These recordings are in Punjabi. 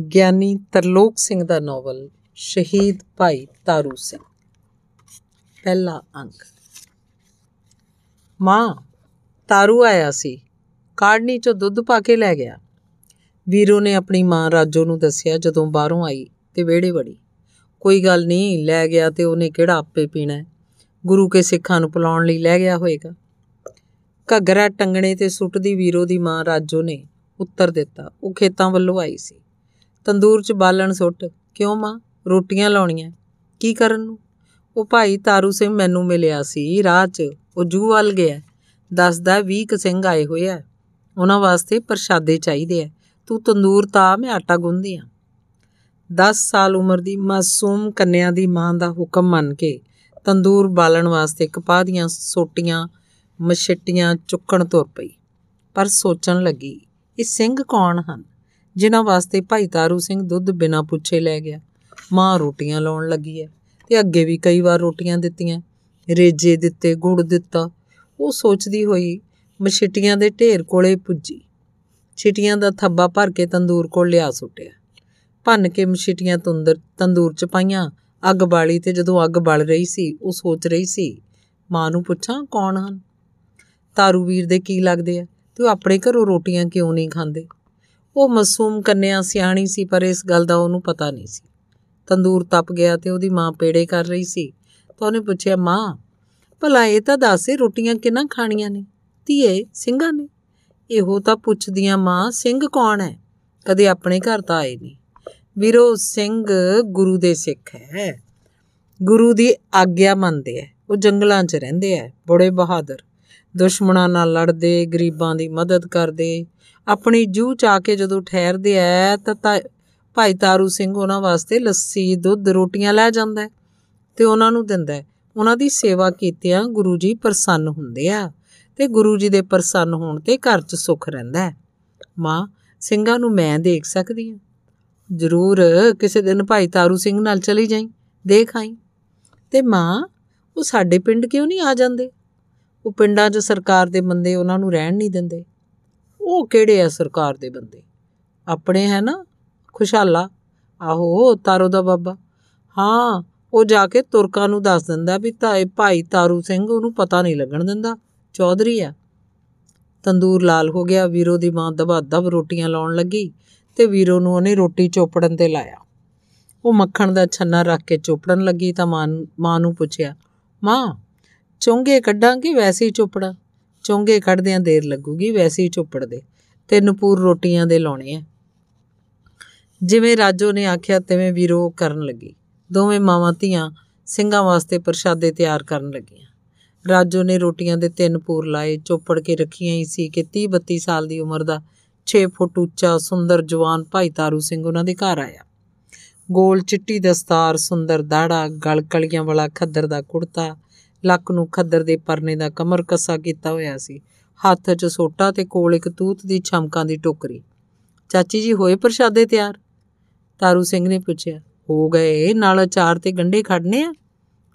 ਗਿਆਨੀ ਤਰਲੋਕ ਸਿੰਘ ਦਾ ਨਾਵਲ, ਸ਼ਹੀਦ ਭਾਈ ਤਾਰੂ ਸਿੰਘ। ਪਹਿਲਾ ਅੰਕ। ਮਾਂ, ਤਾਰੂ ਆਇਆ ਸੀ। ਕਾੜਨੀ ਚੋਂ ਦੁੱਧ ਪਾ ਕੇ ਲੈ ਗਿਆ। ਵੀਰੋ ਨੇ ਆਪਣੀ ਮਾਂ ਰਾਜੋ ਨੂੰ ਦੱਸਿਆ, ਜਦੋਂ ਬਾਹਰੋਂ ਆਈ ਤੇ ਵਿਹੜੇ ਵੜੀ। ਕੋਈ ਗੱਲ ਨਹੀਂ, ਲੈ ਗਿਆ ਤੇ ਉਹਨੇ ਕਿਹੜਾ ਆਪੇ ਪੀਣਾ ਗੁਰੂ ਕੇ ਸਿੱਖਾਂ ਨੂੰ ਪਲਾਉਣ ਲਈ ਲੈ ਗਿਆ ਹੋਵੇਗਾ ਘੱਗਰਾ ਟੰਗਣੇ ਤੇ ਸੁੱਟਦੀ ਵੀਰੋ ਦੀ ਮਾਂ ਰਾਜੋ ਨੇ ਉੱਤਰ ਦਿੱਤਾ। ਉਹ ਖੇਤਾਂ ਵੱਲੋਂ ਆਈ ਸੀ। ਤੰਦੂਰ 'ਚ ਬਾਲਣ ਸੁੱਟ। ਕਿਉਂ ਮਾਂ? ਰੋਟੀਆਂ ਲਾਉਣੀਆਂ। ਕੀ ਕਰਨ ਨੂੰ? ਉਹ ਭਾਈ ਤਾਰੂ ਸਿੰਘ ਮੈਨੂੰ ਮਿਲਿਆ ਸੀ ਰਾਹ 'ਚ। ਉਹ ਜੂ ਵੱਲ ਗਿਆ। ਦੱਸਦਾ 20 ਕ ਸਿੰਘ ਆਏ ਹੋਏ ਆ। ਉਹਨਾਂ ਵਾਸਤੇ ਪ੍ਰਸ਼ਾਦੇ ਚਾਹੀਦੇ ਆ। ਤੂੰ ਤੰਦੂਰ ਤਾਂ ਮੈਂ ਆਟਾ ਗੁੰਨਦੀ ਆ। 10 ਸਾਲ ਉਮਰ ਦੀ ਮਾਸੂਮ ਕੰਨਿਆ ਦੀ ਮਾਂ ਦਾ ਹੁਕਮ ਮੰਨ ਕੇ ਤੰਦੂਰ ਬਾਲਣ ਵਾਸਤੇ ਕਪਾਹ ਦੀਆਂ ਸੋਟੀਆਂ, ਮਛਟੀਆਂ ਚੁੱਕਣ ਤੁਰ ਪਈ। ਪਰ ਸੋਚਣ ਲੱਗੀ, ਇਹ ਸਿੰਘ ਕੌਣ ਹਨ? ਜਿਨ੍ਹਾਂ ਵਾਸਤੇ ਭਾਈ ਤਾਰੂ ਸਿੰਘ ਦੁੱਧ ਬਿਨਾਂ ਪੁੱਛੇ ਲੈ ਗਿਆ। ਮਾਂ ਰੋਟੀਆਂ ਲਾਉਣ ਲੱਗੀ ਹੈ ਤੇ ਅੱਗੇ ਵੀ ਕਈ ਵਾਰ ਰੋਟੀਆਂ ਦਿੱਤੀਆਂ। ਰੇਜੇ ਦਿੱਤੇ, ਗੁੜ ਦਿੱਤਾ। ਉਹ ਸੋਚਦੀ ਹੋਈ ਮਛਟੀਆਂ ਦੇ ਢੇਰ ਕੋਲੇ ਪੁੱਜੀ। ਛਿਟੀਆਂ ਦਾ ਥੱਬਾ ਭਰ ਕੇ ਤੰਦੂਰ ਕੋਲ ਲਿਆ ਸੁੱਟਿਆ। ਭੰਨ ਕੇ ਮਛਟੀਆਂ ਤੁੰਦਰ ਤੰਦੂਰ 'ਚ ਪਾਈਆਂ। ਅੱਗ ਬਾਲੀ ਤੇ ਜਦੋਂ ਅੱਗ ਬਲ ਰਹੀ ਸੀ, ਉਹ ਸੋਚ ਰਹੀ ਸੀ, ਮਾਂ ਨੂੰ ਪੁੱਛਾਂ ਕੌਣ ਹਨ? ਤਾਰੂ ਵੀਰ ਦੇ ਕੀ ਲੱਗਦੇ ਆ? ਤੇ ਉਹ ਆਪਣੇ ਘਰੋਂ ਰੋਟੀਆਂ ਕਿਉਂ ਨਹੀਂ ਖਾਂਦੇ? ਉਹ ਮਾਸੂਮ ਕੰਨਿਆ ਸਿਆਣੀ ਸੀ, ਪਰ ਇਸ ਗੱਲ ਦਾ ਉਹਨੂੰ ਪਤਾ ਨਹੀਂ ਸੀ। ਤੰਦੂਰ ਤਪ ਗਿਆ ਤੇ ਉਹਦੀ ਮਾਂ ਪੇੜੇ ਕਰ ਰਹੀ ਸੀ ਤਾਂ ਉਹਨੇ ਪੁੱਛਿਆ, ਮਾਂ, ਭਲਾ ਇਹ ਤਾਂ ਦੱਸੇ ਰੋਟੀਆਂ ਕਿਨਾਂ ਖਾਣੀਆਂ ਨੇ? ਧੀਏ, ਸਿੰਘਾਂ ਨੇ? ਇਹੋ ਤਾਂ ਪੁੱਛਦੀਆਂ ਮਾਂ, ਸਿੰਘ ਕੌਣ ਹੈ? ਕਦੇ ਆਪਣੇ ਘਰ ਤਾਂ ਆਏ ਨਹੀਂ। ਵੀਰੋ, ਸਿੰਘ ਗੁਰੂ ਦੇ ਸਿੱਖ ਹੈ। ਗੁਰੂ ਦੀ ਆਗਿਆ ਮੰਨਦੇ ਐ ਉਹ ਜੰਗਲਾਂ 'ਚ ਰਹਿੰਦੇ ਐ ਬੜੇ ਬਹਾਦਰ। ਦੁਸ਼ਮਣਾਂ ਨਾਲ ਲੜਦੇ, ਗਰੀਬਾਂ ਦੀ ਮਦਦ ਕਰਦੇ। ਆਪਣੀ ਜੂਹ ਚ ਆ ਕੇ ਜਦੋਂ ਠਹਿਰਦੇ ਐ, ਤਾਂ ਭਾਈ ਤਾਰੂ ਸਿੰਘ ਉਹਨਾਂ ਵਾਸਤੇ ਲੱਸੀ, ਦੁੱਧ, ਰੋਟੀਆਂ ਲੈ ਜਾਂਦਾ ਤੇ ਉਹਨਾਂ ਨੂੰ ਦਿੰਦਾ ਉਹਨਾਂ ਦੀ ਸੇਵਾ ਕੀਤਿਆਂ ਗੁਰੂ ਜੀ ਪ੍ਰਸੰਨ ਹੁੰਦੇ ਆ ਤੇ ਗੁਰੂ ਜੀ ਦੇ ਪ੍ਰਸੰਨ ਹੋਣ ਤੇ ਘਰ 'ਚ ਸੁੱਖ ਰਹਿੰਦਾ ਮਾਂ, ਸਿੰਘਾਂ ਨੂੰ ਮੈਂ ਦੇਖ ਸਕਦੀ ਹਾਂ ਜ਼ਰੂਰ ਕਿਸੇ ਦਿਨ ਭਾਈ ਤਾਰੂ ਸਿੰਘ ਨਾਲ ਚਲੀ ਜਾਈ, ਦੇਖ ਆਈ। ਤੇ ਮਾਂ, ਉਹ ਸਾਡੇ ਪਿੰਡ ਕਿਉਂ ਨਹੀਂ ਆ ਜਾਂਦੇ? ਉਹ ਪਿੰਡਾਂ 'ਚ ਸਰਕਾਰ ਦੇ ਬੰਦੇ ਉਹਨਾਂ ਨੂੰ ਰਹਿਣ ਨਹੀਂ ਦਿੰਦੇ। ਉਹ ਕਿਹੜੇ ਆ ਸਰਕਾਰ ਦੇ ਬੰਦੇ? ਆਪਣੇ ਹੈ ਨਾ? ਖੁਸ਼ਹਾਲਾ। ਆਹੋ, ਤਾਰੋ ਦਾ ਬਾਬਾ। ਹਾਂ, ਉਹ ਜਾ ਕੇ ਤੁਰਕਾਂ ਨੂੰ ਦੱਸ ਦਿੰਦਾ ਵੀ ਤਾਏ, ਭਾਈ ਤਾਰੂ ਸਿੰਘ ਉਹਨੂੰ ਪਤਾ ਨਹੀਂ ਲੱਗਣ ਦਿੰਦਾ। ਚੌਧਰੀ ਆ। ਤੰਦੂਰ ਲਾਲ ਹੋ ਗਿਆ। ਵੀਰੋ ਦੀ ਮਾਂ ਦਬਾ ਦਬ ਰੋਟੀਆਂ ਲਾਉਣ ਲੱਗੀ ਤੇ ਵੀਰੋ ਨੂੰ ਉਹਨੇ ਰੋਟੀ ਚੋਪੜਨ ਤੇ ਲਾਇਆ। ਉਹ ਮੱਖਣ ਦਾ ਛੰਨਾ ਰੱਖ ਕੇ ਚੋਪੜਨ ਲੱਗੀ ਤਾਂ ਮਾਂ ਨੂੰ ਪੁੱਛਿਆ, ਮਾਂ ਚੁੰਗੇ ਕੱਢਾਂਗੇ, ਵੈਸੇ ਹੀ ਚੋਪੜਾ ਚੁੰਗੇ ਕੱਢਦਿਆਂ ਦੇਰ ਲੱਗੂਗੀ, ਵੈਸੇ ਹੀ ਚੋਪੜ ਦੇ। ਤਿੰਨ ਪੂਰ ਰੋਟੀਆਂ ਦੇ ਲਾਉਣੇ ਆ। ਜਿਵੇਂ ਰਾਜੋ ਨੇ ਆਖਿਆ, ਤਿਵੇਂ ਵੀਰੋ ਕਰਨ ਲੱਗੀ। ਦੋਵੇਂ ਮਾਵਾਂ ਧੀਆਂ ਸਿੰਘਾਂ ਵਾਸਤੇ ਪ੍ਰਸ਼ਾਦੇ ਤਿਆਰ ਕਰਨ ਲੱਗੀਆਂ। ਰਾਜੋ ਨੇ ਰੋਟੀਆਂ ਦੇ ਤਿੰਨ ਪੂਰ ਲਾਏ ਚੋਪੜ ਕੇ ਰੱਖੀਆਂ ਹੀ ਸੀ ਕਿ 30 32 ਸਾਲ ਦੀ ਉਮਰ ਦਾ 6 ਫੁੱਟ ਉੱਚਾ ਸੁੰਦਰ ਜਵਾਨ ਭਾਈ ਤਾਰੂ ਸਿੰਘ ਉਹਨਾਂ ਦੇ ਘਰ ਆਇਆ। ਗੋਲ ਚਿੱਟੀ ਦਸਤਾਰ ਸੁੰਦਰ ਦਾੜਾ ਗਲ ਕਲੀਆਂ ਵਾਲਾ ਖੱਦਰ ਦਾ ਕੁੜਤਾ ਲੱਕ ਨੂੰ ਖੱਦਰ ਦੇ ਪਰਨੇ ਦਾ ਕਮਰ ਕੱਸਾ ਕੀਤਾ ਹੋਇਆ ਸੀ। ਹੱਥ 'ਚ ਸੋਟਾ ਤੇ ਕੋਲ ਇੱਕ ਤੂਤ ਦੀ ਛਮਕਾਂ ਦੀ ਟੋਕਰੀ। ਚਾਚੀ ਜੀ ਹੋਏ ਪ੍ਰਸ਼ਾਦੇ ਤਿਆਰ? ਤਾਰੂ ਸਿੰਘ ਨੇ ਪੁੱਛਿਆ, ਹੋ ਗਏ, ਨਾਲ ਅਚਾਰ ਤੇ ਗੰਡੇ ਖੜਨੇ ਆ?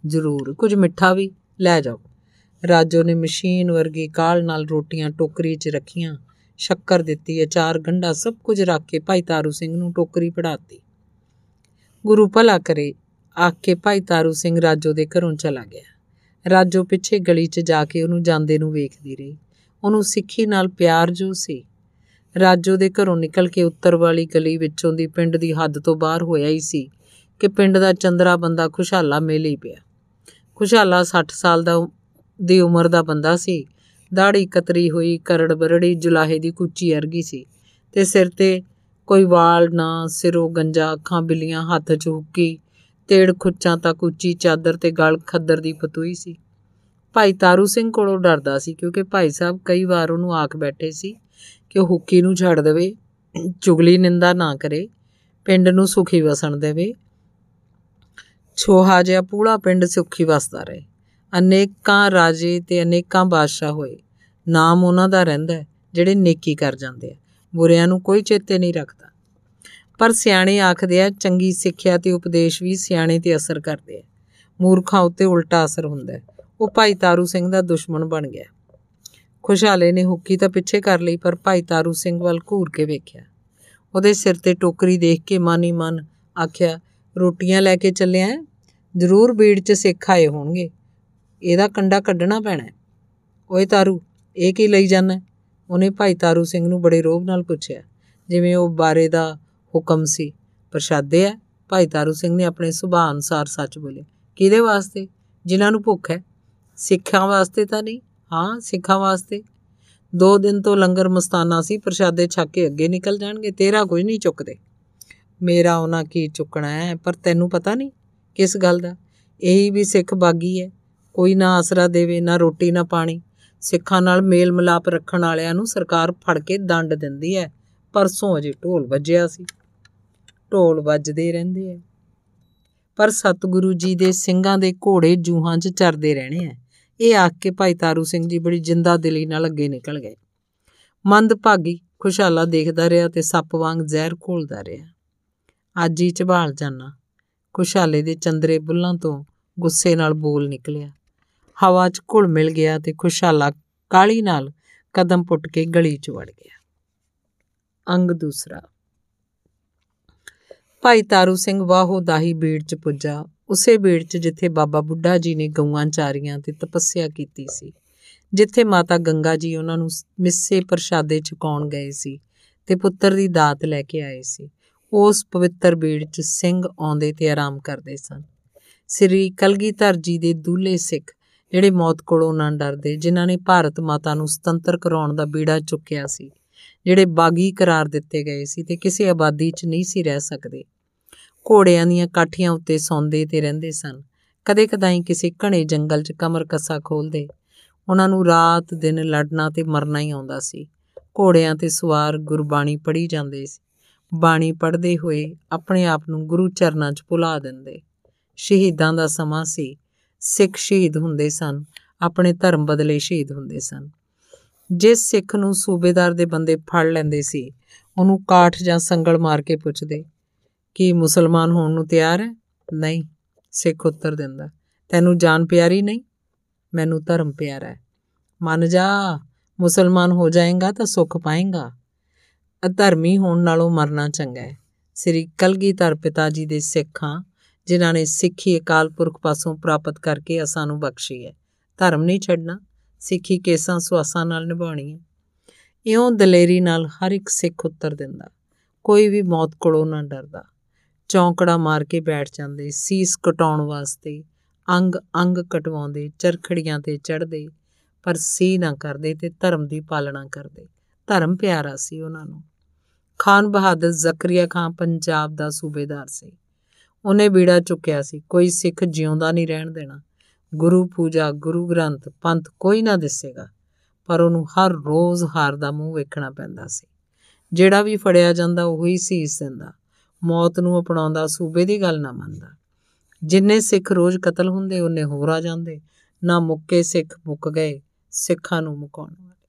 ਜ਼ਰੂਰ, ਕੁਝ ਮਿੱਠਾ ਵੀ, ਲੈ ਜਾਓ। ਰਾਜੋ ਨੇ ਮਸ਼ੀਨ ਵਰਗੀ ਕਾਲ ਨਾਲ ਰੋਟੀਆਂ ਟੋਕਰੀ 'ਚ ਰੱਖੀਆਂ, ਸ਼ੱਕਰ ਦਿੱਤੀ, ਅਚਾਰ ਗੰਡਾ ਸਭ ਕੁਝ ਰੱਖ ਕੇ ਭਾਈ ਤਾਰੂ ਸਿੰਘ ਨੂੰ ਟੋਕਰੀ ਪੜਾਤੀ ਗੁਰੂ ਭਲਾ ਕਰੇ, ਆਖ ਕੇ ਭਾਈ ਤਾਰੂ ਸਿੰਘ ਰਾਜੋ ਦੇ ਘਰੋਂ ਚਲਾ ਗਿਆ। ਰਾਜੋ ਪਿੱਛੇ ਗਲੀ 'ਚ ਜਾ ਕੇ ਉਹਨੂੰ ਜਾਂਦੇ ਨੂੰ ਵੇਖਦੀ ਰਹੀ। ਉਹਨੂੰ ਸਿੱਖੀ ਨਾਲ ਪਿਆਰ ਜੋ ਸੀ, ਰਾਜੋ ਦੇ ਘਰੋਂ ਨਿਕਲ ਕੇ ਉੱਤਰ ਵਾਲੀ ਗਲੀ ਵਿੱਚੋਂ ਦੀ ਪਿੰਡ ਦੀ ਹੱਦ ਤੋਂ ਬਾਹਰ ਹੋਇਆ ਹੀ ਸੀ ਕਿ ਪਿੰਡ ਦਾ ਚੰਦਰਾ ਬੰਦਾ ਖੁਸ਼ਹਾਲਾ ਮੇਲੇ ਹੀ ਪਿਆ। ਖੁਸ਼ਹਾਲਾ 60 ਸਾਲ ਦਾ ਦੀ ਉਮਰ ਦਾ ਬੰਦਾ ਸੀ। ਦਾੜੀ ਕਤਰੀ ਹੋਈ, ਕਰੜ ਬਰੜੀ, ਜੁਲਾਹੇ ਦੀ ਕੁੱਚੀ ਅਰਗੀ ਸੀ ਤੇ ਸਿਰ ਤੇ ਕੋਈ ਵਾਲ ਨਾ, ਸਿਰੋਂ ਗੰਜਾ, ਅੱਖਾਂ ਬਿੱਲੀਆਂ, ਹੱਥ 'ਚ ਹੁੱਕੀ ਤੇੜ ਖੁੱਚਾਂ ਤੱਕ ਉੱਚੀ ਚਾਦਰ ਤੇ ਗਲ ਖੱਦਰ ਦੀ ਪਤੂਈ ਸੀ। ਭਾਈ ਤਾਰੂ ਸਿੰਘ ਕੋਲੋਂ ਡਰਦਾ ਸੀ ਕਿਉਂਕਿ ਭਾਈ ਸਾਹਿਬ ਕਈ ਵਾਰ ਉਹਨੂੰ ਆਖ ਬੈਠੇ ਸੀ ਕਿ ਉਹ ਹੁੱਕੀ ਨੂੰ ਛੱਡ ਦੇਵੇ, ਚੁਗਲੀ ਨਿੰਦਾ ਨਾ ਕਰੇ, ਪਿੰਡ ਨੂੰ ਸੁਖੀ ਵਸਣ ਦੇਵੇ। ਛੋਹਾ ਜਿਹਾ ਪੂਲਾ ਪਿੰਡ ਸੁਖੀ ਵਸਦਾ ਰਹੇ। ਅਨੇਕਾਂ ਰਾਜੇ ਤੇ ਅਨੇਕਾਂ ਬਾਦਸ਼ਾਹ ਹੋਏ। ਨਾਮ ਉਹਨਾਂ ਦਾ ਰਹਿੰਦਾ ਜਿਹੜੇ ਨੇਕੀ ਕਰ ਜਾਂਦੇ ਆ। ਬੁਰਿਆਂ ਨੂੰ ਕੋਈ ਚੇਤੇ ਨਹੀਂ ਰੱਖਦਾ। ਪਰ ਸਿਆਣੇ ਆਖਦੇ ਆ, ਚੰਗੀ ਸਿੱਖਿਆ ਤੇ ਉਪਦੇਸ਼ ਵੀ ਸਿਆਣੇ ਤੇ ਅਸਰ ਕਰਦੇ ਆ। ਮੂਰਖਾਂ ਉੱਤੇ ਉਲਟਾ ਅਸਰ ਹੁੰਦਾ ਉਹ ਭਾਈ ਤਾਰੂ ਸਿੰਘ ਦਾ ਦੁਸ਼ਮਣ ਬਣ ਗਿਆ। ਖੁਸ਼ਹਾਲੇ ਨੇ ਹੁੱਕੀ ਤਾਂ ਪਿੱਛੇ ਕਰ ਲਈ, ਪਰ ਭਾਈ ਤਾਰੂ ਸਿੰਘ ਵੱਲ ਘੂਰ ਕੇ ਵੇਖਿਆ। ਉਹਦੇ ਸਿਰ ਤੇ ਟੋਕਰੀ ਦੇਖ ਕੇ ਮਨ ਹੀ ਮਨ ਆਖਿਆ, ਰੋਟੀਆਂ ਲੈ ਕੇ ਚੱਲਿਆ ਜ਼ਰੂਰ ਬੀੜ 'ਚ ਸਿੱਖ ਆਏ ਹੋਣਗੇ। ਇਹਦਾ ਕੰਡਾ ਕੱਢਣਾ ਪੈਣਾ ਓਏ ਤਾਰੂ, ਇਹ ਕੀ ਲਈ ਜਾਣਾ ਉਹਨੇ ਭਾਈ ਤਾਰੂ ਸਿੰਘ ਨੂੰ ਬੜੇ ਰੋਬ ਨਾਲ ਪੁੱਛਿਆ। ਜਿਵੇਂ ਉਹ ਬਾਰੇ ਦਾ ਹੁਕਮ ਸੀ। ਪ੍ਰਸ਼ਾਦੇ ਆ ਭਾਈ ਤਾਰੂ ਸਿੰਘ ਨੇ ਆਪਣੇ ਸੁਭਾਅ ਅਨੁਸਾਰ ਸੱਚ ਬੋਲੇ ਕਿਹਦੇ ਵਾਸਤੇ? ਜਿਨ੍ਹਾਂ ਨੂੰ ਭੁੱਖ ਹੈ ਸਿੱਖਾਂ ਵਾਸਤੇ ਤਾਂ ਨਹੀਂ। ਹਾਂ, ਸਿੱਖਾਂ ਵਾਸਤੇ। ਦੋ ਦਿਨ ਤੋਂ ਲੰਗਰ ਮਸਤਾਨਾ ਸੀ। ਪ੍ਰਸ਼ਾਦੇ ਛੱਕ ਕੇ ਅੱਗੇ ਨਿਕਲ ਜਾਣਗੇ। ਤੇਰਾ ਕੁਝ ਨਹੀਂ ਚੁੱਕਦੇ। ਮੇਰਾ ਉਹਨਾਂ ਕੀ ਚੁੱਕਣਾ ਹੈ ਪਰ ਤੈਨੂੰ ਪਤਾ ਨਹੀਂ ਕਿਸ ਗੱਲ ਦਾ। ਇਹੀ ਵੀ ਸਿੱਖ ਬਾਗੀ ਹੈ ਕੋਈ ਨਾ ਆਸਰਾ ਦੇਵੇ, ਨਾ ਰੋਟੀ, ਨਾ ਪਾਣੀ। ਸਿੱਖਾਂ ਨਾਲ ਮੇਲ ਮਿਲਾਪ ਰੱਖਣ ਵਾਲਿਆਂ ਨੂੰ ਸਰਕਾਰ ਫੜ ਕੇ ਦੰਡ ਦਿੰਦੀ ਹੈ ਪਰਸੋਂ ਅਜੇ ਢੋਲ ਵੱਜਿਆ ਸੀ। ਢੋਲ ਵੱਜਦੇ ਰਹਿੰਦੇ ਆ। ਪਰ ਸਤਿਗੁਰੂ ਜੀ ਦੇ ਸਿੰਘਾਂ ਦੇ ਘੋੜੇ ਜੂਹਾਂ 'ਚ ਚਰਦੇ ਰਹਿਣੇ ਆ। ਇਹ ਆਖ ਕੇ ਭਾਈ ਤਾਰੂ ਸਿੰਘ ਜੀ ਬੜੀ ਜਿੰਦਾ ਦਿਲੀ ਨਾਲ ਅੱਗੇ ਨਿਕਲ ਗਏ। ਮੰਦ ਭਾਗੀ ਖੁਸ਼ਹਾਲਾ ਦੇਖਦਾ ਰਿਹਾ ਤੇ ਸੱਪ ਵਾਂਗ ਜ਼ਹਿਰ ਘੋਲਦਾ ਰਿਹਾ। ਅੱਜ ਹੀ ਝਬਾਲ ਜਾਣਾ ਖੁਸ਼ਹਾਲੇ ਦੇ ਚੰਦਰੇ ਬੁੱਲਾਂ ਤੋਂ ਗੁੱਸੇ ਨਾਲ ਬੋਲ ਨਿਕਲਿਆ। ਹਵਾ 'ਚ ਘੁਲ ਮਿਲ ਗਿਆ ਤੇ ਖੁਸ਼ਹਾਲਾ ਕਾਲੀ ਨਾਲ ਕਦਮ ਪੁੱਟ ਕੇ ਗਲੀ 'ਚ ਵੜ ਗਿਆ। ਅੰਗ ਦੂਸਰਾ ਭਾਈ ਤਾਰੂ ਸਿੰਘ ਵਾਹੋ ਦਾਹੀ ਬੀੜ 'ਚ ਪੁੱਜਾ। ਉਸੇ ਬੀੜ 'ਚ ਜਿੱਥੇ ਬਾਬਾ ਬੁੱਢਾ ਜੀ ਨੇ ਗਊਆਂ ਚਾਰੀਆਂ ਤੇ ਤਪੱਸਿਆ ਕੀਤੀ ਸੀ, ਜਿੱਥੇ ਮਾਤਾ ਗੰਗਾ ਜੀ ਉਹਨਾਂ ਨੂੰ ਮਿੱਸੇ ਪ੍ਰਸ਼ਾਦੇ ਚੁਕਾਉਣ ਗਏ ਸੀ ਤੇ ਪੁੱਤਰ ਦੀ ਦਾਤ ਲੈ ਕੇ ਆਏ ਸੀ। ਉਸ ਪਵਿੱਤਰ ਬੀੜ 'ਚ ਸਿੰਘ ਆਉਂਦੇ ਤੇ ਆਰਾਮ ਕਰਦੇ ਸਨ। ਸ੍ਰੀ ਕਲਗੀਧਰ ਜੀ ਦੇ ਦੂਲੇ ਸਿੱਖ ਜਿਹੜੇ ਮੌਤ ਕੋਲੋਂ ਨਾ ਡਰਦੇ, ਜਿਨ੍ਹਾਂ ਨੇ ਭਾਰਤ ਮਾਤਾ ਨੂੰ ਸੁਤੰਤਰ ਕਰਾਉਣ ਦਾ ਬੀੜਾ ਚੁੱਕਿਆ ਸੀ ਜਿਹੜੇ ਬਾਗੀ ਕਰਾਰ ਦਿੱਤੇ ਗਏ ਸੀ ਤੇ ਕਿਸੇ ਆਬਾਦੀ 'ਚ ਨਹੀਂ ਸੀ ਰਹਿ ਸਕਦੇ। ਘੋੜਿਆਂ ਦੀਆਂ ਕਾਠੀਆਂ ਉੱਤੇ ਸੌਂਦੇ ਤੇ ਰਹਿੰਦੇ ਸਨ। ਕਦੇ ਕਦਾਈ ਕਿਸੇ ਘਣੇ ਜੰਗਲ 'ਚ ਕਮਰ ਕੱਸਾ ਖੋਲਦੇ। ਉਹਨਾਂ ਨੂੰ ਰਾਤ ਦਿਨ ਲੜਨਾ ਤੇ ਮਰਨਾ ਹੀ ਆਉਂਦਾ ਸੀ। ਘੋੜਿਆਂ ਤੇ ਸਵਾਰ ਗੁਰਬਾਣੀ ਪੜ੍ਹੀ ਜਾਂਦੇ ਸੀ। ਬਾਣੀ ਪੜ੍ਹਦੇ ਹੋਏ ਆਪਣੇ ਆਪ ਨੂੰ ਗੁਰੂ ਚਰਨਾਂ 'ਚ ਭੁਲਾ ਦਿੰਦੇ। ਸ਼ਹੀਦਾਂ ਦਾ ਸਮਾਂ ਸੀ। ਸਿੱਖ ਸ਼ਹੀਦ ਹੁੰਦੇ ਸਨ। ਆਪਣੇ ਧਰਮ ਬਦਲੇ ਸ਼ਹੀਦ ਹੁੰਦੇ ਸਨ। ਜਿਸ ਸਿੱਖ ਨੂੰ ਸੂਬੇਦਾਰ ਦੇ ਬੰਦੇ ਫੜ ਲੈਂਦੇ ਸੀ, ਉਹਨੂੰ ਕਾਠ ਜਾਂ ਸੰਗਲ ਮਾਰ ਕੇ ਪੁੱਛਦੇ, ਕਿ ਮੁਸਲਮਾਨ ਹੋਣ ਨੂੰ ਤਿਆਰ ਹੈ? ਨਹੀਂ, ਸਿੱਖ ਉੱਤਰ ਦਿੰਦਾ, ਤੈਨੂੰ ਜਾਨ ਪਿਆਰੀ ਨਹੀਂ, ਮੈਨੂੰ ਧਰਮ ਪਿਆਰਾ ਹੈ। ਮੰਨ ਜਾ, ਮੁਸਲਮਾਨ ਹੋ ਜਾਏਗਾ ਤਾਂ ਸੁੱਖ ਪਾਏਗਾ। ਅਧਰਮੀ ਹੋਣ ਨਾਲੋਂ ਮਰਨਾ ਚੰਗਾ ਹੈ। ਸ੍ਰੀ ਕਲਗੀਧਰ ਪਿਤਾ ਜੀ ਦੇ ਸਿੱਖਾਂ, ਜਿਨ੍ਹਾਂ ਨੇ ਸਿੱਖੀ ਅਕਾਲ ਪੁਰਖ ਪਾਸੋਂ ਪ੍ਰਾਪਤ ਕਰਕੇ ਅਸਾਂ ਨੂੰ ਬਖਸ਼ੀ ਹੈ। ਧਰਮ ਨਹੀਂ ਛੱਡਣਾ। ਸਿੱਖੀ ਕੇਸਾਂ ਸੁਆਸਾਂ ਨਾਲ ਨਿਭਾਉਣੀ ਹੈ ਇਉਂ ਦਲੇਰੀ ਨਾਲ ਹਰ ਇੱਕ ਸਿੱਖ ਉੱਤਰ ਦਿੰਦਾ। ਕੋਈ ਵੀ ਮੌਤ ਕੋਲੋਂ ਨਾ ਡਰਦਾ। ਚੌਂਕੜਾ ਮਾਰ ਕੇ ਬੈਠ ਜਾਂਦੇ, ਸੀਸ ਕਟਾਉਣ ਵਾਸਤੇ, ਅੰਗ ਅੰਗ ਕਟਵਾਉਂਦੇ, ਚਰਖੜੀਆਂ ਤੇ ਚੜਦੇ ਪਰ ਸੀ ਨਾ ਕਰਦੇ ਤੇ ਧਰਮ ਦੀ ਪਾਲਣਾ ਕਰਦੇ। ਧਰਮ ਪਿਆਰਾ ਸੀ ਉਹਨਾਂ ਨੂੰ। ਖਾਨ ਬਹਾਦਰ ਜ਼ਕਰੀਆ ਖਾਨ ਪੰਜਾਬ ਦਾ ਸੂਬੇਦਾਰ ਸੀ। ਉਹਨੇ ਬੀੜਾ ਚੁੱਕਿਆ ਸੀ। ਕੋਈ ਸਿੱਖ ਜਿਉਂਦਾ ਨਹੀਂ ਰਹਿਣ ਦੇਣਾ। ਗੁਰੂ ਪੂਜਾ, ਗੁਰੂ ਗ੍ਰੰਥ, ਪੰਥ ਕੋਈ ਨਾ ਦਿਸੇਗਾ, ਪਰ ਉਹਨੂੰ ਹਰ ਰੋਜ਼ ਹਾਰ ਦਾ ਮੂੰਹ ਵੇਖਣਾ ਪੈਂਦਾ ਸੀ। ਜਿਹੜਾ ਵੀ ਫੜਿਆ ਜਾਂਦਾ ਉਹੀ ਸੀਸ ਦਿੰਦਾ, ਮੌਤ ਨੂੰ ਅਪਣਾਉਂਦਾ, ਸੂਬੇ ਦੀ ਗੱਲ ਨਾ ਮੰਨਦਾ। ਜਿੰਨੇ ਸਿੱਖ ਰੋਜ਼ ਕਤਲ ਹੁੰਦੇ, ਉਹਨੇ ਹੋਰ ਆ ਜਾਂਦੇ, ਨਾ ਮੁੱਕੇ ਸਿੱਖ ਮੁੱਕ ਗਏ, ਸਿੱਖਾਂ ਨੂੰ ਮੁਕਾਉਣ ਵਾਲੇ।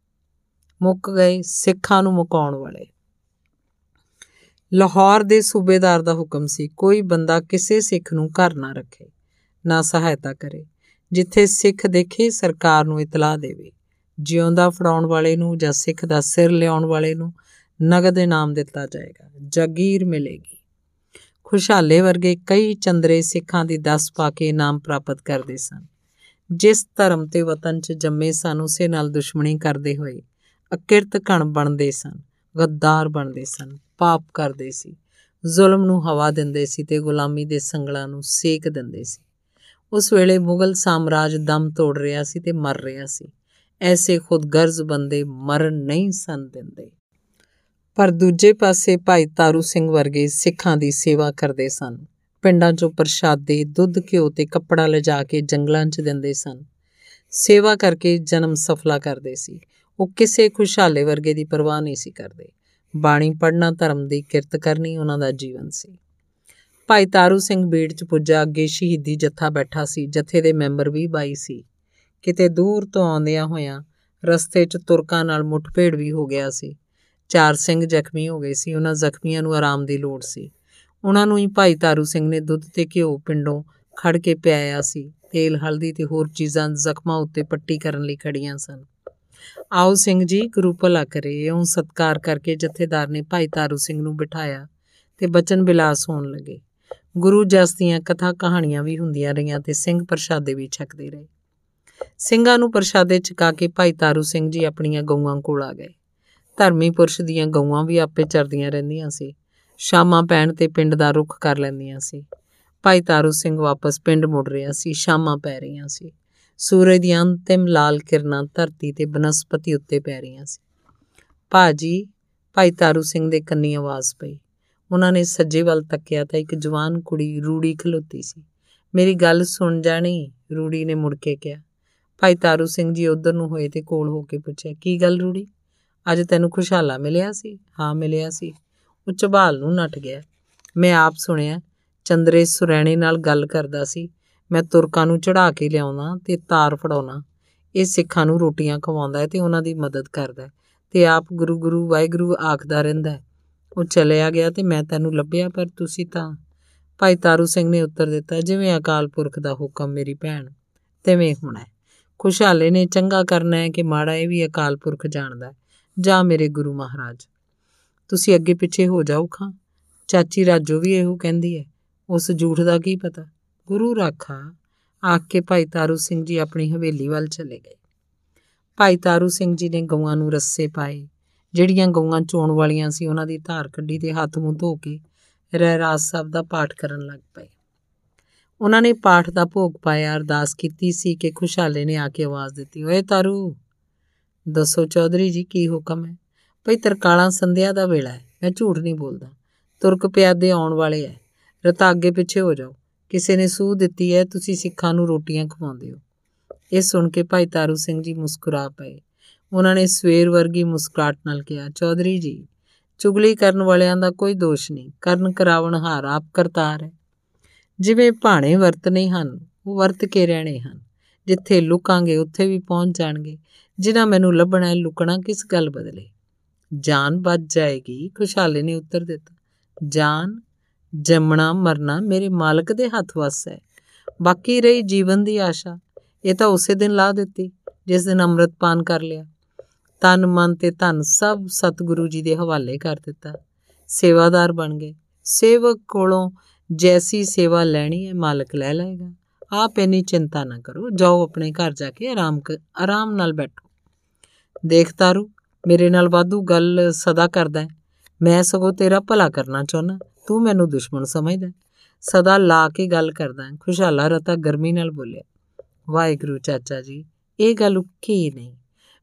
ਮੁੱਕ ਗਏ, ਸਿੱਖਾਂ ਨੂੰ ਮੁਕਾਉਣ ਵਾਲੇ। ਲਾਹੌਰ ਦੇ ਸੂਬੇਦਾਰ ਦਾ ਹੁਕਮ ਸੀ, ਕੋਈ ਬੰਦਾ ਕਿਸੇ ਸਿੱਖ ਨੂੰ ਘਰ ਨਾ ਰੱਖੇ, ਨਾ ਸਹਾਇਤਾ ਕਰੇ। ਜਿੱਥੇ ਸਿੱਖ ਦੇਖੇ, ਸਰਕਾਰ ਨੂੰ ਇਤਲਾਹ ਦੇਵੇ। ਜਿਉਂਦਾ ਫੜਾਉਣ ਵਾਲੇ ਨੂੰ ਜਾਂ ਸਿੱਖ ਦਾ ਸਿਰ ਲਿਆਉਣ ਵਾਲੇ ਨੂੰ ਨਗਦ ਇਨਾਮ ਦਿੱਤਾ ਜਾਏਗਾ, ਜਾਗੀਰ ਮਿਲੇਗੀ। ਖੁਸ਼ਹਾਲੇ ਵਰਗੇ ਕਈ ਚੰਦਰੇ ਸਿੱਖਾਂ ਦੀ 10 ਪਾ ਕੇ ਇਨਾਮ ਪ੍ਰਾਪਤ ਕਰਦੇ ਸਨ। ਜਿਸ ਧਰਮ ਤੇ ਵਤਨ 'ਚ ਜੰਮੇ ਸਨ ਉਸੇ ਨਾਲ ਦੁਸ਼ਮਣੀ ਕਰਦੇ ਹੋਏ ਅਕਿਰਤ ਕਣ ਬਣਦੇ ਸਨ, ਗੱਦਾਰ ਬਣਦੇ ਸਨ, ਪਾਪ ਕਰਦੇ ਸੀ, ਜ਼ੁਲਮ ਨੂੰ ਹਵਾ ਦਿੰਦੇ ਸੀ ਤੇ ਗੁਲਾਮੀ ਦੇ ਸੰਗਲਾਂ ਨੂੰ ਸੇਕ ਦਿੰਦੇ ਸੀ। ਉਸ ਵੇਲੇ ਮੁਗਲ ਸਾਮਰਾਜ ਦਮ ਤੋੜ ਰਿਹਾ ਸੀ ਤੇ ਮਰ ਰਿਹਾ ਸੀ। ਐਸੇ ਖੁਦਗਰਜ਼ ਬੰਦੇ ਮਰਨ ਨਹੀਂ ਸਨ ਦਿੰਦੇ। ਪਰ ਦੂਜੇ ਪਾਸੇ ਭਾਈ ਤਾਰੂ ਸਿੰਘ ਵਰਗੇ ਸਿੱਖਾਂ ਦੀ ਸੇਵਾ ਕਰਦੇ ਸਨ। ਪਿੰਡਾਂ 'ਚੋਂ ਪ੍ਰਸ਼ਾਦੇ, ਦੁੱਧ, ਘਿਓ ਤੇ ਕੱਪੜਾ ਲਿਜਾ ਕੇ ਜੰਗਲਾਂ 'ਚ ਦਿੰਦੇ ਸਨ। ਸੇਵਾ ਕਰਕੇ ਜਨਮ ਸਫਲਾ ਕਰਦੇ ਸੀ। ਉਹ ਕਿਸੇ ਖੁਸ਼ਹਾਲੇ ਵਰਗੇ ਦੀ ਪਰਵਾਹ ਨਹੀਂ ਸੀ ਕਰਦੇ। ਬਾਣੀ ਪੜਨਾ ਧਰਮ ਦੀ ਕਿਰਤ ਕਰਨੀ ਉਹਨਾਂ ਦਾ ਜੀਵਨ ਸੀ। ਭਾਈ ਤਾਰੂ ਸਿੰਘ ਬੀੜ 'ਚ ਪੁੱਜਾ, ਅੱਗੇ ਸ਼ਹੀਦੀ ਜੱਥਾ ਬੈਠਾ ਸੀ, ਜਥੇ ਦੇ ਮੈਂਬਰ ਵੀ ਬਾਈ ਸੀ। ਕਿਤੇ ਦੂਰ ਤੋਂ ਆਉਂਦਿਆਂ ਹੋਇਆਂ ਰਸਤੇ 'ਚ ਤੁਰਕਾਂ ਨਾਲ ਮੁੱਠਭੇੜ ਵੀ ਹੋ ਗਿਆ ਸੀ। ਚਾਰ ਸਿੰਘ ਜ਼ਖਮੀ ਹੋ ਗਏ ਸੀ ਉਹਨਾਂ ਜ਼ਖਮੀਆਂ ਨੂੰ ਆਰਾਮ ਦੀ ਲੋੜ ਸੀ। ਉਹਨਾਂ ਨੂੰ ਹੀ ਭਾਈ ਤਾਰੂ ਸਿੰਘ ਨੇ ਦੁੱਧ ਤੇ ਘਿਓ ਪਿੰਡੋਂ ਖੜ ਕੇ ਪਿਆਇਆ ਸੀ। ਤੇਲ, ਹਲਦੀ ਤੇ ਹੋਰ ਚੀਜ਼ਾਂ ਜ਼ਖਮਾਂ ਉੱਤੇ ਪੱਟੀ ਕਰਨ ਲਈ ਖੜੀਆਂ ਸਨ। ਆਓ ਸਿੰਘ ਜੀ, ਗੁਰੂ ਭਲਾ ਕਰੇ ਉਹ ਸਤਕਾਰ ਕਰਕੇ ਜਥੇਦਾਰ ਨੇ ਭਾਈ ਤਾਰੂ ਸਿੰਘ ਨੂੰ ਬਿਠਾਇਆ ਤੇ ਬਚਨ ਬਿਲਾਸ ਹੋਣ ਲੱਗੇ। ਗੁਰੂ ਜਸ ਦੀਆਂ ਕਥਾ ਕਹਾਣੀਆਂ ਵੀ ਹੁੰਦੀਆਂ ਰਹੀਆਂ ਤੇ ਸਿੰਘ ਪ੍ਰਸ਼ਾਦੇ ਵੀ ਛਕਦੇ ਰਹੇ। ਸਿੰਘਾਂ ਨੂੰ ਪ੍ਰਸ਼ਾਦੇ ਚਕਾ ਕੇ ਭਾਈ ਤਾਰੂ ਸਿੰਘ ਜੀ ਆਪਣੀਆਂ ਗਊਆਂ ਕੋਲ ਆ ਗਏ। ਧਰਮੀ ਪੁਰਸ਼ ਦੀਆਂ ਗਊਆਂ ਵੀ ਆਪੇ ਚਰਦੀਆਂ ਰਹਿੰਦੀਆਂ ਸੀ। ਸ਼ਾਮਾਂ ਪੈਣ ਤੇ ਪਿੰਡ ਦਾ ਰੁਖ ਕਰ ਲੈਂਦੀਆਂ ਸੀ। ਭਾਈ ਤਾਰੂ ਸਿੰਘ ਵਾਪਸ ਪਿੰਡ ਮੁੜ ਰਿਹਾ ਸੀ, ਸ਼ਾਮਾਂ ਪੈ ਰਹੀਆਂ ਸੀ। ਸੂਰਜ ਦੀਆਂ ਅੰਤਿਮ ਲਾਲ ਕਿਰਨਾਂ ਧਰਤੀ ਤੇ ਬਨਸਪਤੀ ਉੱਤੇ ਪੈ ਰਹੀਆਂ ਸੀ। ਭਾਜੀ ਭਾਈ ਤਾਰੂ ਸਿੰਘ ਦੇ ਕੰਨੀ ਆਵਾਜ਼ ਪਈ। ਉਹਨਾਂ ਨੇ ਸੱਜੇ ਵੱਲ ਤੱਕਿਆ ਤਾਂ ਇੱਕ ਜਵਾਨ ਕੁੜੀ ਰੂੜੀ ਖਲੋਤੀ ਸੀ। ਮੇਰੀ ਗੱਲ ਸੁਣ ਜਾਣੀ, ਰੂੜੀ ਨੇ ਮੁੜ ਕੇ ਕਿਹਾ। ਭਾਈ ਤਾਰੂ ਸਿੰਘ ਜੀ ਉਧਰ ਨੂੰ ਹੋਏ ਤੇ ਕੋਲ ਹੋ ਕੇ ਪੁੱਛਿਆ, ਕੀ ਗੱਲ ਰੂੜੀ? ਅੱਜ ਤੈਨੂੰ ਖੁਸ਼ਹਾਲਾ ਮਿਲਿਆ ਸੀ? ਹਾਂ, ਮਿਲਿਆ ਸੀ। ਉਹ ਚਬਾਲ ਨੂੰ ਨੱਟ ਗਿਆ। ਮੈਂ ਆਪ ਸੁਣਿਆ, ਚੰਦਰੇ ਸੁਰੈਣੇ ਨਾਲ ਗੱਲ ਕਰਦਾ ਸੀ। ਮੈਂ ਤੁਰਕਾਂ ਨੂੰ ਚੜਾ ਕੇ ਲਿਆਉਣਾ ਤੇ ਤਾਰ ਫੜਾਉਣਾ ਇਹ ਸਿੱਖਾਂ ਨੂੰ ਰੋਟੀਆਂ ਖਵਾਉਂਦਾ ਹੈ ਤੇ ਉਹਨਾਂ ਦੀ ਮਦਦ ਕਰਦਾ ਹੈ ਤੇ ਆਪ ਗੁਰੂ ਗੁਰੂ ਵਾਹਿਗੁਰੂ ਆਖਦਾ ਰਹਿੰਦਾ ਹੈ। ਉਹ ਚਲਿਆ ਗਿਆ ਤੇ ਮੈਂ ਤੈਨੂੰ ਲੱਭਿਆ, ਪਰ ਤੁਸੀਂ ਤਾਂ ਭਾਈ ਤਾਰੂ ਸਿੰਘ ਨੇ ਉੱਤਰ ਦਿੱਤਾ, ਜਿਵੇਂ ਅਕਾਲ ਪੁਰਖ ਦਾ ਹੁਕਮ, ਮੇਰੀ ਭੈਣ, ਤਿਵੇਂ ਹੋਣਾ ਹੈ। ਖੁਸ਼ਹਾਲੇ ਨੇ ਚੰਗਾ ਕਰਨਾ ਹੈ ਕਿ ਮਾੜਾ, ਇਹ ਵੀ ਅਕਾਲ ਪੁਰਖ ਜਾਣਦਾ ਹੈ। ਜਾਂ ਮੇਰੇ ਗੁਰੂ ਮਹਾਰਾਜ, ਤੁਸੀਂ ਅੱਗੇ ਪਿੱਛੇ ਹੋ ਜਾਓ ਖਾਂ। ਚਾਚੀ ਰਾਜੋ ਵੀ ਇਹੋ ਕਹਿੰਦੀ ਹੈ। ਉਸ ਝੂਠ ਦਾ ਕੀ ਪਤਾ? ਗੁਰੂ ਰਾਖਾ, ਆਖ ਕੇ ਭਾਈ ਤਾਰੂ ਸਿੰਘ ਜੀ ਆਪਣੀ ਹਵੇਲੀ ਵੱਲ ਚਲੇ ਗਏ। ਭਾਈ ਤਾਰੂ ਸਿੰਘ ਜੀ ਨੇ ਗਊਆਂ ਨੂੰ ਰੱਸੇ ਪਾਏ। ਜਿਹੜੀਆਂ ਗਊਆਂ ਚੋਣ ਵਾਲੀਆਂ ਸੀ, ਉਹਨਾਂ ਦੀ ਧਾਰ ਕੱਢੀ ਤੇ ਹੱਥ ਮੂੰਹ ਧੋ ਕੇ ਰਹਿਰਾਸ ਸਾਹਿਬ ਦਾ ਪਾਠ ਕਰਨ ਲੱਗ ਪਏ। ਉਹਨਾਂ ਨੇ ਪਾਠ ਦਾ ਭੋਗ ਪਾਇਆ, ਅਰਦਾਸ ਕੀਤੀ ਸੀ ਕਿ ਖੁਸ਼ਹਾਲੇ ਨੇ ਆ ਕੇ ਆਵਾਜ਼ ਦਿੱਤੀ, ਓਏ ਤਾਰੂ, ਦੱਸੋ ਚੌਧਰੀ ਜੀ ਕੀ ਹੁਕਮ ਹੈ? ਭਈ ਤਰਕਾਲਾਂ ਸੰਧਿਆ ਦਾ ਵੇਲਾ ਹੈ, ਮੈਂ ਝੂਠ ਨਹੀਂ ਬੋਲਦਾ। ਤੁਰਕ ਪਿਆਦੇ ਆਉਣ ਵਾਲੇ ਐ ਰਤਾ ਅੱਗੇ ਪਿੱਛੇ ਹੋ ਜਾਓ। ਕਿਸੇ ਨੇ ਸੂਹ ਦਿੱਤੀ ਹੈ, ਤੁਸੀਂ ਸਿੱਖਾਂ ਨੂੰ ਰੋਟੀਆਂ ਖਵਾਉਂਦੇ ਹੋ। ਇਹ ਸੁਣ ਕੇ ਭਾਈ ਤਾਰੂ ਸਿੰਘ ਜੀ ਮੁਸਕਰਾ ਪਏ। ਉਹਨਾਂ ਨੇ ਸਵੇਰ ਵਰਗੀ ਮੁਸਕਰਾਟ ਨਾਲ ਕਿਹਾ, ਚੌਧਰੀ ਜੀ, ਚੁਗਲੀ ਕਰਨ ਵਾਲਿਆਂ ਦਾ ਕੋਈ ਦੋਸ਼ ਨਹੀਂ। ਕਰਨ ਕਰਾਵਣ ਹਾਰ ਆਪ ਕਰਤਾਰ ਹੈ। ਜਿਵੇਂ ਭਾਣੇ ਵਰਤਨੇ ਹਨ, ਉਹ ਵਰਤ ਕੇ ਰਹਿਣੇ ਹਨ। ਜਿੱਥੇ ਲੁਕਾਂਗੇ, ਉੱਥੇ ਵੀ ਪਹੁੰਚ ਜਾਣਗੇ। ਜਿਨ੍ਹਾਂ ਮੈਨੂੰ ਲੱਭਣਾ ਹੈ, ਲੁਕਣਾ ਕਿਸ ਗੱਲ ਬਦਲੇ? ਜਾਨ ਬਚ ਜਾਏਗੀ, ਖੁਸ਼ਹਾਲੇ ਨੇ ਉੱਤਰ ਦਿੱਤਾ। ਜਾਨ, ਜੰਮਣਾ, ਮਰਨਾ ਮੇਰੇ ਮਾਲਕ ਦੇ ਹੱਥ ਵਸ ਹੈ। ਬਾਕੀ ਰਹੀ ਜੀਵਨ ਦੀ ਆਸ਼ਾ। ਇਹ ਤਾਂ ਉਸੇ ਦਿਨ ਲਾ ਦਿੱਤੀ, ਜਿਸ ਦਿਨ ਅੰਮ੍ਰਿਤ ਪਾਨ ਕਰ ਲਿਆ। ਤਨ ਮਨ ਤੇ ਧਨ ਸਭ ਸਤਿਗੁਰੂ ਜੀ ਦੇ ਹਵਾਲੇ ਕਰ ਦਿੱਤਾ। ਸੇਵਾਦਾਰ ਬਣ ਗਏ। ਸੇਵਕ ਕੋਲੋਂ ਜੈਸੀ ਸੇਵਾ ਲੈਣੀ ਹੈ, ਮਾਲਕ ਲੈ ਲਏਗਾ। ਆਪ ਇਨੀ ਚਿੰਤਾ ਨਾ ਕਰੋ। ਜਾਓ ਆਪਣੇ ਘਰ ਜਾ ਕੇ ਆਰਾਮ ਆਰਾਮ ਨਾਲ ਬੈਠੋ। ਦੇਖ ਤਾਰੂ, ਮੇਰੇ ਨਾਲ ਵਾਧੂ ਗੱਲ ਸਦਾ ਕਰਦਾ ਮੈਂ ਸਗੋਂ ਤੇਰਾ ਭਲਾ ਕਰਨਾ ਚਾਹੁੰਦਾ। ਤੂੰ ਮੈਨੂੰ ਦੁਸ਼ਮਣ ਸਮਝਦਾ ਸਦਾ ਲਾ ਕੇ ਗੱਲ ਕਰਦਾ ਖੁਸ਼ਹਾਲਾ ਰਤਾ ਗਰਮੀ ਨਾਲ ਬੋਲਿਆ। ਵਾਹਿਗੁਰੂ ਚਾਚਾ ਜੀ, ਇਹ ਗੱਲ ਕੀ ਨਹੀਂ?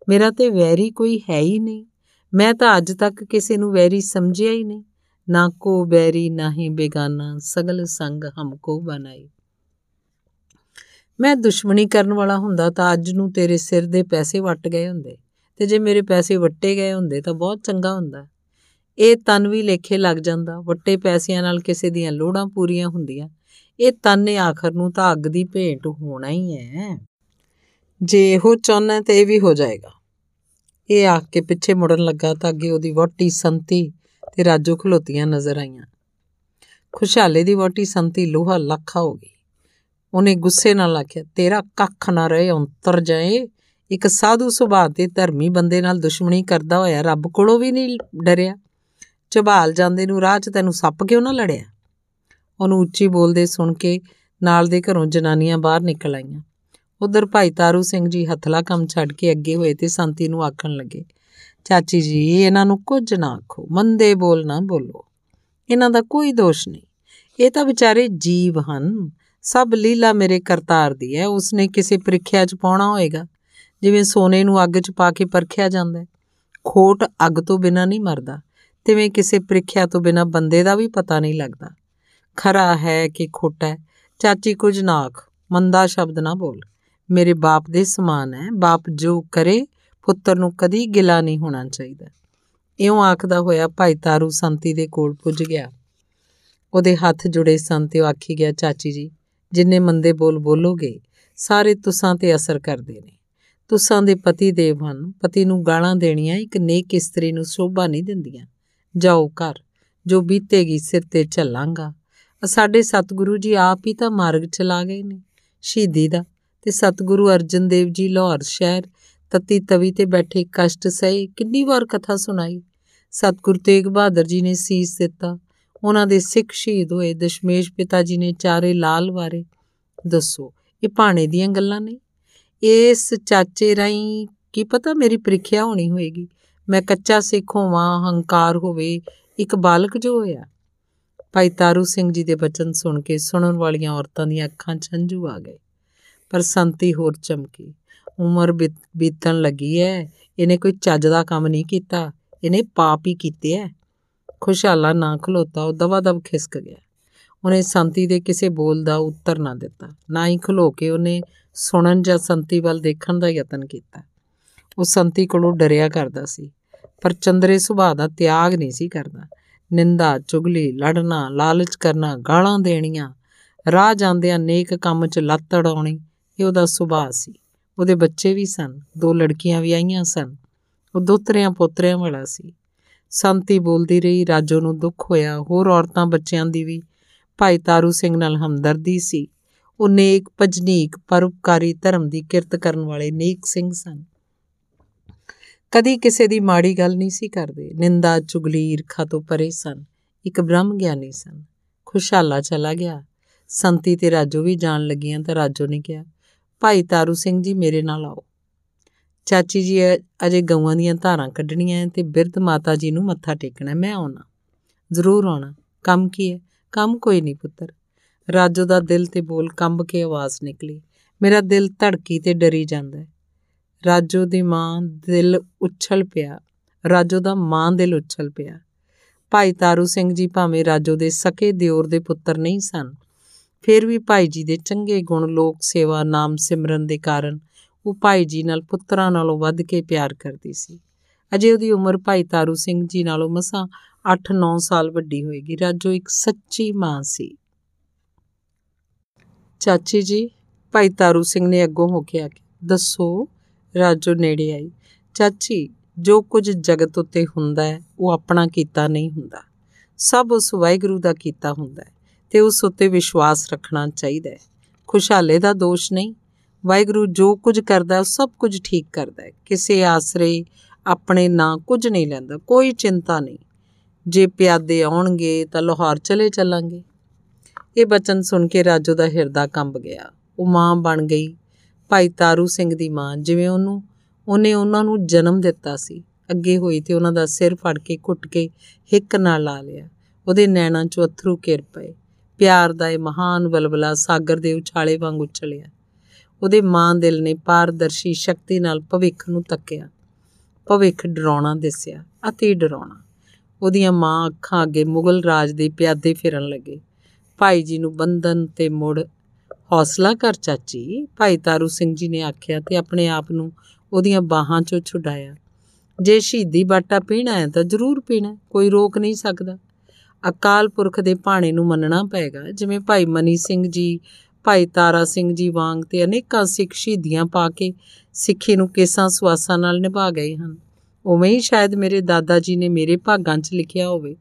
ਮੇਰਾ ਤੇ ਵੈਰੀ ਕੋਈ ਹੈ ਹੀ ਨਹੀਂ। ਮੈਂ ਤਾਂ ਅੱਜ ਤੱਕ ਕਿਸੇ ਨੂੰ ਵੈਰੀ ਸਮਝਿਆ ਹੀ ਨਹੀਂ। ਨਾ ਕੋ ਬੈਰੀ ਨਾ ਹੀ ਬੇਗਾਨਾ, ਸਗਲ ਸੰਗ ਹਮਕੋ ਬਨਾਈ ਮੈਂ ਦੁਸ਼ਮਣੀ ਕਰਨ ਵਾਲਾ ਹੁੰਦਾ ਤਾਂ ਅੱਜ ਨੂੰ ਤੇਰੇ ਸਿਰ ਦੇ ਪੈਸੇ ਵੱਟ ਗਏ ਹੁੰਦੇ। ਤੇ ਜੇ ਮੇਰੇ ਪੈਸੇ ਵੱਟੇ ਗਏ ਹੁੰਦੇ ਤਾਂ ਬਹੁਤ ਚੰਗਾ ਹੁੰਦਾ। ਇਹ ਤਨ ਵੀ ਲੇਖੇ ਲੱਗ ਜਾਂਦਾ। ਵੱਟੇ ਪੈਸਿਆਂ ਨਾਲ ਕਿਸੇ ਦੀਆਂ ਲੋੜਾਂ ਪੂਰੀਆਂ ਹੁੰਦੀਆਂ। ਇਹ ਤਨ ਨੇ ਆਖਰ ਨੂੰ ਤਾਂ ਅੱਗ ਦੀ ਭੇਂਟ ਹੋਣਾ ਹੀ ਹੈ। ਜੇ ਇਹੋ ਚਾਹਨਾ ਤੇ ਇਹ ਵੀ ਹੋ ਜਾਏਗਾ। ਇਹ ਆਖ ਕੇ ਪਿੱਛੇ ਮੁੜਨ ਲੱਗਾ ਤਾਂ ਅੱਗੇ ਉਹਦੀ ਵੋਟੀ ਸੰਤੀ ਤੇ ਰਾਜੋ ਖਲੋਤੀਆਂ ਨਜ਼ਰ ਆਈਆਂ। ਖੁਸ਼ਹਾਲੇ ਦੀ ਵੋਟੀ ਸੰਤੀ ਲੋਹਾ ਲੱਖਾ ਹੋ ਗਈ। ਉਹਨੇ ਗੁੱਸੇ ਨਾਲ ਆਖਿਆ, ਤੇਰਾ ਕੱਖ ਨਾ ਰਹੇ ਅੰਤਰ ਜਾਏ। ਇੱਕ ਸਾਧੂ ਸੁਭਾਅ ਤੇ ਧਰਮੀ ਬੰਦੇ ਨਾਲ ਦੁਸ਼ਮਣੀ ਕਰਦਾ ਹੋਇਆ ਰੱਬ ਕੋਲੋਂ ਵੀ ਨਹੀਂ ਡਰਿਆ। ਝਬਾਲ ਜਾਂਦੇ ਨੂੰ ਰਾਹ 'ਚ ਤੈਨੂੰ ਸੱਪ ਕਿਉਂ ਨਾ ਲੜਿਆ? ਉਹਨੂੰ ਉੱਚੀ ਬੋਲਦੇ ਸੁਣ ਕੇ ਨਾਲ ਦੇ ਘਰੋਂ ਜਨਾਨੀਆਂ ਬਾਹਰ ਨਿਕਲ ਆਈਆਂ। ਉਧਰ ਭਾਈ ਤਾਰੂ ਸਿੰਘ ਜੀ ਹੱਥਲਾ ਕੰਮ ਛੱਡ ਕੇ ਅੱਗੇ ਹੋਏ ਤੇ ਸੰਤੀ ਨੂੰ ਆਖਣ ਲੱਗੇ, ਚਾਚੀ ਜੀ, ਇਹਨਾਂ ਨੂੰ ਕੁਝ ਨਾ ਆਖੋ, ਮੰਦੇ ਬੋਲ ਨਾ ਬੋਲੋ। ਇਹਨਾਂ ਦਾ ਕੋਈ ਦੋਸ਼ ਨਹੀਂ। ਇਹ ਤਾਂ ਵਿਚਾਰੇ ਜੀਵ ਹਨ। ਸਭ ਲੀਲਾ ਮੇਰੇ ਕਰਤਾਰ ਦੀ ਹੈ। ਉਸਨੇ ਕਿਸੇ ਪ੍ਰੀਖਿਆ 'ਚ ਪਾਉਣਾ ਹੋਏਗਾ। ਜਿਵੇਂ ਸੋਨੇ ਨੂੰ ਅੱਗ 'ਚ ਪਾ ਕੇ ਪਰਖਿਆ ਜਾਂਦਾ ਹੈ। ਖੋਟ ਅੱਗ ਤੋਂ ਬਿਨਾ ਨਹੀਂ ਮਰਦਾ। ਤਿਵੇਂ ਕਿਸੇ ਪ੍ਰੀਖਿਆ ਤੋਂ ਬਿਨਾ ਬੰਦੇ ਦਾ ਵੀ ਪਤਾ ਨਹੀਂ ਲੱਗਦਾ। ਖਰਾ ਹੈ ਕਿ ਖੋਟਾ ਹੈ। ਚਾਚੀ ਕੁਝ ਨਾ ਆਖ, ਮੰਦਾ ਸ਼ਬਦ ਨਾ ਬੋਲ। ਮੇਰੇ ਬਾਪ ਦੇ ਸਮਾਨ ਹੈ। ਬਾਪ ਜੋ ਕਰੇ, ਪੁੱਤਰ ਨੂੰ ਕਦੀ ਗਿਲਾ ਨਹੀਂ ਹੋਣਾ ਚਾਹੀਦਾ। ਇਉਂ ਆਖਦਾ ਹੋਇਆ ਭਾਈ ਤਾਰੂ ਸੰਤੀ ਦੇ ਕੋਲ ਪੁੱਜ ਗਿਆ। ਉਹਦੇ ਹੱਥ ਜੁੜੇ ਸਨ ਤੇ ਆਖੀ ਗਿਆ, ਚਾਚੀ ਜੀ, ਜਿੰਨੇ ਮੰਦੇ ਬੋਲ ਬੋਲੋਗੇ, ਸਾਰੇ ਤੁਸਾਂ ਤੇ ਅਸਰ ਕਰਦੇ ਨੇ। ਤੁਸਾਂ ਦੇ ਪਤੀ ਦੇਵ ਹਨ। ਪਤੀ ਨੂੰ ਗਾਲਾਂ ਦੇਣੀਆਂ ਇੱਕ ਨੇਕ ਇਸਤਰੀ ਨੂੰ ਸ਼ੋਭਾ ਨਹੀਂ ਦਿੰਦੀਆਂ। ਜਾਓ ਘਰ, ਜੋ ਬੀਤੇਗੀ ਸਿਰ ਤੇ ਚੱਲਾਂਗਾ ਸਾਡੇ ਸਤਿਗੁਰੂ ਜੀ ਆਪ ਹੀ ਤਾਂ ਮਾਰਗ ਚਲਾ ਗਏ ਨੇ। ਸ਼ਹੀਦੀ ਦਾ ਤੇ ਸਤਿਗੁਰੂ ਅਰਜਨ ਦੇਵ ਜੀ ਲਾਹੌਰ ਸ਼ਹਿਰ ਤਤੀ ਤਵੀ ਤੇ ਬੈਠੇ ਕਸ਼ਟ ਸਹੀ ਕਿੰਨੀ ਵਾਰ ਕਥਾ ਸੁਣਾਈ। ਸਤਗੁਰ ਤੇਗ ਬਹਾਦਰ ਜੀ ਨੇ ਸੀਸ ਦਿੱਤਾ। ਉਹਨਾਂ ਦੇ ਸਿੱਖ ਸ਼ਹੀਦ ਹੋਏ। ਦਸ਼ਮੇਸ਼ ਪਿਤਾ ਜੀ ਨੇ ਚਾਰੇ ਲਾਲ ਵਾਰੇ। ਦੱਸੋ, ਇਹ ਭਾਣੇ ਦੀਆਂ ਗੱਲਾਂ ਨੇ? ਇਸ ਚਾਚੇ ਰਾਈ ਕੀ ਪਤਾ ਮੇਰੀ ਪ੍ਰੀਖਿਆ ਹੋਣੀ ਹੋਏਗੀ? ਮੈਂ ਕੱਚਾ ਸਿੱਖ ਹੋਵਾਂ, ਹੰਕਾਰ ਹੋਵੇ, ਇੱਕ ਬਾਲਕ ਜੋ ਹੋਇਆ। ਭਾਈ ਤਾਰੂ ਸਿੰਘ ਜੀ ਦੇ ਬਚਨ ਸੁਣ ਕੇ ਸੁਣਨ ਵਾਲੀਆਂ ਔਰਤਾਂ ਦੀਆਂ ਅੱਖਾਂ 'ਚ ਹੰਝੂ ਆ ਗਏ। ਪਰ ਸੰਤੀ ਹੋਰ ਚਮਕੀ। ਉਮਰ ਬੀਤਣ ਲੱਗੀ ਐ। ਇਹਨੇ ਕੋਈ ਚੱਜ ਦਾ ਕੰਮ ਨਹੀਂ ਕੀਤਾ। ਇਹਨੇ ਪਾਪ ਹੀ ਕੀਤੇ ਐ। ਖੁਸ਼ਹਾਲਾ ਨਾ ਖਲੋਤਾ, ਉਹ ਦਵਾ ਦਵ ਖਿਸਕ ਗਿਆ। ਉਹਨੇ ਸੰਤੀ ਦੇ ਕਿਸੇ ਬੋਲ ਦਾ ਉੱਤਰ ਨਾ ਦਿੱਤਾ। ਨਾ ਹੀ ਖਲੋ ਕੇ ਉਹਨੇ ਸੁਣਨ ਜਾਂ ਸੰਤੀ ਵੱਲ ਦੇਖਣ ਦਾ ਯਤਨ ਕੀਤਾ। ਉਹ ਸੰਤੀ ਕੋਲੋਂ ਡਰਿਆ ਕਰਦਾ ਸੀ। ਪਰ ਚੰਦਰੇ ਸੁਭਾਅ ਦਾ ਤਿਆਗ ਨਹੀਂ ਸੀ ਕਰਦਾ। ਨਿੰਦਾ, ਚੁਗਲੀ, ਲੜਨਾ, ਲਾਲਚ ਕਰਨਾ, ਗਾਲਾਂ ਦੇਣੀਆਂ। ਰਾਹ ਜਾਂਦਿਆਂ ਨੇਕ ਕੰਮ 'ਚ ਲੱਤ ਅੜਾਉਣੀ। ਇਹ ਉਹਦਾ ਸੁਭਾਅ ਸੀ। ਉਹਦੇ ਬੱਚੇ ਵੀ ਸਨ, ਦੋ ਲੜਕੀਆਂ ਵੀ ਆਈਆਂ ਸਨ। ਉਹ ਦੋਤਰਿਆਂ ਪੋਤਰਿਆਂ ਵਾਲਾ ਸੀ। ਸੰਤੀ ਬੋਲਦੀ ਰਹੀ, ਰਾਜੋ ਨੂੰ ਦੁੱਖ ਹੋਇਆ। ਹੋਰ ਔਰਤਾਂ ਬੱਚਿਆਂ ਦੀ ਵੀ ਭਾਈ ਤਾਰੂ ਸਿੰਘ ਨਾਲ ਹਮਦਰਦੀ ਸੀ। ਉਹ ਨੇਕ ਭਜਨੀਕ ਪਰਉਪਕਾਰੀ ਧਰਮ ਦੀ ਕਿਰਤ ਕਰਨ ਵਾਲੇ ਨੇਕ ਸਿੰਘ ਸਨ। ਕਦੀ ਕਿਸੇ ਦੀ ਮਾੜੀ ਗੱਲ ਨਹੀਂ ਸੀ ਕਰਦੇ। ਨਿੰਦਾ, ਚੁਗਲੀ, ਈਰਖਾ ਤੋਂ ਪਰੇ ਸਨ। ਇੱਕ ਬ੍ਰਹਮ ਗਿਆਨੀ ਸਨ। ਖੁਸ਼ਹਾਲਾ ਚਲਾ ਗਿਆ। ਸੰਤੀ ਤੇ ਰਾਜੋ ਵੀ ਜਾਣ ਲੱਗੀਆਂ ਤਾਂ ਰਾਜੋ ਨੇ ਕਿਹਾ ਭਾਈ ਤਾਰੂ ਸਿੰਘ ਜੀ ਮੇਰੇ ਨਾਲ ਆਓ। ਚਾਚੀ ਜੀ ਅਜੇ ਗਊਆਂ ਦੀਆਂ ਧਾਰਾਂ ਕੱਢਣੀਆਂ ਤੇ ਬਿਰਧ ਮਾਤਾ ਜੀ ਨੂੰ ਮੱਥਾ ਟੇਕਣਾ ਮੈਂ ਆਉਣਾ। ਜ਼ਰੂਰ ਆਉਣਾ। ਕੰਮ ਕੀ ਹੈ? ਕੰਮ ਕੋਈ ਨਹੀਂ ਪੁੱਤਰ। ਰਾਜੋ ਦਾ ਦਿਲ ਤੇ ਬੋਲ ਕੰਬ ਕੇ ਆਵਾਜ਼ ਨਿਕਲੀ। ਮੇਰਾ ਦਿਲ ਧੜਕੀ ਤੇ ਡਰੀ ਜਾਂਦਾ ਹੈ। ਰਾਜੋ ਦੀ ਮਾਂ ਦਿਲ ਉੱਛਲ ਪਿਆ। ਰਾਜੋ ਦਾ ਮਾਂ ਦਿਲ ਉੱਛਲ ਪਿਆ। ਭਾਈ ਤਾਰੂ ਸਿੰਘ ਜੀ ਭਾਵੇਂ ਰਾਜੋ ਦੇ ਸਕੇ ਦਿਓਰ ਦੇ ਪੁੱਤਰ ਨਹੀਂ ਸਨ ਫਿਰ ਵੀ ਭਾਈ ਜੀ ਦੇ ਚੰਗੇ ਗੁਣ, ਲੋਕ ਸੇਵਾ, ਨਾਮ ਸਿਮਰਨ ਦੇ ਕਾਰਨ ਉਹ ਭਾਈ ਜੀ ਨਾਲ ਪੁੱਤਰਾਂ ਨਾਲੋਂ ਵੱਧ ਕੇ ਪਿਆਰ ਕਰਦੀ ਸੀ। ਅਜੇ ਉਹਦੀ ਉਮਰ ਭਾਈ ਤਾਰੂ ਸਿੰਘ ਜੀ ਨਾਲੋਂ ਮਸਾਂ 8-9 ਸਾਲ ਵੱਡੀ ਹੋਏਗੀ। ਰਾਜੋ, ਇੱਕ ਸੱਚੀ ਮਾਂ ਸੀ। ਚਾਚੀ ਜੀ, ਭਾਈ ਤਾਰੂ ਸਿੰਘ ਨੇ ਅੱਗੋਂ ਹੋ ਕੇ ਆਖਿਆ ਦੱਸੋ, ਰਾਜੋ ਨੇੜੇ ਆਈ? ਚਾਚੀ, ਜੋ ਕੁਝ ਜਗਤ ਉੱਤੇ ਹੁੰਦਾ ਹੈ, ਉਹ ਆਪਣਾ ਕੀਤਾ ਨਹੀਂ ਹੁੰਦਾ। ਸਭ ਉਸ ਵਾਹਿਗੁਰੂ ਦਾ ਕੀਤਾ ਹੁੰਦਾ ਹੈ। ਤੇ ਉਸ ਉੱਤੇ ਵਿਸ਼ਵਾਸ ਰੱਖਣਾ ਚਾਹੀਦਾ ਹੈ। ਖੁਸ਼ਹਾਲੇ ਦਾ ਦੋਸ਼ ਨਹੀਂ। ਵਾਹਿਗੁਰੂ ਜੋ ਕੁਝ ਕਰਦਾ ਉਹ ਸਭ ਕੁਝ ਠੀਕ ਕਰਦਾ ਹੈ। ਕਿਸੇ ਆਸਰੇ ਆਪਣੇ ਨਾਂ ਕੁਝ ਨਹੀਂ ਲੈਂਦਾ, ਕੋਈ ਚਿੰਤਾ ਨਹੀਂ। ਜੇ ਪਿਆਦੇ ਆਉਣਗੇ ਤਾਂ ਲਾਹੌਰ ਚਲੇ ਚੱਲਾਂਗੇ। ਇਹ ਬਚਨ ਸੁਣ ਕੇ ਰਾਜੋ ਦਾ ਹਿਰਦਾ ਕੰਬ ਗਿਆ। ਉਹ ਮਾਂ ਬਣ ਗਈ। ਭਾਈ ਤਾਰੂ ਸਿੰਘ ਦੀ ਮਾਂ, ਜਿਵੇਂ ਉਹਨੂੰ, ਉਹਨੇ ਉਹਨਾਂ ਨੂੰ ਜਨਮ ਦਿੱਤਾ ਸੀ। ਅੱਗੇ ਹੋਈ ਤੇ ਉਹਨਾਂ ਦਾ ਸਿਰ ਫੜ ਕੇ ਘੁੱਟ ਕੇ ਹਿੱਕ ਨਾਲ ਲਾ ਲਿਆ। ਉਹਦੇ ਨੈਣਾਂ 'ਚੋਂ ਅਥਰੂ ਕਿਰ ਪਏ। ਪਿਆਰ ਦਾ ਇਹ ਮਹਾਨ ਬਲਬਲਾ ਸਾਗਰ ਦੇ ਉਛਾਲੇ ਵਾਂਗ ਉਛਲਿਆ। ਉਹਦੇ ਮਾਂ ਦਿਲ ਨੇ ਪਾਰਦਰਸ਼ੀ ਸ਼ਕਤੀ ਨਾਲ ਭਵਿੱਖ ਨੂੰ ਤੱਕਿਆ। ਭਵਿੱਖ ਡਰਾਉਣਾ ਦਿਸਿਆ ਅਤੀ ਡਰਾਉਣਾ। ਉਹਦੀਆਂ ਮਾਂ ਅੱਖਾਂ ਅੱਗੇ ਮੁਗਲ ਰਾਜ ਦੇ ਪਿਆਦੇ ਫਿਰਨ ਲੱਗੇ। ਭਾਈ ਜੀ ਨੂੰ ਬੰਧਨ ਤੇ ਮੁੜ ਹੌਸਲਾ ਕਰ ਚਾਚੀ, ਭਾਈ ਤਾਰੂ ਸਿੰਘ ਜੀ ਨੇ ਆਖਿਆ ਤੇ ਆਪਣੇ ਆਪ ਨੂੰ ਉਹਦੀਆਂ ਬਾਹਾਂ 'ਚੋਂ ਛੁਡਾਇਆ। ਜੇ ਸ਼ਹੀਦੀ ਬਾਟਾ ਪੀਣਾ ਹੈ ਤਾਂ ਜ਼ਰੂਰ ਪੀਣਾ ਕੋਈ ਰੋਕ ਨਹੀਂ ਸਕਦਾ। ਅਕਾਲ ਪੁਰਖ ਦੇ ਭਾਣੇ ਨੂੰ ਮੰਨਣਾ ਪਏਗਾ। ਜਿਵੇਂ ਭਾਈ ਮਨੀ ਸਿੰਘ ਜੀ, ਭਾਈ ਤਾਰਾ ਸਿੰਘ ਜੀ ਵਾਂਗ ਤੇ ਅਨੇਕਾਂ ਸਿੱਖ ਸ਼ਹੀਦੀਆਂ ਪਾ ਕੇ ਸਿੱਖੀ ਨੂੰ ਕੇਸਾਂ ਸੁਆਸਾਂ ਨਾਲ ਨਿਭਾ ਗਏ ਹਨ। ਉਵੇਂ ਹੀ ਸ਼ਾਇਦ ਮੇਰੇ ਦਾਦਾ ਜੀ ਨੇ ਮੇਰੇ ਭਾਗਾਂ 'ਚ ਲਿਖਿਆ ਹੋਵੇ,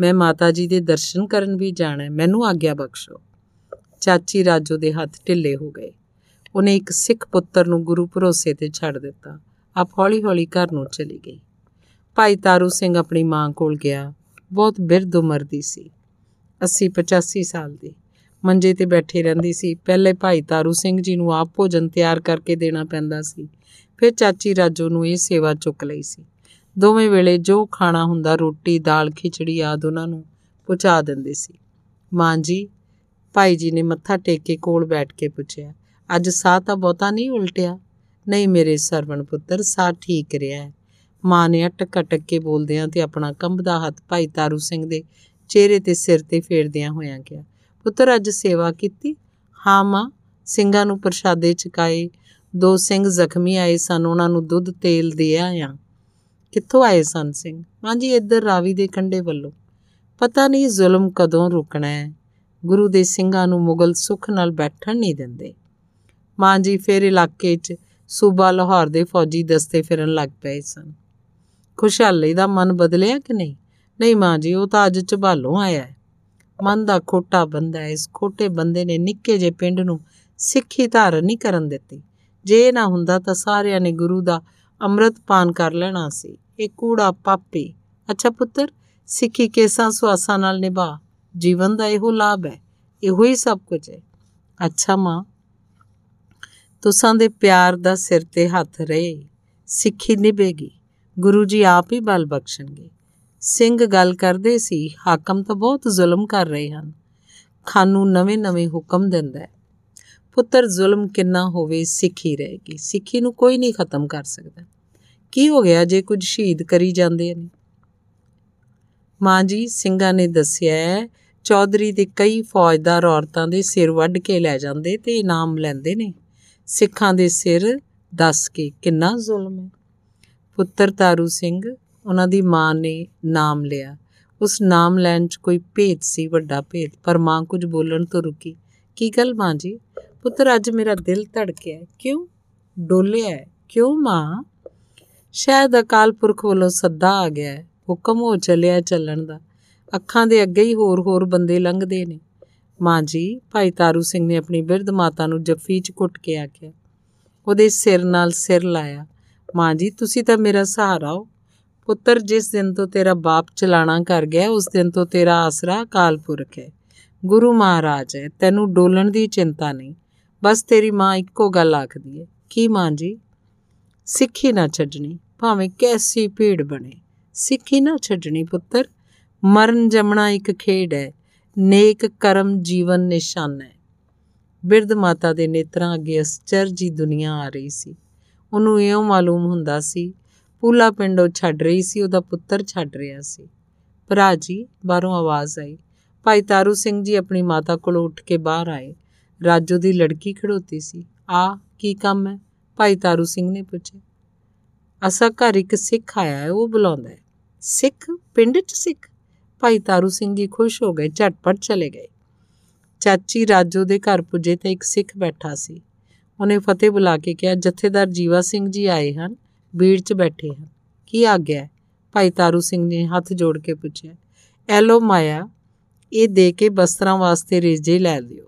ਮੈਂ ਮਾਤਾ ਜੀ ਦੇ ਦਰਸ਼ਨ ਕਰਨ ਵੀ ਜਾਣਾ ਮੈਨੂੰ ਆਗਿਆ ਬਖਸ਼ੋ। ਚਾਚੀ ਰਾਜੋ ਦੇ ਹੱਥ ਢਿੱਲੇ ਹੋ ਗਏ। ਉਹਨੇ ਇੱਕ ਸਿੱਖ ਪੁੱਤਰ ਨੂੰ ਗੁਰੂ ਭਰੋਸੇ ਤੇ ਛੱਡ ਦਿੱਤਾ। ਆਪ ਹੌਲੀ-ਹੌਲੀ ਘਰ ਨੂੰ ਚਲੀ ਗਈ। ਭਾਈ ਤਾਰੂ ਸਿੰਘ ਆਪਣੀ ਮਾਂ ਕੋਲ ਗਿਆ। ਬਹੁਤ ਬਿਰਧ ਉਮਰ ਦੀ ਸੀ 80 85 ਸਾਲ ਦੀ। ਮੰਜੇ ਤੇ ਬੈਠੀ ਰਹਿੰਦੀ ਸੀ। ਪਹਿਲੇ ਭਾਈ ਤਾਰੂ ਸਿੰਘ ਜੀ ਨੂੰ ਆਪ ਭੋਜਨ ਤਿਆਰ ਕਰਕੇ ਦੇਣਾ ਪੈਂਦਾ ਸੀ। ਫਿਰ ਚਾਚੀ ਰਾਜੋ ਨੂੰ ਇਹ ਸੇਵਾ ਚੁੱਕ ਲਈ ਸੀ। ਦੋਵੇਂ ਵੇਲੇ ਜੋ ਖਾਣਾ ਹੁੰਦਾ, ਰੋਟੀ, ਦਾਲ, ਖਿਚੜੀ ਆਦ ਉਹਨਾਂ ਨੂੰ ਪਹੁੰਚਾ ਦਿੰਦੇ ਸੀ। ਮਾਂ ਜੀ, ਭਾਈ ਜੀ ਨੇ ਮੱਥਾ ਟੇਕ ਕੇ ਕੋਲ ਬੈਠ ਕੇ ਪੁੱਛਿਆ, ਅੱਜ ਸਾਹ ਤਾਂ ਬਹੁਤਾ ਨਹੀਂ ਉਲਟਿਆ? ਨਹੀਂ ਮੇਰੇ ਸਰਵਣ ਪੁੱਤਰ, ਸਾਹ ਠੀਕ ਰਿਹਾ ਹੈ। ਮਾਂ ਨੇ ਅਟਕ ਅਟਕ ਕੇ ਬੋਲਦਿਆਂ ਤੇ ਆਪਣਾ ਕੰਬਦਾ ਹੱਥ ਭਾਈ ਤਾਰੂ ਸਿੰਘ ਦੇ ਚਿਹਰੇ ਤੇ ਸਿਰ ਤੇ ਫੇਰਦਿਆਂ ਹੋਇਆਂ ਕਿਹਾ, ਪੁੱਤਰ, ਅੱਜ ਸੇਵਾ ਕੀਤੀ? ਹਾਂ ਮਾਂ, ਸਿੰਘਾਂ ਨੂੰ ਪ੍ਰਸ਼ਾਦੇ ਚਕਾਏ। ਦੋ ਸਿੰਘ ਜ਼ਖਮੀ ਆਏ ਸਨ, ਉਹਨਾਂ ਨੂੰ ਦੁੱਧ, ਤੇਲ ਦੇ ਆਇਆ। ਕਿੱਥੋਂ ਆਏ ਸਨ ਸਿੰਘ? ਮਾਂ ਜੀ, ਇੱਧਰ ਰਾਵੀ ਦੇ ਕੰਢੇ ਵੱਲੋਂ। ਪਤਾ ਨਹੀਂ ਜ਼ੁਲਮ ਕਦੋਂ ਰੁਕਣਾ ਹੈ। ਗੁਰੂ ਦੇ ਸਿੰਘਾਂ ਨੂੰ ਮੁਗਲ ਸੁਖ ਨਾਲ ਬੈਠਣ ਨਹੀਂ ਦਿੰਦੇ। ਮਾਂ ਜੀ, ਫਿਰ ਇਲਾਕੇ 'ਚ ਸੂਬਾ ਲਾਹੌਰ ਦੇ ਫੌਜੀ ਦਸਤੇ ਫਿਰਨ ਲੱਗ ਪਏ ਸਨ। ਖੁਸ਼ਹਾਲੀ ਦਾ ਮਨ ਬਦਲਿਆ ਕਿ ਨਹੀਂ? ਨਹੀਂ ਮਾਂ ਜੀ, ਉਹ ਤਾਂ ਅੱਜ ਝਬਾਲੋਂ ਆਇਆ ਹੈ। ਮਨ ਦਾ ਖੋਟਾ ਬੰਦਾ ਇਸ ਖੋਟੇ ਬੰਦੇ ਨੇ ਨਿੱਕੇ ਜੇ ਪਿੰਡ ਨੂੰ ਸਿੱਖੀ ਧਾਰਨ ਨਹੀਂ ਕਰਨ ਦਿੱਤੀ। ਜੇ ਇਹ ਨਾ ਹੁੰਦਾ ਤਾਂ ਸਾਰਿਆਂ ਨੇ ਗੁਰੂ ਦਾ ਅੰਮ੍ਰਿਤ ਪਾਨ ਕਰ ਲੈਣਾ ਸੀ। ਇਹ ਕੂੜਾ ਪਾਪੀ। ਅੱਛਾ ਪੁੱਤਰ, ਸਿੱਖੀ ਕੇਸਾਂ ਸੁਆਸਾਂ ਨਾਲ ਨਿਭਾ। ਜੀਵਨ ਦਾ ਇਹੋ ਲਾਭ ਹੈ। ਇਹੋ ਹੀ ਸਭ ਕੁਝ ਹੈ। ਅੱਛਾ ਮਾਂ, ਤੁਸਾਂ ਦੇ ਪਿਆਰ ਦਾ ਸਿਰ ਤੇ ਹੱਥ ਰਹੇ। ਸਿੱਖੀ ਨਿਭੇਗੀ। ਗੁਰੂ ਜੀ ਆਪ ਹੀ ਬਲ ਬਖਸ਼ਣਗੇ। ਸਿੰਘ ਗੱਲ ਕਰਦੇ ਸੀ, ਹਾਕਮ ਤਾਂ ਬਹੁਤ ਜ਼ੁਲਮ ਕਰ ਰਹੇ ਹਨ। ਖਾਨੂ ਨਵੇਂ-ਨਵੇਂ ਹੁਕਮ ਦਿੰਦਾ ਹੈ। ਪੁੱਤਰ ਜ਼ੁਲਮ ਕਿੰਨਾ ਹੋਵੇ, ਸਿੱਖੀ ਰਹੇਗੀ। ਸਿੱਖੀ ਨੂੰ ਕੋਈ ਨਹੀਂ ਖਤਮ ਕਰ ਸਕਦਾ। ਕੀ ਹੋ ਗਿਆ ਜੇ ਕੁਝ ਸ਼ਹੀਦ ਕਰੀ ਜਾਂਦੇ ਨੇ? ਮਾਂ ਜੀ, ਸਿੰਘਾਂ ਨੇ ਦੱਸਿਆ ਚੌਧਰੀ ਦੇ ਕਈ ਫੌਜਦਾਰ ਔਰਤਾਂ ਦੇ ਸਿਰ ਵੱਢ ਕੇ ਲੈ ਜਾਂਦੇ ਤੇ ਇਨਾਮ ਲੈਂਦੇ ਨੇ। ਸਿੱਖਾਂ ਦੇ ਸਿਰ ਦੱਸ ਕੇ ਕਿੰਨਾ ਜ਼ੁਲਮ ਹੈ। ਪੁੱਤਰ ਤਾਰੂ ਸਿੰਘ ਉਹਨਾਂ ਦੀ ਮਾਂ ਨੇ ਨਾਮ ਲਿਆ। ਉਸ ਨਾਮ ਲੈਣ 'ਚ ਕੋਈ ਭੇਦ ਸੀ, ਵੱਡਾ ਭੇਦ, ਪਰ ਮਾਂ ਕੁਝ ਬੋਲਣ ਤੋਂ ਰੁਕੀ। ਕੀ ਗੱਲ ਮਾਂ ਜੀ? ਪੁੱਤਰ, ਅੱਜ ਮੇਰਾ ਦਿਲ ਧੜਕਿਆ ਕਿਉਂ? ਡੋਲਿਆ ਕਿਉਂ ਮਾਂ? ਸ਼ਾਇਦ ਅਕਾਲ ਪੁਰਖ ਵੱਲੋਂ ਸੱਦਾ ਆ ਗਿਆ ਹੈ। ਹੁਕਮ ਹੋ ਚੱਲਿਆ ਚੱਲਣ ਦਾ। ਅੱਖਾਂ ਦੇ ਅੱਗੇ ਹੀ ਹੋਰ-ਹੋਰ ਬੰਦੇ ਲੰਘਦੇ ਨੇ। ਮਾਂ ਜੀ, ਭਾਈ ਤਾਰੂ ਸਿੰਘ ਨੇ ਆਪਣੀ ਬਿਰਧ ਮਾਤਾ ਨੂੰ ਜੱਫੀ 'ਚ ਕੁੱਟ ਕੇ ਆਖਿਆ। ਉਹਦੇ ਸਿਰ ਨਾਲ ਸਿਰ ਲਾਇਆ। ਮਾਂ ਜੀ, ਤੁਸੀਂ ਤਾਂ ਮੇਰਾ ਸਹਾਰਾ ਹੋ। ਪੁੱਤਰ, ਜਿਸ ਦਿਨ ਤੋਂ ਤੇਰਾ ਬਾਪ ਚਲਾਣਾ ਕਰ ਗਿਆ, ਉਸ ਦਿਨ ਤੋਂ ਤੇਰਾ ਆਸਰਾ ਅਕਾਲ ਪੁਰਖ ਹੈ। ਗੁਰੂ ਮਹਾਰਾਜ ਹੈ, ਤੈਨੂੰ ਡੋਲਣ ਦੀ ਚਿੰਤਾ ਨਹੀਂ। ਬਸ ਤੇਰੀ ਮਾਂ ਇੱਕੋ ਗੱਲ ਆਖਦੀ ਹੈ। ਕੀ ਮਾਂ ਜੀ? ਸਿੱਖੀ ਨਾ ਛੱਡਣੀ, ਭਾਵੇਂ ਕੈਸੀ ਭੀੜ ਬਣੇ। ਸਿੱਖੀ ਨਾ ਛੱਡਣੀ ਪੁੱਤਰ, ਮਰਨ ਜਮਣਾ ਇੱਕ ਖੇਡ ਹੈ, ਨੇਕ ਕਰਮ ਜੀਵਨ ਨਿਸ਼ਾਨ ਹੈ। ਬਿਰਧ ਮਾਤਾ ਦੇ ਨੇਤਰਾਂ ਅੱਗੇ ਅਸਚਰਜੀ ਦੁਨੀਆ ਆ ਰਹੀ ਸੀ। ਉਹਨੂੰ ਇਉਂ ਮਾਲੂਮ ਹੁੰਦਾ ਸੀ, ਪੂਲਾ ਪਿੰਡੋਂ ਛੱਡ ਰਹੀ ਸੀ, ਉਹਦਾ ਪੁੱਤਰ ਛੱਡ ਰਿਹਾ ਸੀ। ਭਰਾ ਜੀ, ਬਾਹਰੋਂ ਆਵਾਜ਼ ਆਈ। ਭਾਈ ਤਾਰੂ ਸਿੰਘ ਜੀ ਆਪਣੀ ਮਾਤਾ ਕੋਲ ਉੱਠ ਕੇ ਬਾਹਰ ਆਏ। ਰਾਜੂ ਦੀ ਲੜਕੀ ਖੜੋਤੀ ਸੀ। ਆ, ਕੀ ਕੰਮ ਹੈ? ਭਾਈ ਤਾਰੂ ਸਿੰਘ ਨੇ ਪੁੱਛਿਆ। ਅਸਾ ਘਰ ਇੱਕ ਸਿੱਖ ਆਇਆ ਹੈ, ਉਹ ਬੁਲਾਉਂਦਾ ਹੈ। ਸਿੱਖ? ਪਿੰਡ 'ਚ ਸਿੱਖ? ਭਾਈ ਤਾਰੂ ਸਿੰਘ ਜੀ ਖੁਸ਼ ਹੋ ਗਏ, ਝਟਪਟ ਚਲੇ ਗਏ। ਚਾਚੀ ਰਾਜੂ ਦੇ ਘਰ ਪੁੱਜੇ ਤੇ ਇੱਕ ਸਿੱਖ ਬੈਠਾ ਸੀ। ਉਹਨੇ ਫਤਿਹ ਬੁਲਾ ਕੇ ਕਿਹਾ, ਜਥੇਦਾਰ ਜੀਵਾ ਸਿੰਘ ਜੀ ਆਏ ਹਨ ਭੀੜ 'ਚ ਬੈਠੇ ਹਨ। ਕੀ ਆਗਿਆ ਭਾਈ ਤਾਰੂ ਸਿੰਘ ਨੇ ਹੱਥ ਜੋੜ ਕੇ ਪੁੱਛਿਆ ਐਲੋ ਮਾਇਆ, ਇਹ ਦੇ ਕੇ ਬਸਤਰਾਂ ਵਾਸਤੇ ਰੇਜੇ ਲੈ ਲਿਓ।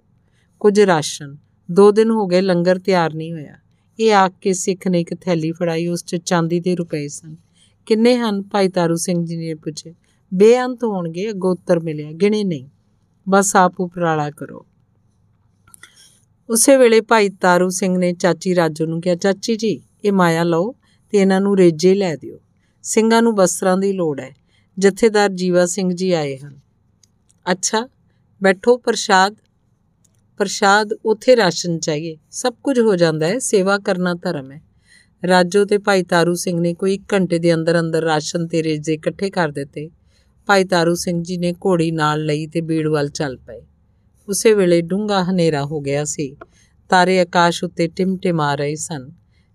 ਕੁਝ ਰਾਸ਼ਨ, ਦੋ ਦਿਨ ਹੋ ਗਏ ਲੰਗਰ ਤਿਆਰ ਨਹੀਂ ਹੋਇਆ। ਇਹ ਆਖ ਕੇ ਸਿੱਖ ਨੇ ਇੱਕ ਥੈਲੀ ਫੜਾਈ, ਉਸ 'ਚ ਚਾਂਦੀ ਦੇ ਰੁਪਏ ਸਨ। ਕਿੰਨੇ ਹਨ? ਭਾਈ ਤਾਰੂ ਸਿੰਘ ਜੀ ਨੇ ਪੁੱਛਿਆ, ਬੇਅੰਤ ਹੋਣਗੇ, ਅੱਗੋਂ ਉੱਤਰ ਮਿਲਿਆ, ਗਿਣੇ ਨਹੀਂ। ਬਸ ਆਪ ਉਪਰਾਲਾ ਕਰੋ। ਉਸੇ ਵੇਲੇ ਭਾਈ ਤਾਰੂ ਸਿੰਘ ਨੇ ਚਾਚੀ ਰਾਜੂ ਨੂੰ ਕਿਹਾ, ਚਾਚੀ ਜੀ, ਇਹ ਮਾਇਆ ਲਓ ਤੇ ਇਹਨਾਂ ਨੂੰ ਰੇਜੇ ਲੈ ਦਿਓ। ਸਿੰਘਾਂ ਨੂੰ ਬਸਤਰਾਂ ਦੀ ਲੋੜ ਹੈ। ਜਥੇਦਾਰ ਜੀਵਾ ਸਿੰਘ ਜੀ ਆਏ ਹਨ। ਅੱਛਾ, ਬੈਠੋ ਪ੍ਰਸ਼ਾਦ। ਪ੍ਰਸ਼ਾਦ ਉਥੇ ਰਾਸ਼ਨ ਚਾਹੀਏ। ਸਭ ਕੁਝ ਹੋ ਜਾਂਦਾ ਹੈ, ਸੇਵਾ ਕਰਨਾ ਧਰਮ ਹੈ। ਰਾਜੋ ਤੇ ਭਾਈ ਤਾਰੂ ਸਿੰਘ ਨੇ ਕੋਈ 1 ਘੰਟੇ ਦੇ ਅੰਦਰ ਅੰਦਰ ਰਾਸ਼ਨ ਤੇ ਰੇਜੇ ਇਕੱਠੇ ਕਰ ਦਿੱਤੇ। ਭਾਈ ਤਾਰੂ ਸਿੰਘ ਜੀ ਨੇ ਘੋੜੀ ਨਾਲ ਲਈ ਤੇ ਬੀੜ ਵੱਲ ਚੱਲ ਪਏ। ਉਸੇ ਵੇਲੇ ਡੂੰਗਾ ਹਨੇਰਾ ਹੋ ਗਿਆ ਸੀ। ਤਾਰੇ ਆਕਾਸ਼ ਉੱਤੇ ਟਿਮਟਿਮਾ ਰਹੇ ਸਨ।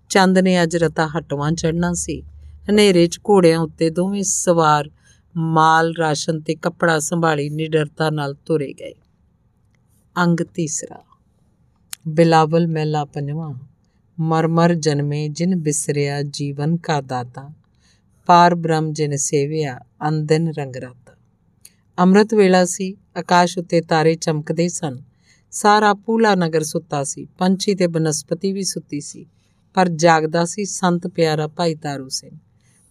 ਚੰਦ ਨੇ ਅੱਜ ਰਤਾ ਹਟਵਾਂ ਚੜਨਾ ਸੀ। ਹਨੇਰੇ 'ਚ ਘੋੜਿਆਂ ਉੱਤੇ ਦੋਵੇਂ ਸਵਾਰ ਮਾਲ ਰਾਸ਼ਨ ਤੇ ਕੱਪੜਾ ਸੰਭਾਲੀ ਨਿਡਰਤਾ ਨਾਲ ਤੁਰੇ ਗਏ। ਅੰਗ ਤੀਸਰਾ। ਬਿਲਾਵਲ ਮਹਿਲਾ ਪੰਜਵਾਂ। ਮਰਮਰ ਜਨਮੇ ਜਿਨ ਬਿਸਰਿਆ ਜੀਵਨ ਕਾ ਦਾਤਾ। ਪਾਰ ਬ੍ਰਹਮ ਜਿਨ ਸੇਵਿਆ ਅੰਦਨ ਰੰਗ ਰਾਤਾ। ਅੰਮ੍ਰਿਤ ਵੇਲਾ ਸੀ। ਆਕਾਸ਼ ਉੱਤੇ ਤਾਰੇ ਚਮਕਦੇ ਸਨ। ਸਾਰਾ ਪੂਲਾ ਨਗਰ ਸੁੱਤਾ ਸੀ। ਪੰਛੀ ਤੇ ਬਨਸਪਤੀ ਵੀ ਸੁੱਤੀ ਸੀ। ਪਰ ਜਾਗਦਾ ਸੀ ਸੰਤ ਪਿਆਰਾ ਭਾਈ ਤਾਰੂ ਸਿੰਘ।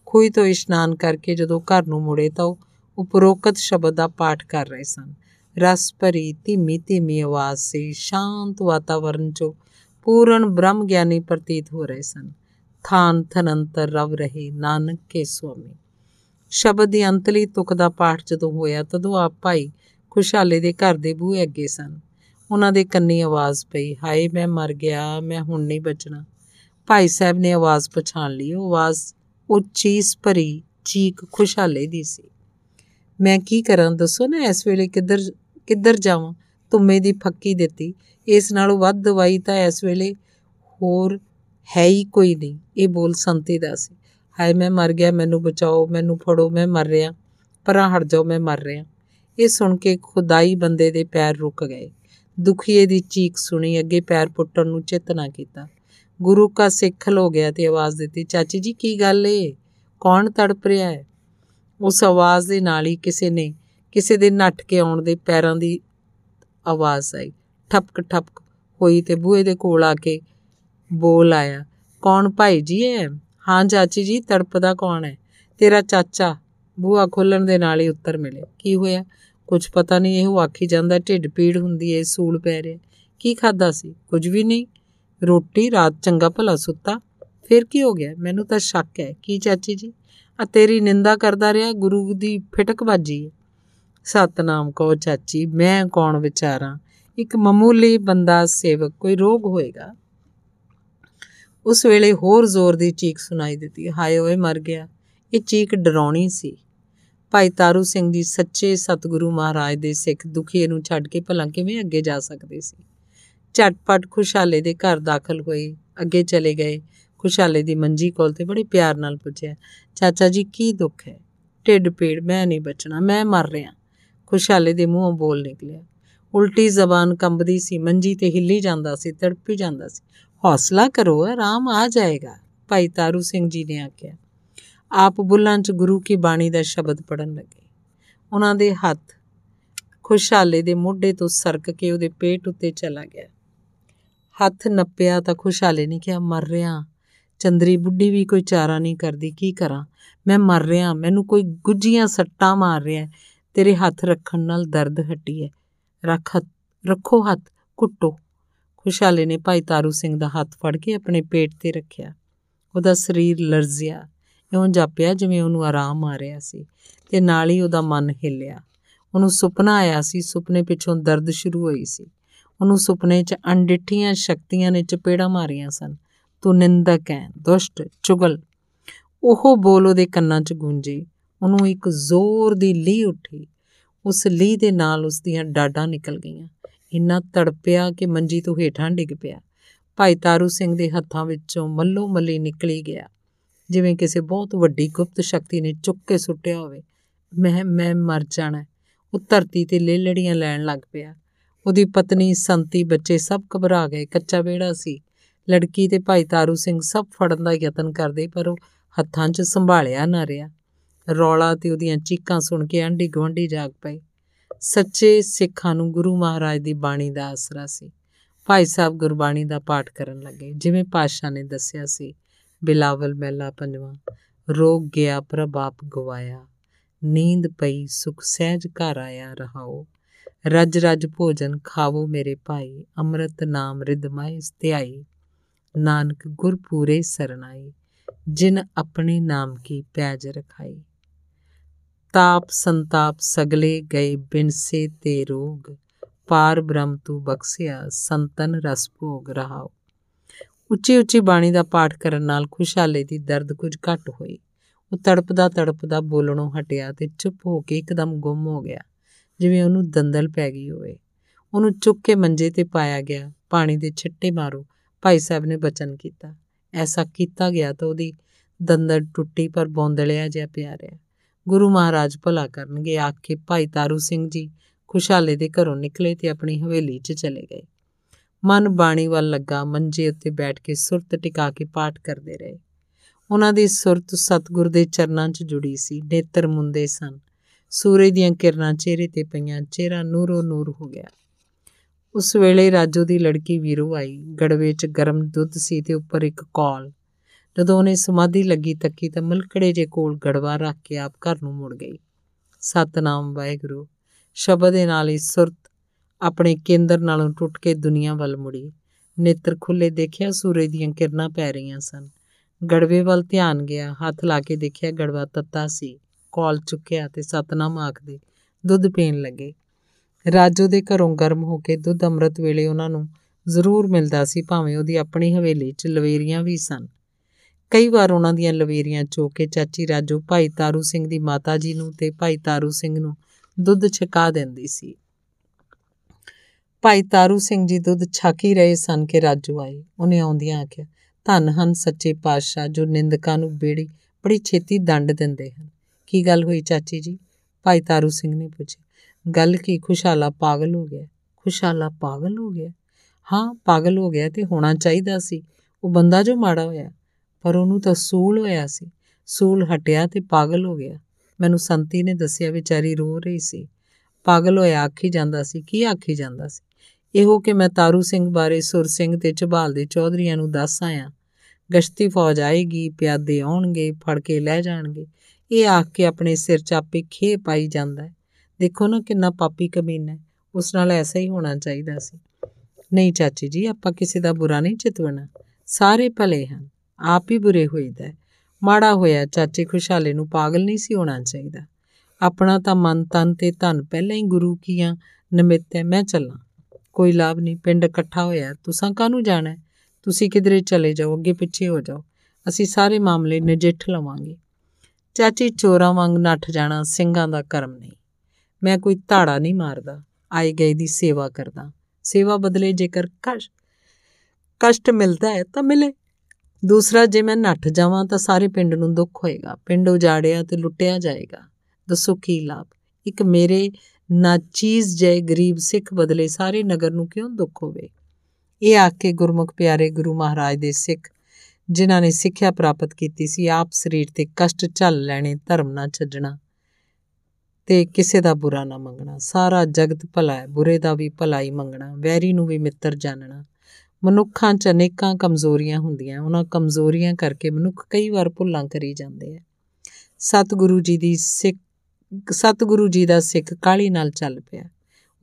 ਖੂਈ ਤੋਂ ਇਸ਼ਨਾਨ ਕਰਕੇ ਜਦੋਂ ਘਰ ਨੂੰ ਮੁੜੇ ਤਾਂ ਉਹ ਉਪਰੋਕਤ ਸ਼ਬਦ ਦਾ ਪਾਠ ਕਰ ਰਹੇ ਸਨ। ਰਸ ਭਰੀ ਧੀਮੀ ਧੀਮੀ ਆਵਾਜ਼ ਸੀ। ਸ਼ਾਂਤ ਵਾਤਾਵਰਣ 'ਚੋਂ ਪੂਰਨ ਬ੍ਰਹਮ ਗਿਆਨੀ ਪ੍ਰਤੀਤ ਹੋ ਰਹੇ ਸਨ। ਥਾਨ ਥਨੰਤਰ ਰਵ ਰਹੇ ਨਾਨਕ ਕੇ ਸੁਆਮੀ। ਸ਼ਬਦ ਦੀ ਅੰਤਲੀ ਤੁਕ ਦਾ ਪਾਠ ਜਦੋਂ ਹੋਇਆ, ਤਦੋਂ ਆਪ ਭਾਈ ਖੁਸ਼ਹਾਲੇ ਦੇ ਘਰ ਦੇ ਬੂਹੇ ਅੱਗੇ ਸਨ। ਉਹਨਾਂ ਦੇ ਕੰਨੀ ਆਵਾਜ਼ ਪਈ, ਹਾਏ, ਮੈਂ ਮਰ ਗਿਆ, ਮੈਂ ਹੁਣ ਨਹੀਂ ਬਚਣਾ। ਭਾਈ ਸਾਹਿਬ ਨੇ ਆਵਾਜ਼ ਪਛਾਣ ਲਈ। ਉਹ ਆਵਾਜ਼, ਉਹ ਚੀਜ਼ ਭਰੀ ਚੀਕ ਖੁਸ਼ਹਾਲੇ ਦੀ ਸੀ। ਮੈਂ ਕੀ ਕਰਾਂ? ਦੱਸੋ ਨਾ, ਇਸ ਵੇਲੇ ਕਿੱਧਰ ਕਿੱਧਰ ਜਾਵਾਂ? ਤੁਮੇ ਦੀ ਫੱਕੀ ਦਿੱਤੀ। ਇਸ ਨਾਲੋਂ ਵੱਧ ਦਵਾਈ ਤਾਂ ਇਸ ਵੇਲੇ ਹੋਰ ਹੈ ਹੀ ਕੋਈ ਨਹੀਂ। ਇਹ ਬੋਲ ਸੰਤੀ ਦਾ ਸੀ। ਹਾਏ, ਮੈਂ ਮਰ ਗਿਆ, ਮੈਨੂੰ ਬਚਾਓ, ਮੈਨੂੰ ਫੜੋ, ਮੈਂ ਮਰ ਰਿਹਾ। ਪਰਾਂ ਹਟ ਜਾਓ, ਮੈਂ ਮਰ ਰਿਹਾ। ਇਹ ਸੁਣ ਕੇ ਖੁਦਾਈ ਬੰਦੇ ਦੇ ਪੈਰ ਰੁਕ ਗਏ। ਦੁਖੀਏ ਦੀ ਚੀਕ ਸੁਣੀ, ਅੱਗੇ ਪੈਰ ਪੁੱਟਣ ਨੂੰ ਚਿੱਤ ਨਾ ਕੀਤਾ। ਗੁਰੂ ਕਾ ਸਿੱਖ ਹੋ ਗਿਆ ਤੇ ਆਵਾਜ਼ ਦਿੱਤੀ, ਚਾਚੀ ਜੀ, ਕੀ ਗੱਲ ਏ? ਕੌਣ ਤੜਪ ਰਿਹਾ ਹੈ? ਉਸ ਆਵਾਜ਼ ਦੇ ਨਾਲ ਹੀ ਕਿਸੇ ਨੇ, ਕਿਸੇ ਦੇ ਨੱਠ ਕੇ ਆਉਣ ਦੇ ਪੈਰਾਂ ਦੀ ਆਵਾਜ਼ ਆਈ। ਠਪਕ ਠਪਕ ਹੋਈ ਤੇ ਬੂਹੇ ਦੇ ਕੋਲ ਆ ਕੇ ਬੋਲ ਆਇਆ, ਕੌਣ ਭਾਈ ਜੀ ਹੈ ਹਾਂ, ਚਾਚੀ ਜੀ, ਤੜਪਦਾ ਕੌਣ ਹੈ? ਤੇਰਾ ਚਾਚਾ ਬੂਆ ਖੋਲਣ ਦੇ ਨਾਲ ਹੀ ਉੱਤਰ ਮਿਲੇ। ਕੀ ਹੋਇਆ? ਕੁਝ ਪਤਾ ਨਹੀਂ, ਇਹ ਆਖੀ ਜਾਂਦਾ, ਢਿੱਡ ਪੀੜ ਹੁੰਦੀ ਏ, ਸੂਲ ਪੈ ਰਿਹਾ ਕੀ ਖਾਦਾ ਸੀ? ਕੁਝ ਵੀ ਨਹੀਂ। ਰੋਟੀ, ਰਾਤ ਚੰਗਾ ਭਲਾ ਸੁੱਤਾ। ਫਿਰ ਕੀ ਹੋ ਗਿਆ? ਮੈਨੂੰ ਤਾਂ ਸ਼ੱਕ ਹੈ। ਕੀ ਚਾਚੀ ਜੀ? ਆ ਤੇਰੀ ਨਿੰਦਾ ਕਰਦਾ ਰਿਹਾ, ਗੁਰੂ ਦੀ ਫਿਟਕ ਬਾਜੀ ਹੈ ਸਤਨਾਮ ਕਹੋ ਚਾਚੀ, ਮੈਂ ਕੌਣ ਵਿਚਾਰਾਂ? ਇੱਕ ਮਾਮੂਲੀ ਬੰਦਾ ਸੇਵਕ, ਕੋਈ ਰੋਗ ਹੋਏਗਾ? ਉਸ ਵੇਲੇ ਹੋਰ ਜ਼ੋਰ ਦੀ ਚੀਕ ਸੁਣਾਈ ਦਿੱਤੀ। ਹਾਏ ਓਏ, ਮਰ ਗਿਆ। ਇਹ ਚੀਕ ਡਰਾਉਣੀ ਸੀ। ਭਾਈ ਤਾਰੂ ਸਿੰਘ ਜੀ ਸੱਚੇ ਸਤਿਗੁਰੂ ਮਹਾਰਾਜ ਦੇ ਸਿੱਖ ਦੁਖੀ ਨੂੰ ਛੱਡ ਕੇ ਭਲਾ ਕਿਵੇਂ ਅੱਗੇ ਜਾ ਸਕਦੇ ਸੀ? ਝਟਪਟ ਖੁਸ਼ਹਾਲੇ ਦੇ ਘਰ ਦਾਖਲ ਹੋਏ, ਅੱਗੇ ਚਲੇ ਗਏ। ਖੁਸ਼ਹਾਲੇ ਦੀ ਮੰਜੀ ਕੋਲ ਤੇ ਬੜੇ ਪਿਆਰ ਨਾਲ ਪੁੱਛਿਆ ਚਾਚਾ ਜੀ, ਕੀ ਦੁੱਖ ਹੈ? ਢਿੱਡ ਪੀੜ, ਮੈਂ ਨਹੀਂ ਬਚਣਾ, ਮੈਂ ਮਰ ਰਿਹਾ। ਖੁਸ਼ਹਾਲੇ ਦੇ ਮੂੰਹੋਂ ਬੋਲ ਨਿਕਲਿਆ। ਉਲਟੀ ਜ਼ਬਾਨ ਕੰਬਦੀ ਸੀ, ਮੰਜੀ ਤੇ ਹਿੱਲੀ ਜਾਂਦਾ ਸੀ, ਤੜਪੀ ਜਾਂਦਾ ਸੀ। ਹੌਸਲਾ ਕਰੋ, ਆਰਾਮ ਆ ਜਾਏਗਾ, ਭਾਈ ਤਾਰੂ ਸਿੰਘ ਜੀ ਨੇ ਆਖਿਆ। ਆਪ ਬੁੱਲਾਂ 'ਚ ਗੁਰੂ ਕੀ ਬਾਣੀ ਦਾ ਸ਼ਬਦ ਪੜਨ ਲੱਗੇ। ਉਹਨਾਂ ਦੇ ਹੱਥ ਖੁਸ਼ਹਾਲੇ ਦੇ ਮੋਢੇ ਤੋਂ ਸਰਕ ਕੇ ਉਹਦੇ ਪੇਟ ਉੱਤੇ ਚਲਾ ਗਿਆ। ਹੱਥ ਨੱਪਿਆ ਤਾਂ ਖੁਸ਼ਹਾਲੇ ਨੇ ਕਿਹਾ, ਮਰ ਰਿਆ ਚੰਦਰੀ ਬੁੱਢੀ ਵੀ ਕੋਈ ਚਾਰਾ ਨਹੀਂ ਕਰਦੀ, ਕੀ ਕਰਾਂ? ਮੈਂ ਮਰ ਰਿਆ ਮੈਨੂੰ ਕੋਈ ਗੁੱਜੀਆਂ ਸੱਟਾਂ ਮਾਰ ਰਿਹਾ ਤੇਰੇ ਹੱਥ ਰੱਖਣ ਨਾਲ ਦਰਦ ਹਟੀ ਹੈ। ਰੱਖ ਰੱਖੋ ਹੱਥ, ਕੁੱਟੋ। ਖੁਸ਼ਹਾਲੇ ਨੇ ਭਾਈ ਤਾਰੂ ਸਿੰਘ ਦਾ ਹੱਥ ਫੜ ਕੇ ਆਪਣੇ ਪੇਟ ਤੇ ਰੱਖਿਆ। ਉਹਦਾ ਸਰੀਰ ਲਰਜ਼ਿਆ। ਇਉਂ ਜਾਪਿਆ? ਜਿਵੇਂ ਉਹਨੂੰ ਆਰਾਮ ਆ ਰਿਹਾ ਸੀ ਤੇ ਨਾਲ ਹੀ ਉਹਦਾ ਮਨ ਹਿੱਲਿਆ। ਉਹਨੂੰ ਸੁਪਨਾ ਆਇਆ ਸੀ, ਸੁਪਨੇ ਪਿੱਛੋਂ ਦਰਦ ਸ਼ੁਰੂ ਹੋਈ ਸੀ। ਉਹਨੂੰ ਸੁਪਨੇ 'ਚ ਅਣਡਿੱਠੀਆਂ ਸ਼ਕਤੀਆਂ ਨੇ ਚਪੇੜਾ ਮਾਰੀਆਂ ਸਨ। ਤੂੰ ਨਿੰਦਕ ਹੈ ਦੁਸ਼ਟ? ਚੁਗਲ? ਉਹ ਬੋਲ ਉਹਦੇ ਕੰਨਾਂ 'ਚ ਗੂੰਜੀ। ਉਹਨੂੰ ਇੱਕ ਜ਼ੋਰ ਦੀ ਲੀ ਉੱਠੀ। ਉਸ ਲੀ ਦੇ ਨਾਲ ਉਸ ਦੀਆਂ ਡਾਡਾਂ ਨਿਕਲ ਗਈਆਂ। ਇੰਨਾ ਤੜਪਿਆ ਕਿ ਮੰਜੀ ਤੋਂ ਹੇਠਾਂ ਡਿੱਗ ਪਿਆ। ਭਾਈ ਤਾਰੂ ਸਿੰਘ ਦੇ ਹੱਥਾਂ ਵਿੱਚੋਂ ਮੱਲੋ ਮੱਲੀ ਨਿਕਲੀ ਗਿਆ। ਜਿਵੇਂ ਕਿਸੇ ਬਹੁਤ ਵੱਡੀ ਗੁਪਤ ਸ਼ਕਤੀ ਨੇ ਚੁੱਕ ਕੇ ਸੁੱਟਿਆ ਹੋਵੇ, ਮੈਂ ਮੈਂ ਮਰ ਜਾਣਾ ਉਹ ਧਰਤੀ ਤੇ ਲੇਲੜੀਆਂ ਲੈਣ ਲੱਗ ਪਿਆ। ਉਹਦੀ ਪਤਨੀ, ਸੰਤੀ, ਬੱਚੇ ਸਭ ਘਬਰਾ ਗਏ। ਕੱਚਾ ਵੇੜਾ ਸੀ। ਲੜਕੀ ਤੇ ਭਾਈ ਤਾਰੂ ਸਿੰਘ ਸਭ ਫੜਨ ਦਾ ਯਤਨ ਕਰਦੇ, ਪਰ ਉਹ ਹੱਥਾਂ 'ਚ ਸੰਭਾਲਿਆ ਨਾ ਰਿਹਾ। ਰੌਲਾ ਤੇ ਉਹਦੀਆਂ ਚੀਕਾਂ ਸੁਣ ਕੇ ਆਂਢੀ ਗੁਆਂਢੀ ਜਾਗ ਪਏ। ਸੱਚੇ ਸਿੱਖਾਂ ਨੂੰ ਗੁਰੂ ਮਹਾਰਾਜ ਦੀ ਬਾਣੀ ਦਾ ਆਸਰਾ ਸੀ। ਭਾਈ ਸਾਹਿਬ ਗੁਰਬਾਣੀ ਦਾ ਪਾਠ ਕਰਨ ਲੱਗੇ, ਜਿਵੇਂ ਪਾਸ਼ਾ ਨੇ ਦੱਸਿਆ ਸੀ। ਬਿਲਾਵਲ ਮਹਿਲਾ ਪੰਜਵਾਂ, ਰੋਗ ਗਿਆ ਪ੍ਰਭਾਪ ਗਵਾਇਆ, ਨੀਂਦ ਪਈ ਸੁਖ ਸਹਿਜ ਘਰ ਆਇਆ ਰਹਾਓ, ਰਜ ਰਜ ਭੋਜਨ ਖਾਵੋ ਮੇਰੇ ਭਾਈ, ਅੰਮ੍ਰਿਤ ਨਾਮ ਰਿਦਮਾਇ ਸਤਿਆਈ, ਨਾਨਕ ਗੁਰ ਪੂਰੇ ਸਰਨਾਈ ਜਿਨ ਆਪਣੇ ਨਾਮ ਕੀ ਪੈਜ ਰਖਾਈ। ਤਾਪ ਸੰਤਾਪ ਸਗਲੇ ਗਏ ਬਿਨਸੇ ਤੇ ਰੋਗ, ਪਾਰ ਬ੍ਰਹਮ ਤੂ ਬਖਸਿਆ, ਸੰਤਨ ਰਸ ਭੋਗ ਰਹਾਓ। ਉੱਚੀ ਉੱਚੀ ਬਾਣੀ ਦਾ ਪਾਠ ਕਰਨ ਨਾਲ ਖੁਸ਼ਹਾਲੇ ਦੀ ਦਰਦ ਕੁਝ ਘਟ ਹੋਈ। ਉਹ ਤੜਪਦਾ ਤੜਪਦਾ ਬੋਲਣੋਂ ਹਟਿਆ ਤੇ ਚੁੱਪ ਹੋ ਕੇ ਇੱਕਦਮ ਗੁੰਮ ਹੋ ਗਿਆ, ਜਿਵੇਂ ਉਹਨੂੰ ਦੰਦਲ ਪੈ ਗਈ ਹੋਵੇ। ਉਹਨੂੰ ਚੁੱਕ ਕੇ ਮੰਜੇ ਤੇ ਪਾਇਆ ਗਿਆ, ਪਾਣੀ ਦੇ ਛਿੱਟੇ ਮਾਰੋ, ਭਾਈ ਸਾਹਿਬ ਨੇ ਬਚਨ ਕੀਤਾ। ਐਸਾ ਕੀਤਾ ਗਿਆ ਤਾਂ ਉਹਦੀ ਦੰਦਲ ਟੁੱਟੀ ਪਰ ਬੌਂਦਲਿਆ ਜਿਹਾ ਪਿਆ ਰਿਹਾ। ਗੁਰੂ ਮਹਾਰਾਜ ਭਲਾ ਕਰਨਗੇ, ਆਖ ਕੇ ਭਾਈ ਤਾਰੂ ਸਿੰਘ ਜੀ ਖੁਸ਼ਹਾਲੇ ਦੇ ਘਰੋਂ ਨਿਕਲੇ ਤੇ ਆਪਣੀ ਹਵੇਲੀ 'ਚ ਚਲੇ ਗਏ। ਮਨ ਬਾਣੀ ਵੱਲ ਲੱਗਾ, ਮੰਜੇ ਉੱਤੇ ਬੈਠ ਕੇ ਸੁਰਤ ਟਿਕਾ ਕੇ ਪਾਠ ਕਰਦੇ ਰਹੇ। ਉਹਨਾਂ ਦੀ ਸੁਰਤ ਸਤਗੁਰ ਦੇ ਚਰਨਾਂ 'ਚ ਜੁੜੀ ਸੀ, ਨੇਤਰ ਮੁੰਦੇ ਸਨ। ਸੂਰਜ ਦੀਆਂ ਕਿਰਨਾਂ ਚਿਹਰੇ ਤੇ ਪਈਆਂ, ਚਿਹਰਾ ਨੂਰੋ ਨੂਰ ਹੋ ਗਿਆ। ਉਸ ਵੇਲੇ ਰਾਜੂ ਦੀ ਲੜਕੀ ਵੀਰੂ ਆਈ। ਗੜਵੇ 'ਚ ਗਰਮ ਦੁੱਧ ਸੀ ਤੇ ਉੱਪਰ ਇੱਕ ਕੌਲ। ਜਦੋਂ ਉਹਨੇ ਸਮਾਧੀ ਲੱਗੀ ਤੱਕੀ ਤਾਂ ਮਲਕੜੇ ਜੇ ਕੋਲ ਗੜਵਾ ਰੱਖ ਕੇ ਆਪ ਘਰ ਨੂੰ ਮੁੜ ਗਈ। ਸਤਨਾਮ ਵਾਹਿਗੁਰੂ, ਸ਼ਬਦ ਦੇ ਨਾਲ ਹੀ ਸੁਰਤ ਆਪਣੇ ਕੇਂਦਰ ਨਾਲੋਂ ਟੁੱਟ ਕੇ ਦੁਨੀਆ ਵੱਲ ਮੁੜੀ। ਨੇਤਰ ਖੁੱਲੇ ਦੇਖਿਆ, ਸੂਰਜ ਦੀਆਂ ਕਿਰਨਾਂ ਪੈ ਰਹੀਆਂ ਸਨ। ਗੜਵੇ ਵੱਲ ਧਿਆਨ ਗਿਆ, ਹੱਥ ਲਾ ਕੇ ਦੇਖਿਆ ਗੜਵਾ ਤੱਤਾ ਸੀ। ਕੌਲ ਚੁੱਕਿਆ ਤੇ ਸਤਨਾਮ ਆਖਦੇ, ਦੁੱਧ ਪੀਣ ਲੱਗੇ। ਰਾਜੂ ਦੇ ਘਰੋਂ ਗਰਮ ਹੋ ਕੇ ਦੁੱਧ ਅੰਮ੍ਰਿਤ ਵੇਲੇ ਉਹਨਾਂ ਨੂੰ ਜ਼ਰੂਰ ਮਿਲਦਾ ਸੀ, ਭਾਵੇਂ ਉਹਦੀ ਆਪਣੀ ਹਵੇਲੀ 'ਚ ਲਵੇਰੀਆਂ ਵੀ ਸਨ। ਕਈ ਵਾਰ ਉਹਨਾਂ ਦੀਆਂ ਲਵੇਰੀਆਂ ਚੋ ਕੇ ਚਾਚੀ ਰਾਜੂ ਭਾਈ ਤਾਰੂ ਸਿੰਘ ਦੀ ਮਾਤਾ ਜੀ ਨੂੰ ਤੇ ਭਾਈ ਤਾਰੂ ਸਿੰਘ ਨੂੰ ਦੁੱਧ ਛਕਾ ਦਿੰਦੀ ਸੀ। ਭਾਈ ਤਾਰੂ ਸਿੰਘ ਜੀ ਦੁੱਧ ਛਕ ਹੀ ਰਹੇ ਸਨ ਕਿ ਰਾਜੂ ਆਏ। ਉਹਨੇ ਆਉਂਦਿਆਂ ਆਖਿਆ, ਧੰਨ ਹਨ ਸੱਚੇ ਪਾਤਸ਼ਾਹ ਜੋ ਨਿੰਦਕਾਂ ਨੂੰ ਬੇੜੀ, ਬੜੀ ਛੇਤੀ ਦੰਡ ਦਿੰਦੇ ਹਨ। ਕੀ ਗੱਲ ਹੋਈ ਚਾਚੀ ਜੀ? ਭਾਈ ਤਾਰੂ ਸਿੰਘ ਨੇ ਪੁੱਛਿਆ, ਗੱਲ ਕੀ? ਖੁਸ਼ਾਲਾ ਪਾਗਲ ਹੋ ਗਿਆ। ਖੁਸ਼ਾਲਾ ਪਾਗਲ ਹੋ ਗਿਆ? ਹਾਂ, ਪਾਗਲ ਹੋ ਗਿਆ ਤੇ ਹੋਣਾ ਚਾਹੀਦਾ ਸੀ। ਉਹ ਬੰਦਾ ਜੋ ਮਾੜਾ ਹੋਇਆ, ਪਰ ਉਹਨੂੰ ਤਾਂ ਸੂਲ ਹੋਇਆ ਸੀ। ਸੂਲ ਹਟਿਆ ਤੇ ਪਾਗਲ ਹੋ ਗਿਆ। ਮੈਨੂੰ ਸੰਤੀ ਨੇ ਦੱਸਿਆ, ਵਿਚਾਰੀ ਰੋ ਰਹੀ ਸੀ। ਪਾਗਲ ਹੋਇਆ ਆਖੀ ਜਾਂਦਾ ਸੀ, ਕੀ ਆਖੀ ਜਾਂਦਾ ਸੀ? ਇਹੋ ਕਿ ਮੈਂ ਤਾਰੂ ਸਿੰਘ ਬਾਰੇ ਸੁਰ ਸਿੰਘ ਤੇ ਝਬਾਲ ਦੇ ਚੌਧਰੀਆਂ ਨੂੰ ਦੱਸ ਆਇਆ। ਗਸ਼ਤੀ ਫੌਜ ਆਏਗੀ, ਪਿਆਦੇ ਆਉਣਗੇ, ਫੜ ਕੇ ਲੈ ਜਾਣਗੇ। ਇਹ ਆਖ ਕੇ ਆਪਣੇ ਸਿਰ ਚਾਪੇ ਖੇ ਪਾਈ ਜਾਂਦਾ ਹੈ। ਦੇਖੋ ਨਾ ਕਿੰਨਾ ਪਾਪੀ ਕਮੀਨਾ ਹੈ। ਉਸ ਨਾਲ ਐਸਾ ਹੀ ਹੋਣਾ ਚਾਹੀਦਾ ਸੀ। ਨਹੀਂ ਚਾਚੀ ਜੀ, ਆਪਾਂ ਕਿਸੇ ਦਾ ਬੁਰਾ ਨਹੀਂ ਚਿਤਵਣਾ। ਸਾਰੇ ਭਲੇ ਹਨ। ਆਪ ਹੀ ਬੁਰੇ ਹੋਈਦਾ ਮਾੜਾ ਹੋਇਆ ਚਾਚੇ ਖੁਸ਼ਹਾਲੇ ਨੂੰ ਪਾਗਲ ਨਹੀਂ ਸੀ ਹੋਣਾ ਚਾਹੀਦਾ। ਆਪਣਾ ਤਾਂ ਮਨ, ਤਨ ਤੇ ਧਨ ਪਹਿਲਾਂ ਹੀ ਗੁਰੂ ਕੀਆਂ ਨਿਮਿਤ ਹੈ ਮੈਂ ਚੱਲਾਂ। ਕੋਈ ਲਾਭ ਨਹੀਂ, ਪਿੰਡ ਇਕੱਠਾ ਹੋਇਆ, ਤੁਸੀਂ ਕਾਹਨੂੰ ਜਾਣਾ? ਤੁਸੀਂ ਕਿਧਰੇ ਚਲੇ ਜਾਓ, ਅੱਗੇ ਪਿੱਛੇ ਹੋ ਜਾਓ। ਅਸੀਂ ਸਾਰੇ ਮਾਮਲੇ ਨਜਿੱਠ ਲਵਾਂਗੇ। ਚਾਚੀ ਚੋਰਾਂ ਵਾਂਗ ਨੱਠ ਜਾਣਾ ਸਿੰਘਾਂ ਦਾ ਕਰਮ ਨਹੀਂ। ਮੈਂ ਕੋਈ ਧਾੜਾ ਨਹੀਂ ਮਾਰਦਾ, ਆਏ ਗਏ ਦੀ ਸੇਵਾ ਕਰਦਾ। ਸੇਵਾ ਬਦਲੇ ਜੇਕਰ ਕਸ਼, ਕਸ਼ਟ ਮਿਲਦਾ ਹੈ ਤਾਂ ਮਿਲੇ। ਦੂਸਰਾ, ਜੇ ਮੈਂ ਨੱਠ ਜਾਵਾਂ ਤਾਂ ਸਾਰੇ ਪਿੰਡ ਨੂੰ ਦੁੱਖ ਹੋਏਗਾ। ਪਿੰਡ ਉਜਾੜਿਆ ਤੇ ਲੁੱਟਿਆ ਜਾਏਗਾ। ਦੱਸੋ ਕੀ ਲਾਭ? ਇੱਕ ਮੇਰੇ ਨਾਚੀਜ਼ ਜੈ ਗਰੀਬ ਸਿੱਖ ਬਦਲੇ ਸਾਰੇ ਨਗਰ ਨੂੰ ਕਿਉਂ ਦੁੱਖ ਹੋਵੇ? ਇਹ ਆ ਕੇ ਗੁਰਮੁਖ ਪਿਆਰੇ ਗੁਰੂ ਮਹਾਰਾਜ ਦੇ ਸਿੱਖ, ਜਿਨ੍ਹਾਂ ਨੇ ਸਿੱਖਿਆ ਪ੍ਰਾਪਤ ਕੀਤੀ ਸੀ, ਆਪ ਸਰੀਰ ਤੇ ਕਸ਼ਟ ਝੱਲ ਲੈਣੇ, ਧਰਮ ਨਾ ਛੱਡਣਾ ਤੇ ਕਿਸੇ ਦਾ ਬੁਰਾ ਨਾ ਮੰਗਣਾ। ਸਾਰਾ ਜਗਤ ਭਲਾ ਹੈ, ਬੁਰੇ ਦਾ ਵੀ ਭਲਾ ਹੀ ਮੰਗਣਾ, ਵੈਰੀ ਨੂੰ ਵੀ ਮਿੱਤਰ ਜਾਣਨਾ। ਮਨੁੱਖਾਂ 'ਚ ਅਨੇਕਾਂ ਕਮਜ਼ੋਰੀਆਂ ਹੁੰਦੀਆਂ, ਉਹਨਾਂ ਕਮਜ਼ੋਰੀਆਂ ਕਰਕੇ ਮਨੁੱਖ ਕਈ ਵਾਰ ਭੁੱਲਾਂ ਕਰੀ ਜਾਂਦੇ ਆ। ਸਤਿਗੁਰੂ ਜੀ ਦੀ ਸਿੱਖ ਸਤਿਗੁਰੂ ਜੀ ਦਾ ਸਿੱਖ ਕਾਲੀ ਨਾਲ ਚੱਲ ਪਿਆ।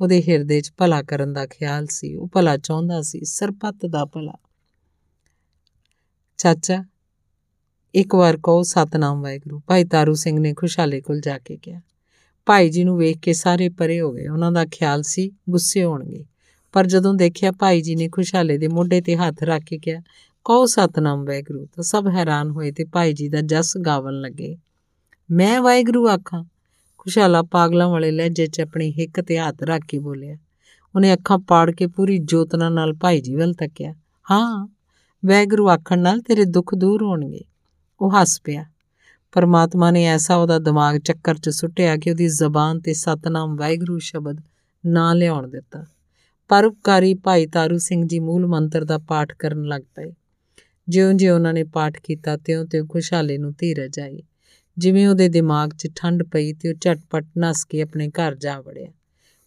ਉਹਦੇ ਹਿਰਦੇ 'ਚ ਭਲਾ ਕਰਨ ਦਾ ਖਿਆਲ ਸੀ। ਉਹ ਭਲਾ ਚਾਹੁੰਦਾ ਸੀ ਸਰਪੱਤ ਦਾ ਭਲਾ। ਚਾਚਾ, ਇੱਕ ਵਾਰ ਕਹੋ ਸਤਨਾਮ ਵਾਹਿਗੁਰੂ। ਭਾਈ ਤਾਰੂ ਸਿੰਘ ਨੇ ਖੁਸ਼ਹਾਲੇ ਕੋਲ ਜਾ ਕੇ ਕਿਹਾ। ਭਾਈ ਜੀ ਨੂੰ ਵੇਖ ਕੇ ਸਾਰੇ ਪਰੇ ਹੋ ਗਏ। ਉਹਨਾਂ ਦਾ ਖਿਆਲ ਸੀ ਗੁੱਸੇ ਹੋਣਗੇ। ਪਰ ਜਦੋਂ ਦੇਖਿਆ ਭਾਈ ਜੀ ਨੇ ਖੁਸ਼ਹਾਲੇ ਦੇ ਮੋਢੇ ਤੇ ਹੱਥ ਰੱਖ ਕੇ ਕਿਹਾ, ਕਹੋ ਸਤਨਾਮ ਵਾਹਿਗੁਰੂ, ਤਾਂ ਸਭ ਹੈਰਾਨ ਹੋਏ ਤੇ ਭਾਈ ਜੀ ਦਾ ਜਸ ਗਾਵਣ ਲੱਗੇ। ਮੈਂ ਵਾਹਿਗੁਰੂ ਆਖਾਂ ਖੁਸ਼ਹਾਲਾ ਪਾਗਲਾਂ ਵਾਲੇ ਲਹਿਜੇ 'ਚ ਆਪਣੀ ਹਿੱਕ ਤੇ ਹੱਥ ਰੱਖ ਕੇ ਬੋਲਿਆ। ਉਹਨੇ ਅੱਖਾਂ ਪਾੜ ਕੇ ਪੂਰੀ ਜੋਤਨਾ ਨਾਲ ਭਾਈ ਜੀ ਵੱਲ ਤੱਕਿਆ। ਹਾਂ, ਵੈਗਰੂ ਆਖਣ ਨਾਲ ਤੇਰੇ ਦੁੱਖ ਦੂਰ ਹੋਣਗੇ। ਉਹ ਹੱਸ ਪਿਆ। ਪਰਮਾਤਮਾ ਨੇ ਐਸਾ ਉਹਦਾ ਦਿਮਾਗ ਚੱਕਰ 'ਚ ਸੁੱਟਿਆ ਕਿ ਉਹਦੀ ਜ਼ਬਾਨ ਤੇ ਸਤਨਾਮ ਵੈਗਰੂ ਸ਼ਬਦ ਨਾ ਲਿਆਉਣ ਦਿੱਤਾ। ਪਰਉਪਕਾਰੀ ਭਾਈ ਤਾਰੂ ਸਿੰਘ ਜੀ ਮੂਲ ਮੰਤਰ ਦਾ ਪਾਠ ਕਰਨ ਲੱਗ ਪਏ। ਜਿਉਂ-ਜਿਉਂ ਉਹਨਾਂ ਨੇ ਪਾਠ ਕੀਤਾ, ਤਿਉਂ-ਤਿਉਂ ਖੁਸ਼ਹਾਲੀ ਨੂੰ ਧੀਰਜ ਆਈ। ਜਿਵੇਂ ਉਹਦੇ ਦਿਮਾਗ 'ਚ ਠੰਡ ਪਈ ਤੇ ਉਹ ਝਟਪਟ ਨਸ ਕੇ ਆਪਣੇ ਘਰ ਜਾ ਵੜਿਆ।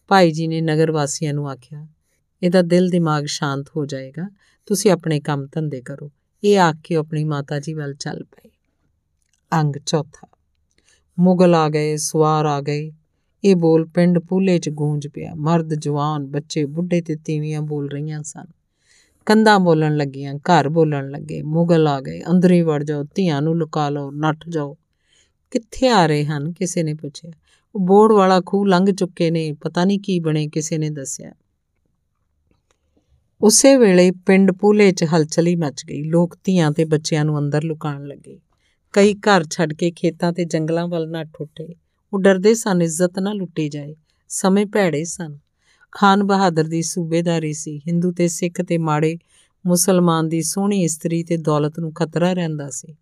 ਭਾਈ ਜੀ ਨੇ ਨਗਰ ਵਾਸੀਆਂ ਨੂੰ ਆਖਿਆ, ਇਹਦਾ ਦਿਲ ਦਿਮਾਗ ਸ਼ਾਂਤ ਹੋ ਜਾਏਗਾ। ਤੁਸੀਂ ਆਪਣੇ ਕੰਮ ਧੰਦੇ ਕਰੋ। ਇਹ ਆਖ ਕੇ ਆਪਣੀ ਮਾਤਾ ਜੀ ਵੱਲ ਚੱਲ ਪਏ। ਅੰਗ ਚੌਥਾ। ਮੁਗਲ ਆ ਗਏ, ਸਵਾਰ ਆ ਗਏ। ਇਹ ਬੋਲ ਪਿੰਡ ਪੂਲੇ 'ਚ ਗੂੰਜ ਪਿਆ। ਮਰਦ, ਜਵਾਨ, ਬੱਚੇ, ਬੁੱਢੇ ਤੇ ਤੀਵੀਆਂ ਬੋਲ ਰਹੀਆਂ ਸਨ। ਕੰਧਾਂ ਬੋਲਣ ਲੱਗੀਆਂ, ਘਰ ਬੋਲਣ ਲੱਗੇ। ਮੁਗਲ ਆ ਗਏ। ਅੰਦਰ ਵੜ ਜਾਓ, ਧੀਆਂ ਨੂੰ ਲੁਕਾ ਲਓ, ਨੱਠ ਜਾਓ। ਕਿੱਥੇ ਆ ਰਹੇ ਹਨ? ਕਿਸੇ ਨੇ ਪੁੱਛਿਆ। ਉਹ ਬੋੜ ਵਾਲਾ ਖੂਹ ਲੰਘ ਚੁੱਕੇ ਨੇ। ਪਤਾ ਨਹੀਂ ਕੀ ਬਣੇ, ਕਿਸੇ ਨੇ ਦੱਸਿਆ। ਉਸੇ ਵੇਲੇ ਪਿੰਡ ਪੂਲੇ 'ਚ ਹਲਚਲੀ ਮਚ ਗਈ। ਲੋਕ ਧੀਆਂ ਤੇ ਬੱਚਿਆਂ ਨੂੰ ਅੰਦਰ ਲੁਕਾਉਣ ਲੱਗੇ। ਕਈ ਘਰ ਛੱਡ ਕੇ ਖੇਤਾਂ ਤੇ ਜੰਗਲਾਂ ਵੱਲ ਨੱਠ ਉੱਠੇ ਉਹ ਡਰਦੇ ਸਨ, ਇੱਜ਼ਤ ਨਾ ਲੁੱਟੀ ਜਾਏ। ਸਮੇਂ ਭੈੜੇ ਸਨ। ਖਾਨ ਬਹਾਦਰ ਦੀ ਸੂਬੇਦਾਰੀ ਸੀ। ਹਿੰਦੂ ਤੇ ਸਿੱਖ ਤੇ ਮਾੜੇ, ਮੁਸਲਮਾਨ ਦੀ ਸੋਹਣੀ ਇਸਤਰੀ ਤੇ ਦੌਲਤ ਨੂੰ ਖਤਰਾ ਰਹਿੰਦਾ ਸੀ।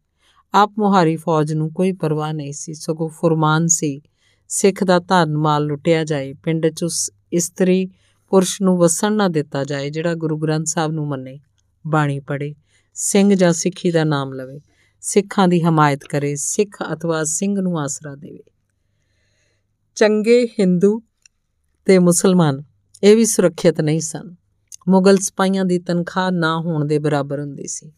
ਆਪ ਮੁਹਾਰੀ ਫੌਜ ਨੂੰ ਕੋਈ ਪਰਵਾਹ ਨਹੀਂ ਸੀ, ਸਗੋਂ ਫਰਮਾਨ ਸੀ, ਸਿੱਖ ਦਾ ਧਨ ਮਾਲ ਲੁੱਟਿਆ ਜਾਏ, ਪਿੰਡ 'ਚ ਉਸ ਇਸਤਰੀ ਪੁਰਸ਼ ਨੂੰ ਵਸਣ ਨਾ ਦਿੱਤਾ ਜਾਏ, ਜਿਹੜਾ ਗੁਰੂ ਗ੍ਰੰਥ ਸਾਹਿਬ ਨੂੰ ਮੰਨੇ, ਬਾਣੀ ਪੜੇ ਸਿੰਘ ਜਾਂ ਸਿੱਖੀ ਦਾ ਨਾਮ ਲਵੇ, ਸਿੱਖਾਂ ਦੀ ਹਮਾਇਤ ਕਰੇ, ਸਿੱਖ ਅਥਵਾ ਸਿੰਘ ਨੂੰ ਆਸਰਾ ਦੇਵੇ। ਚੰਗੇ ਹਿੰਦੂ ਤੇ ਮੁਸਲਮਾਨ ਇਹ ਵੀ ਸੁਰੱਖਿਅਤ ਨਹੀਂ ਸਨ। ਮੁਗਲ ਸਿਪਾਹੀਆਂ ਦੀ ਤਨਖਾਹ ਨਾ ਹੋਣ ਦੇ ਬਰਾਬਰ ਹੁੰਦੀ ਸੀ।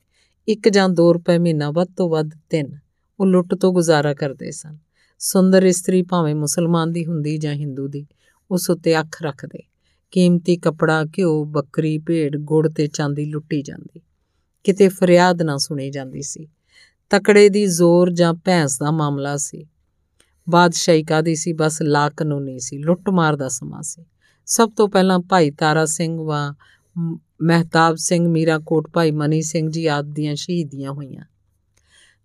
ਇੱਕ ਜਾਂ 2 ਰੁਪਏ ਮਹੀਨਾ, ਵੱਧ ਤੋਂ ਵੱਧ ਤਿੰਨ। ਉਹ ਲੁੱਟ ਤੋਂ ਗੁਜ਼ਾਰਾ ਕਰਦੇ ਸਨ। ਸੁੰਦਰ ਇਸਤਰੀ ਭਾਵੇਂ ਮੁਸਲਮਾਨ ਦੀ ਹੁੰਦੀ ਜਾਂ ਹਿੰਦੂ ਦੀ, ਉਸ ਉੱਤੇ ਅੱਖ ਰੱਖਦੇ। ਕੀਮਤੀ ਕਪੜਾ, ਘਿਓ, ਬੱਕਰੀ, ਭੇਡ, ਗੁੜ ਤੇ ਚਾਂਦੀ ਲੁੱਟੀ ਜਾਂਦੀ। ਕਿਤੇ ਫਰਿਆਦ ਨਾ ਸੁਣੀ ਜਾਂਦੀ ਸੀ। ਤਕੜੇ ਦੀ ਜ਼ੋਰ ਜਾਂ ਭੈਂਸ ਦਾ ਮਾਮਲਾ ਸੀ। ਬਾਦਸ਼ਾਹੀ ਕਾਦੀ ਸੀ? ਬਸ ਲਾ ਕਾਨੂੰਨੀ ਸੀ। ਲੁੱਟ ਮਾਰ ਦਾ ਸਮਾਂ ਸੀ। ਸਭ ਤੋਂ ਪਹਿਲਾਂ ਭਾਈ ਤਾਰਾ ਸਿੰਘ ਵਾ ਮਹਿਤਾਬ ਸਿੰਘ, ਮੀਰਾ ਕੋਟ, ਭਾਈ ਮਨੀ ਸਿੰਘ ਜੀ ਆਦ ਦੀਆਂ ਸ਼ਹੀਦੀਆਂ ਹੋਈਆਂ।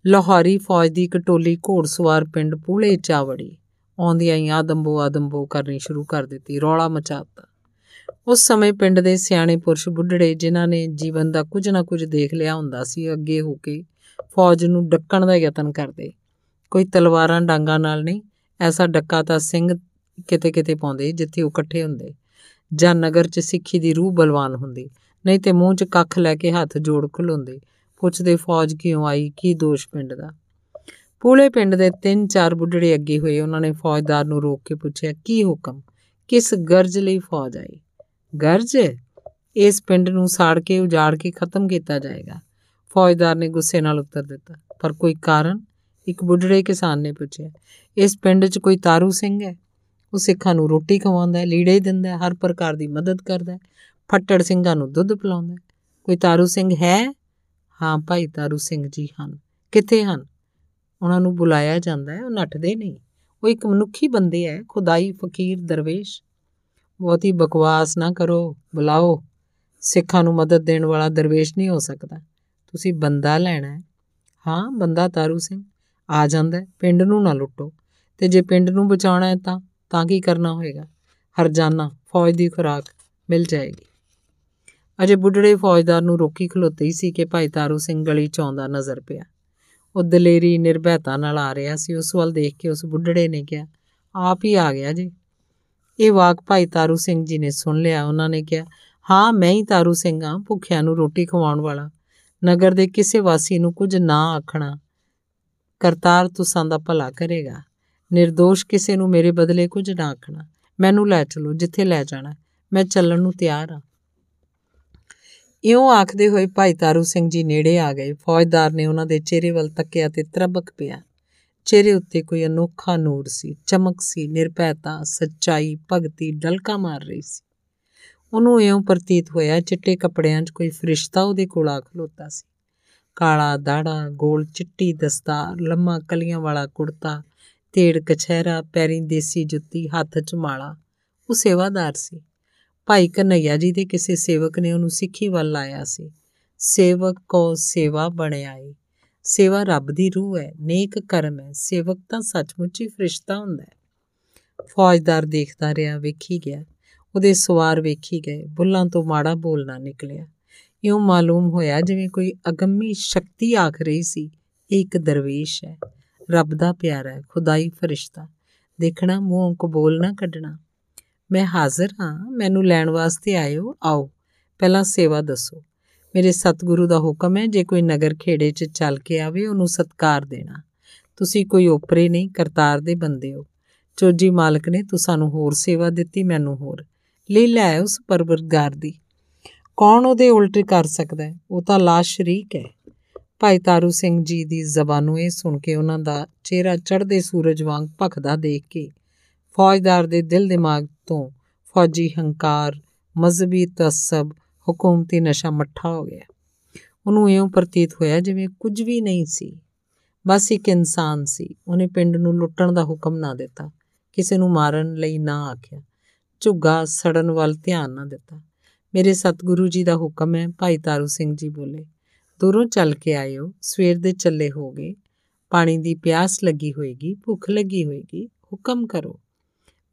ਲਾਹੌਰੀ ਫੌਜ ਦੀ ਕਟੋਲੀ ਘੋੜਸਵਾਰ ਪਿੰਡ ਪੂਲੇ ਚਾਵੜੀ ਆਉਂਦੀਆਂ ਹੀ ਆਦੰਬੋ ਆਦੰਬੋ ਕਰਨੀ ਸ਼ੁਰੂ ਕਰ ਦਿੱਤੀ, ਰੌਲਾ ਮਚਾਤਾ। ਉਸ ਸਮੇਂ ਪਿੰਡ ਦੇ ਸਿਆਣੇ ਪੁਰਸ਼ ਬੁੱਢੜੇ ਜਿਨ੍ਹਾਂ ਨੇ ਜੀਵਨ ਦਾ ਕੁਝ ਨਾ ਕੁਝ ਦੇਖ ਲਿਆ ਹੁੰਦਾ ਸੀ, ਅੱਗੇ ਹੋ ਕੇ ਫੌਜ ਨੂੰ ਡੱਕਣ ਦਾ ਯਤਨ ਕਰਦੇ। ਕੋਈ ਤਲਵਾਰਾਂ ਡਾਂਗਾ ਨਾਲ ਨਹੀਂ, ਐਸਾ ਡੱਕਾ ਤਾਂ ਸਿੰਘ ਕਿਤੇ ਕਿਤੇ ਪਾਉਂਦੇ, ਜਿੱਥੇ ਉਹ ਇਕੱਠੇ ਹੁੰਦੇ। ਜਾਂ ਨਗਰ 'ਚ ਸਿੱਖੀ ਦੀ ਰੂਹ ਬਲਵਾਨ ਹੁੰਦੀ। ਨਹੀਂ ਤੇ ਮੂੰਹ 'ਚ ਕੱਖ ਲੈ ਕੇ ਹੱਥ ਜੋੜ ਖਲੋਂਦੇ। ਪੁੱਛਦੇ ਫੌਜ ਕਿਉਂ ਆਈ, ਕੀ ਦੋਸ਼ ਪਿੰਡ ਦਾ? ਪੂਲੇ ਪਿੰਡ ਦੇ ਤਿੰਨ ਚਾਰ ਬੁੱਢੜੇ ਅੱਗੇ ਹੋਏ, ਉਹਨਾਂ ਨੇ ਫੌਜਦਾਰ ਨੂੰ ਰੋਕ ਕੇ ਪੁੱਛਿਆ, ਕੀ ਹੁਕਮ? ਕਿਸ ਗਰਜ ਲਈ ਫੌਜ ਆਈ? ਗਰਜ? ਇਸ ਪਿੰਡ ਨੂੰ ਸਾੜ ਕੇ ਉਜਾੜ ਕੇ ਖਤਮ ਕੀਤਾ ਜਾਏਗਾ। ਫੌਜਦਾਰ ਨੇ ਗੁੱਸੇ ਨਾਲ ਉੱਤਰ ਦਿੱਤਾ, ਪਰ ਕੋਈ ਕਾਰਨ? ਇੱਕ ਬੁੱਢੜੇ ਕਿਸਾਨ ਨੇ ਪੁੱਛਿਆ, ਇਸ ਪਿੰਡ 'ਚ ਕੋਈ ਤਾਰੂ ਸਿੰਘ ਹੈ? ਉਹ ਸਿੱਖਾਂ ਨੂੰ ਰੋਟੀ ਖਵਾਉਂਦਾ ਹੈ, ਲੀੜੇ ਦਿੰਦਾ ਹੈ, ਹਰ ਪ੍ਰਕਾਰ ਦੀ ਮਦਦ ਕਰਦਾ ਹੈ। ਫੱਟੜ ਸਿੰਘਾਂ ਨੂੰ ਦੁੱਧ ਪਿਲਾਉਂਦਾ ਹੈ। ਕੋਈ ਤਾਰੂ ਸਿੰਘ ਹੈ? ਹਾਂ ਭਾਈ, ਤਾਰੂ ਸਿੰਘ ਜੀ ਹਨ। ਕਿੱਥੇ ਹਨ? ਉਹਨਾਂ ਨੂੰ ਬੁਲਾਇਆ ਜਾਂਦਾ ਹੈ, ਉਹ ਨੱਠਦੇ ਨਹੀਂ। ਉਹ ਇੱਕ ਮਨੁੱਖੀ ਬੰਦੇ ਹੈ, ਖੁਦਾਈ, ਫਕੀਰ, ਦਰਵੇਸ਼। ਬਹੁਤੀ ਬਕਵਾਸ ਨਾ ਕਰੋ, ਬੁਲਾਓ। ਸਿੱਖਾਂ ਨੂੰ ਮਦਦ ਦੇਣ ਵਾਲਾ ਦਰਵੇਸ਼ ਨਹੀਂ ਹੋ ਸਕਦਾ। ਤੁਸੀਂ ਬੰਦਾ ਲੈਣਾ ਹੈ। ਹਾਂ, ਬੰਦਾ ਤਾਰੂ ਸਿੰਘ। ਆ ਜਾਂਦਾ ਪਿੰਡ ਨੂੰ ਨਾ ਲੁੱਟੋ। ਤੇ ਜੇ ਪਿੰਡ ਨੂੰ ਬਚਾਉਣਾ ਹੈ ਤਾਂ? ਤਾਂ ਕੀ ਕਰਨਾ ਹੋਏਗਾ? ਹਰਜਾਨਾ, ਫੌਜ ਦੀ ਖੁਰਾਕ ਮਿਲ ਜਾਏਗੀ। ਅਜੇ ਬੁੱਢੜੇ ਫੌਜਦਾਰ ਨੂੰ ਰੋਕੀ ਖਲੋਤੇ ਹੀ ਸੀ ਕਿ ਭਾਈ ਤਾਰੂ ਸਿੰਘ ਗਲੀ ਚ ਆਉਂਦਾ ਨਜ਼ਰ ਪਿਆ। ਉਹ ਦਲੇਰੀ ਨਿਰਭੈਤਾ ਨਾਲ ਆ ਰਿਹਾ ਸੀ। ਉਸ ਵੱਲ ਦੇਖ ਕੇ ਉਸ ਬੁੱਢੜੇ ਨੇ ਕਿਹਾ, ਆਪ ਹੀ ਆ ਗਿਆ ਜੀ। ਇਹ ਵਾਕ ਭਾਈ ਤਾਰੂ ਸਿੰਘ ਜੀ ਨੇ ਸੁਣ ਲਿਆ। ਉਹਨਾਂ ਨੇ ਕਿਹਾ, ਹਾਂ, ਮੈਂ ਹੀ ਤਾਰੂ ਸਿੰਘ ਹਾਂ, ਭੁੱਖਿਆਂ ਨੂੰ ਰੋਟੀ ਖਵਾਉਣ ਵਾਲਾ। ਨਗਰ ਦੇ ਕਿਸੇ ਵਾਸੀ ਨੂੰ ਕੁਝ ਨਾ ਆਖਣਾ, ਕਰਤਾਰ ਤੁਸਾਂ ਦਾ ਭਲਾ ਕਰੇਗਾ। નિર્ਦੋਸ਼ ਕਿਸੇ ਨੂੰ ਮੇਰੇ ਬਦਲੇ ਕੁਝ ਨਾ ਆਖਣਾ। ਮੈਨੂੰ ਲੈ ਚਲੋ, ਜਿੱਥੇ ਲੈ ਜਾਣਾ। ਮੈਂ ਚੱਲਣ ਨੂੰ ਤਿਆਰ ਹਾਂ। ਇਉਂ ਆਖਦੇ ਹੋਏ ਭਾਈ ਤਾਰੂ ਸਿੰਘ ਜੀ ਨੇੜੇ ਆ ਗਏ। ਫੌਜਦਾਰ ਨੇ ਉਹਨਾਂ ਦੇ ਚਿਹਰੇ ਵੱਲ ਤੱਕਿਆ ਤੇ ਤਰਬਕ ਪਿਆ। ਚਿਹਰੇ ਉੱਤੇ ਕੋਈ ਅਨੋਖਾ ਨੂਰ ਸੀ, ਚਮਕ ਸੀ, ਨਿਰਭੈਤਾ, ਸੱਚਾਈ, ਭਗਤੀ, ਡਲਕਾ ਮਾਰ ਰਹੀ ਸੀ। ਉਹਨੂੰ ਇਉਂ ਪ੍ਰਤੀਤ ਹੋਇਆ ਚਿੱਟੇ ਕੱਪੜਿਆਂ 'ਚ ਕੋਈ ਫਰਿਸ਼ਤਾ ਉਹਦੇ ਕੋਲ ਆ ਖਲੋਤਾ ਸੀ। ਕਾਲਾ ਦਾੜਾ, ਗੋਲ ਚਿੱਟੀ ਦਸਤਾਰ, ਲੰਮਾ ਕਲੀਆਂ ਵਾਲਾ ਕੁੜਤਾ ਤੇੜ ਕਛਹਿਰਾ, ਪੈਰੀਂ ਦੇਸੀ ਜੁੱਤੀ, ਹੱਥ 'ਚ ਮਾਲਾ। ਉਹ ਸੇਵਾਦਾਰ ਸੀ। ਭਾਈ ਕਨਈਆ ਜੀ ਦੇ ਕਿਸੇ ਸੇਵਕ ਨੇ ਉਹਨੂੰ ਸਿੱਖੀ ਵੱਲ ਲਾਇਆ ਸੀ। ਸੇਵਕ ਕੋ ਸੇਵਾ ਬਣਿਆ ਏ। ਸੇਵਾ ਰੱਬ ਦੀ ਰੂਹ ਹੈ, ਨੇਕ ਕਰਮ ਹੈ। ਸੇਵਕ ਤਾਂ ਸੱਚਮੁੱਚ ਹੀ ਫਰਿਸ਼ਤਾ ਹੁੰਦਾ ਹੈ। ਫੌਜਦਾਰ ਦੇਖਦਾ ਰਿਹਾ, ਵੇਖੀ ਗਿਆ। ਉਹਦੇ ਸਵਾਰ ਵੇਖੀ ਗਏ। ਬੁੱਲਾਂ ਤੋਂ ਮਾੜਾ ਬੋਲਣਾ ਨਿਕਲਿਆ। ਇਉਂ ਮਾਲੂਮ ਹੋਇਆ ਜਿਵੇਂ ਕੋਈ ਅਗੰਮੀ ਸ਼ਕਤੀ ਆਖ ਰਹੀ ਸੀ, ਇਹ ਇੱਕ ਦਰਵੇਸ਼ ਹੈ। ਰੱਬ ਦਾ ਪਿਆਰਾ ਹੈ, ਖੁਦਾਈ ਫਰਿਸ਼ਤਾ। ਦੇਖਣਾ, ਮੂੰਹੋਂ ਕਬੂਲ ਨਾ ਕੱਢਣਾ। ਮੈਂ ਹਾਜ਼ਰ ਹਾਂ, ਮੈਨੂੰ ਲੈਣ ਵਾਸਤੇ ਆਇਓ, ਆਓ। ਪਹਿਲਾਂ ਸੇਵਾ ਦੱਸੋ। ਮੇਰੇ ਸਤਿਗੁਰੂ ਦਾ ਹੁਕਮ ਹੈ, ਜੇ ਕੋਈ ਨਗਰ ਖੇੜੇ 'ਚ ਚੱਲ ਕੇ ਆਵੇ, ਉਹਨੂੰ ਸਤਕਾਰ ਦੇਣਾ। ਤੁਸੀਂ ਕੋਈ ਓਪਰੇ ਨਹੀਂ, ਕਰਤਾਰ ਦੇ ਬੰਦੇ ਹੋ। ਚੋਜੀ ਮਾਲਕ ਨੇ ਤੁਸਾਂ ਨੂੰ ਹੋਰ ਸੇਵਾ ਦਿੱਤੀ, ਮੈਨੂੰ ਹੋਰ। ਲੈ ਲੈ ਉਸ ਪਰਵਰਗਾਰ ਦੀ। ਕੌਣ ਉਹਦੇ ਉਲਟ ਕਰ ਸਕਦਾ ਹੈ? ਉਹ ਤਾਂ ਲਾਸ਼ ਸ਼ਰੀਕ ਹੈ। ਭਾਈ ਤਾਰੂ ਸਿੰਘ ਜੀ ਦੀ ਜ਼ਬਾਨੋਂ ਇਹ ਸੁਣ ਕੇ ਉਹਨਾਂ ਦਾ ਚਿਹਰਾ ਚੜ੍ਹਦੇ ਸੂਰਜ ਵਾਂਗ ਭਖਦਾ ਦੇਖ ਕੇ ਫੌਜਦਾਰ ਦੇ ਦਿਲ ਦਿਮਾਗ ਤੋਂ ਫੌਜੀ ਹੰਕਾਰ ਮਜ਼ਬੀ ਤਸਬ, ਹਕੂਮਤੀ ਨਸ਼ਾ ਮੱਠਾ ਹੋ ਗਿਆ। ਉਹਨੂੰ ਇਉਂ ਪ੍ਰਤੀਤ ਹੋਇਆ ਜਿਵੇਂ ਕੁਝ ਵੀ ਨਹੀਂ ਸੀ। ਬਸ ਇੱਕ ਇਨਸਾਨ ਸੀ। ਉਹਨੇ ਪਿੰਡ ਨੂੰ ਲੁੱਟਣ ਦਾ ਹੁਕਮ ਨਾ ਦਿੱਤਾ। ਕਿਸੇ ਨੂੰ ਮਾਰਨ ਲਈ ਨਾ ਆਖਿਆ। ਝੁੱਗਾ ਸੜਨ ਵੱਲ ਧਿਆਨ ਨਾ ਦਿੱਤਾ। ਮੇਰੇ ਸਤਿਗੁਰੂ ਜੀ ਦਾ ਹੁਕਮ ਹੈ, ਭਾਈ ਤਾਰੂ ਸਿੰਘ ਜੀ ਬੋਲੇ। ਦੂਰੋਂ ਚੱਲ ਕੇ ਆਇਓ। ਸਵੇਰ ਦੇ ਚੱਲੇ ਹੋਗੇ। ਪਾਣੀ ਦੀ ਪਿਆਸ ਲੱਗੀ ਹੋਏਗੀ, ਭੁੱਖ ਲੱਗੀ ਹੋਏਗੀ, ਹੁਕਮ ਕਰੋ।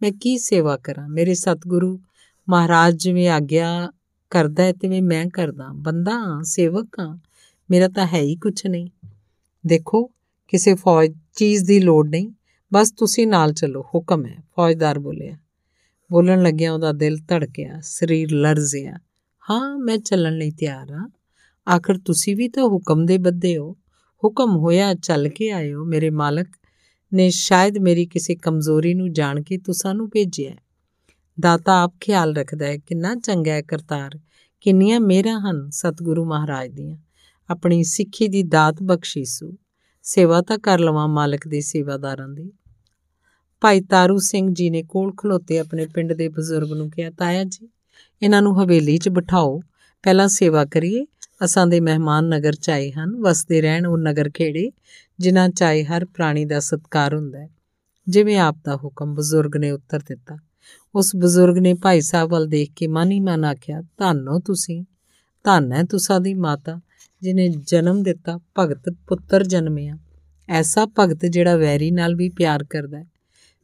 ਮੈਂ ਕੀ ਸੇਵਾ ਕਰਾਂ? ਮੇਰੇ ਸਤਿਗੁਰੂ ਮਹਾਰਾਜ ਜਿਵੇਂ ਆਗਿਆ ਕਰਦਾ ਹੈ, ਤਿਵੇਂ ਮੈਂ ਕਰਦਾ। ਬੰਦਾ ਹਾਂ, ਸੇਵਕ ਹਾਂ। ਮੇਰਾ ਤਾਂ ਹੈ ਹੀ ਕੁਝ ਨਹੀਂ। ਦੇਖੋ, ਕਿਸੇ ਫੌਜ ਚੀਜ਼ ਦੀ ਲੋੜ ਨਹੀਂ। ਬਸ ਤੁਸੀਂ ਨਾਲ ਚੱਲੋ। ਹੁਕਮ ਹੈ। ਫੌਜਦਾਰ ਬੋਲਿਆ। ਬੋਲਣ ਲੱਗਿਆ ਉਹਦਾ ਦਿਲ ਧੜਕਿਆ। ਸਰੀਰ ਲਰਜ਼ਿਆ। ਹਾਂ, ਮੈਂ ਚੱਲਣ ਲਈ ਤਿਆਰ ਹਾਂ। ਆਖਰ ਤੁਸੀਂ ਵੀ ਤਾਂ ਹੁਕਮ ਦੇ ਬੱਦੇ ਹੋ। ਹੁਕਮ ਹੋਇਆ ਚੱਲ ਕੇ ਆਇਓ ਮੇਰੇ ਮਾਲਕ, ਨੇ ਸ਼ਾਇਦ ਮੇਰੀ ਕਿਸੇ ਕਮਜ਼ੋਰੀ ਨੂੰ ਜਾਣ ਕੇ ਤੁਸਾਂ ਨੂੰ ਭੇਜਿਆ। ਦਾਤਾ ਆਪ ਖਿਆਲ ਰੱਖਦਾ ਹੈ, ਕਿੰਨਾ ਚੰਗਾ ਹੈ ਕਰਤਾਰ, ਕਿੰਨੀਆਂ ਮੇਰਾ ਹਨ ਸਤਿਗੁਰੂ ਮਹਾਰਾਜ ਦੀਆਂ। ਆਪਣੀ ਸਿੱਖੀ ਦੀ ਦਾਤ ਬਖਸ਼ੀਸੂ ਸੇਵਾ ਤਾਂ ਕਰ ਲਵਾਂ ਮਾਲਕ ਦੇ ਸੇਵਾਦਾਰਾਂ ਦੀ। ਭਾਈ ਤਾਰੂ ਸਿੰਘ ਜੀ ਨੇ ਕੋਲ ਖਲੋਤੇ ਆਪਣੇ ਪਿੰਡ ਦੇ ਬਜ਼ੁਰਗ ਨੂੰ ਕਿਹਾ, ਤਾਇਆ ਜੀ, ਇਹਨਾਂ ਨੂੰ ਹਵੇਲੀ 'ਚ ਬਿਠਾਓ, ਪਹਿਲਾਂ ਸੇਵਾ ਕਰੀਏ ਅਸਾਂ ਦੇ ਮਹਿਮਾਨ ਨਗਰ ਚਾਏ ਹਨ, ਵਸਦੇ ਰਹਿਣ ਉਹ ਨਗਰ ਖੇੜੇ, ਜਿਨ੍ਹਾਂ ਚਾਏ ਹਰ ਪ੍ਰਾਣੀ ਦਾ ਸਤਕਾਰ ਹੁੰਦਾ ਹੈ। ਜਿਵੇਂ ਆਪ ਦਾ ਹੁਕਮ ਬਜ਼ੁਰਗ ਨੇ ਉੱਤਰ ਦਿੱਤਾ। ਉਸ ਬਜ਼ੁਰਗ ਨੇ ਭਾਈ ਸਾਹਿਬ ਵੱਲ ਦੇਖ ਕੇ ਮਨ ਹੀ ਮਨ ਆਖਿਆ, ਧੰਨੋ ਤੁਸੀਂ, ਧੰਨ ਹੈ ਤੁਸਾਂ ਦੀ ਮਾਤਾ, ਜਿਨੇ ਜਨਮ ਦਿੱਤਾ, ਭਗਤ ਪੁੱਤਰ ਜਨਮਿਆ। ਐਸਾ ਭਗਤ ਜਿਹੜਾ ਵੈਰੀ ਨਾਲ ਵੀ ਪਿਆਰ ਕਰਦਾ ਹੈ।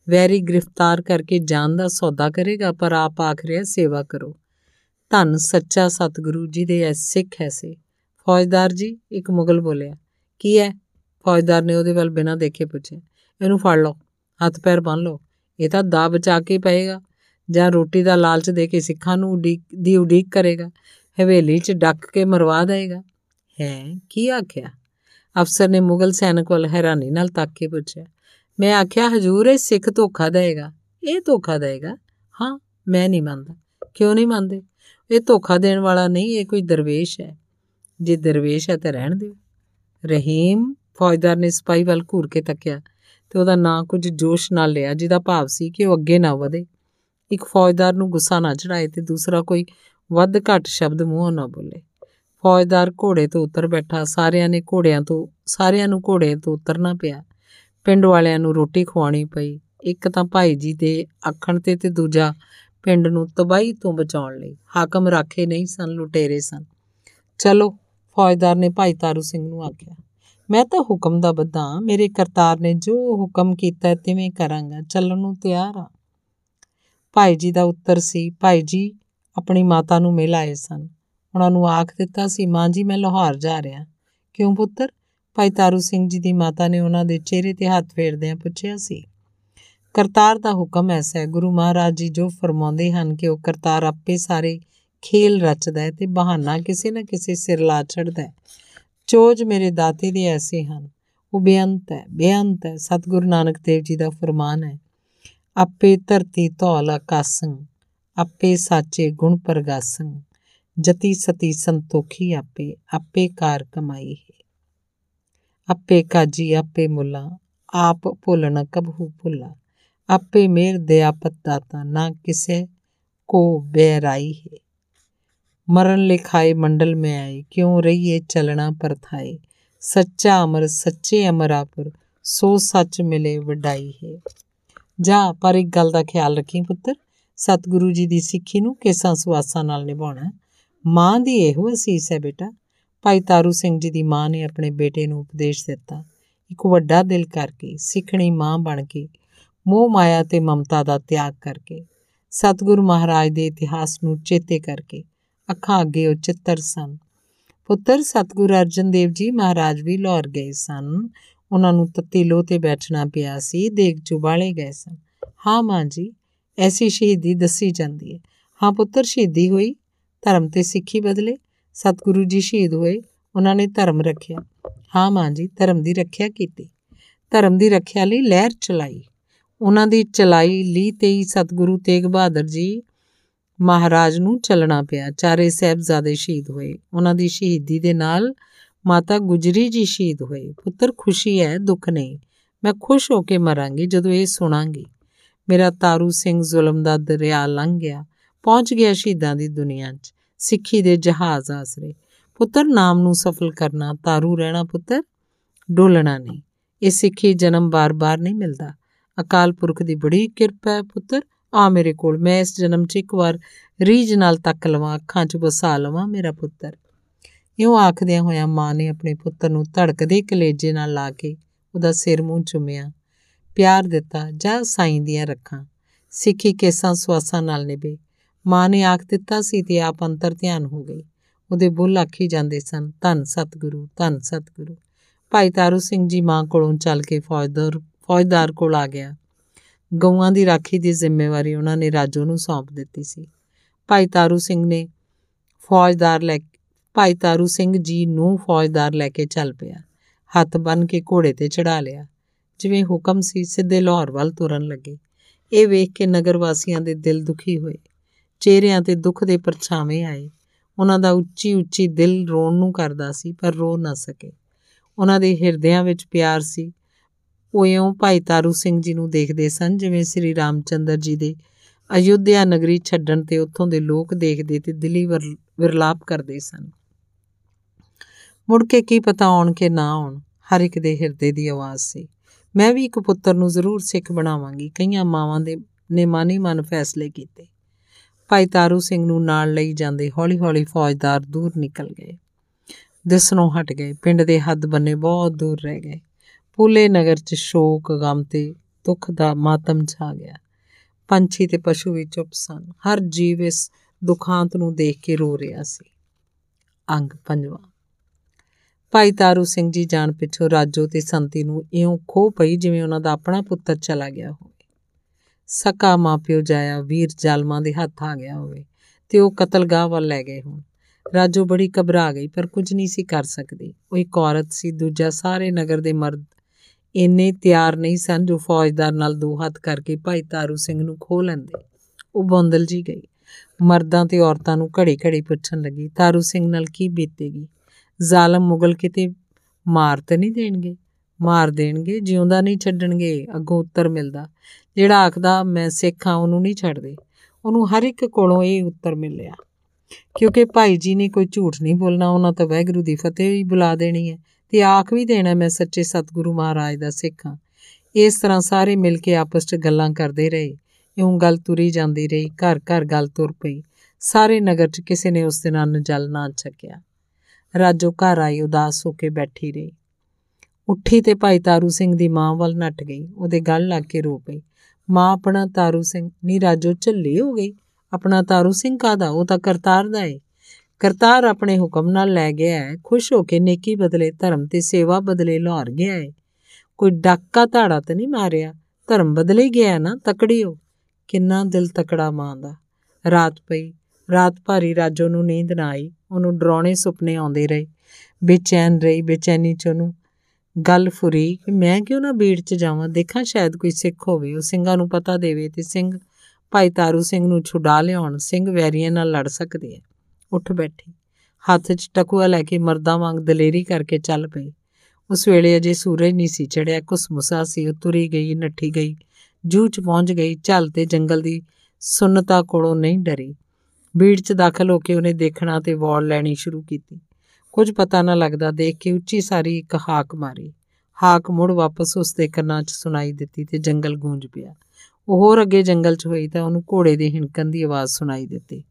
ਵੈਰੀ ਗ੍ਰਿਫਤਾਰ ਕਰਕੇ ਜਾਨ ਦਾ ਸੌਦਾ ਕਰੇਗਾ, ਪਰ ਆਪ ਆਖ ਰਿਹਾ, ਸੇਵਾ ਕਰੋ। ਧੰਨ ਸੱਚਾ ਸਤਿਗੁਰੂ ਜੀ ਦੇ ਐ ਸਿੱਖ ਐਸੇ ਫੌਜਦਾਰ ਜੀ, ਇੱਕ ਮੁਗਲ ਬੋਲਿਆ, ਕੀ ਹੈ ਫੌਜਦਾਰ ਨੇ ਉਹਦੇ ਵੱਲ ਬਿਨਾਂ ਦੇਖੇ ਪੁੱਛਿਆ, ਇਹਨੂੰ ਫੜ ਲਓ, ਹੱਥ ਪੈਰ ਬੰਨ ਲਓ, ਇਹ ਤਾਂ ਦਾ ਬਚਾ ਕੇ ਪਏਗਾ, ਜਾਂ ਰੋਟੀ ਦਾ ਲਾਲਚ ਦੇ ਕੇ ਸਿੱਖਾਂ ਨੂੰ ਉਡੀਕ, ਦੀ ਉਡੀਕ ਕਰੇਗਾ, ਹਵੇਲੀ 'ਚ ਡੱਕ ਕੇ ਮਰਵਾ ਦੇਗਾ ਹੈ, ਕੀ ਆਖਿਆ? ਅਫਸਰ ਨੇ ਮੁਗਲ ਸੈਨਿਕ ਵੱਲ ਹੈਰਾਨੀ ਨਾਲ ਤੱਕ ਕੇ ਪੁੱਛਿਆ, ਮੈਂ ਆਖਿਆ ਹਜੂਰ ਇਹ ਸਿੱਖ ਧੋਖਾ ਦੇਗਾ ਇਹ ਧੋਖਾ ਦੇਗਾ ਹਾਂ, ਮੈਂ ਨਹੀਂ ਮੰਨਦਾ, ਕਿਉਂ ਨਹੀਂ ਮੰਨਦੇ? ਇਹ ਧੋਖਾ ਦੇਣ ਵਾਲਾ ਨਹੀਂ, ਇਹ ਕੋਈ ਦਰਵੇਸ਼ ਹੈ। ਜੇ ਦਰਵੇਸ਼ ਹੈ ਤਾਂ ਰਹਿਣ ਦਿਓ। ਰਹੀਮ ਫੌਜਦਾਰ ਨੇ ਸਪਾਈ ਵੱਲ ਘੂਰ ਕੇ ਤੱਕਿਆ ਤੇ ਉਹਦਾ ਨਾਂ ਕੁਝ ਜੋਸ਼ ਨਾਲ ਲਿਆ, ਜਿਹਦਾ ਭਾਵ ਸੀ ਕਿ ਉਹ ਅੱਗੇ ਨਾ ਵਧੇ। ਇੱਕ ਫੌਜਦਾਰ ਨੂੰ ਗੁੱਸਾ ਨਾ ਚੜਾਏ ਤੇ ਦੂਸਰਾ ਕੋਈ ਵੱਧ ਘੱਟ ਸ਼ਬਦ ਮੂੰਹੋਂ ਨਾ ਬੋਲੇ। ਫੌਜਦਾਰ ਘੋੜੇ ਤੋਂ ਉਤਰ ਬੈਠਾ, ਸਾਰਿਆਂ ਨੇ ਘੋੜਿਆਂ ਤੋਂ, ਸਾਰਿਆਂ ਨੂੰ ਘੋੜੇ ਤੋਂ ਉਤਰਨਾ ਪਿਆ। ਪਿੰਡ ਵਾਲਿਆਂ ਨੂੰ ਰੋਟੀ ਖਵਾਉਣੀ ਪਈ। ਇੱਕ ਤਾਂ ਭਾਈ ਜੀ ਦੇ ਆਖਣ ਤੇ ਤੇ ਦੂਜਾ ਪਿੰਡ ਨੂੰ ਤਬਾਹੀ ਤੋਂ ਬਚਾਉਣ ਲਈ। ਹਾਕਮ ਰਾਖੇ ਨਹੀਂ ਸਨ, ਲੁਟੇਰੇ ਸਨ। ਚਲੋ, ਫੌਜਦਾਰ ਨੇ ਭਾਈ ਤਾਰੂ ਸਿੰਘ ਨੂੰ ਆਖਿਆ, ਮੈਂ ਤਾਂ ਹੁਕਮ ਦਾ ਬੱਧਾ ਮੇਰੇ ਕਰਤਾਰ ਨੇ ਜੋ ਹੁਕਮ ਕੀਤਾ ਤਿਵੇਂ ਕਰਾਂਗਾ, ਚੱਲਣ ਨੂੰ ਤਿਆਰ ਆ ਭਾਈ ਜੀ ਦਾ ਉੱਤਰ ਸੀ, ਭਾਈ ਜੀ, ਆਪਣੀ ਮਾਤਾ ਨੂੰ ਮਿਲ ਆਏ ਸਨ। ਉਹਨਾਂ ਨੂੰ ਆਖ ਦਿੱਤਾ ਸੀ, ਮਾਂ ਜੀ, ਮੈਂ ਲਾਹੌਰ ਜਾ ਰਿਹਾ ਕਿਉਂ ਪੁੱਤਰ? ਭਾਈ ਤਾਰੂ ਸਿੰਘ ਜੀ ਦੀ ਮਾਤਾ ਨੇ ਉਹਨਾਂ ਦੇ ਚਿਹਰੇ ਤੇ ਹੱਥ ਫੇਰਦਿਆਂ ਪੁੱਛਿਆ ਸੀ ਕਰਤਾਰ ਦਾ ਹੁਕਮ ਐਸਾ ਹੈ, ਗੁਰੂ ਮਹਾਰਾਜ ਜੀ ਜੋ ਫਰਮਾਉਂਦੇ ਹਨ ਕਿ ਉਹ ਕਰਤਾਰ ਆਪੇ ਸਾਰੇ ਖੇਲ ਰਚਦਾ ਹੈ ਤੇ ਬਹਾਨਾ ਕਿਸੇ ਨਾ ਕਿਸੇ ਸਿਰ ਲਾ ਛੱਡਦਾ ਹੈ। ਚੋਜ ਮੇਰੇ ਦਾਤੇ ਦੇ ਐਸੇ ਹਨ, ਉਹ ਬੇਅੰਤ ਹੈ ਬੇਅੰਤ ਹੈ, ਸਤਿਗੁਰੂ ਨਾਨਕ ਦੇਵ ਜੀ ਦਾ ਫਰਮਾਨ ਹੈ। ਆਪੇ ਧਰਤੀ ਧੌਲ ਆਕਾਸੰ, ਆਪੇ ਸਾਚੇ ਗੁਣ ਪ੍ਰਗਾਸੰ, ਜਤੀ ਸਤੀ ਸੰਤੋਖੀ ਆਪੇ ਆਪੇ ਕਾਰ ਕਮਾਈ ਹੈ। ਆਪੇ ਕਾਜੀ, ਆਪੇ ਮੁਲਾ, ਆਪ ਭੁੱਲਣ ਕਬਹੂ ਭੁੱਲਾ। ਆਪੇ ਮੇਰ ਦਇਆ ਪਤਾਤਾ ਨਾ ਕਿਸੇ ਕੋ ਬੇਰਾਈ ਹੈ। ਮਰਨ ਲਿਖਾਏ ਮੰਡਲ में ਆਏ, ਕਿਉਂ ਰਹੀਏ ਚਲਣਾ ਪਰਥਾਏ। ਸੱਚਾ ਅਮਰ, ਸੱਚੇ ਅਮਰਾਪੁਰ ਸੋ ਸੱਚ ਮਿਲੇ ਵਡਾਈ ਹੈ। ਜਾ, ਪਰ ਇੱਕ ਗੱਲ ਦਾ ਖਿਆਲ ਰੱਖੀ ਪੁੱਤਰ, ਸਤਿਗੁਰੂ ਜੀ ਦੀ ਸਿੱਖੀ ਨੂੰ ਕਿਸਾਂ ਸੁਆਸਾਂ ਨਾਲ ਨਿਭਾਉਣਾ। ਮਾਂ ਦੀ ਇਹੋ ਅਸੀਸ ਹੈ ਬੇਟਾ। ਭਾਈ ਤਾਰੂ ਸਿੰਘ ਜੀ ਦੀ ਮਾਂ ਨੇ ਆਪਣੇ ਬੇਟੇ ਨੂੰ ਉਪਦੇਸ਼ ਦਿੱਤਾ। ਇੱਕ ਵੱਡਾ ਦਿਲ ਕਰਕੇ, ਸਿੱਖਣੀ ਮਾਂ ਬਣ ਕੇ ਮੋਹ ਮਾਇਆ ਤੇ ਮਮਤਾ ਦਾ ਤਿਆਗ ਕਰਕੇ, ਸਤਿਗੁਰੂ ਮਹਾਰਾਜ ਦੇ ਇਤਿਹਾਸ ਨੂੰ ਚੇਤੇ ਕਰਕੇ ਅੱਖਾਂ ਅੱਗੇ ਉਹ ਚਿੱਤਰ ਸਨ। ਪੁੱਤਰ ਸਤਿਗੁਰੂ ਅਰਜਨ ਦੇਵ ਜੀ ਮਹਾਰਾਜ ਵੀ ਲਾਹੌਰ ਗਏ ਸਨ। ਉਹਨਾਂ ਨੂੰ ਤੱਤੀ ਲੋ ਤੇ ਬੈਠਣਾ ਪਿਆ ਸੀ ਦੇਖ ਚੁਬਾਲੇ ਗਏ ਸਨ। ਹਾਂ ਮਾਂ ਜੀ, ਐਸੀ ਸ਼ਹੀਦੀ ਦੱਸੀ ਜਾਂਦੀ ਹੈ ਹਾਂ ਪੁੱਤਰ, ਸ਼ਹੀਦੀ ਹੋਈ, ਧਰਮ ਤੇ ਸਿੱਖੀ ਬਦਲੇ, ਸਤਿਗੁਰੂ ਜੀ ਸ਼ਹੀਦ ਹੋਏ, ਉਹਨਾਂ ਨੇ ਧਰਮ ਰੱਖਿਆ। ਹਾਂ ਮਾਂ ਜੀ, ਧਰਮ ਦੀ ਰੱਖਿਆ ਕੀਤੀ। ਧਰਮ ਦੀ ਰੱਖਿਆ ਲਈ ਲਹਿਰ ਚਲਾਈ। ਉਹਨਾਂ ਦੀ ਚਲਾਈ ਲਈ ਤੇ ਹੀ ਸਤਿਗੁਰੂ ਤੇਗ ਬਹਾਦਰ ਜੀ ਮਹਾਰਾਜ ਨੂੰ ਚੱਲਣਾ ਪਿਆ। ਚਾਰੇ ਸਹਿਬਜ਼ਾਦੇ ਸ਼ਹੀਦ ਹੋਏ। ਉਹਨਾਂ ਦੀ ਸ਼ਹੀਦੀ ਦੇ ਨਾਲ ਮਾਤਾ ਗੁਜਰੀ ਜੀ ਸ਼ਹੀਦ ਹੋਏ। ਪੁੱਤਰ ਖੁਸ਼ੀ ਹੈ, ਦੁੱਖ ਨਹੀਂ। ਮੈਂ ਖੁਸ਼ ਹੋ ਕੇ ਮਰਾਂਗੀ, ਜਦੋਂ ਇਹ ਸੁਣਾਂਗੀ। ਮੇਰਾ ਤਾਰੂ ਸਿੰਘ ਜ਼ੁਲਮ ਦਾ ਦਰਿਆ ਲੰਘ ਗਿਆ। ਪਹੁੰਚ ਗਿਆ ਸ਼ਹੀਦਾਂ ਦੀ ਦੁਨੀਆ 'ਚ। ਸਿੱਖੀ ਦੇ ਜਹਾਜ਼ ਆਸਰੇ। ਪੁੱਤਰ ਨਾਮ ਨੂੰ ਸਫਲ ਕਰਨਾ। ਤਾਰੂ ਰਹਿਣਾ ਪੁੱਤਰ, ਡੋਲਣਾ ਨਹੀਂ। ਇਹ ਸਿੱਖੀ ਜਨਮ ਬਾਰ-ਬਾਰ ਨਹੀਂ ਮਿਲਦਾ। ਅਕਾਲ ਪੁਰਖ ਦੀ ਬੜੀ ਕਿਰਪਾ ਹੈ ਪੁੱਤਰ। ਆ ਮੇਰੇ ਕੋਲ, ਮੈਂ ਇਸ ਜਨਮ 'ਚ ਇੱਕ ਵਾਰ ਰੀਝ ਨਾਲ ਤੱਕ ਲਵਾਂ, ਅੱਖਾਂ 'ਚ ਵਸਾ ਲਵਾਂ, ਮੇਰਾ ਪੁੱਤਰ। ਇਉਂ ਆਖਦਿਆਂ ਹੋਇਆਂ ਮਾਂ ਨੇ ਆਪਣੇ ਪੁੱਤਰ ਨੂੰ ਧੜਕਦੇ ਕਲੇਜੇ ਨਾਲ ਲਾ ਕੇ ਉਹਦਾ ਸਿਰ ਮੂੰਹ ਚੁੰਮਿਆ। ਪਿਆਰ ਦਿੱਤਾ, ਜਾਂ ਸਾਈਂ ਦੀਆਂ ਰੱਖਾਂ। ਸਿੱਖੀ ਕੇਸਾਂ ਸਵਾਸਾਂ ਨਾਲ ਨਿਭੇ। ਮਾਂ ਨੇ ਆਖ ਦਿੱਤਾ ਸੀ ਤੇ ਆਪ ਅੰਤਰ ਧਿਆਨ ਹੋ ਗਈ। ਉਹਦੇ ਬੁੱਲ ਆਖੀ ਜਾਂਦੇ ਸਨ, ਧੰਨ ਸਤਿਗੁਰੂ ਧੰਨ ਸਤਿਗੁਰੂ। ਭਾਈ ਤਾਰੂ ਸਿੰਘ ਜੀ ਮਾਂ ਕੋਲੋਂ ਚੱਲ ਕੇ ਫੌਜਦਾਰ ਫੌਜਦਾਰ ਕੋਲ ਆ ਗਿਆ। ਗਊਆਂ ਦੀ ਰਾਖੀ ਦੀ ਜ਼ਿੰਮੇਵਾਰੀ ਉਹਨਾਂ ਨੇ ਰਾਜੋ ਨੂੰ ਸੌਂਪ ਦਿੱਤੀ ਸੀ। ਭਾਈ ਤਾਰੂ ਸਿੰਘ ਨੇ ਫੌਜਦਾਰ ਲੈ ਭਾਈ ਤਾਰੂ ਸਿੰਘ ਜੀ ਨੂੰ ਫੌਜਦਾਰ ਲੈ ਕੇ ਚੱਲ ਪਿਆ। ਹੱਥ ਬੰਨ ਕੇ ਘੋੜੇ ਤੇ ਚੜਾ ਲਿਆ। ਜਿਵੇਂ ਹੁਕਮ ਸੀ, ਸਿੱਧੇ ਲਾਹੌਰ ਵੱਲ ਤੁਰਨ ਲੱਗੇ। ਇਹ ਵੇਖ ਕੇ ਨਗਰ ਵਾਸੀਆਂ ਦੇ ਦਿਲ ਦੁਖੀ ਹੋਏ। ਚਿਹਰਿਆਂ ਤੇ ਦੁੱਖ ਦੇ ਪਰਛਾਵੇਂ ਆਏ। ਉਹਨਾਂ ਦਾ ਉੱਚੀ ਉੱਚੀ ਦਿਲ ਰੋਣ ਨੂੰ ਕਰਦਾ ਸੀ, ਪਰ ਰੋ ਨਾ ਸਕੇ। ਉਹਨਾਂ ਦੇ ਹਿਰਦਿਆਂ ਵਿੱਚ ਪਿਆਰ ਸੀ। ਉਹ ਇਉਂ ਭਾਈ ਤਾਰੂ ਸਿੰਘ ਜੀ ਨੂੰ ਦੇਖਦੇ ਸਨ, ਜਿਵੇਂ ਸ੍ਰੀ ਰਾਮਚੰਦਰ ਜੀ ਦੇ ਅਯੁੱਧਿਆ ਨਗਰੀ ਛੱਡਣ ਤੇ ਉੱਥੋਂ ਦੇ ਲੋਕ ਦੇਖਦੇ ਤੇ ਦਿਲੀ ਵਿਰਲਾਪ ਕਰਦੇ ਸਨ। ਮੁੜ ਕੇ ਕੀ ਪਤਾ ਆਉਣ ਕੇ ਨਾ ਆਉਣ, ਹਰ ਇੱਕ ਦੇ ਹਿਰਦੇ ਦੀ ਆਵਾਜ਼ ਸੀ। ਮੈਂ ਵੀ ਇੱਕ ਪੁੱਤਰ ਨੂੰ ਜ਼ਰੂਰ ਸਿੱਖ ਬਣਾਵਾਂਗੀ, ਕਈਆਂ ਮਾਵਾਂ ਦੇ, ਨੇ ਮਾਨੀ ਮਨ ਫੈਸਲੇ ਕੀਤੇ। ਭਾਈ ਤਾਰੂ ਸਿੰਘ ਨੂੰ ਨਾਲ ਲਈ ਜਾਂਦੇ ਹੌਲੀ-ਹੌਲੀ ਫੌਜਦਾਰ ਦੂਰ ਨਿਕਲ ਗਏ। ਦਿਸਣੋਂ ਹਟ ਗਏ, ਪਿੰਡ ਦੇ ਹੱਦ ਬੰਨੇ ਬਹੁਤ ਦੂਰ ਰਹਿ ਗਏ। ਪੂਲੇ ਨਗਰ 'ਚ ਸ਼ੋਕ, ਗਮ ਤੇ ਦੁੱਖ ਦਾ ਮਾਤਮ ਛਾ ਗਿਆ। ਪੰਛੀ ਤੇ ਪਸ਼ੂ ਵੀ ਚੁੱਪ ਸਨ। ਹਰ ਜੀਵ ਇਸ ਦੁਖਾਂਤ ਨੂੰ ਦੇਖ ਕੇ ਰੋ ਰਿਹਾ ਸੀ। ਅੰਗ ਪੰਜਵਾਂ। ਭਾਈ ਤਾਰੂ ਸਿੰਘ ਜੀ ਜਾਣ ਪਿੱਛੋਂ ਰਾਜੋ ਤੇ ਸੰਤੀ ਨੂੰ ਇਉਂ ਖੋ ਪਈ ਜਿਵੇਂ ਉਹਨਾਂ ਦਾ ਆਪਣਾ ਪੁੱਤਰ ਚਲਾ ਗਿਆ ਹੋਵੇ। ਸਕਾ ਮਾਪਿਓ ਜਾਇਆ ਵੀਰ ਜਾਲਮਾਂ ਦੇ ਹੱਥ ਆ ਗਿਆ ਹੋਵੇ ਤੇ ਉਹ ਕਤਲਗਾਹ ਵੱਲ ਲੈ ਗਏ ਹੋਣ। ਰਾਜੋ ਬੜੀ ਘਬਰਾ ਗਈ ਪਰ ਕੁਝ ਨਹੀਂ ਸੀ ਕਰ ਸਕਦੀ। ਉਹ ਇੱਕ ਔਰਤ ਸੀ, ਦੂਜਾ ਸਾਰੇ ਨਗਰ ਦੇ ਮਰਦ ਇੰਨੇ ਤਿਆਰ ਨਹੀਂ ਸਨ ਜੋ ਫੌਜਦਾਰ ਨਾਲ ਦੋ ਹੱਥ ਕਰਕੇ ਭਾਈ ਤਾਰੂ ਸਿੰਘ ਨੂੰ ਖੋ ਲੈਂਦੇ। ਉਹ ਬੰਦਲ ਜੀ ਗਈ। ਮਰਦਾਂ ਤੇ ਔਰਤਾਂ ਨੂੰ ਘੜੀ-ਘੜੀ ਪੁੱਛਣ ਲੱਗੀ, ਤਾਰੂ ਸਿੰਘ ਨਾਲ ਕੀ ਬੀਤੇਗੀ? ਜ਼ਾਲਮ ਮੁਗਲ ਕਿਤੇ ਮਾਰ ਤਾਂ ਨਹੀਂ ਦੇਣਗੇ? ਮਾਰ ਦੇਣਗੇ, ਜਿਉਂਦਾ ਨਹੀਂ ਛੱਡਣਗੇ? ਅੱਗੋਂ ਉੱਤਰ ਮਿਲਦਾ, ਜਿਹੜਾ ਆਖਦਾ, ਮੈਂ ਸਿੱਖ ਹਾਂ, ਉਹਨੂੰ ਨਹੀਂ ਛੱਡਦੇ। ਉਹਨੂੰ ਹਰ ਇੱਕ ਕੋਲੋਂ ਇਹ ਉੱਤਰ ਮਿਲਿਆ। ਕਿਉਂਕਿ ਭਾਈ ਜੀ ਨੇ ਕੋਈ ਝੂਠ ਨਹੀਂ ਬੋਲਣਾ, ਉਹਨਾਂ ਤਾਂ ਵਾਹਿਗੁਰੂ ਦੀ ਫਤਿਹ ਵੀ ਬੁਲਾ ਦੇਣੀ ਹੈ। ਤੇ ਆਖ ਵੀ ਦੇਣਾ ਮੈਂ ਸੱਚੇ ਸਤਿਗੁਰੂ ਮਹਾਰਾਜ ਦਾ ਸਿੱਖ ਹਾਂ। ਇਸ ਤਰ੍ਹਾਂ ਸਾਰੇ ਮਿਲ ਕੇ ਆਪਸ 'ਚ ਗੱਲਾਂ ਕਰਦੇ ਰਹੇ। ਇਉਂ ਗੱਲ ਤੁਰੀ ਜਾਂਦੀ ਰਹੀ, ਘਰ ਘਰ ਗੱਲ ਤੁਰ ਪਈ। ਸਾਰੇ ਨਗਰ 'ਚ ਕਿਸੇ ਨੇ ਉਸ ਦਿਨ ਅੰਨ ਜਲ ਨਾ ਛਕਿਆ। ਰਾਜੋ ਘਰ ਆਈ, ਉਦਾਸ ਹੋ ਕੇ ਬੈਠੀ ਰਹੀ। ਉੱਠੀ ਤੇ ਭਾਈ ਤਾਰੂ ਸਿੰਘ ਦੀ ਮਾਂ ਵੱਲ ਨੱਟ ਗਈ। ਉਹਦੇ ਗਲ ਲੱਗ ਕੇ ਰੋ ਪਈ। ਮਾਂ ਆਪਣਾ ਤਾਰੂ ਸਿੰਘ, ਨੀ ਰਾਜੋ ਝੱਲੀ ਹੋ ਗਈ? ਆਪਣਾ ਤਾਰੂ ਸਿੰਘ ਕਾਦਾ ਉਹ ਤਾਂ ਕਰਤਾਰ ਦਾ ਏ। ਕਰਤਾਰ ਆਪਣੇ ਹੁਕਮ ਨਾਲ ਲੈ ਗਿਆ ਹੈ। ਖੁਸ਼ ਹੋ ਕੇ ਨੇਕੀ ਬਦਲੇ, ਧਰਮ ਤੇ ਸੇਵਾ ਬਦਲੇ ਲਾਹੌਰ ਗਿਆ ਏ ਕੋਈ ਡਾਕਾ ਧਾੜਾ ਤੇ ਨਹੀਂ ਮਾਰਿਆ? ਧਰਮ ਬਦਲੇ ਗਿਆ ਨਾ ਤਕੜੀ ਹੋ ਕਿੰਨਾ ਦਿਲ ਤਕੜਾ ਮਾਂ ਦਾ। ਰਾਤ ਪਈ। ਰਾਤ ਭਾਰੀ ਰਾਜੋ ਨੂੰ ਨੀਂਦ ਨਾ ਆਈ। ਉਹਨੂੰ ਡਰਾਉਣੇ ਸੁਪਨੇ ਆਉਂਦੇ ਰਹੇ। ਬੇਚੈਨ ਰਹੀ, ਬੇਚੈਨੀ ਚ ਉਹਨੂੰ। ਗੱਲ ਫੁਰੀ ਕਿ ਮੈਂ ਕਿਉਂ ਨਾ ਬੀੜ 'ਚ ਜਾਵਾਂ? ਦੇਖਾਂ ਸ਼ਾਇਦ ਕੋਈ ਸਿੱਖ ਹੋਵੇ। ਉਹ ਸਿੰਘਾਂ ਨੂੰ ਪਤਾ ਦੇਵੇ ਤੇ ਸਿੰਘ ਭਾਈ ਤਾਰੂ ਸਿੰਘ ਨੂੰ ਛੁਡਾ ਲਿਆਉਣ। ਸਿੰਘ ਵੈਰੀਆਂ ਨਾਲ ਲੜ ਸਕਦੇ ਆ। ਉੱਠ ਬੈਠੀ। ਹੱਥ 'ਚ ਟਕੂਆ ਲੈ ਕੇ ਮਰਦਾਂ ਵਾਂਗ ਦਲੇਰੀ ਕਰਕੇ ਚੱਲ ਪਈ। ਉਸ ਵੇਲੇ ਅਜੇ ਸੂਰਜ ਨਹੀਂ ਸੀ ਚੜਿਆ ਕੁਸਮੁਸਾ ਸੀ, ਉਹ ਤੁਰੀ ਗਈ, ਨੱਠੀ ਗਈ। ਜੂ 'ਚ ਪਹੁੰਚ ਗਈ ਚੱਲ ਤੇ ਜੰਗਲ ਦੀ ਸੁੰਨਤਾ ਕੋਲੋਂ ਨਹੀਂ ਡਰੀ। ਬੀੜ 'ਚ ਦਾਖਲ ਹੋ ਕੇ ਉਹਨੇ ਦੇਖਣਾ ਤੇ ਵਾਲ ਲੈਣੀ ਸ਼ੁਰੂ ਕੀਤੀ। ਕੁਝ ਪਤਾ ਨਾ ਲੱਗਦਾ, ਦੇਖ ਕੇ ਉੱਚੀ ਸਾਰੀ ਇੱਕ ਹਾਕ ਮਾਰੀ। ਹਾਕ ਮੁੜ ਵਾਪਸ ਉਸ ਦੇ ਕੰਨਾਂ 'ਚ ਸੁਣਾਈ ਦਿੱਤੀ ਤੇ ਜੰਗਲ ਗੂੰਜ ਪਿਆ। ਉਹ ਹੋਰ ਅੱਗੇ ਜੰਗਲ 'ਚ ਹੋਈ ਤਾਂ ਉਹਨੂੰ ਘੋੜੇ ਦੇ ਹਿਣਕਣ ਦੀ ਆਵਾਜ਼ ਸੁਣਾਈ ਦਿੱਤੀ।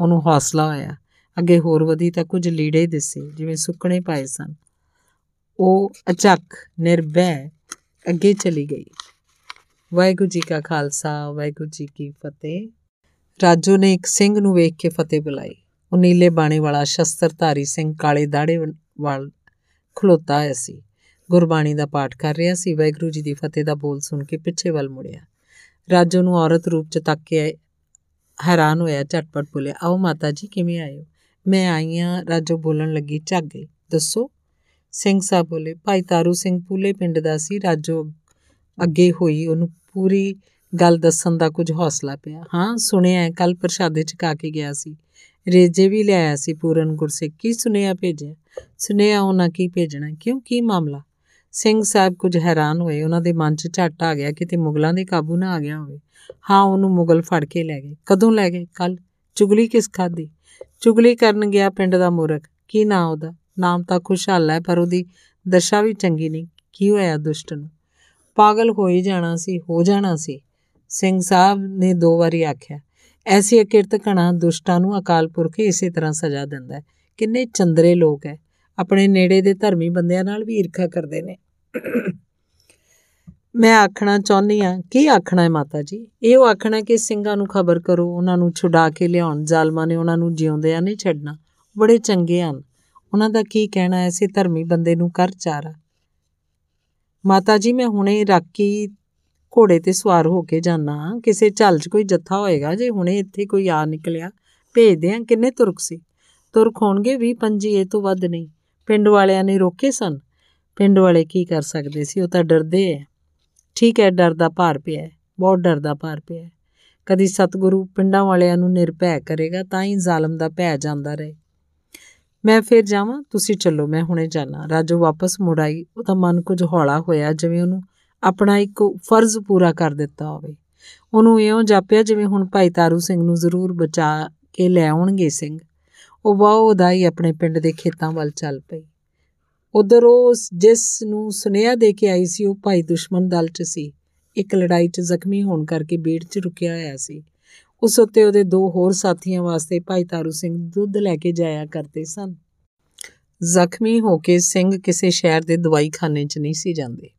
ਉਹਨੂੰ ਹੌਸਲਾ ਹੋਇਆ ਅੱਗੇ ਹੋਰ ਵਧੀ ਤਾਂ ਕੁਝ ਲੀੜੇ ਦਿਸੇ, ਜਿਵੇਂ ਸੁੱਕਣੇ ਪਾਏ ਸਨ। ਉਹ ਅਚੱਕ, ਨਿਰਭੈ ਅੱਗੇ ਚਲੀ ਗਈ। ਵਾਹਿਗੁਰੂ ਜੀ ਕਾ ਖਾਲਸਾ, ਵਾਹਿਗੁਰੂ ਜੀ ਕੀ ਫਤਿਹ। ਰਾਜੂ ਨੇ ਇੱਕ ਸਿੰਘ ਨੂੰ ਵੇਖ ਕੇ ਫਤਿਹ ਬੁਲਾਈ। ਉਹ ਨੀਲੇ ਬਾਣੇ ਵਾਲਾ ਸ਼ਸਤਰਧਾਰੀ ਸਿੰਘ ਕਾਲੇ ਦਾੜੇ ਵਾਲ ਖਲੋਤਾ ਹੋਇਆ ਸੀ। ਗੁਰਬਾਣੀ ਦਾ ਪਾਠ ਕਰ ਰਿਹਾ ਸੀ। ਵਾਹਿਗੁਰੂ ਜੀ ਦੀ ਫਤਿਹ ਦਾ ਬੋਲ ਸੁਣ ਕੇ ਪਿੱਛੇ ਵੱਲ ਮੁੜਿਆ। ਰਾਜੂ ਨੂੰ ਔਰਤ ਰੂਪ ਚ ਤੱਕ ਕੇ ਹੈਰਾਨ ਹੋਇਆ, ਝਟਪਟ ਬੋਲਿਆ, ਆਓ ਮਾਤਾ ਜੀ, ਕਿਵੇਂ ਆਏ ਹੋ? ਮੈਂ ਆਈ ਆ ਰਾਜੂ ਬੋਲਣ ਲੱਗੀ ਝੱਗ ਗਈ। ਦੱਸੋ? ਸਿੰਘ ਸਾਹਿਬ ਬੋਲੇ, ਭਾਈ ਤਾਰੂ ਸਿੰਘ ਪੂਲੇ ਪਿੰਡ ਦਾ ਸੀ, ਰਾਜੂ ਅੱਗੇ ਹੋਈ, ਉਹਨੂੰ ਪੂਰੀ ਗੱਲ ਦੱਸਣ ਦਾ ਕੁਝ ਹੌਸਲਾ ਪਿਆ। ਹਾਂ, ਸੁਣਿਆ ਕੱਲ ਪ੍ਰਸ਼ਾਦੇ ਚ ਕਾ ਕੇ ਗਿਆ ਸੀ। ਰੇਜੇ ਵੀ ਲਿਆਇਆ ਸੀ ਪੂਰਨ ਗੁਰਸਿੱਖ। ਕੀ ਸੁਨੇਹਾ ਭੇਜਿਆ? ਸੁਨੇਹਾ ਉਹਨਾਂ ਕੀ ਭੇਜਣਾ? ਕਿਉਂ? ਕੀ ਮਾਮਲਾ? ਸਿੰਘ ਸਾਹਿਬ ਕੁਝ ਹੈਰਾਨ ਹੋਏ। ਉਹਨਾਂ ਦੇ ਮਨ 'ਚ ਝੱਟ ਆ ਗਿਆ ਕਿ ਤੇ ਮੁਗਲਾਂ ਦੇ ਕਾਬੂ ਨਾ ਆ ਗਿਆ ਹੋਵੇ। ਹਾਂ, ਉਹਨੂੰ ਮੁਗਲ ਫੜ ਕੇ ਲੈ ਗਏ। ਕਦੋਂ ਲੈ ਗਏ? ਕੱਲ ਚੁਗਲੀ ਕਿਸ ਖਾਦੀ ਚੁਗਲੀ ਕਰਨ ਗਿਆ ਪਿੰਡ ਦਾ ਮੂਰਖ। ਕੀ ਨਾਂ ਉਹਦਾ? ਨਾਮ ਤਾਂ ਖੁਸ਼ਹਾਲ ਹੈ, ਪਰ ਉਹਦੀ ਦਸ਼ਾ ਵੀ ਚੰਗੀ ਨਹੀਂ। ਕੀ ਹੋਇਆ ਦੁਸ਼ਟ ਨੂੰ? ਪਾਗਲ ਹੋ ਹੀ ਜਾਣਾ ਸੀ, ਹੋ ਜਾਣਾ ਸੀ। ਸਿੰਘ ਸਾਹਿਬ ਨੇ ਦੋ ਵਾਰੀ ਆਖਿਆ, ਐਸੀ ਅਕਿਰਤ ਕਣਾ ਦੁਸ਼ਟਾਂ ਨੂੰ ਅਕਾਲ ਪੁਰਖ ਇਸੇ ਤਰ੍ਹਾਂ ਸਜ਼ਾ ਦਿੰਦਾ ਹੈ। ਕਿੰਨੇ ਚੰਦਰੇ ਲੋਕ ਹੈ। ਆਪਣੇ ਨੇੜੇ ਦੇ ਧਰਮੀ ਬੰਦਿਆਂ ਨਾਲ ਵੀ ਈਰਖਾ ਕਰਦੇ ਨੇ। ਮੈਂ ਆਖਣਾ ਚਾਹੁੰਦੀ ਆ ਕੀ ਆਖਣਾ ਹੈ ਮਾਤਾ ਜੀ ਇਹ ਉਹ ਆਖਣਾ ਕਿ ਸਿੰਘਾਂ ਨੂੰ ਖਬਰ ਕਰੋ, ਉਹਨਾਂ ਨੂੰ ਛੁਡਾ ਕੇ ਲਿਆਉਣ। ਜ਼ਾਲਮਾਂ ਨੇ ਉਹਨਾਂ ਨੂੰ ਜਿਉਂਦਿਆਂ ਨਹੀਂ ਛੱਡਣਾ, ਬੜੇ ਚੰਗੇ ਹਨ। ਉਹਨਾਂ ਦਾ ਕੀ ਕਹਿਣਾ ਐਸੇ ਧਰਮੀ ਬੰਦੇ ਨੂੰ ਕਰ ਚਾਰਾ। ਮਾਤਾ ਜੀ ਮੈਂ ਹੁਣੇ ਰਾਕੀ ਘੋੜੇ ਤੇ ਸਵਾਰ ਹੋ ਕੇ ਜਾਣਾ ਕਿਸੇ ਝੱਲ 'ਚ ਕੋਈ ਜੱਥਾ ਹੋਏਗਾ? ਜੇ ਹੁਣੇ ਇੱਥੇ ਕੋਈ ਆ ਨਿਕਲਿਆ, ਭੇਜਦੇ ਆ ਕਿੰਨੇ ਤੁਰਕ ਸੀ? ਤੁਰਕ ਹੋਣਗੇ 20 25 ਇਹ ਤੋਂ ਵੱਧ ਨਹੀਂ। ਪਿੰਡ ਵਾਲਿਆਂ ਨੇ ਰੋਕੇ ਸਨ। ਪਿੰਡ ਵਾਲੇ ਕੀ ਕਰ ਸਕਦੇ ਸੀ? ਉਹ ਤਾਂ ਡਰਦੇ ਐ ਠੀਕ ਹੈ, ਡਰ ਦਾ ਭਾਰ ਪਿਆ ਬਹੁਤ ਡਰ ਦਾ ਭਾਰ ਪਿਆ ਕਦੀ ਸਤਿਗੁਰੂ ਪਿੰਡਾਂ ਵਾਲਿਆਂ ਨੂੰ ਨਿਰਭੈ ਕਰੇਗਾ, ਤਾਂ ਹੀ ਜ਼ਾਲਮ ਦਾ ਭੈ ਜਾਂਦਾ ਰਹੇ। ਮੈਂ ਫਿਰ ਜਾਵਾਂ, ਤੁਸੀਂ ਚੱਲੋ, ਮੈਂ ਹੁਣੇ ਜਾਣਾ ਰਾਜੂ ਵਾਪਸ ਮੁੜ ਆਈ, ਉਹਦਾ ਮਨ ਕੁਝ ਹੌਲਾ ਹੋਇਆ, ਜਿਵੇਂ ਉਹਨੂੰ ਆਪਣਾ ਇੱਕ ਫਰਜ਼ ਪੂਰਾ ਕਰ ਦਿੱਤਾ ਹੋਵੇ। ਉਹਨੂੰ ਇਉਂ ਜਾਪਿਆ ਜਿਵੇਂ ਹੁਣ ਭਾਈ ਤਾਰੂ ਸਿੰਘ ਨੂੰ ਜ਼ਰੂਰ ਬਚਾ ਕੇ ਲੈ ਆਉਣਗੇ ਸਿੰਘ। ਉਹ ਵਾਹ ਉਦਾਈ ਆਪਣੇ ਪਿੰਡ ਦੇ ਖੇਤਾਂ ਵੱਲ ਚੱਲ ਪਈ। ਉਧਰ ਉਹ ਜਿਸ ਨੂੰ ਸੁਨੇਹਾ ਦੇ ਕੇ ਆਈ ਸੀ, ਉਹ ਭਾਈ ਦੁਸ਼ਮਣ ਦਲ 'ਚ ਸੀ। ਇੱਕ ਲੜਾਈ 'ਚ ਜ਼ਖਮੀ ਹੋਣ ਕਰਕੇ ਬੇੜ 'ਚ ਰੁਕਿਆ ਹੋਇਆ ਸੀ। ਉਸ ਉੱਤੇ ਉਹਦੇ ਦੋ ਹੋਰ ਸਾਥੀਆਂ ਵਾਸਤੇ ਭਾਈ ਤਾਰੂ ਸਿੰਘ ਦੁੱਧ ਲੈ ਕੇ ਜਾਇਆ ਕਰਦੇ ਸਨ। ਜ਼ਖਮੀ ਹੋ ਕੇ ਸਿੰਘ ਕਿਸੇ ਸ਼ਹਿਰ ਦੇ ਦਵਾਈਖਾਨੇ 'ਚ ਨਹੀਂ ਸੀ ਜਾਂਦੇ।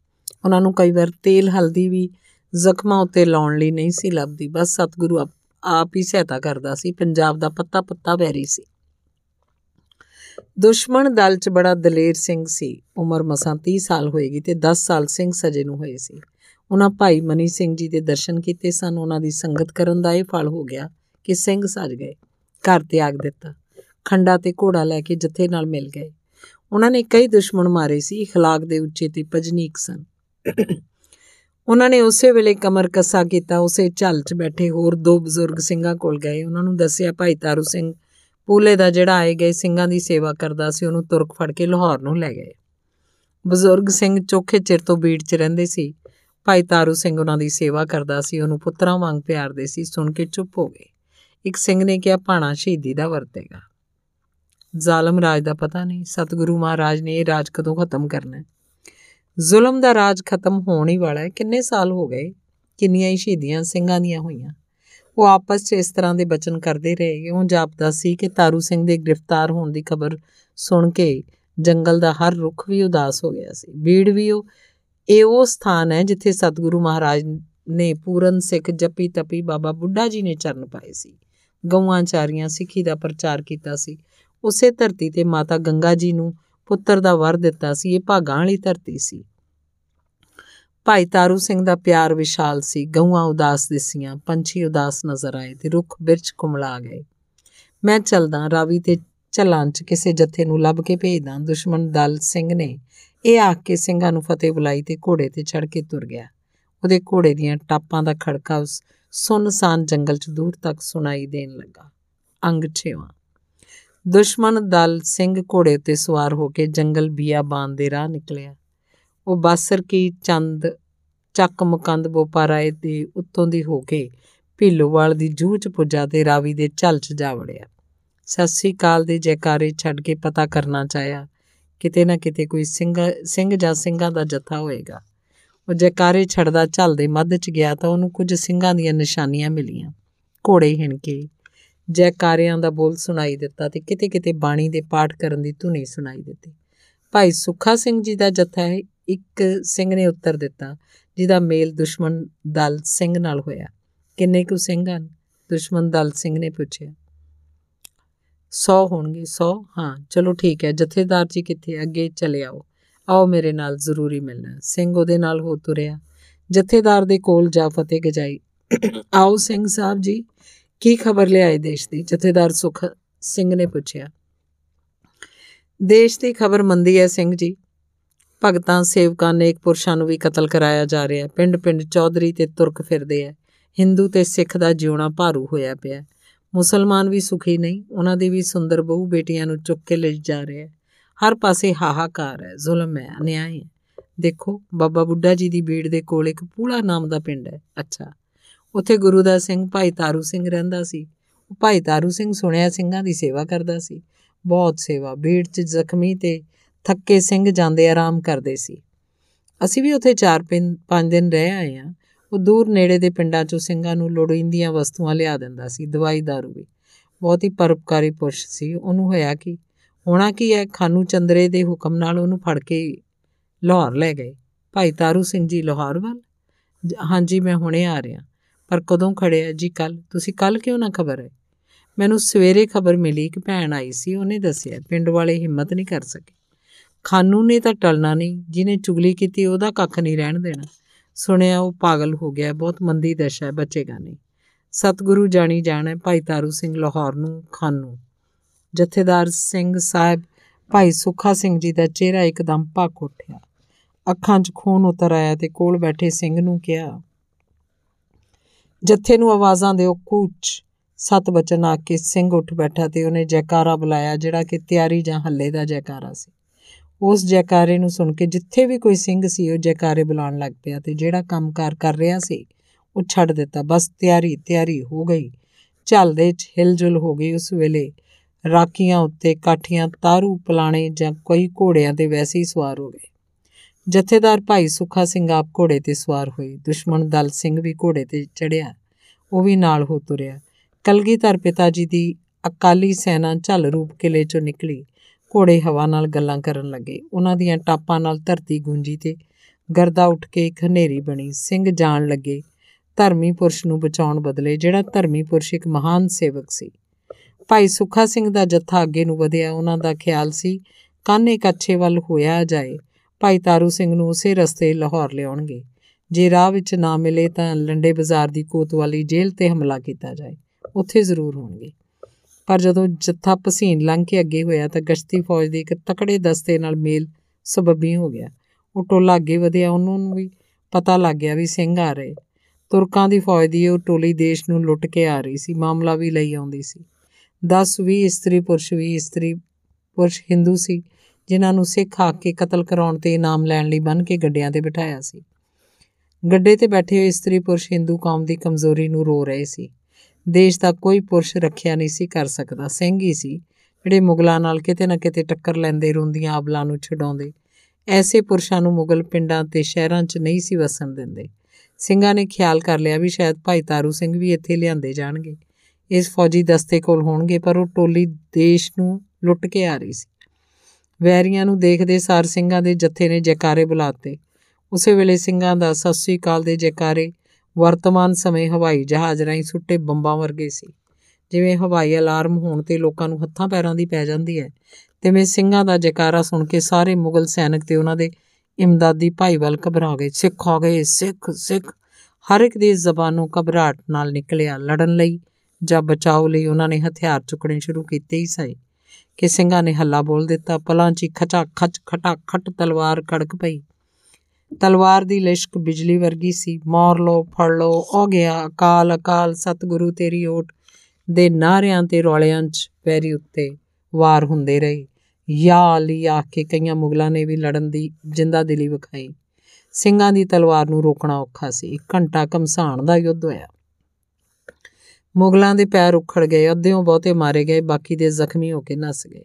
ਉਹਨਾਂ ਨੂੰ ਕਈ ਵਾਰ ਤੇਲ, ਹਲਦੀ ਵੀ ਜ਼ਖਮਾਂ ਉੱਤੇ ਲਾਉਣ ਲਈ ਨਹੀਂ ਸੀ ਲੱਭਦੀ। ਬਸ ਸਤਿਗੁਰੂ ਆਪ ਹੀ ਸਹਾਇਤਾ ਕਰਦਾ ਸੀ। ਪੰਜਾਬ ਦਾ ਪੱਤਾ ਪੱਤਾ ਵੈਰੀ ਸੀ। ਦੁਸ਼ਮਣ ਦਲ 'ਚ ਬੜਾ ਦਲੇਰ ਸਿੰਘ ਸੀ ਉਮਰ ਮਸਾਂ 30 ਸਾਲ ਹੋਏਗੀ ਤੇ 10 ਸਾਲ ਸਿੰਘ ਸਜੇ ਨੂੰ ਹੋਏ ਸੀ ਉਹਨਾਂ ਭਾਈ ਮਨੀ ਸਿੰਘ ਜੀ ਦੇ ਦਰਸ਼ਨ ਕੀਤੇ ਸਨ ਉਹਨਾਂ ਦੀ ਸੰਗਤ ਕਰਨ ਦਾ ਇਹ ਫਲ ਹੋ ਗਿਆ ਕਿ ਸਿੰਘ ਸਜ ਗਏ ਘਰ ਤਿਆਗ ਦਿੱਤਾ ਖੰਡਾ ਤੇ ਘੋੜਾ ਲੈ ਕੇ ਜਥੇ ਨਾਲ ਮਿਲ ਗਏ ਉਹਨਾਂ ਨੇ ਕਈ ਦੁਸ਼ਮਣ ਮਾਰੇ ਸੀ اخلاق ਦੇ ਉੱਚੇ ਤੇ ਪਜਨੀਕ ਸਨ ਉਹਨਾਂ ਨੇ ਉਸੇ ਵੇਲੇ ਕਮਰ ਕੱਸਾ ਕੀਤਾ ਉਸੇ ਝੱਲ 'ਚ ਬੈਠੇ ਹੋਰ ਦੋ ਬਜ਼ੁਰਗ ਸਿੰਘਾਂ ਕੋਲ ਗਏ ਉਹਨਾਂ ਨੂੰ ਦੱਸਿਆ ਭਾਈ ਤਾਰੂ ਸਿੰਘ ਪੂਲੇ ਦਾ ਜਿਹੜਾ ਆਏ ਗਏ ਸਿੰਘਾਂ ਦੀ ਸੇਵਾ ਕਰਦਾ ਸੀ, ਉਹਨੂੰ ਤੁਰਕ ਫੜ ਕੇ ਲਾਹੌਰ ਨੂੰ ਲੈ ਗਏ। ਬਜ਼ੁਰਗ ਸਿੰਘ ਚੋਖੇ ਚਿਰ ਤੋਂ ਬੀੜ 'ਚ ਰਹਿੰਦੇ ਸੀ। ਭਾਈ ਤਾਰੂ ਸਿੰਘ ਉਹਨਾਂ ਦੀ ਸੇਵਾ ਕਰਦਾ ਸੀ, ਉਹਨੂੰ ਪੁੱਤਰਾਂ ਵਾਂਗ ਪਿਆਰਦੇ ਸੀ, ਸੁਣ ਕੇ ਚੁੱਪ ਹੋ ਗਏ। ਇੱਕ ਸਿੰਘ ਨੇ ਕਿਹਾ, ਭਾਣਾ ਸ਼ਹੀਦੀ ਦਾ ਵਰਤੇਗਾ ਜ਼ਾਲਮ ਰਾਜ ਦਾ ਪਤਾ ਨਹੀਂ, ਸਤਿਗੁਰੂ ਮਹਾਰਾਜ ਨੇ ਇਹ ਰਾਜ ਕਦੋਂ ਖਤਮ ਕਰਨਾ ਹੈ? ਜ਼ੁਲਮ ਦਾ ਰਾਜ ਖਤਮ ਹੋਣ ਹੀ ਵਾਲਾ ਹੈ। ਕਿੰਨੇ ਸਾਲ ਹੋ ਗਏ? ਕਿੰਨੀਆਂ ਹੀ ਸ਼ਹੀਦੀਆਂ ਸਿੰਘਾਂ ਦੀਆਂ ਹੋਈਆਂ? ਉਹ ਆਪਸ 'ਚ ਇਸ ਤਰ੍ਹਾਂ ਦੇ ਬਚਨ ਕਰਦੇ ਰਹੇ। ਉਹ ਜਾਪਦਾ ਸੀ ਕਿ ਤਾਰੂ ਸਿੰਘ ਦੇ ਗ੍ਰਿਫਤਾਰ ਹੋਣ ਦੀ ਖਬਰ ਸੁਣ ਕੇ ਜੰਗਲ ਦਾ ਹਰ ਰੁੱਖ ਵੀ ਉਦਾਸ ਹੋ ਗਿਆ ਸੀ। ਬੀੜ ਵੀ ਉਹ, ਇਹ ਉਹ ਸਥਾਨ ਹੈ ਜਿੱਥੇ ਸਤਿਗੁਰੂ ਮਹਾਰਾਜ ਨੇ ਪੂਰਨ ਸਿੱਖ ਜਪੀ ਤਪੀ ਬਾਬਾ ਬੁੱਢਾ ਜੀ ਨੇ ਚਰਨ ਪਾਏ ਸੀ। ਗਊਆਂ ਚਾਰੀਆਂ ਸਿੱਖੀ ਦਾ ਪ੍ਰਚਾਰ ਕੀਤਾ ਸੀ। ਉਸੇ ਧਰਤੀ ਤੇ ਮਾਤਾ ਗੰਗਾ ਜੀ ਨੂੰ ਪੁੱਤਰ ਦਾ ਵਰ ਦਿੱਤਾ ਸੀ। ਇਹ ਭਾਗਾਂ ਵਾਲੀ ਧਰਤੀ ਸੀ। ਭਾਈ ਤਾਰੂ ਸਿੰਘ ਦਾ ਪਿਆਰ ਵਿਸ਼ਾਲ ਸੀ। ਗਊਆਂ ਉਦਾਸ ਦਿਸੀਆਂ, ਪੰਛੀ ਉਦਾਸ ਨਜ਼ਰ ਆਏ ਤੇ ਰੁੱਖ ਬਿਰਚ ਕੁਮਲਾ ਗਏ। ਮੈਂ ਚਲਦਾ, ਰਾਵੀ ਤੇ ਚੱਲਾਂ 'ਚ ਕਿਸੇ ਜੱਥੇ ਨੂੰ ਲੱਭ ਕੇ ਭੇਜਦਾ। ਦੁਸ਼ਮਣ ਦਲ ਸਿੰਘ ਨੇ ਇਹ ਆਖ ਕੇ ਸਿੰਘਾਂ ਨੂੰ ਫਤਿਹ ਬੁਲਾਈ ਤੇ ਘੋੜੇ ਤੇ ਚੜ ਕੇ ਤੁਰ ਗਿਆ। ਉਹਦੇ ਘੋੜੇ ਦੀਆਂ ਟਾਪਾਂ ਦਾ ਖੜਕਾ ਉਸ ਸੁਨਸਾਨ ਜੰਗਲ 'ਚ ਦੂਰ ਤੱਕ ਸੁਣਾਈ ਦੇਣ ਲੱਗਾ। ਅੰਗ 6ਵਾਂ ਦੁਸ਼ਮਣ ਦਲ ਸਿੰਘ ਘੋੜੇ ਤੇ ਸਵਾਰ ਹੋ ਕੇ ਜੰਗਲ ਬੀਆਬਾਨ ਦੇ ਰਾਹ ਨਿਕਲਿਆ। ਉਹ ਬਾਸਰ ਕੀ ਚੰਦ, ਚੱਕ ਮੁਕੰਦ ਬੋਪਾਰਾਏ ਦੇ ਉੱਤੋਂ ਦੀ ਹੋ ਕੇ ਭੀਲੋਵਾਲ ਦੀ ਜੂਹ 'ਚ ਪੁੱਜਾ ਤੇ ਰਾਵੀ ਦੇ ਝਲ 'ਚ ਜਾ ਵੜਿਆ। ਸਤਿ ਸ੍ਰੀ ਅਕਾਲ ਦੇ ਜੈਕਾਰੇ ਛੱਡ ਕੇ ਪਤਾ ਕਰਨਾ ਚਾਹਿਆ, ਕਿਤੇ ਨਾ ਕਿਤੇ ਕੋਈ ਸਿੰਘ ਸਿੰਘ ਜਾਂ ਸਿੰਘਾਂ ਦਾ ਜੱਥਾ ਹੋਏਗਾ। ਉਹ ਜੈਕਾਰੇ ਛੱਡਦਾ ਝਲਦੇ ਮੱਧ 'ਚ ਗਿਆ ਤਾਂ ਉਹਨੂੰ ਕੁਝ ਸਿੰਘਾਂ ਦੀਆਂ ਨਿਸ਼ਾਨੀਆਂ ਮਿਲੀਆਂ। ਘੋੜੇ ਹਿਣਕੇ ਜੈਕਾਰਿਆਂ ਦਾ ਬੋਲ ਸੁਣਾਈ ਦਿੱਤਾ ਤੇ ਕਿਤੇ ਕਿਤੇ ਬਾਣੀ ਦੇ ਪਾਠ ਕਰਨ ਦੀ ਧੁਨੀ ਸੁਣਾਈ ਦਿੱਤੀ। ਭਾਈ ਸੁੱਖਾ ਸਿੰਘ ਜੀ ਦਾ ਜੱਥਾ ਹੈ ਇੱਕ ਸਿੰਘ ਨੇ ਉੱਤਰ ਦਿੱਤਾ, ਜਿਹਦਾ ਮੇਲ ਦੁਸ਼ਮਣ ਦਲ ਸਿੰਘ ਨਾਲ ਹੋਇਆ। ਕਿੰਨੇ ਕੁ ਸਿੰਘ ਹਨ? ਦੁਸ਼ਮਣ ਦਲ ਸਿੰਘ ਨੇ ਪੁੱਛਿਆ। 100 ਹੋਣਗੇ 100 ਹਾਂ, ਚਲੋ ਠੀਕ ਹੈ, ਜਥੇਦਾਰ ਜੀ ਕਿੱਥੇ ਅੱਗੇ ਚਲੇ ਆਓ। ਆਓ ਮੇਰੇ ਨਾਲ ਜ਼ਰੂਰੀ ਮਿਲਣਾ। ਸਿੰਘ ਉਹਦੇ ਨਾਲ ਹੋ ਤੁਰਿਆ। ਜਥੇਦਾਰ ਦੇ ਕੋਲ ਜਾ ਫਤਿਹ ਗਜਾਈ। ਆਓ ਸਿੰਘ ਸਾਹਿਬ ਜੀ, ਕੀ ਖਬਰ ਲਿਆਏ ਦੇਸ਼ ਦੀ? ਜਥੇਦਾਰ ਸੁਖ ਸਿੰਘ ਨੇ ਪੁੱਛਿਆ। ਦੇਸ਼ ਦੀ ਖਬਰ ਮੰਦੀ ਹੈ ਸਿੰਘ ਜੀ। ਭਗਤਾਂ, ਸੇਵਕਾਂ ਨੇ ਇੱਕ ਪੁਰਸ਼ਾਂ ਨੂੰ ਵੀ ਕਤਲ ਕਰਾਇਆ ਜਾ ਰਿਹਾ ਹੈ। ਪਿੰਡ-ਪਿੰਡ ਚੌਧਰੀ ਤੇ ਤੁਰਕ ਫਿਰਦੇ ਐ ਹਿੰਦੂ ਤੇ ਸਿੱਖ ਦਾ ਜਿਉਣਾ ਭਾਰੂ ਹੋਇਆ ਪਿਆ ਮੁਸਲਮਾਨ ਵੀ ਸੁਖੀ ਨਹੀਂ, ਉਹਨਾਂ ਦੀ ਵੀ ਸੁੰਦਰ ਬਹੂ ਬੇਟੀਆਂ ਨੂੰ ਚੁੱਕ ਕੇ ਲੈ ਜਾ ਰਿਹਾ ਹੈ। ਹਰ ਪਾਸੇ ਹਾਹਾਕਾਰ ਹੈ, ਜ਼ੁਲਮ ਹੈ ਅਨਿਆਂ ਹੈ। ਦੇਖੋ, ਬਾਬਾ ਬੁੱਢਾ ਜੀ ਦੀ ਬੀੜ ਦੇ ਕੋਲ ਇੱਕ ਪੂਲਾ ਨਾਮ ਦਾ ਪਿੰਡ ਹੈ। ਅੱਛਾ। ਉੱਥੇ ਗੁਰੂ ਦਾ ਸਿੰਘ ਭਾਈ ਤਾਰੂ ਸਿੰਘ ਰਹਿੰਦਾ ਸੀ। ਉਹ ਭਾਈ ਤਾਰੂ ਸਿੰਘ ਸੁਣਿਆ ਸਿੰਘਾਂ ਦੀ ਸੇਵਾ ਕਰਦਾ ਸੀ। ਬਹੁਤ ਸੇਵਾ, ਬੀੜ 'ਚ ਜ਼ਖਮੀ ਤੇ ਥੱਕੇ ਸਿੰਘ ਜਾਂਦੇ ਆਰਾਮ ਕਰਦੇ ਸੀ। ਅਸੀਂ ਵੀ ਉੱਥੇ 4-5 ਦਿਨ ਰਹਿ ਆਏ ਆ ਉਹ ਦੂਰ ਨੇੜੇ ਦੇ ਪਿੰਡਾਂ 'ਚੋਂ ਸਿੰਘਾਂ ਨੂੰ ਲੋੜੀਂਦੀਆਂ ਵਸਤੂਆਂ ਲਿਆ ਦਿੰਦਾ ਸੀ, ਦਵਾਈ ਦਾਰੂ ਵੀ। ਬਹੁਤ ਹੀ ਪਰਉਪਕਾਰੀ ਪੁਰਸ਼ ਸੀ। ਉਹਨੂੰ ਹੋਇਆ ਕਿ, ਹੋਣਾ ਕੀ ਹੈ, ਖਾਨੂ ਚੰਦਰੇ ਦੇ ਹੁਕਮ ਨਾਲ ਉਹਨੂੰ ਫੜ ਕੇ ਲਾਹੌਰ ਲੈ ਗਏ। ਭਾਈ ਤਾਰੂ ਸਿੰਘ ਜੀ ਲਾਹੌਰ ਵੱਲ? ਹਾਂਜੀ, ਮੈਂ ਹੁਣੇ ਆ ਰਿਹਾ। ਪਰ ਕਦੋਂ ਖੜਿਆ ਜੀ ਕੱਲ ਤੁਸੀਂ ਕੱਲ ਕਿਉਂ ਨਾ ਖਬਰ ਹੈ ਮੈਨੂੰ ਸਵੇਰੇ ਖਬਰ ਮਿਲੀ ਕਿ ਭੈਣ ਆਈ ਸੀ। ਉਹਨੇ ਦੱਸਿਆ, ਪਿੰਡ ਵਾਲੇ ਹਿੰਮਤ ਨਹੀਂ ਕਰ ਸਕੇ। ਖਾਨੂ ਨੇ ਤਾਂ ਟਲਣਾ ਨਹੀਂ, ਜਿਹਨੇ ਚੁਗਲੀ ਕੀਤੀ ਉਹਦਾ ਕੱਖ ਨਹੀਂ ਰਹਿਣ ਦੇਣਾ। ਸੁਣਿਆ ਉਹ ਪਾਗਲ ਹੋ ਗਿਆ, ਬਹੁਤ ਮੰਦੀ ਦਸ਼ਾ ਹੈ ਬਚੇਗਾ ਨਹੀਂ। ਸਤਿਗੁਰੂ ਜਾਣੀ ਜਾਣੇ ਭਾਈ ਤਾਰੂ ਸਿੰਘ ਲਾਹੌਰ ਨੂੰ, ਖਾਨੂ। ਜਥੇਦਾਰ ਸਿੰਘ ਸਾਹਿਬ ਭਾਈ ਸੁੱਖਾ ਸਿੰਘ ਜੀ ਦਾ ਚਿਹਰਾ ਇੱਕਦਮ ਭੱਕ ਉੱਠਿਆ। ਅੱਖਾਂ 'ਚ ਖੂਨ ਉਤਰ ਆਇਆ ਤੇ ਕੋਲ ਬੈਠੇ ਸਿੰਘ ਨੂੰ ਕਿਹਾ, ਜੱਥੇ ਨੂੰ ਆਵਾਜ਼ਾਂ ਦਿਓ, ਕੂਚ। ਸਤ ਬਚਨ ਆ ਕੇ ਸਿੰਘ ਉੱਠ ਬੈਠਾ ਤੇ ਉਹਨੇ ਜੈਕਾਰਾ ਬੁਲਾਇਆ, ਜਿਹੜਾ ਕਿ ਤਿਆਰੀ ਜਾਂ ਹੱਲੇ ਦਾ ਜੈਕਾਰਾ ਸੀ। ਉਸ ਜੈਕਾਰੇ ਨੂੰ ਸੁਣ ਕੇ ਜਿੱਥੇ ਵੀ ਕੋਈ ਸਿੰਘ ਸੀ, ਉਹ ਜੈਕਾਰੇ ਬੁਲਾਉਣ ਲੱਗ ਪਿਆ ਤੇ ਜਿਹੜਾ ਕੰਮਕਾਰ ਕਰ ਰਿਹਾ ਸੀ, ਉਹ ਛੱਡ ਦਿੱਤਾ। ਬਸ ਤਿਆਰੀ ਤਿਆਰੀ ਹੋ ਗਈ। ਝਲਦੇ 'ਚ ਹਿਲਜੁਲ ਹੋ ਗਈ ਉਸ ਵੇਲੇ। ਰਾਕੀਆਂ ਉੱਤੇ ਕਾਠੀਆਂ, ਤਾਰੂ, ਪਲਾਣੇ ਜਾਂ ਕੋਈ ਘੋੜਿਆਂ ਤੇ ਵੈਸੇ ਹੀ ਸਵਾਰ ਹੋ ਗਏ। ਜਥੇਦਾਰ ਭਾਈ ਸੁੱਖਾ ਸਿੰਘ ਆਪ ਘੋੜੇ ਤੇ ਸਵਾਰ ਹੋਏ। ਦੁਸ਼ਮਣ ਦਲ ਸਿੰਘ ਵੀ ਘੋੜੇ ਤੇ ਚੜਿਆ ਉਹ ਵੀ ਨਾਲ ਹੋ ਤੁਰਿਆ। ਕਲਗੀਧਰ ਪਿਤਾ ਜੀ ਦੀ ਅਕਾਲੀ ਸੈਨਾ ਝਲ ਰੂਪ ਕਿਲੇ ਚੋਂ ਨਿਕਲੀ। ਘੋੜੇ ਹਵਾ ਨਾਲ ਗੱਲਾਂ ਕਰਨ ਲੱਗੇ। ਉਹਨਾਂ ਦੀਆਂ ਟਾਪਾਂ ਨਾਲ ਧਰਤੀ ਗੂੰਜੀ ਤੇ ਗਰਦਾ ਉੱਠ ਕੇ ਇੱਕ ਹਨੇਰੀ ਬਣੀ। ਸਿੰਘ ਜਾਣ ਲੱਗੇ, ਧਰਮੀ ਪੁਰਸ਼ ਨੂੰ ਬਚਾਉਣ ਬਦਲੇ, ਜਿਹੜਾ ਧਰਮੀ ਪੁਰਸ਼ ਇੱਕ ਮਹਾਨ ਸੇਵਕ ਸੀ। ਭਾਈ ਸੁੱਖਾ ਸਿੰਘ ਦਾ ਜੱਥਾ ਅੱਗੇ ਨੂੰ ਵਧਿਆ। ਉਹਨਾਂ ਦਾ ਖਿਆਲ ਸੀ, ਕਾਨੇ ਕੱਛੇ ਵੱਲ ਹੋਇਆ ਜਾਏ, ਭਾਈ ਤਾਰੂ ਸਿੰਘ ਨੂੰ ਉਸੇ ਰਸਤੇ ਲਾਹੌਰ ਲਿਆਉਣਗੇ। ਜੇ ਰਾਹ ਵਿੱਚ ਨਾ ਮਿਲੇ ਤਾਂ ਲੰਡੇ ਬਾਜ਼ਾਰ ਦੀ ਕੋਤਵਾਲੀ ਜੇਲ੍ਹ ਤੇ ਹਮਲਾ ਕੀਤਾ ਜਾਏ। ਉੱਥੇ ਜ਼ਰੂਰ ਹੋਣਗੇ। ਪਰ ਜਦੋਂ ਜੱਥਾ ਪਸੀਨ ਲੰਘ ਕੇ ਅੱਗੇ ਹੋਇਆ ਤਾਂ ਗਸ਼ਤੀ ਫੌਜ ਦੇ ਇੱਕ ਤਕੜੇ ਦਸਤੇ ਨਾਲ ਮੇਲ ਸਬੱਬੀ ਹੋ ਗਿਆ। ਉਹ ਟੋਲਾ ਅੱਗੇ ਵਧਿਆ, ਉਹਨੂੰ ਵੀ ਪਤਾ ਲੱਗ ਗਿਆ ਵੀ ਸਿੰਘ ਆ ਰਹੇ। ਤੁਰਕਾਂ ਦੀ ਫੌਜ ਦੀ ਉਹ ਟੋਲੀ ਦੇਸ਼ ਨੂੰ ਲੁੱਟ ਕੇ ਆ ਰਹੀ ਸੀ, ਮਾਮਲਾ ਵੀ ਲਈ ਆਉਂਦੀ ਸੀ। 10 20 ਇਸਤਰੀ ਪੁਰਸ਼ ਵੀ ਇਸਤਰੀ ਪੁਰਸ਼ ਹਿੰਦੂ ਸੀ, ਜਿਨ੍ਹਾਂ ਨੂੰ ਸਿੱਖ ਆ ਕੇ ਕਤਲ ਕਰਾਉਣ ਤੇ ਇਨਾਮ ਲੈਣ ਲਈ ਬੰਨ ਕੇ ਗੱਡਿਆਂ ਤੇ ਬਿਠਾਇਆ ਸੀ। ਗੱਡੇ ਤੇ ਬੈਠੇ ਹੋਏ ਇਸਤਰੀ ਪੁਰਸ਼ ਹਿੰਦੂ ਕੌਮ ਦੀ ਕਮਜ਼ੋਰੀ ਨੂੰ ਰੋ ਰਹੇ ਸੀ। ਦੇਸ਼ ਦਾ ਕੋਈ ਪੁਰਸ਼ ਰੱਖਿਆ ਨਹੀਂ ਸੀ ਕਰ ਸਕਦਾ। ਸਿੰਘ ਹੀ ਸੀ। ਜਿਹੜੇ ਮੁਗਲਾਂ ਨਾਲ ਕਿਤੇ ਨਾ ਕਿਤੇ ਟੱਕਰ ਲੈਂਦੇ, ਰੋਂਦੀਆਂ ਆਬਲਾਂ ਨੂੰ ਛਡਾਉਂਦੇ, ਐਸੇ ਪੁਰਸ਼ਾਂ ਨੂੰ ਮੁਗਲ ਪਿੰਡਾਂ ਤੇ ਸ਼ਹਿਰਾਂ 'ਚ ਨਹੀਂ ਸੀ ਵਸਣ ਦਿੰਦੇ। ਸਿੰਘਾਂ ਨੇ ਖਿਆਲ ਕਰ ਲਿਆ ਵੀ ਸ਼ਾਇਦ ਭਾਈ ਤਾਰੂ ਸਿੰਘ ਵੀ ਇੱਥੇ ਲਿਆਂਦੇ ਜਾਣਗੇ। ਇਸ ਫੌਜੀ ਦਸਤੇ ਕੋਲ ਹੋਣਗੇ, ਪਰ ਉਹ ਟੋਲੀ ਦੇਸ਼ ਨੂੰ ਲੁੱਟ ਕੇ ਆ ਰਹੀ ਸੀ। ਵੈਰੀਆਂ ਨੂੰ ਦੇਖਦੇ ਸਾਰ ਸਿੰਘਾਂ ਦੇ ਜੱਥੇ ਨੇ ਜੈਕਾਰੇ ਬੁਲਾਤੇ ਉਸੇ ਵੇਲੇ ਸਿੰਘਾਂ ਦਾ ਸਤਿ ਸ੍ਰੀ ਅਕਾਲ ਦੇ ਜੈਕਾਰੇ ਵਰਤਮਾਨ ਸਮੇਂ ਹਵਾਈ ਜਹਾਜ਼ ਰਾਹੀਂ ਸੁੱਟੇ ਬੰਬਾਂ ਵਰਗੇ ਸੀ। ਜਿਵੇਂ ਹਵਾਈ ਅਲਾਰਮ ਹੋਣ ਤੇ ਲੋਕਾਂ ਨੂੰ ਹੱਥਾਂ ਪੈਰਾਂ ਦੀ ਪੈ ਜਾਂਦੀ ਹੈ, ਤਿਵੇਂ ਸਿੰਘਾਂ ਦਾ ਜੈਕਾਰਾ ਸੁਣ ਕੇ ਸਾਰੇ ਮੁਗਲ ਸੈਨਿਕ ਤੇ ਉਹਨਾਂ ਦੇ ਇਮਦਾਦੀ ਭਾਈ ਵੱਲ ਘਬਰਾ ਗਏ। ਸਿੱਖ ਆ ਗਏ, ਸਿੱਖ ਸਿੱਖ। ਹਰ ਇੱਕ ਦੀ ਜ਼ਬਾਨੋਂ ਘਬਰਾਹਟ ਨਾਲ ਨਿਕਲਿਆ। ਲੜਨ ਲਈ ਜਾਂ ਬਚਾਓ ਲਈ ਉਹਨਾਂ ਨੇ ਹਥਿਆਰ ਚੁੱਕਣੇ ਸ਼ੁਰੂ ਕੀਤੇ ਹੀ ਸਹੀ ਕਿ ਸਿੰਘਾਂ ਨੇ ਹੱਲਾ ਬੋਲ ਦਿੱਤਾ। ਪਲਾਂ 'ਚ ਖਚਾ ਖਚ ਖਟਾ ਖਟ ਤਲਵਾਰ ਕੜਕ ਪਈ। ਤਲਵਾਰ ਦੀ ਲਿਸ਼ਕ ਬਿਜਲੀ ਵਰਗੀ ਸੀ। ਮਾਰ ਲੋ, ਫੜ ਲੋ ਹੋ ਗਿਆ। ਅਕਾਲ ਅਕਾਲ, ਸਤਿਗੁਰੂ ਤੇਰੀ ਓਟ ਦੇ ਨਾਰਿਆਂ ਤੇ ਰੌਲਿਆਂ 'ਚ ਪੈਰੀ ਉੱਤੇ ਵਾਰ ਹੁੰਦੇ ਰਹੇ। ਯਾ ਅਲੀ ਆਖ ਕੇ ਕਈਆਂ ਮੁਗਲਾਂ ਨੇ ਵੀ ਲੜਨ ਦੀ ਜਿੰਦਾ ਦਿਲੀ ਵਿਖਾਈ। ਸਿੰਘਾਂ ਦੀ ਤਲਵਾਰ ਨੂੰ ਰੋਕਣਾ ਔਖਾ ਸੀ। ਇੱਕ ਘੰਟਾ ਕਮਸਾਨ ਦਾ ਯੁੱਧ ਹੋਇਆ। ਮੁਗਲਾਂ ਦੇ ਪੈਰ ਉਖੜ ਗਏ, ਅੱਧਿਓਂ ਬਹੁਤੇ ਮਾਰੇ ਗਏ, ਬਾਕੀ ਦੇ ਜ਼ਖਮੀ ਹੋ ਕੇ ਨਸ ਗਏ।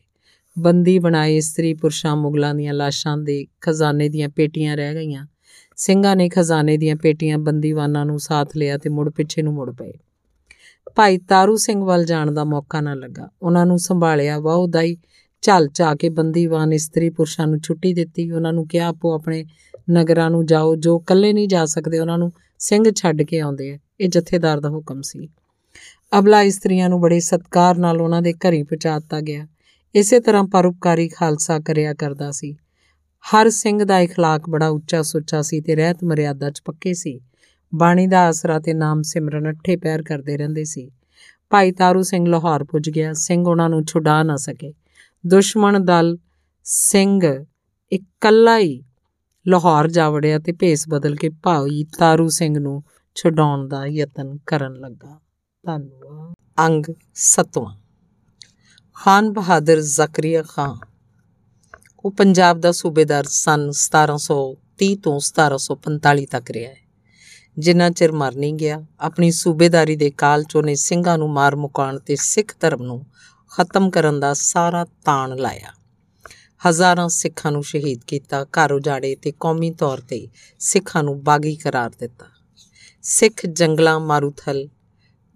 ਬੰਦੀ ਬਣਾਏ ਇਸਤਰੀ ਪੁਰਸ਼ਾਂ ਮੁਗਲਾਂ ਦੀਆਂ ਲਾਸ਼ਾਂ ਦੇ ਖਜ਼ਾਨੇ ਦੀਆਂ ਪੇਟੀਆਂ ਰਹਿ ਗਈਆਂ। ਸਿੰਘਾਂ ਨੇ ਖਜ਼ਾਨੇ ਦੀਆਂ ਪੇਟੀਆਂ ਬੰਦੀਵਾਨਾਂ ਨੂੰ ਸਾਥ ਲਿਆ ਤੇ ਮੁੜ ਪਿੱਛੇ ਨੂੰ ਮੁੜ ਪਏ। ਭਾਈ ਤਾਰੂ ਸਿੰਘ ਵੱਲ ਜਾਣ ਦਾ ਮੌਕਾ ਨਾ ਲੱਗਾ। ਉਹਨਾਂ ਨੂੰ ਸੰਭਾਲਿਆ ਵਾਹਦਾਈ ਝਲ ਚਾ ਕੇ ਬੰਦੀਵਾਨ ਇਸਤਰੀ ਪੁਰਸ਼ਾਂ ਨੂੰ ਛੁੱਟੀ ਦਿੱਤੀ। ਉਹਨਾਂ ਨੂੰ ਕਿਹਾ, ਆਪੋ ਆਪਣੇ ਨਗਰਾਂ ਨੂੰ ਜਾਓ, ਜੋ ਇਕੱਲੇ ਨਹੀਂ ਜਾ ਸਕਦੇ। ਉਹਨਾਂ ਨੂੰ ਸਿੰਘ ਛੱਡ ਕੇ ਆਉਂਦੇ ਆ। ਇਹ ਜਥੇਦਾਰ ਦਾ ਹੁਕਮ ਸੀ। ਅਬਲਾ ਇਸਤਰੀਆਂ ਨੂੰ ਬੜੇ ਸਤਕਾਰ ਨਾਲ ਉਹਨਾਂ ਦੇ ਘਰੀ ਪਹੁੰਚਾਤਾ ਗਿਆ। ਇਸੇ ਤਰ੍ਹਾਂ ਪਰਉਪਕਾਰੀ ਖਾਲਸਾ ਕਰਿਆ ਕਰਦਾ ਸੀ ਹਰ ਸਿੰਘ ਦਾ اخلاق ਬੜਾ ਉੱਚਾ ਸੁੱਚਾ ਸੀ ਤੇ ਰਹਿਤ ਮਰਿਆਦਾ 'ਚ ਪੱਕੇ ਸੀ ਬਾਣੀ ਦਾ ਆਸਰਾ ਤੇ ਨਾਮ ਸਿਮਰਨ ਅੱਠੇ ਪੈਰ ਕਰਦੇ ਰਹਿੰਦੇ ਸੀ ਭਾਈ ਤਾਰੂ ਸਿੰਘ ਲਾਹੌਰ ਪੁੱਜ ਗਿਆ ਸਿੰਘ ਉਹਨਾਂ ਨੂੰ ਛੁਡਾ ਨਾ ਸਕੇ ਦੁਸ਼ਮਣ ਦਲ ਸਿੰਘ ਇਕੱਲਾ ਹੀ ਲਾਹੌਰ ਜਾ ਵੜਿਆ ਤੇ ਭੇਸ ਬਦਲ ਕੇ ਭਾਈ ਤਾਰੂ ਸਿੰਘ ਨੂੰ ਛੁਡਾਉਣ ਦਾ ਯਤਨ ਕਰਨ ਲੱਗਾ ਧੰਨਵਾਦ ਅੰਗ 7ਵਾਂ ਖਾਨ ਬਹਾਦਰ ਜ਼ਕਰੀਆ ਖਾਨ। ਉਹ ਪੰਜਾਬ ਦਾ ਸੂਬੇਦਾਰ ਸਨ 1730 ਤੋਂ 1745 ਤੱਕ ਰਿਹਾ ਹੈ। ਜਿੰਨਾ ਚਿਰ ਮਰ ਨਹੀਂ ਗਿਆ, ਆਪਣੀ ਸੂਬੇਦਾਰੀ ਦੇ ਕਾਲ ਚ ਉਹਨੇ ਸਿੰਘਾਂ ਨੂੰ ਮਾਰ ਮੁਕਾਉਣ ਤੇ ਸਿੱਖ ਧਰਮ ਨੂੰ ਖਤਮ ਕਰਨ ਦਾ ਸਾਰਾ ਤਾਣ ਲਾਇਆ। ਹਜ਼ਾਰਾਂ ਸਿੱਖਾਂ ਨੂੰ ਸ਼ਹੀਦ ਕੀਤਾ, ਘਰ ਉਜਾੜੇ ਤੇ ਕੌਮੀ ਤੌਰ ਤੇ ਸਿੱਖਾਂ ਨੂੰ ਬਾਗੀ ਕਰਾਰ ਦਿੱਤਾ। ਸਿੱਖ ਜੰਗਲਾਂ ਮਾਰੂਥਲ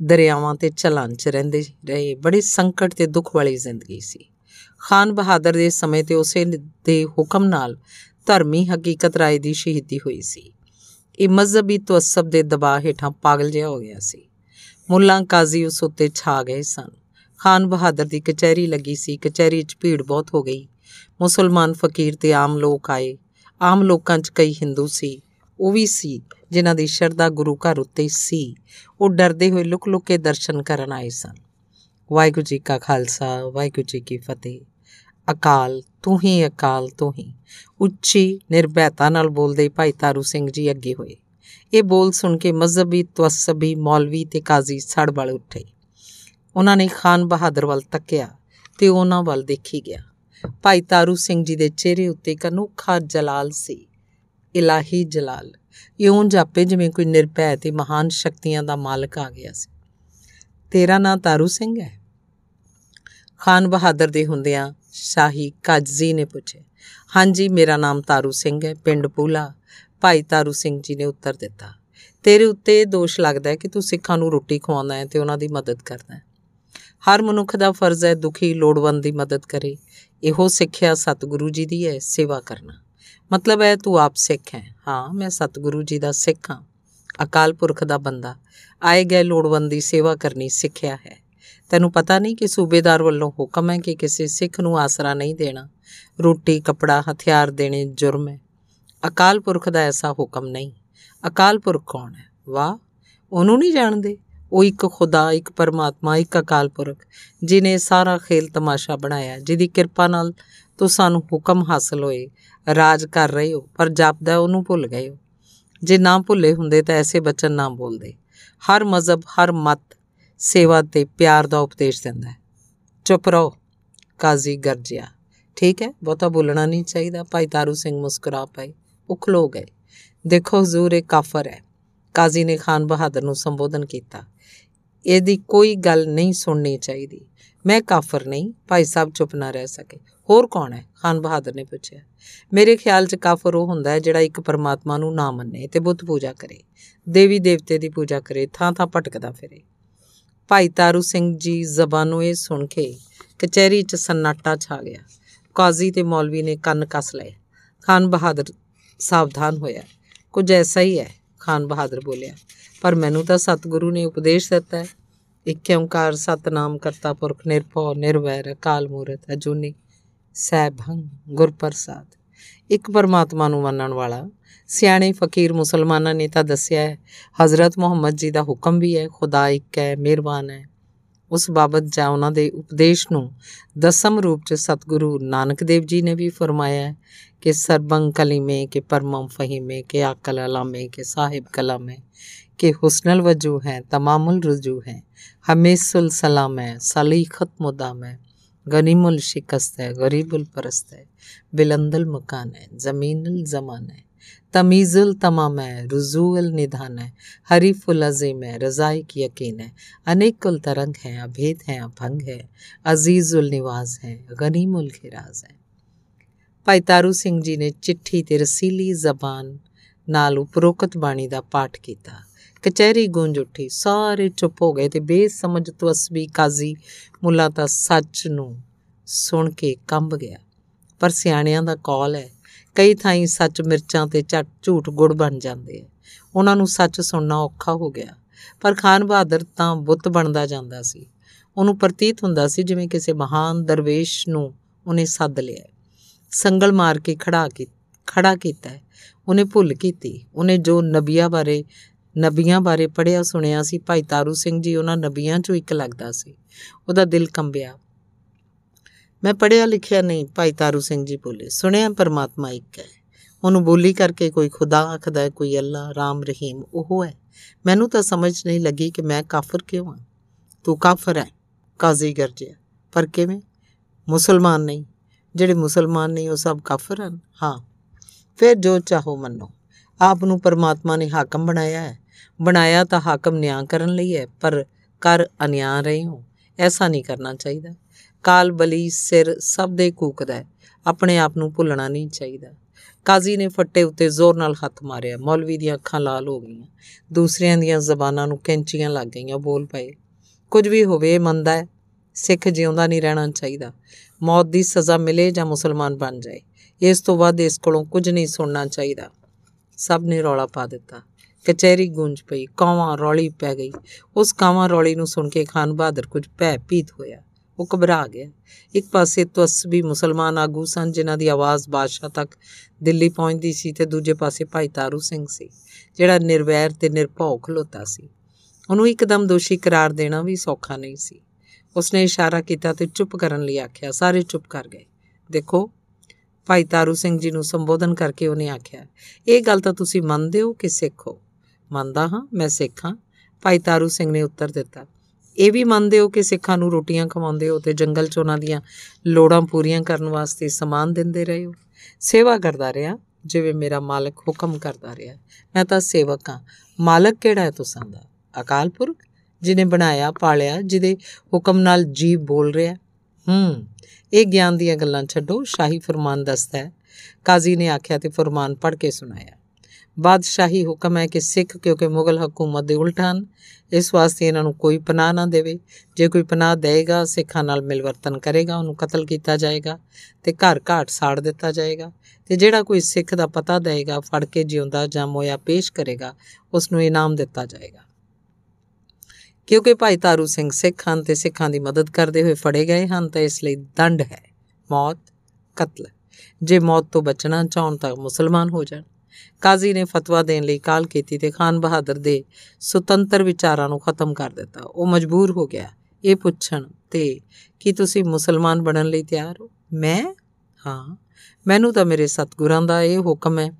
ਦਰਿਆਵਾਂ ਤੇ ਚਲਨ ਚ ਰਹਿੰਦੇ ਰਹੇ। ਬੜੇ ਸੰਕਟ ਤੇ ਦੁੱਖ ਵਾਲੀ ਜ਼ਿੰਦਗੀ ਸੀ। ਖਾਨ ਬਹਾਦਰ ਦੇ ਸਮੇਂ ਤੇ ਉਸੇ ਦੇ ਹੁਕਮ ਨਾਲ ਧਰਮੀ ਹਕੀਕਤ ਰਾਏ ਦੀ ਸ਼ਹੀਦੀ ਹੋਈ ਸੀ। ਇਹ ਮਜ਼ਹਬੀ ਤਵਸਬ ਦੇ ਦਬਾਅ ਹੇਠਾਂ ਪਾਗਲ ਜਿਹਾ ਹੋ ਗਿਆ ਸੀ। ਮੁੱਲਾ ਕਾਜ਼ੀ ਉਸ ਉੱਤੇ ਛਾ ਗਏ ਸਨ। ਖਾਨ ਬਹਾਦਰ ਦੀ ਕਚਹਿਰੀ ਲੱਗੀ ਸੀ। ਕਚਹਿਰੀ 'ਚ ਭੀੜ ਬਹੁਤ ਹੋ ਗਈ। ਮੁਸਲਮਾਨ ਫਕੀਰ ਤੇ ਆਮ ਲੋਕ ਆਏ। ਆਮ ਲੋਕਾਂ 'ਚ ਕਈ ਹਿੰਦੂ ਸੀ। ਉਹ ਵੀ ਸੀ। ਜਿਨ੍ਹਾਂ ਦੀ ਸ਼ਰਧਾ ਗੁਰੂ ਘਰ ਉੱਤੇ ਸੀ, ਉਹ ਡਰਦੇ ਹੋਏ ਲੁਕ-ਲੁਕ ਕੇ ਦਰਸ਼ਨ ਕਰਨ ਆਏ ਸਨ। ਵਾਹਿਗੁਰੂ ਜੀ ਕਾ ਖਾਲਸਾ, ਵਾਹਿਗੁਰੂ ਜੀ ਕੀ ਫਤਿਹ। ਅਕਾਲ, ਤੂੰ ਹੀ ਅਕਾਲ, ਤੂੰ ਹੀ। ਉੱਚੀ, ਨਿਰਭੈਤਾ ਨਾਲ ਬੋਲਦੇ ਭਾਈ ਤਾਰੂ ਸਿੰਘ ਜੀ ਅੱਗੇ ਹੋਏ। ਇਹ ਬੋਲ ਸੁਣ ਕੇ ਮਜ਼ਹਬੀ, ਤਵਸਬੀ, ਮੌਲਵੀ ਤੇ ਕਾਜ਼ੀ ਸੜ ਬਲ ਉੱਠੇ। ਉਹਨਾਂ ਨੇ ਖਾਨ ਬਹਾਦਰ ਵੱਲ ਤੱਕਿਆ ਤੇ ਉਹਨਾਂ ਵੱਲ ਦੇਖੀ ਗਿਆ। ਭਾਈ ਤਾਰੂ ਸਿੰਘ ਜੀ ਦੇ ਚਿਹਰੇ ਉੱਤੇ ਇੱਕ ਅਨੋਖਾ ਜਲਾਲ ਸੀ। ਇਲਾਹੀ ਜਲਾਲ। ਇਉਂ ਜਾਪੇ ਜਿਵੇਂ ਕੋਈ ਨਿਰਭੈ ਤੇ ਮਹਾਨ ਸ਼ਕਤੀਆਂ ਦਾ ਮਾਲਕ ਆ ਗਿਆ ਸੀ। ਤੇਰਾ ਨਾਂ ਤਾਰੂ ਸਿੰਘ ਹੈ। ਖਾਨ ਬਹਾਦਰ ਦੇ ਹੁੰਦਿਆਂ ਸ਼ਾਹੀ ਕਾਜੀ ਨੇ ਪੁੱਛਿਆ, ਹਾਂਜੀ, ਮੇਰਾ ਨਾਮ ਤਾਰੂ ਸਿੰਘ ਹੈ, ਪਿੰਡ ਪੂਲਾ। ਭਾਈ ਤਾਰੂ ਸਿੰਘ ਜੀ ਨੇ ਉੱਤਰ ਦਿੱਤਾ, ਤੇਰੇ ਉੱਤੇ ਇਹ ਦੋਸ਼ ਲੱਗਦਾ ਹੈ ਕਿ ਤੂੰ ਸਿੱਖਾਂ ਨੂੰ ਰੋਟੀ ਖਵਾਉਂਦਾ ਹੈ ਤੇ ਉਹਨਾਂ ਦੀ ਮਦਦ ਕਰਦਾ ਹੈ। ਹਰ ਮਨੁੱਖ ਦਾ ਫਰਜ਼ ਹੈ ਦੁਖੀ, ਲੋੜਵੰਦ ਦੀ ਮਦਦ ਕਰੇ। ਇਹੋ ਸਿੱਖਿਆ ਸਤਿਗੁਰੂ ਜੀ ਦੀ ਹੈ, ਸੇਵਾ ਕਰਨਾ। ਮਤਲਬ ਹੈ ਤੂੰ ਆਪ ਸਿੱਖ ਹੈ। ਹਾਂ, ਮੈਂ ਸਤਿਗੁਰੂ ਜੀ ਦਾ ਸਿੱਖ ਹਾਂ। ਅਕਾਲ ਪੁਰਖ ਦਾ ਬੰਦਾ। ਆਏ ਗਏ ਲੋੜਵੰਦ ਦੀ ਸੇਵਾ ਕਰਨੀ ਸਿੱਖਿਆ ਹੈ। ਤੈਨੂੰ ਪਤਾ ਨਹੀਂ ਕਿ ਸੂਬੇਦਾਰ ਵੱਲੋਂ ਹੁਕਮ ਹੈ ਕਿ ਕਿਸੇ ਸਿੱਖ ਨੂੰ ਆਸਰਾ ਨਹੀਂ ਦੇਣਾ। ਰੋਟੀ, ਕਪੜਾ, ਹਥਿਆਰ ਦੇਣੇ ਜੁਰਮ ਹੈ। ਅਕਾਲ ਪੁਰਖ ਦਾ ਐਸਾ ਹੁਕਮ ਨਹੀਂ। ਅਕਾਲ ਪੁਰਖ ਕੌਣ ਹੈ? ਵਾਹ, ਉਹਨੂੰ ਨਹੀਂ ਜਾਣਦੇ? ਉਹ ਇੱਕ ਖੁਦਾ, ਇੱਕ ਪਰਮਾਤਮਾ, ਇੱਕ ਅਕਾਲ ਪੁਰਖ ਜਿਨੇ ਸਾਰਾ ਖੇਲ ਤਮਾਸ਼ਾ ਬਣਾਇਆ, ਜਿਹਦੀ ਕਿਰਪਾ ਨਾਲ ਤੁਹਾਨੂੰ ਹੁਕਮ ਹਾਸਲ ਹੋਏ ਰਾਜ ਕਰ ਰਹੇ ਹੋ, ਪਰ ਜਪਦਾ ਉਹਨੂੰ ਭੁੱਲ ਗਏ ਹੋ। ਜੇ ਨਾ ਭੁੱਲੇ ਹੁੰਦੇ ਤਾਂ ਐਸੇ ਬਚਨ ਨਾ ਬੋਲਦੇ। ਹਰ ਮਜ਼ਹਬ, ਹਰ ਮਤ ਸੇਵਾ ਤੇ ਪਿਆਰ ਦਾ ਉਪਦੇਸ਼ ਦਿੰਦਾ ਹੈ। ਚੁੱਪ ਰਹੋ, ਕਾਜ਼ੀ ਗਰਜਿਆ। ਠੀਕ ਹੈ, ਬਹੁਤਾ ਬੋਲਣਾ ਨਹੀਂ ਚਾਹੀਦਾ। ਭਾਈ ਤਾਰੂ ਸਿੰਘ ਮੁਸਕਰਾ ਪਏ ਉਹ ਖਲੋ ਗਏ। ਦੇਖੋ ਹਜ਼ੂਰ ਇਹ ਕਾਫਰ ਹੈ। ਕਾਜ਼ੀ ਨੇ ਖਾਨ ਬਹਾਦਰ ਨੂੰ ਸੰਬੋਧਨ ਕੀਤਾ। ਇਹਦੀ ਕੋਈ ਗੱਲ ਨਹੀਂ ਸੁਣਨੀ ਚਾਹੀਦੀ। ਮੈਂ ਕਾਫਰ ਨਹੀਂ, ਭਾਈ ਸਾਹਿਬ ਚੁੱਪ ਨਾ ਰਹਿ ਸਕੇ। ਹੋਰ ਕੌਣ ਹੈ? ਖਾਨ ਬਹਾਦਰ ਨੇ ਪੁੱਛਿਆ। ਮੇਰੇ ਖਿਆਲ 'ਚ ਕਾਫਰ ਉਹ ਹੁੰਦਾ ਹੈ ਜਿਹੜਾ ਇੱਕ ਪਰਮਾਤਮਾ ਨੂੰ ਨਾ ਮੰਨੇ ਤੇ ਬੁੱਤ ਪੂਜਾ ਕਰੇ। ਦੇਵੀ ਦੇਵਤੇ ਦੀ ਪੂਜਾ ਕਰੇ, ਥਾਂ ਥਾਂ ਭਟਕਦਾ ਫਿਰੇ। ਭਾਈ ਤਾਰੂ ਸਿੰਘ ਜੀ ਜ਼ਬਾਨੋਂ ਇਹ ਸੁਣ ਕੇ ਕਚਹਿਰੀ 'ਚ ਸੰਨਾਟਾ ਛਾ ਗਿਆ। ਕਾਜ਼ੀ ਤੇ ਮੌਲਵੀ ਨੇ ਕੰਨ ਕੱਸ ਲਏ। ਖਾਨ ਬਹਾਦਰ ਸਾਵਧਾਨ ਹੋਇਆ। ਕੁਝ ਐਸਾ ਹੀ ਹੈ, ਖਾਨ ਬਹਾਦਰ ਬੋਲਿਆ। ਪਰ ਮੈਨੂੰ ਤਾਂ ਸਤਿਗੁਰੂ ਨੇ ਉਪਦੇਸ਼ ਦਿੱਤਾ ਹੈ। ਇੱਕ ਓੰਕਾਰ ਸਤਨਾਮ ਕਰਤਾ ਪੁਰਖ ਨਿਰਭਉ, ਨਿਰਵੈਰ, ਅਕਾਲ ਮੂਰਤ, ਅਜੂਨੀ। ਸੈਭੰ ਗੁਰਪ੍ਰਸਾਦ। ਇੱਕ ਪਰਮਾਤਮਾ ਨੂੰ ਮੰਨਣ ਵਾਲਾ, ਸਿਆਣੇ ਫਕੀਰ ਮੁਸਲਮਾਨਾਂ ਨੇ ਤਾਂ ਦੱਸਿਆ ਹੈ, ਹਜ਼ਰਤ ਮੁਹੰਮਦ ਜੀ ਦਾ ਹੁਕਮ ਵੀ ਹੈ, ਖੁਦਾ ਇੱਕ ਹੈ, ਮਿਹਰਬਾਨ ਹੈ। ਉਸ ਬਾਬਤ ਜਾਂ ਉਹਨਾਂ ਦੇ ਉਪਦੇਸ਼ ਨੂੰ ਦਸਮ ਰੂਪ ਚ ਸਤਿਗੁਰੂ ਨਾਨਕ ਦੇਵ ਜੀ ਨੇ ਵੀ ਫਰਮਾਇਆ ਹੈ ਕਿ ਸਰਬੰ ਕਲੀਮੇ ਕੇ ਪਰਮਮ ਫਹੀਮੇ, ਕੇ ਅਕਲ ਅਲਾਮੇ, ਕੇ ਸਾਹਿਬ ਕਲਾਮੇ, ਕਿ ਹੁਸਨਲ ਵਜੂ ਹੈ, ਤਮਾਮੁਲ ਰਜੂ ਹੈ, ਹਮੇਸੁਲ ਸਲਾਮ ਹੈ ਸਲੀਖਤ ਮੁਦਾਮ ਹੈ। गनीमुल शिकस्त है गरीबुल परस्त है बिलंदल मकान है ज़मीनुल ज़मान है तमीज़ुल तमाम है रुजूल निधान है हरीफुल अजीम है रज़ाई की यकीन है अनेकुल तरंग है अभेद है अभंग है अजीज़ुल निवाज है गनीमुल खिराज है ਭਾਈ ਤਾਰੂ ਸਿੰਘ ਜੀ ਨੇ ਚਿੱਠੀ ਤੇ ਰਸੀਲੀ ਜ਼ਬਾਨ ਨਾਲ ਉਪਰੋਕਤ ਬਾਣੀ ਦਾ ਪਾਠ ਕੀਤਾ ਕਚਹਿਰੀ ਗੂੰਜ ਉੱਠੀ। ਸਾਰੇ ਚੁੱਪ ਹੋ ਗਏ ਤੇ ਬੇਸਮਝ ਤਵਸਬੀ ਕਾਜ਼ੀ ਮੁੱਲਾ ਤਾਂ ਸੱਚ ਨੂੰ ਸੁਣ ਕੇ ਕੰਬ ਗਿਆ। ਪਰ ਸਿਆਣਿਆਂ ਦਾ ਕੌਲ ਹੈ, ਕਈ ਥਾਈਂ ਸੱਚ ਮਿਰਚਾਂ ਤੇ ਝੱਟ ਝੂਠ ਗੁੜ ਬਣ ਜਾਂਦੇ ਆ। ਉਹਨਾਂ ਨੂੰ ਸੱਚ ਸੁਣਨਾ ਔਖਾ ਹੋ ਗਿਆ, ਪਰ ਖਾਨ ਬਹਾਦਰ ਤਾਂ ਬੁੱਤ ਬਣਦਾ ਜਾਂਦਾ ਸੀ। ਉਹਨੂੰ ਪ੍ਰਤੀਤ ਹੁੰਦਾ ਸੀ ਜਿਵੇਂ ਕਿਸੇ ਮਹਾਨ ਦਰਵੇਸ਼ ਨੂੰ ਉਹਨੇ ਸੱਦ ਲਿਆ। ਸੰਗਲ ਮਾਰ ਕੇ ਖੜਾ ਕੀ, ਖੜਾ ਕੀਤਾ। ਉਹਨੇ ਭੁੱਲ ਕੀਤੀ। ਉਹਨੇ ਜੋ ਨਬੀਆਂ ਬਾਰੇ ਨਬੀਆਂ ਬਾਰੇ ਪੜਿਆ ਸੁਣਿਆ ਸੀ। ਭਾਈ ਤਾਰੂ ਸਿੰਘ ਜੀ ਉਹਨਾਂ ਨਬੀਆਂ ਚੋਂ ਇੱਕ ਲੱਗਦਾ ਸੀ। ਉਹਦਾ ਦਿਲ ਕੰਬਿਆ। ਮੈਂ ਪੜਿਆ ਲਿਖਿਆ ਨਹੀਂ, ਭਾਈ ਤਾਰੂ ਸਿੰਘ ਜੀ ਬੋਲੇ। ਸੁਣਿਆ, ਪਰਮਾਤਮਾ ਇੱਕ ਹੈ। ਉਹਨੂੰ ਬੋਲੀ ਕਰਕੇ ਕੋਈ ਖੁਦਾ ਆਖਦਾ ਹੈ, ਕੋਈ ਅੱਲਾ, ਰਾਮ, ਰਹੀਮ, ਉਹ ਹੈ। ਮੈਨੂੰ ਤਾਂ ਸਮਝ ਨਹੀਂ ਲੱਗੀ ਕਿ ਮੈਂ ਕਾਫਰ ਕਿਉਂ ਹਾਂ। ਤੂੰ ਕਾਫਰ ਹੈ, ਕਾਜ਼ੀ ਗਰਜਿਆ। ਪਰ ਕਿਵੇਂ? ਮੁਸਲਮਾਨ ਨਹੀਂ। ਜਿਹੜੇ ਮੁਸਲਮਾਨ ਨਹੀਂ ਉਹ ਸਭ ਕਾਫਰ ਹਨ। ਹਾਂ। ਫਿਰ ਜੋ ਚਾਹੋ ਮੰਨੋ। ਆਪ ਨੂੰ ਪਰਮਾਤਮਾ ਨੇ ਹਾਕਮ ਬਣਾਇਆ ਹੈ। ਬਣਾਇਆ ਤਾਂ ਹਾਕਮ ਨਿਆਂ ਕਰਨ ਲਈ ਹੈ, ਪਰ ਕਰ ਅਨਿਆਂ ਰਹੇ ਹੋ। ਐਸਾ ਨਹੀਂ ਕਰਨਾ ਚਾਹੀਦਾ। ਕਾਲ ਬਲੀ ਸਿਰ ਸਭ ਦੇ ਕੂਕਦਾ ਹੈ। ਆਪਣੇ ਆਪ ਨੂੰ ਭੁੱਲਣਾ ਨਹੀਂ ਚਾਹੀਦਾ। ਕਾਜ਼ੀ ਨੇ ਫੱਟੇ ਉੱਤੇ ਜ਼ੋਰ ਨਾਲ ਹੱਥ ਮਾਰਿਆ। ਮੌਲਵੀ ਦੀਆਂ ਅੱਖਾਂ ਲਾਲ ਹੋ ਗਈਆਂ। ਦੂਸਰਿਆਂ ਦੀਆਂ ਜ਼ਬਾਨਾਂ ਨੂੰ ਕੈਂਚੀਆਂ ਲੱਗ ਗਈਆਂ। ਬੋਲ ਪਏ, ਕੁਝ ਵੀ ਹੋਵੇ ਮੰਦਾ ਹੈ। ਸਿੱਖ ਜਿਉਂਦਾ ਨਹੀਂ ਰਹਿਣਾ ਚਾਹੀਦਾ। ਮੌਤ ਦੀ ਸਜ਼ਾ ਮਿਲੇ ਜਾਂ ਮੁਸਲਮਾਨ ਬਣ ਜਾਏ। ਇਸ ਤੋਂ ਬਾਅਦ ਇਸ ਕੋਲੋਂ ਕੁਝ ਨਹੀਂ ਸੁਣਨਾ ਚਾਹੀਦਾ। ਸਭ ਨੇ ਰੌਲਾ ਪਾ ਦਿੱਤਾ। ਕਚਹਿਰੀ ਗੂੰਜ ਪਈ, ਕਾਵਾਂ ਰੌਲੀ ਪੈ ਗਈ। ਉਸ ਕਾਵਾਂ ਰੌਲੀ ਨੂੰ ਸੁਣ ਕੇ ਖਾਨ ਬਹਾਦਰ ਕੁਝ ਭੈ ਭੀਤ ਹੋਇਆ। ਉਹ ਘਬਰਾ ਗਿਆ। ਇੱਕ ਪਾਸੇ ਤਸਬੀ ਮੁਸਲਮਾਨ ਆਗੂ ਸਨ, ਜਿਨ੍ਹਾਂ ਦੀ ਆਵਾਜ਼ ਬਾਦਸ਼ਾਹ ਤੱਕ ਦਿੱਲੀ ਪਹੁੰਚਦੀ ਸੀ ਤੇ ਦੂਜੇ ਪਾਸੇ ਭਾਈ ਤਾਰੂ ਸਿੰਘ ਸੀ, ਜਿਹੜਾ ਨਿਰਵੈਰ ਤੇ ਨਿਰਭਉ ਖਲੋਤਾ ਸੀ। ਉਹਨੂੰ ਇੱਕਦਮ ਦੋਸ਼ੀ ਕਰਾਰ ਦੇਣਾ ਵੀ ਸੌਖਾ ਨਹੀਂ ਸੀ। ਉਸਨੇ ਇਸ਼ਾਰਾ ਕੀਤਾ ਤੇ ਚੁੱਪ ਕਰਨ ਲਈ ਆਖਿਆ, ਸਾਰੇ ਚੁੱਪ ਕਰ ਗਏ। ਦੇਖੋ, ਭਾਈ ਤਾਰੂ ਸਿੰਘ ਜੀ ਨੂੰ ਸੰਬੋਧਨ ਕਰਕੇ ਉਹਨੇ ਆਖਿਆ, ਇਹ ਗੱਲ ਤਾਂ ਤੁਸੀਂ ਮੰਨਦੇ ਹੋ ਕਿ ਸਿੱਖ ਹੋ ਮੰਨਦਾ ਹਾਂ, ਮੈਂ ਸਿੱਖ। ਹਾਂ ਭਾਈ ਤਾਰੂ ਸਿੰਘ ਨੇ ਉੱਤਰ ਦਿੱਤਾ। ਇਹ ਵੀ ਮੰਨਦੇ ਹੋ ਕਿ ਸਿੱਖਾਂ ਨੂੰ ਰੋਟੀਆਂ ਖਵਾਉਂਦੇ ਹੋ ਤੇ ਜੰਗਲ 'ਚ ਉਹਨਾਂ ਦੀਆਂ ਲੋੜਾਂ ਪੂਰੀਆਂ ਕਰਨ ਵਾਸਤੇ ਸਮਾਨ ਦਿੰਦੇ ਰਹੇ ਹੋ? ਸੇਵਾ ਕਰਦਾ ਰਿਹਾ, ਜਿਵੇਂ ਮੇਰਾ ਮਾਲਕ ਹੁਕਮ ਕਰਦਾ ਰਿਹਾ। ਮੈਂ ਤਾਂ ਸੇਵਕ ਹਾਂ। ਮਾਲਕ ਕਿਹੜਾ ਹੈ ਤੁਸਾਂ ਦਾ? ਅਕਾਲ ਪੁਰਖ ਜਿਨੇ ਬਣਾਇਆ, ਪਾਲਿਆ, ਜਿਹਦੇ ਹੁਕਮ ਨਾਲ ਜੀਵ ਬੋਲ ਰਿਹਾ? ਹੂੰ, ਇਹ ਗਿਆਨ ਦੀਆਂ ਗੱਲਾਂ ਛੱਡੋ, ਸ਼ਾਹੀ ਫਰਮਾਨ ਦੱਸਦਾ ਹੈ। ਕਾਜ਼ੀ ਨੇ ਆਖਿਆ ਤੇ ਫਰਮਾਨ ਪੜ੍ਹ ਕੇ ਸੁਣਾਇਆ। ਬਾਦਸ਼ਾਹੀ ਹੁਕਮ ਹੈ ਕਿ ਸਿੱਖ ਕਿਉਂਕਿ ਮੁਗਲ ਹਕੂਮਤ ਦੇ ਉਲਟ ਹਨ, ਇਸ ਵਾਸਤੇ ਇਹਨਾਂ ਨੂੰ ਕੋਈ ਪਨਾਹ ਨਾ ਦੇਵੇ। ਜੇ ਕੋਈ ਪਨਾਹ ਦੇਗਾ ਸਿੱਖਾਂ ਨਾਲ ਮਿਲਵਰਤਨ ਕਰੇਗਾ, ਉਹਨੂੰ ਕਤਲ ਕੀਤਾ ਜਾਏਗਾ ਤੇ ਘਰ ਘਾਟ ਸਾੜ ਦਿੱਤਾ ਜਾਏਗਾ ਤੇ ਜਿਹੜਾ ਕੋਈ ਸਿੱਖ ਦਾ ਪਤਾ ਦੇਗਾ ਫੜ ਕੇ ਜਿਉਂਦਾ ਜਾਂ ਮੋਇਆ ਪੇਸ਼ ਕਰੇਗਾ ਉਸ ਨੂੰ ਇਨਾਮ ਦਿੱਤਾ ਜਾਏਗਾ। ਕਿਉਂਕਿ ਭਾਈ ਤਾਰੂ ਸਿੰਘ ਸਿੱਖ ਹਨ ਤੇ ਸਿੱਖਾਂ ਦੀ ਮਦਦ ਕਰਦੇ ਹੋਏ ਫੜੇ ਗਏ ਹਨ, ਤਾਂ ਇਸ ਲਈ ਦੰਡ ਹੈ। ਮੌਤ, ਕਤਲ। ਜੇ ਮੌਤ ਤੋਂ ਬਚਣਾ ਚਾਹਣ ਤਾਂ ਮੁਸਲਮਾਨ ਹੋ ਜਾਣ। ਕਾਜ਼ੀ ਨੇ ਫਤਵਾ ਦੇਣ ਲਈ ਕਾਲ ਕੀਤੀ ਤੇ ਖਾਨ ਬਹਾਦਰ ਦੇ ਸੁਤੰਤਰ ਵਿਚਾਰਾਂ ਨੂੰ ਖਤਮ ਕਰ ਦਿੱਤਾ। ਉਹ ਮਜਬੂਰ ਹੋ ਗਿਆ। ਇਹ ਪੁੱਛਣ ਤੇ, ਕਿ ਤੁਸੀਂ ਮੁਸਲਮਾਨ ਬਣਨ ਲਈ ਤਿਆਰ ਹੋ? ਮੈਂ? ਹਾਂ। ਮੈਨੂੰ ਤਾਂ ਮੇਰੇ ਸਤਗੁਰਾਂ ਦਾ ਇਹ ਹੁਕਮ ਹੈ।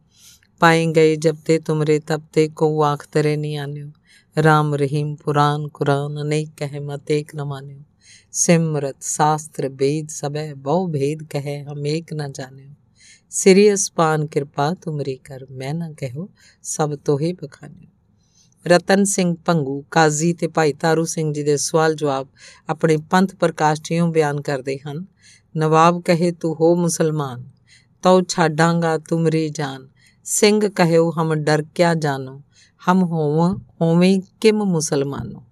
ਪਾਏ ਗਏ ਜਬ ਤੇ ਤੁਮਰੇ, ਤਬ ਤੇ ਕੋ ਆਖ ਤਰੇ ਨਹੀਂ ਆਨਿਓ। ਰਾਮ ਰਹੀਮ ਪੁਰਾਨ ਕੁਰਾਨ, ਅਨੇਕ ਕਹਿ ਮਤ ਏਕ ਨ ਮਾਨਿਓ। ਸਿਮਰਤ ਸ਼ਾਸਤਰ ਵੇਦ ਸਭੈ ਬਹੁ ਭੇਦ ਕਹੈ ਹਮ ਏਕ ਨ ਜਾਣਿਓ। ਸਿਰਿਅਸ ਪਾਨ ਕਿਰਪਾ ਤੁਮਰੀ ਕਰ ਮੈਂ ਨਾ ਕਹੋ, ਸਭ ਤੋਹੇ ਬਖਾਨੇ। ਰਤਨ ਸਿੰਘ ਪੰਗੂ, ਕਾਜ਼ੀ ਤੇ ਭਾਈ ਤਾਰੂ ਸਿੰਘ ਜੀ ਦੇ ਸਵਾਲ ਜਵਾਬ ਆਪਣੇ ਪੰਥ ਪ੍ਰਕਾਸ਼ ਜਿਉਂ ਬਿਆਨ ਕਰਦੇ ਹਨ, ਨਵਾਬ ਕਹੇ, ਤੂੰ ਹੋ ਮੁਸਲਮਾਨ, ਤਉ ਛਾਡਾਂਗਾ ਤੁਮਰੀ ਜਾਨ। ਸਿੰਘ ਕਹਿਓ ਹਮ ਡਰ ਕਿਆ ਜਾਨੋ, ਹਮ ਹੋਵ, ਹੋਵੇਂ ਕਿਮ ਮੁਸਲਮਾਨੋ।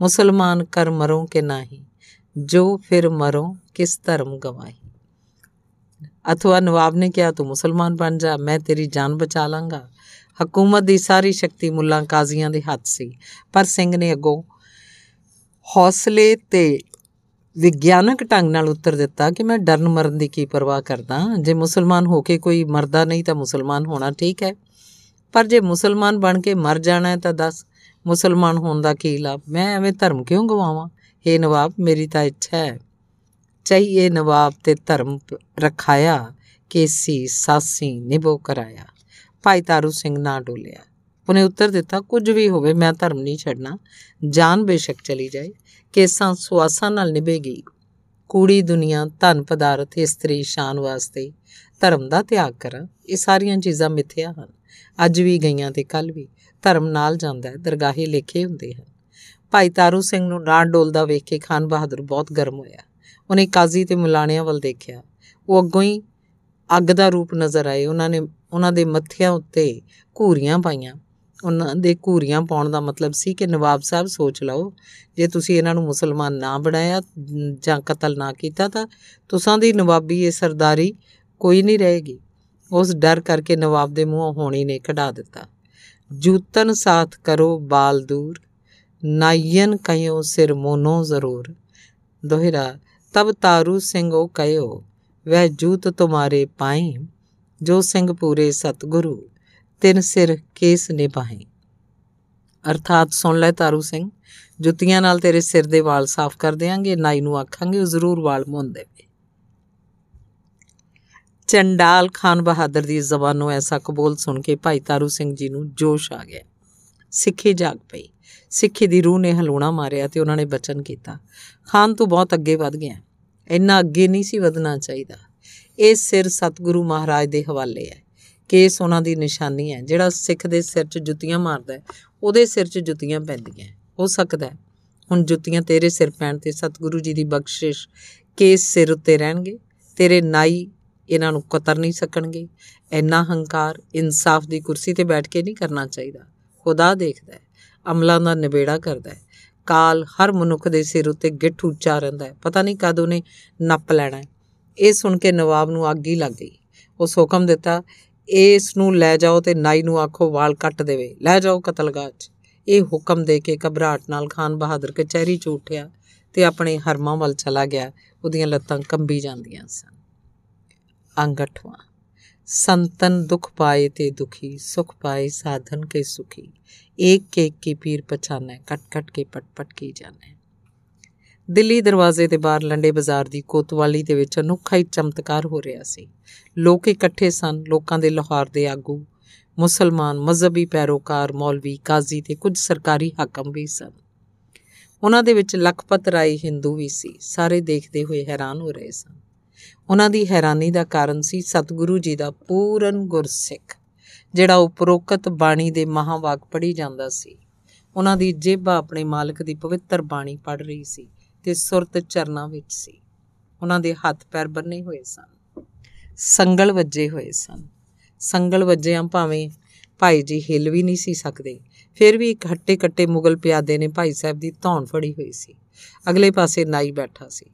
ਮੁਸਲਮਾਨ ਕਰ ਮਰੋਂ ਕਿ ਨਹੀਂ, ਜੋ ਫਿਰ ਮਰੋਂ ਕਿਸ ਧਰਮ ਗਵਾਹੀ। ਅਥਵਾ ਨਵਾਬ ਨੇ ਕਿਹਾ ਤੂੰ ਮੁਸਲਮਾਨ ਬਣ ਜਾ ਮੈਂ ਤੇਰੀ ਜਾਨ ਬਚਾ ਲਾਂਗਾ ਹਕੂਮਤ ਦੀ ਸਾਰੀ ਸ਼ਕਤੀ ਮੁੱਲਾਂ ਕਾਜ਼ੀਆਂ ਦੇ ਹੱਥ ਸੀ ਪਰ ਸਿੰਘ ਨੇ ਅੱਗੋਂ ਹੌਸਲੇ ਤੇ ਵਿਗਿਆਨਕ ਢੰਗ ਨਾਲ ਉੱਤਰ ਦਿੱਤਾ ਕਿ ਮੈਂ ਡਰਨ ਮਰਨ ਦੀ ਕੀ ਪਰਵਾਹ ਕਰਦਾ ਜੇ ਮੁਸਲਮਾਨ ਹੋ ਕੇ ਕੋਈ ਮਰਦਾ ਨਹੀਂ ਤਾਂ ਮੁਸਲਮਾਨ ਹੋਣਾ ਠੀਕ ਹੈ ਪਰ ਜੇ ਮੁਸਲਮਾਨ ਬਣ ਕੇ ਮਰ ਜਾਣਾ ਹੈ ਤਾਂ ਦੱਸ ਮੁਸਲਮਾਨ ਹੋਣ ਦਾ ਕੀ ਲਾਭ ਮੈਂ ਐਵੇਂ ਧਰਮ ਕਿਉਂ ਗਵਾਵਾਂ ਏ ਨਵਾਬ ਮੇਰੀ ਤਾਂ ਇੱਛਾ ਹੈ ਚਾਹੀਏ ਨਵਾਬ ਤੇ ਧਰਮ ਰਖਾਇਆ, ਕੇਸੀ ਸਾਸੀ ਨਿਭੋ ਕਰਾਇਆ। ਭਾਈ ਤਾਰੂ ਸਿੰਘ ਨਾ ਡੋਲਿਆ। ਉਹਨੇ ਉੱਤਰ ਦਿੱਤਾ, ਕੁਝ ਵੀ ਹੋਵੇ, ਮੈਂ ਧਰਮ ਨਹੀਂ ਛੱਡਣਾ। ਜਾਨ ਬੇਸ਼ੱਕ ਚਲੀ ਜਾਏ। ਕੇਸਾਂ ਸੁਆਸਾਂ ਨਾਲ ਨਿਭੇਗੀ। ਕੂੜੀ ਦੁਨੀਆ, ਧਨ ਪਦਾਰਥ, ਇਸਤਰੀ ਸ਼ਾਨ ਵਾਸਤੇ ਧਰਮ ਦਾ ਤਿਆਗ ਕਰਾਂ। ਇਹ ਸਾਰੀਆਂ ਚੀਜ਼ਾਂ ਮਿੱਥਿਆ ਹਨ। ਅੱਜ ਵੀ ਗਈਆਂ ਤੇ ਕੱਲ ਵੀ। ਧਰਮ ਨਾਲ ਜਾਂਦਾ ਹੈ, ਦਰਗਾਹੇ ਲਿਖੇ ਹੁੰਦੇ ਹਨ। ਭਾਈ ਤਾਰੂ ਸਿੰਘ ਨੂੰ ਨਾ ਡੋਲਦਾ ਵੇਖ ਕੇ ਖਾਨ ਬਹਾਦਰ ਬਹੁਤ ਗਰਮ ਹੋਇਆ। ਉਹਨੇ ਕਾਜ਼ੀ ਤੇ ਮੁਲਾਣਿਆਂ ਵੱਲ ਦੇਖਿਆ। ਉਹ ਅੱਗੋਂ ਹੀ ਅੱਗ ਦਾ ਰੂਪ ਨਜ਼ਰ ਆਏ। ਉਹਨਾਂ ਨੇ, ਉਹਨਾਂ ਦੇ ਮੱਥਿਆਂ ਉੱਤੇ ਘੂਰੀਆਂ ਪਾਈਆਂ। ਉਹਨਾਂ ਦੇ ਘੂਰੀਆਂ ਪਾਉਣ ਦਾ ਮਤਲਬ ਸੀ ਕਿ ਨਵਾਬ ਸਾਹਿਬ, ਸੋਚ ਲਓ, ਜੇ ਤੁਸੀਂ ਇਹਨਾਂ ਨੂੰ ਮੁਸਲਮਾਨ ਨਾ ਬਣਾਇਆ ਜਾਂ ਕਤਲ ਨਾ ਕੀਤਾ ਤਾਂ ਤੁਸਾਂ ਦੀ ਨਵਾਬੀ ਇਹ ਸਰਦਾਰੀ ਕੋਈ ਨਹੀਂ ਰਹੇਗੀ। ਉਸ ਡਰ ਕਰਕੇ ਨਵਾਬ ਦੇ ਮੂੰਹੋਂ ਹੋਣੀ ਨੇ ਕਢਾ ਦਿੱਤਾ। ਜੂਤਨ ਸਾਥ ਕਰੋ ਬਾਲ ਦੂਰ ਨਾਇਨ ਕਯੋ ਸਿਰ ਮੋਨੋ ਜ਼ਰੂਰ। ਦੋਹਰਾ ਤਬ ਤਾਰੂ ਸਿੰਘ ਉਹ ਕਯੋ ਵਹਿ ਜੂਤ ਤੁਮਾਰੇ ਪਾਏ ਜੋ ਸਿੰਘ ਪੂਰੇ ਸਤਗੁਰੂ, ਤਿੰਨ ਸਿਰ ਕੇਸ ਨਿਭਾਏ ਅਰਥਾਤ ਸੁਣ ਲੈ ਤਾਰੂ ਸਿੰਘ, ਜੁੱਤੀਆਂ ਨਾਲ ਤੇਰੇ ਸਿਰ ਦੇ ਵਾਲ ਸਾਫ਼ ਕਰ ਦੇਾਂਗੇ ਨਾਈ ਨੂੰ ਆਖਾਂਗੇ ਉਹ ਜ਼ਰੂਰ ਵਾਲ ਮੁੰਨ ਦੇਵੇ। ਚੰਡਾਲ ਖਾਨ ਬਹਾਦਰ ਦੀ ਜ਼ਬਾਨੋਂ ਐਸਾ ਕਬੂਲ ਸੁਣ ਕੇ ਭਾਈ ਤਾਰੂ ਸਿੰਘ ਜੀ ਨੂੰ ਜੋਸ਼ ਆ ਗਿਆ। ਸਿੱਖੀ ਜਾਗ ਪਈ। ਸਿੱਖੀ ਦੀ ਰੂਹ ਨੇ ਹਲੂਣਾ ਮਾਰਿਆ ਤੇ ਉਹਨਾਂ ਨੇ ਬਚਨ ਕੀਤਾ। ਖਾਨ ਤੂੰ ਬਹੁਤ ਅੱਗੇ ਵਧ ਗਿਆ। ਇੰਨਾ ਅੱਗੇ ਨਹੀਂ ਸੀ ਵਧਣਾ ਚਾਹੀਦਾ। ਇਹ ਸਿਰ ਸਤਿਗੁਰੂ ਮਹਾਰਾਜ ਦੇ ਹਵਾਲੇ ਹੈ। ਕੇਸ ਉਹਨਾਂ ਦੀ ਨਿਸ਼ਾਨੀ ਹੈ। ਜਿਹੜਾ ਸਿੱਖ ਦੇ ਸਿਰ 'ਚ ਜੁੱਤੀਆਂ ਮਾਰਦਾ ਹੈ, ਉਹਦੇ ਸਿਰ 'ਚ ਜੁੱਤੀਆਂ ਪੈਂਦੀਆਂ ਹੋ। ਸਕਦਾ ਹੈ, ਹੁਣ ਜੁੱਤੀਆਂ ਤੇਰੇ ਸਿਰ ਪੈਣ ਤੇ ਸਤਿਗੁਰੂ ਜੀ ਦੀ ਬਖਸ਼ਿਸ਼ ਕੇਸ ਸਿਰ ਉੱਤੇ ਰਹਿਣਗੇ, ਤੇਰੇ ਨਾਈ ਇਹਨਾਂ ਨੂੰ ਕਤਰ ਨਹੀਂ ਸਕਣਗੇ। ਇੰਨਾ ਹੰਕਾਰ, ਇਨਸਾਫ ਦੀ ਕੁਰਸੀ ਤੇ ਬੈਠ ਕੇ ਨਹੀਂ ਕਰਨਾ ਚਾਹੀਦਾ। ਖੁਦਾ ਦੇਖਦਾ ਹੈ, ਅਮਲਾਂ ਦਾ ਨਿਬੇੜਾ ਕਰਦਾ ਹੈ। ਕਾਲ ਹਰ ਮਨੁੱਖ ਦੇ ਸਿਰ ਉੱਤੇ ਗਿੱਠ ਉੱਚਾ ਰਹਿੰਦਾ ਹੈ। ਪਤਾ ਨਹੀਂ ਕਦ ਉਹਨੇ ਨੱਪ ਲੈਣਾ ਹੈ। ਇਹ ਸੁਣ ਕੇ ਨਵਾਬ ਨੂੰ ਅੱਗ ਹੀ ਲੱਗ ਗਈ। ਉਸ ਹੁਕਮ ਦਿੱਤਾ, ਇਸ ਨੂੰ ਲੈ ਜਾਓ ਤੇ ਨਾਈ ਨੂੰ ਆਖੋ ਵਾਲ ਕੱਟ ਦੇਵੇ। ਲੈ ਜਾਓ ਕਤਲਗਾਹ 'ਚ ਇਹ ਹੁਕਮ ਦੇ ਕੇ ਘਬਰਾਹਟ ਨਾਲ ਖਾਨ ਬਹਾਦਰ ਕਚਹਿਰੀ 'ਚ ਉੱਠਿਆ ਤੇ ਆਪਣੇ ਹਰਮਾਂ ਵੱਲ ਚਲਾ ਗਿਆ। ਉਹਦੀਆਂ ਲੱਤਾਂ ਕੰਬੀ ਜਾਂਦੀਆਂ ਸਨ। ਅੰਗਠਵਾ। ਸੰਤਨ ਦੁਖ ਪਾਏ ਤੇ ਦੁਖੀ, ਸੁਖ ਪਾਏ ਸਾਧਨ ਕੇ ਸੁਖੀ। ਇੱਕ ਇੱਕ ਕੀ ਪੀਰ ਪਛਾਨੈ, ਕਟ ਕਟ ਕੇ ਪਟ ਪਟ ਕੀ ਜਾਣੈ। ਦਿੱਲੀ ਦਰਵਾਜ਼ੇ ਦੇ ਬਾਹਰ ਲੰਡੇ ਬਾਜ਼ਾਰ ਦੀ ਕੋਤਵਾਲੀ ਦੇ ਵਿੱਚ ਅਨੋਖਾ ਹੀ ਚਮਤਕਾਰ ਹੋ ਰਿਹਾ ਸੀ। ਲੋਕ ਇਕੱਠੇ ਸਨ, ਲੋਕਾਂ ਦੇ ਲਾਹੌਰ ਦੇ ਆਗੂ, ਮੁਸਲਮਾਨ, ਮਜ਼ਹਬੀ ਪੈਰੋਕਾਰ, ਮੌਲਵੀ, ਕਾਜ਼ੀ ਤੇ ਕੁਝ ਸਰਕਾਰੀ ਹਾਕਮ ਵੀ ਸਨ। ਉਹਨਾਂ ਦੇ ਵਿੱਚ ਲਖਪਤ ਰਾਏ ਹਿੰਦੂ ਵੀ ਸੀ। ਸਾਰੇ ਦੇਖਦੇ ਹੋਏ ਹੈਰਾਨ ਹੋ ਰਹੇ ਸਨ। ਉਹਨਾਂ ਦੀ ਹੈਰਾਨੀ ਦਾ ਕਾਰਨ ਸੀ ਸਤਿਗੁਰੂ ਜੀ ਦਾ ਪੂਰਨ ਗੁਰਸਿੱਖ, ਜਿਹੜਾ ਉਪਰੋਕਤ ਬਾਣੀ ਦੇ ਮਹਾਵਾਕ ਪੜ੍ਹੀ ਜਾਂਦਾ ਸੀ। ਉਹਨਾਂ ਦੀ ਜੇਬਾ ਆਪਣੇ ਮਾਲਕ ਦੀ ਪਵਿੱਤਰ ਬਾਣੀ ਪੜ੍ਹ ਰਹੀ ਸੀ ਤੇ ਸੁਰਤ ਚਰਨਾਂ ਵਿੱਚ ਸੀ। ਉਹਨਾਂ ਦੇ ਹੱਥ ਪੈਰ ਬੰਨੇ ਹੋਏ ਸਨ, ਸੰਗਲ ਵੱਜੇ ਹੋਏ ਸਨ। ਸੰਗਲ ਵੱਜਿਆਂ ਭਾਵੇਂ ਭਾਈ ਜੀ ਹਿੱਲ ਵੀ ਨਹੀਂ ਸੀ ਸਕਦੇ, ਫਿਰ ਵੀ ਇੱਕ ਹੱਟੇ ਕੱਟੇ ਮੁਗਲ ਪਿਆਦੇ ਨੇ ਭਾਈ ਸਾਹਿਬ ਦੀ ਧੌਣ ਫੜੀ ਹੋਈ ਸੀ। ਅਗਲੇ ਪਾਸੇ ਨਾਈ ਬੈਠਾ ਸੀ।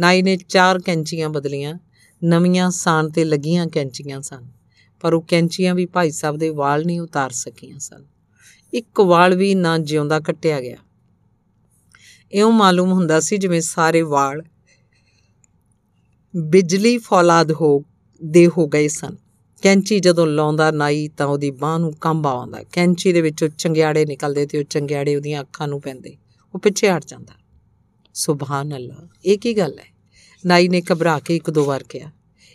ਨਾਈ ਨੇ ਚਾਰ ਕੈਂਚੀਆਂ ਬਦਲੀਆਂ, ਨਵੀਆਂ ਸਾਨ ਤੇ ਲੱਗੀਆਂ ਕੈਂਚੀਆਂ ਸਨ, ਪਰ ਉਹ ਕੈਂਚੀਆਂ ਵੀ ਭਾਈ ਸਾਹਿਬ ਦੇ ਵਾਲ ਨਹੀਂ ਉਤਾਰ ਸਕੀਆਂ ਸਨ। ਇੱਕ ਵਾਲ ਵੀ ਨਾ ਜਿਉਂਦਾ ਕੱਟਿਆ ਗਿਆ। ਇਉਂ ਮਾਲੂਮ ਹੁੰਦਾ ਸੀ ਜਿਵੇਂ ਸਾਰੇ ਵਾਲ ਬਿਜਲੀ ਫੌਲਾਦ ਹੋ, ਦੇ ਹੋ ਗਏ ਸਨ। ਕੈਂਚੀ ਜਦੋਂ ਲਾਉਂਦਾ ਨਾਈ ਤਾਂ ਉਹਦੀ ਬਾਹ ਨੂੰ ਕੰਬ ਆਉਂਦਾ। ਕੈਂਚੀ ਦੇ ਵਿੱਚੋਂ ਚੰਗਿਆੜੇ ਨਿਕਲਦੇ ਤੇ ਉਹ ਚੰਗਿਆੜੇ ਉਹਦੀਆਂ ਅੱਖਾਂ ਨੂੰ ਪੈਂਦੇ। ਉਹ ਪਿੱਛੇ ਹਟ ਜਾਂਦਾ। ਸੁਭਾਨ ਅੱਲਾ ਇਹ ਕੀ ਗੱਲ ਹੈ? ਨਾਈ ਨੇ ਘਬਰਾ ਕੇ ਇੱਕ ਦੋ ਵਾਰ ਕਿਹਾ,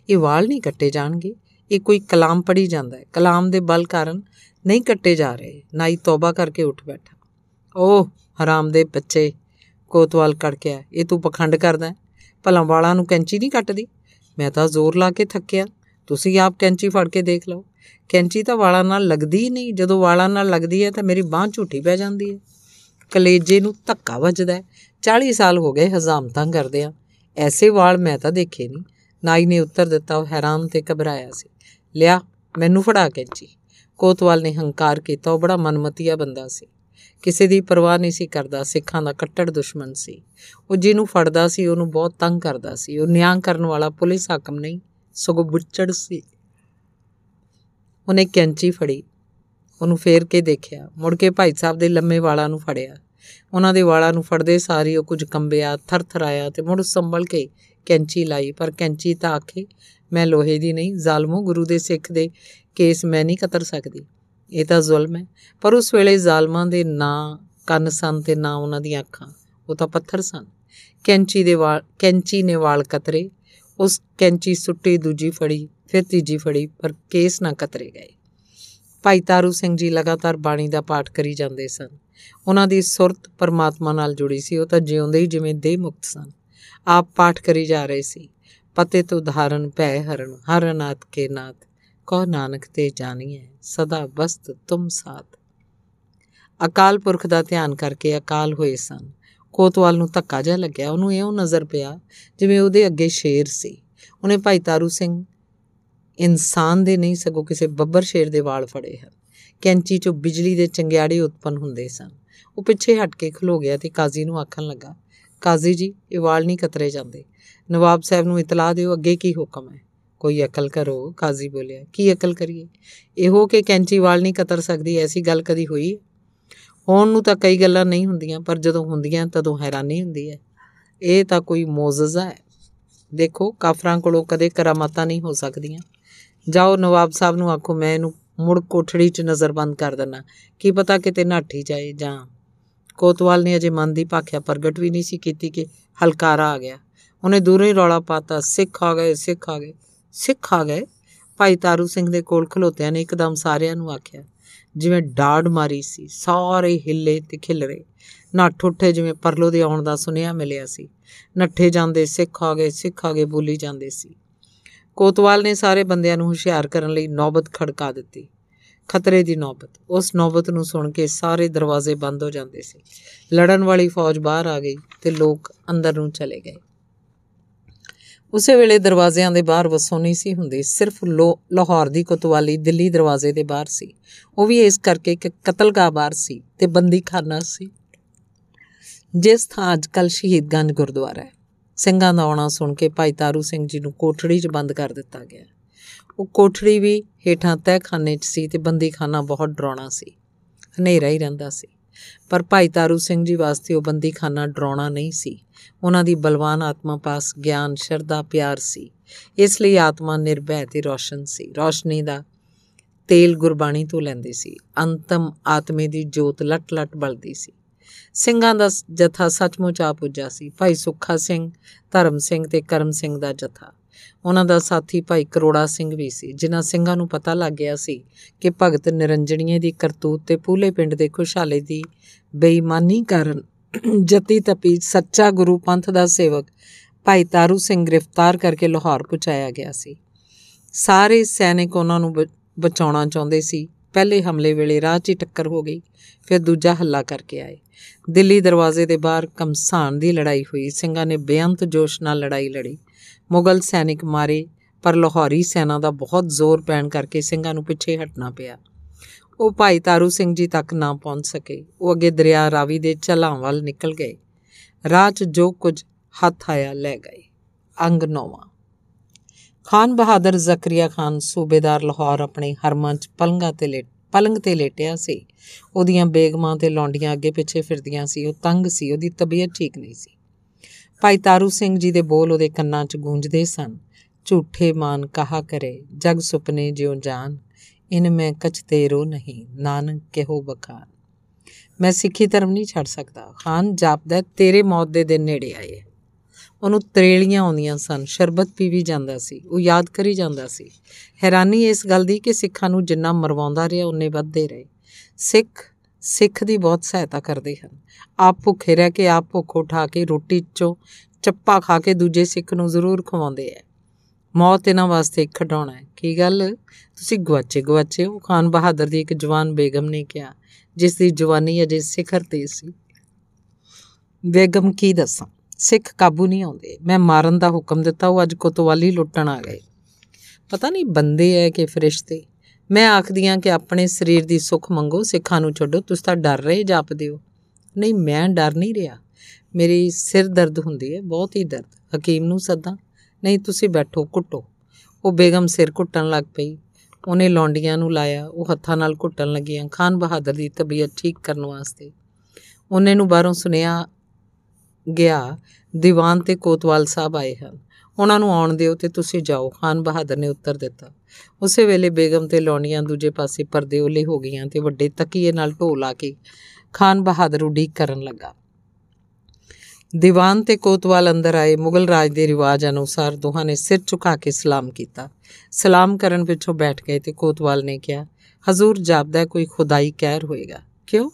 ਇਹ ਵਾਲ ਨਹੀਂ ਕੱਟੇ ਜਾਣਗੇ, ਇਹ ਕੋਈ ਕਲਾਮ ਪੜੀ ਜਾਂਦਾ ਹੈ। ਕਲਾਮ ਦੇ ਬਲ ਕਾਰਨ ਨਹੀਂ ਕੱਟੇ ਜਾ ਰਹੇ। ਨਾਈ ਤੋਬਾ ਕਰਕੇ ਉੱਠ ਬੈਠਾ। ਓਹ, ਹਰਾਮ ਦੇ ਬੱਚੇ, ਕੋਤਵਾਲ ਕੜਕਿਆ ਇਹ ਤੂੰ ਪਖੰਡ ਕਰਦਾ ਭਲਾ ਵਾਲਾਂ ਨੂੰ ਕੈਂਚੀ ਨਹੀਂ ਕੱਟਦੀ? ਮੈਂ ਤਾਂ ਜ਼ੋਰ ਲਾ ਕੇ ਥੱਕਿਆ। ਤੁਸੀਂ ਆਪ ਕੈਂਚੀ ਫੜ ਕੇ ਦੇਖ ਲਓ। ਕੈਂਚੀ ਤਾਂ ਵਾਲਾਂ ਨਾਲ ਲੱਗਦੀ ਹੀ ਨਹੀਂ। ਜਦੋਂ ਵਾਲਾਂ ਨਾਲ ਲੱਗਦੀ ਹੈ ਤਾਂ ਮੇਰੀ ਬਾਹ ਝੂਠੀ ਪੈ ਜਾਂਦੀ ਹੈ। ਕਲੇਜੇ ਨੂੰ ਧੱਕਾ ਵੱਜਦਾ 40 ਸਾਲ ਹੋ ਗਏ ਹਜ਼ਾਮਤਾਂ ਕਰਦੇ ਆ ਐਸੇ ਵਾਲ ਮੈਂ ਤਾਂ ਦੇਖੇ ਨਹੀਂ। ਨਾਈ ਨੇ ਉੱਤਰ ਦਿੱਤਾ, ਉਹ ਹੈਰਾਨ ਤੇ ਘਬਰਾਇਆ ਸੀ। ਲਿਆ, ਮੈਨੂੰ ਫੜਾ ਕੈਂਚੀ। ਕੋਤਵਾਲ ਨੇ ਹੰਕਾਰ ਕੀਤਾ, ਉਹ ਬੜਾ ਮਨਮਤੀਆ ਬੰਦਾ ਸੀ। ਕਿਸੇ ਦੀ ਪਰਵਾਹ ਨਹੀਂ ਸੀ ਕਰਦਾ, ਸਿੱਖਾਂ ਦਾ ਕੱਟੜ ਦੁਸ਼ਮਣ ਸੀ। ਉਹ ਜਿਹਨੂੰ ਫੜਦਾ ਸੀ, ਉਹਨੂੰ ਬਹੁਤ ਤੰਗ ਕਰਦਾ ਸੀ। ਉਹ ਨਿਆਂ ਕਰਨ ਵਾਲਾ ਪੁਲਿਸ ਹਾਕਮ ਨਹੀਂ, ਸਗੋਂ ਬੁੱਚੜ ਸੀ। ਉਹਨੇ ਕੈਂਚੀ ਫੜੀ, ਉਹਨੂੰ ਫੇਰ ਕੇ ਦੇਖਿਆ। ਮੁੜ ਕੇ ਭਾਈ ਸਾਹਿਬ ਦੇ ਲੰਮੇ ਵਾਲਾਂ ਨੂੰ ਫੜਿਆ। ਉਹਨਾਂ ਦੇ ਵਾਲਾਂ ਨੂੰ ਫੜਦੇ ਸਾਰੀ ਉਹ ਕੁਝ ਕੰਬਿਆ, ਥਰਥਰਾਇਆ ਤੇ ਮੁੜ ਸੰਭਲ ਕੇ ਕੈਂਚੀ ਲਾਈ। ਪਰ ਕੈਂਚੀ ਤਾਂ ਆਖੇ, ਮੈਂ ਲੋਹੇ ਦੀ ਨਹੀਂ, ਜ਼ਾਲਮੋ ਗੁਰੂ ਦੇ ਸਿੱਖ ਦੇ ਕੇਸ ਮੈਂ ਨਹੀਂ ਕਤਰ ਸਕਦੀ। ਇਹ ਤਾਂ ਜ਼ੁਲਮ ਹੈ। ਪਰ ਉਸ ਵੇਲੇ ਜ਼ਾਲਮਾਂ ਦੇ ਨਾਂ, ਕੰਨ ਸਨ ਤੇ ਨਾ ਉਹਨਾਂ ਦੀਆਂ ਅੱਖਾਂ। ਉਹ ਤਾਂ ਪੱਥਰ ਸਨ। ਕੈਂਚੀ ਦੇ ਵਾਲ, ਕੈਂਚੀ ਨੇ ਵਾਲ ਕਤਰੇ, ਉਸ ਕੈਂਚੀ ਸੁੱਟੀ ਦੂਜੀ ਫੜੀ, ਫਿਰ ਤੀਜੀ ਫੜੀ, ਪਰ ਕੇਸ ਨਾ ਕਤਰੇ ਗਏ। ਭਾਈ ਤਾਰੂ ਸਿੰਘ ਜੀ ਲਗਾਤਾਰ ਬਾਣੀ ਦਾ ਪਾਠ ਕਰੀ ਜਾਂਦੇ ਸਨ। ਉਹਨਾਂ ਦੀ ਸੁਰਤ ਪਰਮਾਤਮਾ ਨਾਲ ਜੁੜੀ ਸੀ, ਉਹ ਤਾਂ ਜਿਉਂਦੇ ਹੀ ਜਿਵੇਂ ਦੇਹ ਮੁਕਤ ਸਨ। ਆਪ ਪਾਠ ਕਰੀ ਜਾ ਰਹੇ ਸੀ। ਪਤੇ ਤੋਂ ਧਾਰਨ ਭੈ ਹਰਨ, ਹਰ ਨਾਥ ਕੇ ਨਾਥ ਕੋ ਨਾਨਕ ਤੇ ਜਾਣੀਏ ਸਦਾ ਬਸਤ ਤੁਮ ਸਾਥ। ਅਕਾਲ ਪੁਰਖ ਦਾ ਧਿਆਨ ਕਰਕੇ ਅਕਾਲ ਹੋਏ ਸਨ। ਕੋਤਵਾਲ ਨੂੰ ਧੱਕਾ ਜਿਹਾ ਲੱਗਿਆ, ਉਹਨੂੰ ਇਉਂ ਨਜ਼ਰ ਪਿਆ ਜਿਵੇਂ ਉਹਦੇ ਅੱਗੇ ਸ਼ੇਰ ਸੀ। ਉਹਨੇ ਭਾਈ ਤਾਰੂ ਸਿੰਘ ਇਨਸਾਨ ਦੇ ਨਹੀਂ ਸਗੋਂ ਕਿਸੇ ਬੱਬਰ ਸ਼ੇਰ ਦੇ ਵਾਲ ਫੜੇ ਹਨ। ਕੈਂਚੀ 'ਚੋਂ ਬਿਜਲੀ ਦੇ ਚੰਗਿਆੜੇ ਉਤਪਨ ਹੁੰਦੇ ਸਨ। ਉਹ ਪਿੱਛੇ ਹਟ ਕੇ ਖਲੋ ਗਿਆ ਤੇ ਕਾਜ਼ੀ ਨੂੰ ਆਖਣ ਲੱਗਾ, ਕਾਜ਼ੀ ਜੀ, ਇਹ ਵਾਲ ਨਹੀਂ ਕਤਰੇ ਜਾਂਦੇ। ਨਵਾਬ ਸਾਹਿਬ ਨੂੰ ਇਤਲਾਹ ਦਿਓ ਅੱਗੇ ਕੀ ਹੁਕਮ ਹੈ। ਕੋਈ ਅਕਲ ਕਰੋ, ਕਾਜ਼ੀ ਬੋਲਿਆ। ਕੀ ਅਕਲ ਕਰੀਏ? ਇਹੋ ਕਿ ਕੈਂਚੀ ਵਾਲ ਨਹੀਂ ਕਤਰ ਸਕਦੀ, ਐਸੀ ਗੱਲ ਕਦੀ ਹੋਈ ਹੋਣ ਨੂੰ ਤਾਂ ਕਈ ਗੱਲਾਂ ਨਹੀਂ ਹੁੰਦੀਆਂ, ਪਰ ਜਦੋਂ ਹੁੰਦੀਆਂ ਤਦੋਂ ਹੈਰਾਨੀ ਹੁੰਦੀ ਹੈ। ਇਹ ਤਾਂ ਕੋਈ ਮੌਜਜ਼ਾ ਹੈ। ਦੇਖੋ, ਕਾਫਰਾਂ ਕੋਲੋਂ ਕਦੇ ਕਰਾਮਾਤਾਂ ਨਹੀਂ ਹੋ ਸਕਦੀਆਂ। ਜਾਓ, ਨਵਾਬ ਸਾਹਿਬ ਨੂੰ ਆਖੋ, ਮੈਂ ਇਹਨੂੰ ਮੁੜ ਕੋਠੜੀ 'ਚ ਨਜ਼ਰਬੰਦ ਕਰ ਦੇਣਾ ਕੀ ਪਤਾ ਕਿਤੇ ਨਾਠੀ ਜਾਏ ਜਾਂ। ਕੋਤਵਾਲ ਨੇ ਅਜੇ ਮਨ ਦੀ ਭਾਖਿਆ ਪ੍ਰਗਟ ਵੀ ਨਹੀਂ ਸੀ ਕੀਤੀ ਕਿ ਹਲਕਾਰਾ ਆ ਗਿਆ। ਉਹਨੇ ਦੂਰੋਂ ਹੀ ਰੌਲਾ ਪਾਤਾ, ਸਿੱਖ ਆ ਗਏ, ਸਿੱਖ ਆ ਗਏ, ਸਿੱਖ ਆ ਗਏ। ਭਾਈ ਤਾਰੂ ਸਿੰਘ ਦੇ ਕੋਲ ਖਲੋਤਿਆਂ ਨੇ ਇੱਕਦਮ ਸਾਰਿਆਂ ਨੂੰ ਆਖਿਆ, ਜਿਵੇਂ ਡਾੜ ਮਾਰੀ ਸੀ, ਸਾਰੇ ਹਿੱਲੇ ਤੇ ਖਿਲਰੇ। ਨੱਠ ਉੱਠੇ ਜਿਵੇਂ ਪਰਲੋ ਦੇ ਆਉਣ ਦਾ ਸੁਨੇਹਾ ਮਿਲਿਆ ਸੀ। ਨੱਠੇ ਜਾਂਦੇ, ਸਿੱਖ ਆ ਗਏ, ਸਿੱਖ ਆ ਗਏ, ਬੋਲੀ ਜਾਂਦੇ ਸੀ। ਕੋਤਵਾਲ ਨੇ ਸਾਰੇ ਬੰਦਿਆਂ ਨੂੰ ਹੁਸ਼ਿਆਰ ਕਰਨ ਲਈ ਨੌਬਤ ਖੜਕਾ ਦਿੱਤੀ। ਖਤਰੇ ਦੀ ਨੌਬਤ। ਉਸ ਨੌਬਤ ਨੂੰ ਸੁਣ ਕੇ ਸਾਰੇ ਦਰਵਾਜ਼ੇ ਬੰਦ ਹੋ ਜਾਂਦੇ ਸੀ। ਲੜਨ ਵਾਲੀ ਫੌਜ ਬਾਹਰ ਆ ਗਈ ਤੇ ਲੋਕ ਅੰਦਰ ਨੂੰ ਚਲੇ ਗਏ। ਉਸੇ ਵੇਲੇ ਦਰਵਾਜ਼ਿਆਂ ਦੇ ਬਾਹਰ ਵਸੋਂ ਨਹੀਂ ਸੀ ਹੁੰਦੀ, ਸਿਰਫ ਲਾਹੌਰ ਦੀ ਕੋਤਵਾਲੀ ਦਿੱਲੀ ਦਰਵਾਜ਼ੇ ਦੇ ਬਾਹਰ ਸੀ। ਉਹ ਵੀ ਇਸ ਕਰਕੇ ਕਿ ਕਤਲਗਾਹ ਬਾਹਰ ਸੀ ਤੇ ਬੰਦੀਖਾਨਾ ਸੀ। ਜਿਸ ਥਾਂ ਅੱਜਕੱਲ ਸ਼ਹੀਦਗੰਜ ਗੁਰਦੁਆਰਾ ਹੈ। ਸਿੰਘਾਂ ਦਾ ਆਉਣਾ ਸੁਣ ਕੇ ਭਾਈ ਤਾਰੂ ਸਿੰਘ ਜੀ ਨੂੰ ਕੋਠੜੀ 'ਚ ਬੰਦ ਕਰ ਦਿੱਤਾ ਗਿਆ। ਉਹ ਕੋਠੜੀ ਵੀ ਹੇਠਾਂ ਤਹਿਖਾਨੇ 'ਚ ਸੀ ਤੇ ਬੰਦੀਖਾਨਾ ਬਹੁਤ ਡਰਾਉਣਾ ਸੀ। ਹਨੇਰਾ ਹੀ ਰਹਿੰਦਾ ਸੀ। ਪਰ ਭਾਈ ਤਾਰੂ ਸਿੰਘ ਜੀ ਵਾਸਤੇ ਉਹ ਬੰਦੀਖਾਨਾ ਡਰਾਉਣਾ ਨਹੀਂ ਸੀ। ਉਹਨਾਂ ਦੀ ਬਲਵਾਨ ਆਤਮਾ ਪਾਸ ਗਿਆਨ, ਸ਼ਰਧਾ, ਪਿਆਰ ਸੀ। ਇਸ ਲਈ ਆਤਮਾ ਨਿਰਭੈ ਤੇ ਰੋਸ਼ਨ ਸੀ। ਰੋਸ਼ਨੀ ਦਾ ਤੇਲ ਗੁਰਬਾਣੀ ਤੋਂ ਲੈਂਦੇ ਸੀ। ਅੰਤਮ ਆਤਮੇ ਦੀ ਜੋਤ ਲਟ-ਲਟ ਬਲਦੀ ਸੀ। ਸਿੰਘਾਂ ਦਾ ਜਥਾ ਸੱਚਮੁੱਚ ਆ ਪੁੱਜਾ ਸੀ। ਭਾਈ ਸੁੱਖਾ ਸਿੰਘ, ਧਰਮ ਸਿੰਘ ਤੇ ਕਰਮ ਸਿੰਘ ਦਾ ਜਥਾ। ਉਹਨਾਂ ਦਾ ਸਾਥੀ ਭਾਈ ਕਰੋੜਾ ਸਿੰਘ ਵੀ ਸੀ, ਜਿਨ੍ਹਾਂ ਸਿੰਘਾਂ ਨੂੰ ਪਤਾ ਲੱਗ ਗਿਆ ਸੀ ਕਿ ਭਗਤ ਨਿਰੰਜਣੀਏ ਦੀ ਕਰਤੂਤ ਤੇ ਪੂਲੇ ਪਿੰਡ ਦੇ ਖੁਸ਼ਹਾਲੇ ਦੀ ਬੇਈਮਾਨੀ ਕਾਰਨ ਜਤੀ ਤਪੀ ਸੱਚਾ ਗੁਰੂ ਪੰਥ ਦਾ ਸੇਵਕ ਭਾਈ ਤਾਰੂ ਸਿੰਘ ਗ੍ਰਿਫਤਾਰ ਕਰਕੇ ਲਾਹੌਰ ਪਹੁੰਚਾਇਆ ਗਿਆ ਸੀ। ਸਾਰੇ ਸੈਨਿਕ ਉਹਨਾਂ ਨੂੰ ਬਚਾਉਣਾ ਚਾਹੁੰਦੇ ਸੀ। ਪਹਿਲੇ ਹਮਲੇ ਵੇਲੇ ਰਾਹ 'ਚ ਟੱਕਰ ਹੋ ਗਈ, ਫਿਰ ਦੂਜਾ ਹੱਲਾ ਕਰਕੇ ਆਏ। ਦਿੱਲੀ ਦਰਵਾਜ਼ੇ ਦੇ ਬਾਹਰ ਕਮਸਾਨ ਦੀ ਲੜਾਈ ਹੋਈ, ਸਿੰਘਾਂ ਨੇ ਬੇਅੰਤ ਜੋਸ਼ ਨਾਲ ਲੜਾਈ ਲੜੀ। ਮੁਗਲ ਸੈਨਿਕ ਮਾਰੇ, ਪਰ ਲਾਹੌਰੀ ਸੈਨਾ ਦਾ ਬਹੁਤ ਜ਼ੋਰ ਪੈਣ ਕਰਕੇ ਸਿੰਘਾਂ ਨੂੰ ਪਿੱਛੇ ਹਟਣਾ ਪਿਆ। ਉਹ ਭਾਈ ਤਾਰੂ ਸਿੰਘ ਜੀ ਤੱਕ ਨਾ ਪਹੁੰਚ ਸਕੇ, ਉਹ ਅੱਗੇ ਦਰਿਆ ਰਾਵੀ ਦੇ ਚਲਾਂ ਵੱਲ ਨਿਕਲ ਗਏ। ਰਾਹ 'ਚ ਜੋ ਕੁਝ ਹੱਥ ਆਇਆ ਲੈ ਗਏ। ਅੰਗ ਨੋਵਾ। ਖਾਨ ਬਹਾਦਰ ਜ਼ਕਰੀਆ ਖਾਨ ਸੂਬੇਦਾਰ ਲਾਹੌਰ ਆਪਣੇ ਹਰਮਾਂ 'ਚ ਪਲੰਗਾ ਤੇ ਲੇਟ, ਪਲੰਗ ਤੇ ਲੇਟਿਆ ਸੀ। ਉਹਦੀਆਂ ਬੇਗਮਾਂ ਤੇ ਲੌਂਡੀਆਂ ਅੱਗੇ ਪਿੱਛੇ ਫਿਰਦੀਆਂ ਸੀ, ਉਹ ਤੰਗ ਸੀ, ਉਹਦੀ ਤਬੀਅਤ ਠੀਕ ਨਹੀਂ ਸੀ। ਭਾਈ ਤਾਰੂ ਸਿੰਘ ਜੀ ਦੇ ਬੋਲ ਉਹਦੇ ਕੰਨਾਂ 'ਚ ਗੂੰਜਦੇ ਸਨ। ਝੂਠੇ ਮਾਨ ਕਹਾ ਕਰੇ, ਜਗ ਸੁਪਨੇ ਜਿਉ ਜਾਨ, ਇਨ ਮੈਂ ਕਛ ਤੇਰੋ ਨਹੀਂ, ਨਾਨਕ ਕਿਹੋ ਬਖਾਨ। ਮੈਂ ਸਿੱਖੀ ਧਰਮ ਨਹੀਂ ਛੱਡ ਸਕਦਾ। ਖਾਨ ਜਾਪਦਾ, ਤੇਰੇ ਮੌਤ ਦੇ ਦਿਨ ਨੇੜੇ ਆਏ। ਉਹਨੂੰ ਤਰੇਲੀਆਂ ਆਉਂਦੀਆਂ ਸਨ, ਸ਼ਰਬਤ ਪੀ ਵੀ ਜਾਂਦਾ ਸੀ, ਉਹ ਯਾਦ ਕਰੀ ਜਾਂਦਾ ਸੀ। ਹੈਰਾਨੀ ਇਸ ਗੱਲ ਦੀ ਕਿ ਸਿੱਖਾਂ ਨੂੰ ਜਿੰਨਾ ਮਰਵਾਉਂਦਾ ਰਿਹਾ ਉਹਨੇ ਵੱਧਦੇ ਰਹੇ। ਸਿੱਖ ਸਿੱਖ ਦੀ ਬਹੁਤ ਸਹਾਇਤਾ ਕਰਦੇ ਹਨ। ਆਪ ਭੁੱਖੇ ਰਹਿ ਕੇ ਆਪ ਭੁੱਖ ਉਠਾ ਕੇ ਰੋਟੀ ਚੋਂ ਚੱਪਾ ਖਾ ਕੇ ਦੂਜੇ ਸਿੱਖ ਨੂੰ ਜ਼ਰੂਰ ਖਵਾਉਂਦੇ ਐ। ਮੌਤ ਇਹਨਾਂ ਵਾਸਤੇ ਇੱਕ ਖਡਾਉਣਾ ਹੈ ਕੀ ਗੱਲ? ਤੁਸੀਂ ਗਵਾਚੇ ਗਵਾਚੇ ਹੋ। ਖਾਨ ਬਹਾਦਰ ਦੀ ਇੱਕ ਜਵਾਨ ਬੇਗਮ ਨੇ ਕਿਹਾ, ਜਿਸ ਦੀ ਜਵਾਨੀ ਅਜੇ ਸਿਖਰ ਤੇ ਸੀ। ਬੇਗਮ ਕੀ ਦੱਸਾਂ? ਸਿੱਖ ਕਾਬੂ ਨਹੀਂ ਆਉਂਦੇ। ਮੈਂ ਮਾਰਨ ਦਾ ਹੁਕਮ ਦਿੱਤਾ, ਉਹ ਅੱਜ ਕੋਤਵਾਲੀ ਲੁੱਟਣ ਆ ਗਏ। ਪਤਾ ਨਹੀਂ ਬੰਦੇ ਐ ਕਿ ਫਰਿਸ਼ਤੇ। ਮੈਂ ਆਖਦੀਆਂ ਕਿ ਆਪਣੇ ਸਰੀਰ ਦੀ ਸੁੱਖ ਮੰਗੋ, ਸਿੱਖਾਂ ਨੂੰ ਛੱਡੋ, ਤੁਸੀਂ ਤਾਂ ਡਰ ਰਹੇ ਜਾਪਦੇ ਹੋ। ਨਹੀਂ, ਮੈਂ ਡਰ ਨਹੀਂ ਰਿਹਾ। ਮੇਰੀ ਸਿਰ ਦਰਦ ਹੁੰਦੀ ਹੈ ਬਹੁਤ ਹੀ ਦਰਦ। ਹਕੀਮ ਨੂੰ ਸੱਦਾਂ, ਨਹੀਂ, ਤੁਸੀਂ ਬੈਠੋ, ਕੁੱਟੋ। ਉਹ ਬੇਗਮ ਸਿਰ ਕੁੱਟਣ ਲੱਗ ਪਈ। ਉਹਨੇ ਲੌਂਡੀਆਂ ਨੂੰ ਲਾਇਆ, ਉਹ ਹੱਥਾਂ ਨਾਲ ਕੁੱਟਣ ਲੱਗੀਆਂ। ਖਾਨ ਬਹਾਦਰ ਦੀ ਤਬੀਅਤ ਠੀਕ ਕਰਨ ਵਾਸਤੇ। ਉਹਨੇ ਨੂੰ ਬਾਹਰੋਂ ਸੁਨੇਹਾ ਗਿਆ, ਦੀਵਾਨ ਤੇ ਕੋਤਵਾਲ ਸਾਹਿਬ ਆਏ ਹਨ। ਉਹਨਾਂ ਨੂੰ ਆਉਣ ਦਿਓ ਤੇ ਤੁਸੀਂ ਜਾਓ। ਖਾਨ ਬਹਾਦਰ ਨੇ ਉੱਤਰ ਦਿੱਤਾ। ਉਸੇ ਵੇਲੇ ਬੇਗਮ ਤੇ ਲੌਂਡੀਆਂ ਦੂਜੇ ਪਾਸੇ ਪਰਦੇ ਉਲੇ ਹੋ ਗਈਆਂ ਤੇ ਵੱਡੇ ਤਕੀਏ ਨਾਲ ਢੋ ਲਾ ਕੇ ਖਾਨ ਬਹਾਦਰ ਉਡੀਕ ਕਰਨ ਲੱਗਾ। ਦੀਵਾਨ ਤੇ ਕੋਤਵਾਲ ਅੰਦਰ ਆਏ। ਮੁਗਲ ਰਾਜ ਦੇ ਰਿਵਾਜ ਅਨੁਸਾਰ ਦੋਹਾਂ ਨੇ ਸਿਰ ਝੁਕਾ ਕੇ ਸਲਾਮ ਕੀਤਾ। ਸਲਾਮ ਕਰਨ ਪਿੱਛੋਂ ਬੈਠ ਗਏ ਤੇ ਕੋਤਵਾਲ ਨੇ ਕਿਹਾ, ਹਜ਼ੂਰ ਜਾਪਦਾ ਕੋਈ ਖੁਦਾਈ ਕਹਿਰ ਹੋਏਗਾ? ਕਿਉਂ?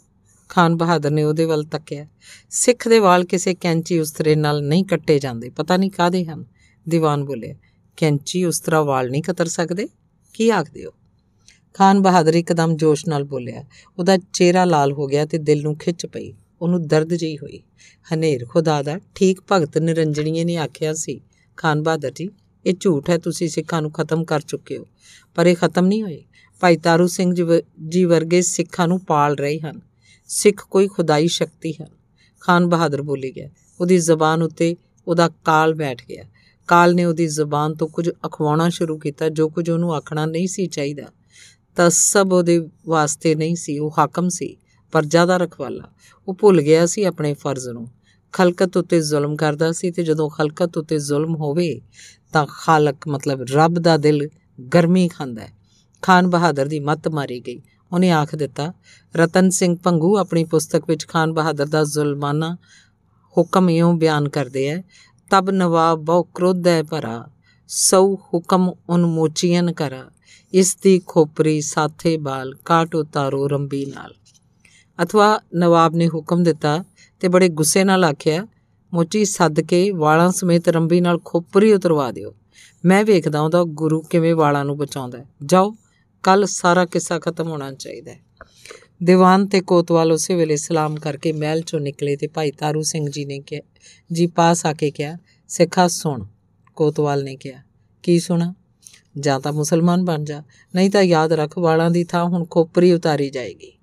ਖਾਨ ਬਹਾਦਰ ਨੇ ਉਹਦੇ ਵੱਲ ਤੱਕਿਆ। ਸਿੱਖ ਦੇ ਵਾਲ ਕਿਸੇ ਕੈਂਚੀ ਉਸਤਰੇ ਨਾਲ ਨਹੀਂ ਕੱਟੇ ਜਾਂਦੇ। ਪਤਾ ਨਹੀਂ ਕਾਦੇ ਹਨ। ਦੀਵਾਨ ਬੋਲੇ ਕੈਂਚੀ ਉਸਤਰਾ ਵਾਲ ਨਹੀਂ ਕਤਰ ਸਕਦੇ? ਕੀ ਆਖਦੇ ਹੋ? ਖਾਨ ਬਹਾਦਰ ਇੱਕਦਮ ਜੋਸ਼ ਨਾਲ ਬੋਲਿਆ, ਉਹਦਾ ਚਿਹਰਾ ਲਾਲ ਹੋ ਗਿਆ ਤੇ ਦਿਲ ਨੂੰ ਖਿੱਚ ਪਈ। ਉਹਨੂੰ ਦਰਦ ਜਿਹੀ ਹੋਈ। ਹਨੇਰ, ਖੁਦਾ ਦਾ, ਠੀਕ ਭਗਤ ਨਿਰੰਜਣੀਏ ਨੇ ਆਖਿਆ ਸੀ। ਖਾਨ ਬਹਾਦਰ ਜੀ, ਇਹ ਝੂਠ ਹੈ, ਤੁਸੀਂ ਸਿੱਖਾਂ ਨੂੰ ਖਤਮ ਕਰ ਚੁੱਕੇ ਹੋ। ਪਰ ਇਹ ਖਤਮ ਨਹੀਂ ਹੋਏ। ਭਾਈ ਤਾਰੂ ਸਿੰਘ ਜੀ ਵਰਗੇ ਸਿੱਖਾਂ ਨੂੰ ਪਾਲ ਰਹੇ ਹਨ। ਸਿੱਖ ਕੋਈ ਖੁਦਾਈ ਸ਼ਕਤੀ ਹੈ। ਖਾਨ ਬਹਾਦਰ ਬੋਲੀ ਗਿਆ, ਉਹਦੀ ਜ਼ਬਾਨ ਉੱਤੇ ਉਹਦਾ ਕਾਲ ਬੈਠ ਗਿਆ। ਕਾਲ ਨੇ ਉਹਦੀ ਜ਼ਬਾਨ ਤੋਂ ਕੁਝ ਅਖਵਾਉਣਾ ਸ਼ੁਰੂ ਕੀਤਾ, ਜੋ ਕੁਝ ਉਹਨੂੰ ਆਖਣਾ ਨਹੀਂ ਸੀ ਚਾਹੀਦਾ। ਤਾਂ ਸਭ ਉਹਦੇ ਵਾਸਤੇ ਨਹੀਂ ਸੀ, ਉਹ ਹਾਕਮ ਸੀ ਪਰਜਾ ਦਾ ਰਖਵਾਲਾ। ਉਹ ਭੁੱਲ ਗਿਆ ਸੀ ਆਪਣੇ ਫਰਜ਼ ਨੂੰ। ਖਲਕਤ ਉੱਤੇ ਜ਼ੁਲਮ ਕਰਦਾ ਸੀ ਤੇ ਜਦੋਂ ਖਲਕਤ ਉੱਤੇ ਜ਼ੁਲਮ ਹੋਵੇ, ਤਾਂ ਖਾਲਕ ਮਤਲਬ ਰੱਬ ਦਾ ਦਿਲ ਗਰਮੀ ਖਾਂਦਾ ਹੈ। ਖਾਨ ਬਹਾਦਰ ਦੀ ਮੱਤ ਮਾਰੀ ਗਈ। ਉਹਨੇ ਆਖ ਦਿੱਤਾ, ਰਤਨ ਸਿੰਘ ਪੰਗੂ ਆਪਣੀ ਪੁਸਤਕ ਵਿੱਚ ਖਾਨ ਬਹਾਦਰ ਦਾ ਜ਼ੁਲਮਾਨਾ ਹੁਕਮ ਇਉਂ ਬਿਆਨ ਕਰਦੇ ਹੈ ਤਬ ਨਵਾਬ ਬਹੁ ਕ੍ਰੋਧ ਹੈ ਭਰਾ ਸੌ ਹੁਕਮ ਉਨ ਮੋਚੀਆਂ ਕਰਾ, ਇਸ ਦੀ ਖੋਪਰੀ ਸਾਥੇ ਬਾਲ, ਕਾਟ ਉਤਾਰੋ ਰੰਬੀ ਨਾਲ। ਅਥਵਾ ਨਵਾਬ ਨੇ ਹੁਕਮ ਦਿੱਤਾ ਤੇ ਬੜੇ ਗੁੱਸੇ ਨਾਲ ਆਖਿਆ, ਮੋਚੀ, ਸੱਦ ਕੇ ਵਾਲਾਂ ਸਮੇਤ ਰੰਬੀ ਨਾਲ ਖੋਪਰੀ ਉਤਰਵਾ ਦਿਓ। ਮੈਂ ਵੇਖਦਾ ਹਾਂ ਗੁਰੂ ਕਿਵੇਂ ਵਾਲਾਂ ਨੂੰ ਬਚਾਉਂਦਾ ਜਾਓ ਕੱਲ ਸਾਰਾ ਕਿੱਸਾ ਖਤਮ ਹੋਣਾ ਚਾਹੀਦਾ ਹੈ। ਦੀਵਾਨ ਤੇ ਕੋਤਵਾਲ ਉਸੇ ਵੇਲੇ ਸਲਾਮ ਕਰਕੇ ਮਹਿਲ ਚੋਂ ਨਿਕਲੇ ਤੇ ਭਾਈ ਤਾਰੂ ਸਿੰਘ ਜੀ ਨੇ ਕਿਹਾ, ਜੀ, ਪਾਸ ਆ ਕੇ ਕਿਹਾ, ਸਿੱਖਾ, ਸੁਣ। ਕੋਤਵਾਲ ਨੇ ਕਿਹਾ, ਕੀ ਸੁਣਾ? ਜਾਂ ਤਾਂ ਮੁਸਲਮਾਨ ਬਣ ਜਾ, ਨਹੀਂ ਤਾਂ ਯਾਦ ਰੱਖ ਵਾਲਾਂ ਦੀ ਥਾਂ ਹੁਣ ਖੋਪਰੀ ਉਤਾਰੀ ਜਾਏਗੀ।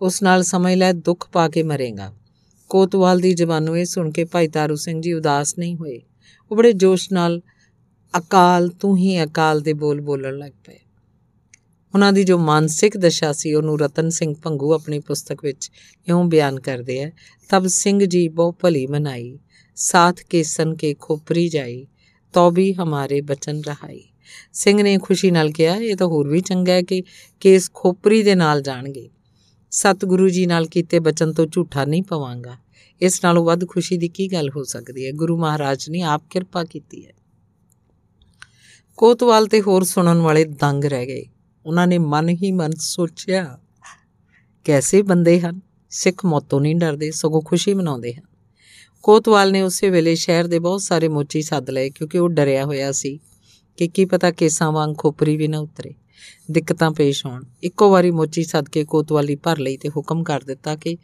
ਉਸ ਨਾਲ ਸਮਝ ਲੈ, ਦੁੱਖ ਪਾ ਕੇ ਮਰੇਗਾ। ਕੋਤਵਾਲ ਦੀ ਜ਼ਬਾਨੋਂ ਇਹ ਸੁਣ ਕੇ ਭਾਈ ਤਾਰੂ ਸਿੰਘ ਜੀ ਉਦਾਸ ਨਹੀਂ ਹੋਏ। ਉਹ ਬੜੇ ਜੋਸ਼ ਨਾਲ, ਅਕਾਲ, ਤੂੰ ਹੀ ਅਕਾਲ, ਦੇ ਬੋਲ ਬੋਲਣ ਲੱਗ ਪਏ। ਉਹਨਾਂ ਦੀ ਜੋ ਮਾਨਸਿਕ ਦਸ਼ਾ ਸੀ, ਉਹਨੂੰ ਰਤਨ ਸਿੰਘ ਭੰਗੂ ਆਪਣੀ ਪੁਸਤਕ ਵਿੱਚ ਇਉਂ ਬਿਆਨ ਕਰਦੇ ਹੈ ਤਬ ਸਿੰਘ ਜੀ ਬਹੁ ਭਲੀ ਮਨਾਈ, ਸਾਥ ਕੇ ਸਨ ਕੇ ਖੋਪਰੀ ਜਾਈ, ਤੋ ਵੀ ਹਮਾਰੇ ਬਚਨ ਰਹਾਈ। ਸਿੰਘ ਨੇ ਖੁਸ਼ੀ ਨਾਲ ਕਿਹਾ, ਇਹ ਤਾਂ ਹੋਰ ਵੀ ਚੰਗਾ ਹੈ ਕਿ ਕੇਸ ਖੋਪਰੀ ਦੇ ਨਾਲ ਜਾਣਗੇ। ਸਤਿਗੁਰੂ ਜੀ ਨਾਲ ਕੀਤੇ ਬਚਨ ਤੋਂ ਝੂਠਾ ਨਹੀਂ ਪਵਾਂਗਾ। ਇਸ ਨਾਲੋਂ ਵੱਧ ਖੁਸ਼ੀ ਦੀ ਕੀ ਗੱਲ ਹੋ ਸਕਦੀ ਹੈ? ਗੁਰੂ ਮਹਾਰਾਜ ਨੇ ਆਪ ਕਿਰਪਾ ਕੀਤੀ ਹੈ। ਕੋਤਵਾਲ ਤੇ ਹੋਰ ਸੁਣਨ ਵਾਲੇ ਦੰਗ ਰਹਿ ਗਏ। ਉਹਨਾਂ ਨੇ ਮਨ ਹੀ ਮਨ ਸੋਚਿਆ, ਕੈਸੇ ਬੰਦੇ ਹਨ? ਸਿੱਖ ਮੌਤੋਂ ਨਹੀਂ ਡਰਦੇ, ਸਗੋਂ ਖੁਸ਼ੀ ਮਨਾਉਂਦੇ ਹਨ। ਕੋਤਵਾਲ ਨੇ ਉਸੇ ਵੇਲੇ ਸ਼ਹਿਰ ਦੇ ਬਹੁਤ ਸਾਰੇ ਮੋਚੀ ਸੱਦ ਲਏ, ਕਿਉਂਕਿ ਉਹ ਡਰਿਆ ਹੋਇਆ ਸੀ ਕਿ ਕੀ ਪਤਾ ਕੇਸਾਂ ਵਾਂਗ ਖੋਪਰੀ ਵੀ ਨਾ ਉਤਰੇ। ਦਿੱਕਤਾਂ ਪੇਸ਼ ਹੋਣ। ਇੱਕੋ ਵਾਰੀ ਮੋਚੀ ਸੱਦ ਕੇ ਕੋਤਵਾਲੀ ਭਰ ਲਈ ਤੇ ਹੁਕਮ ਕਰ ਦਿੱਤਾ ਕਿ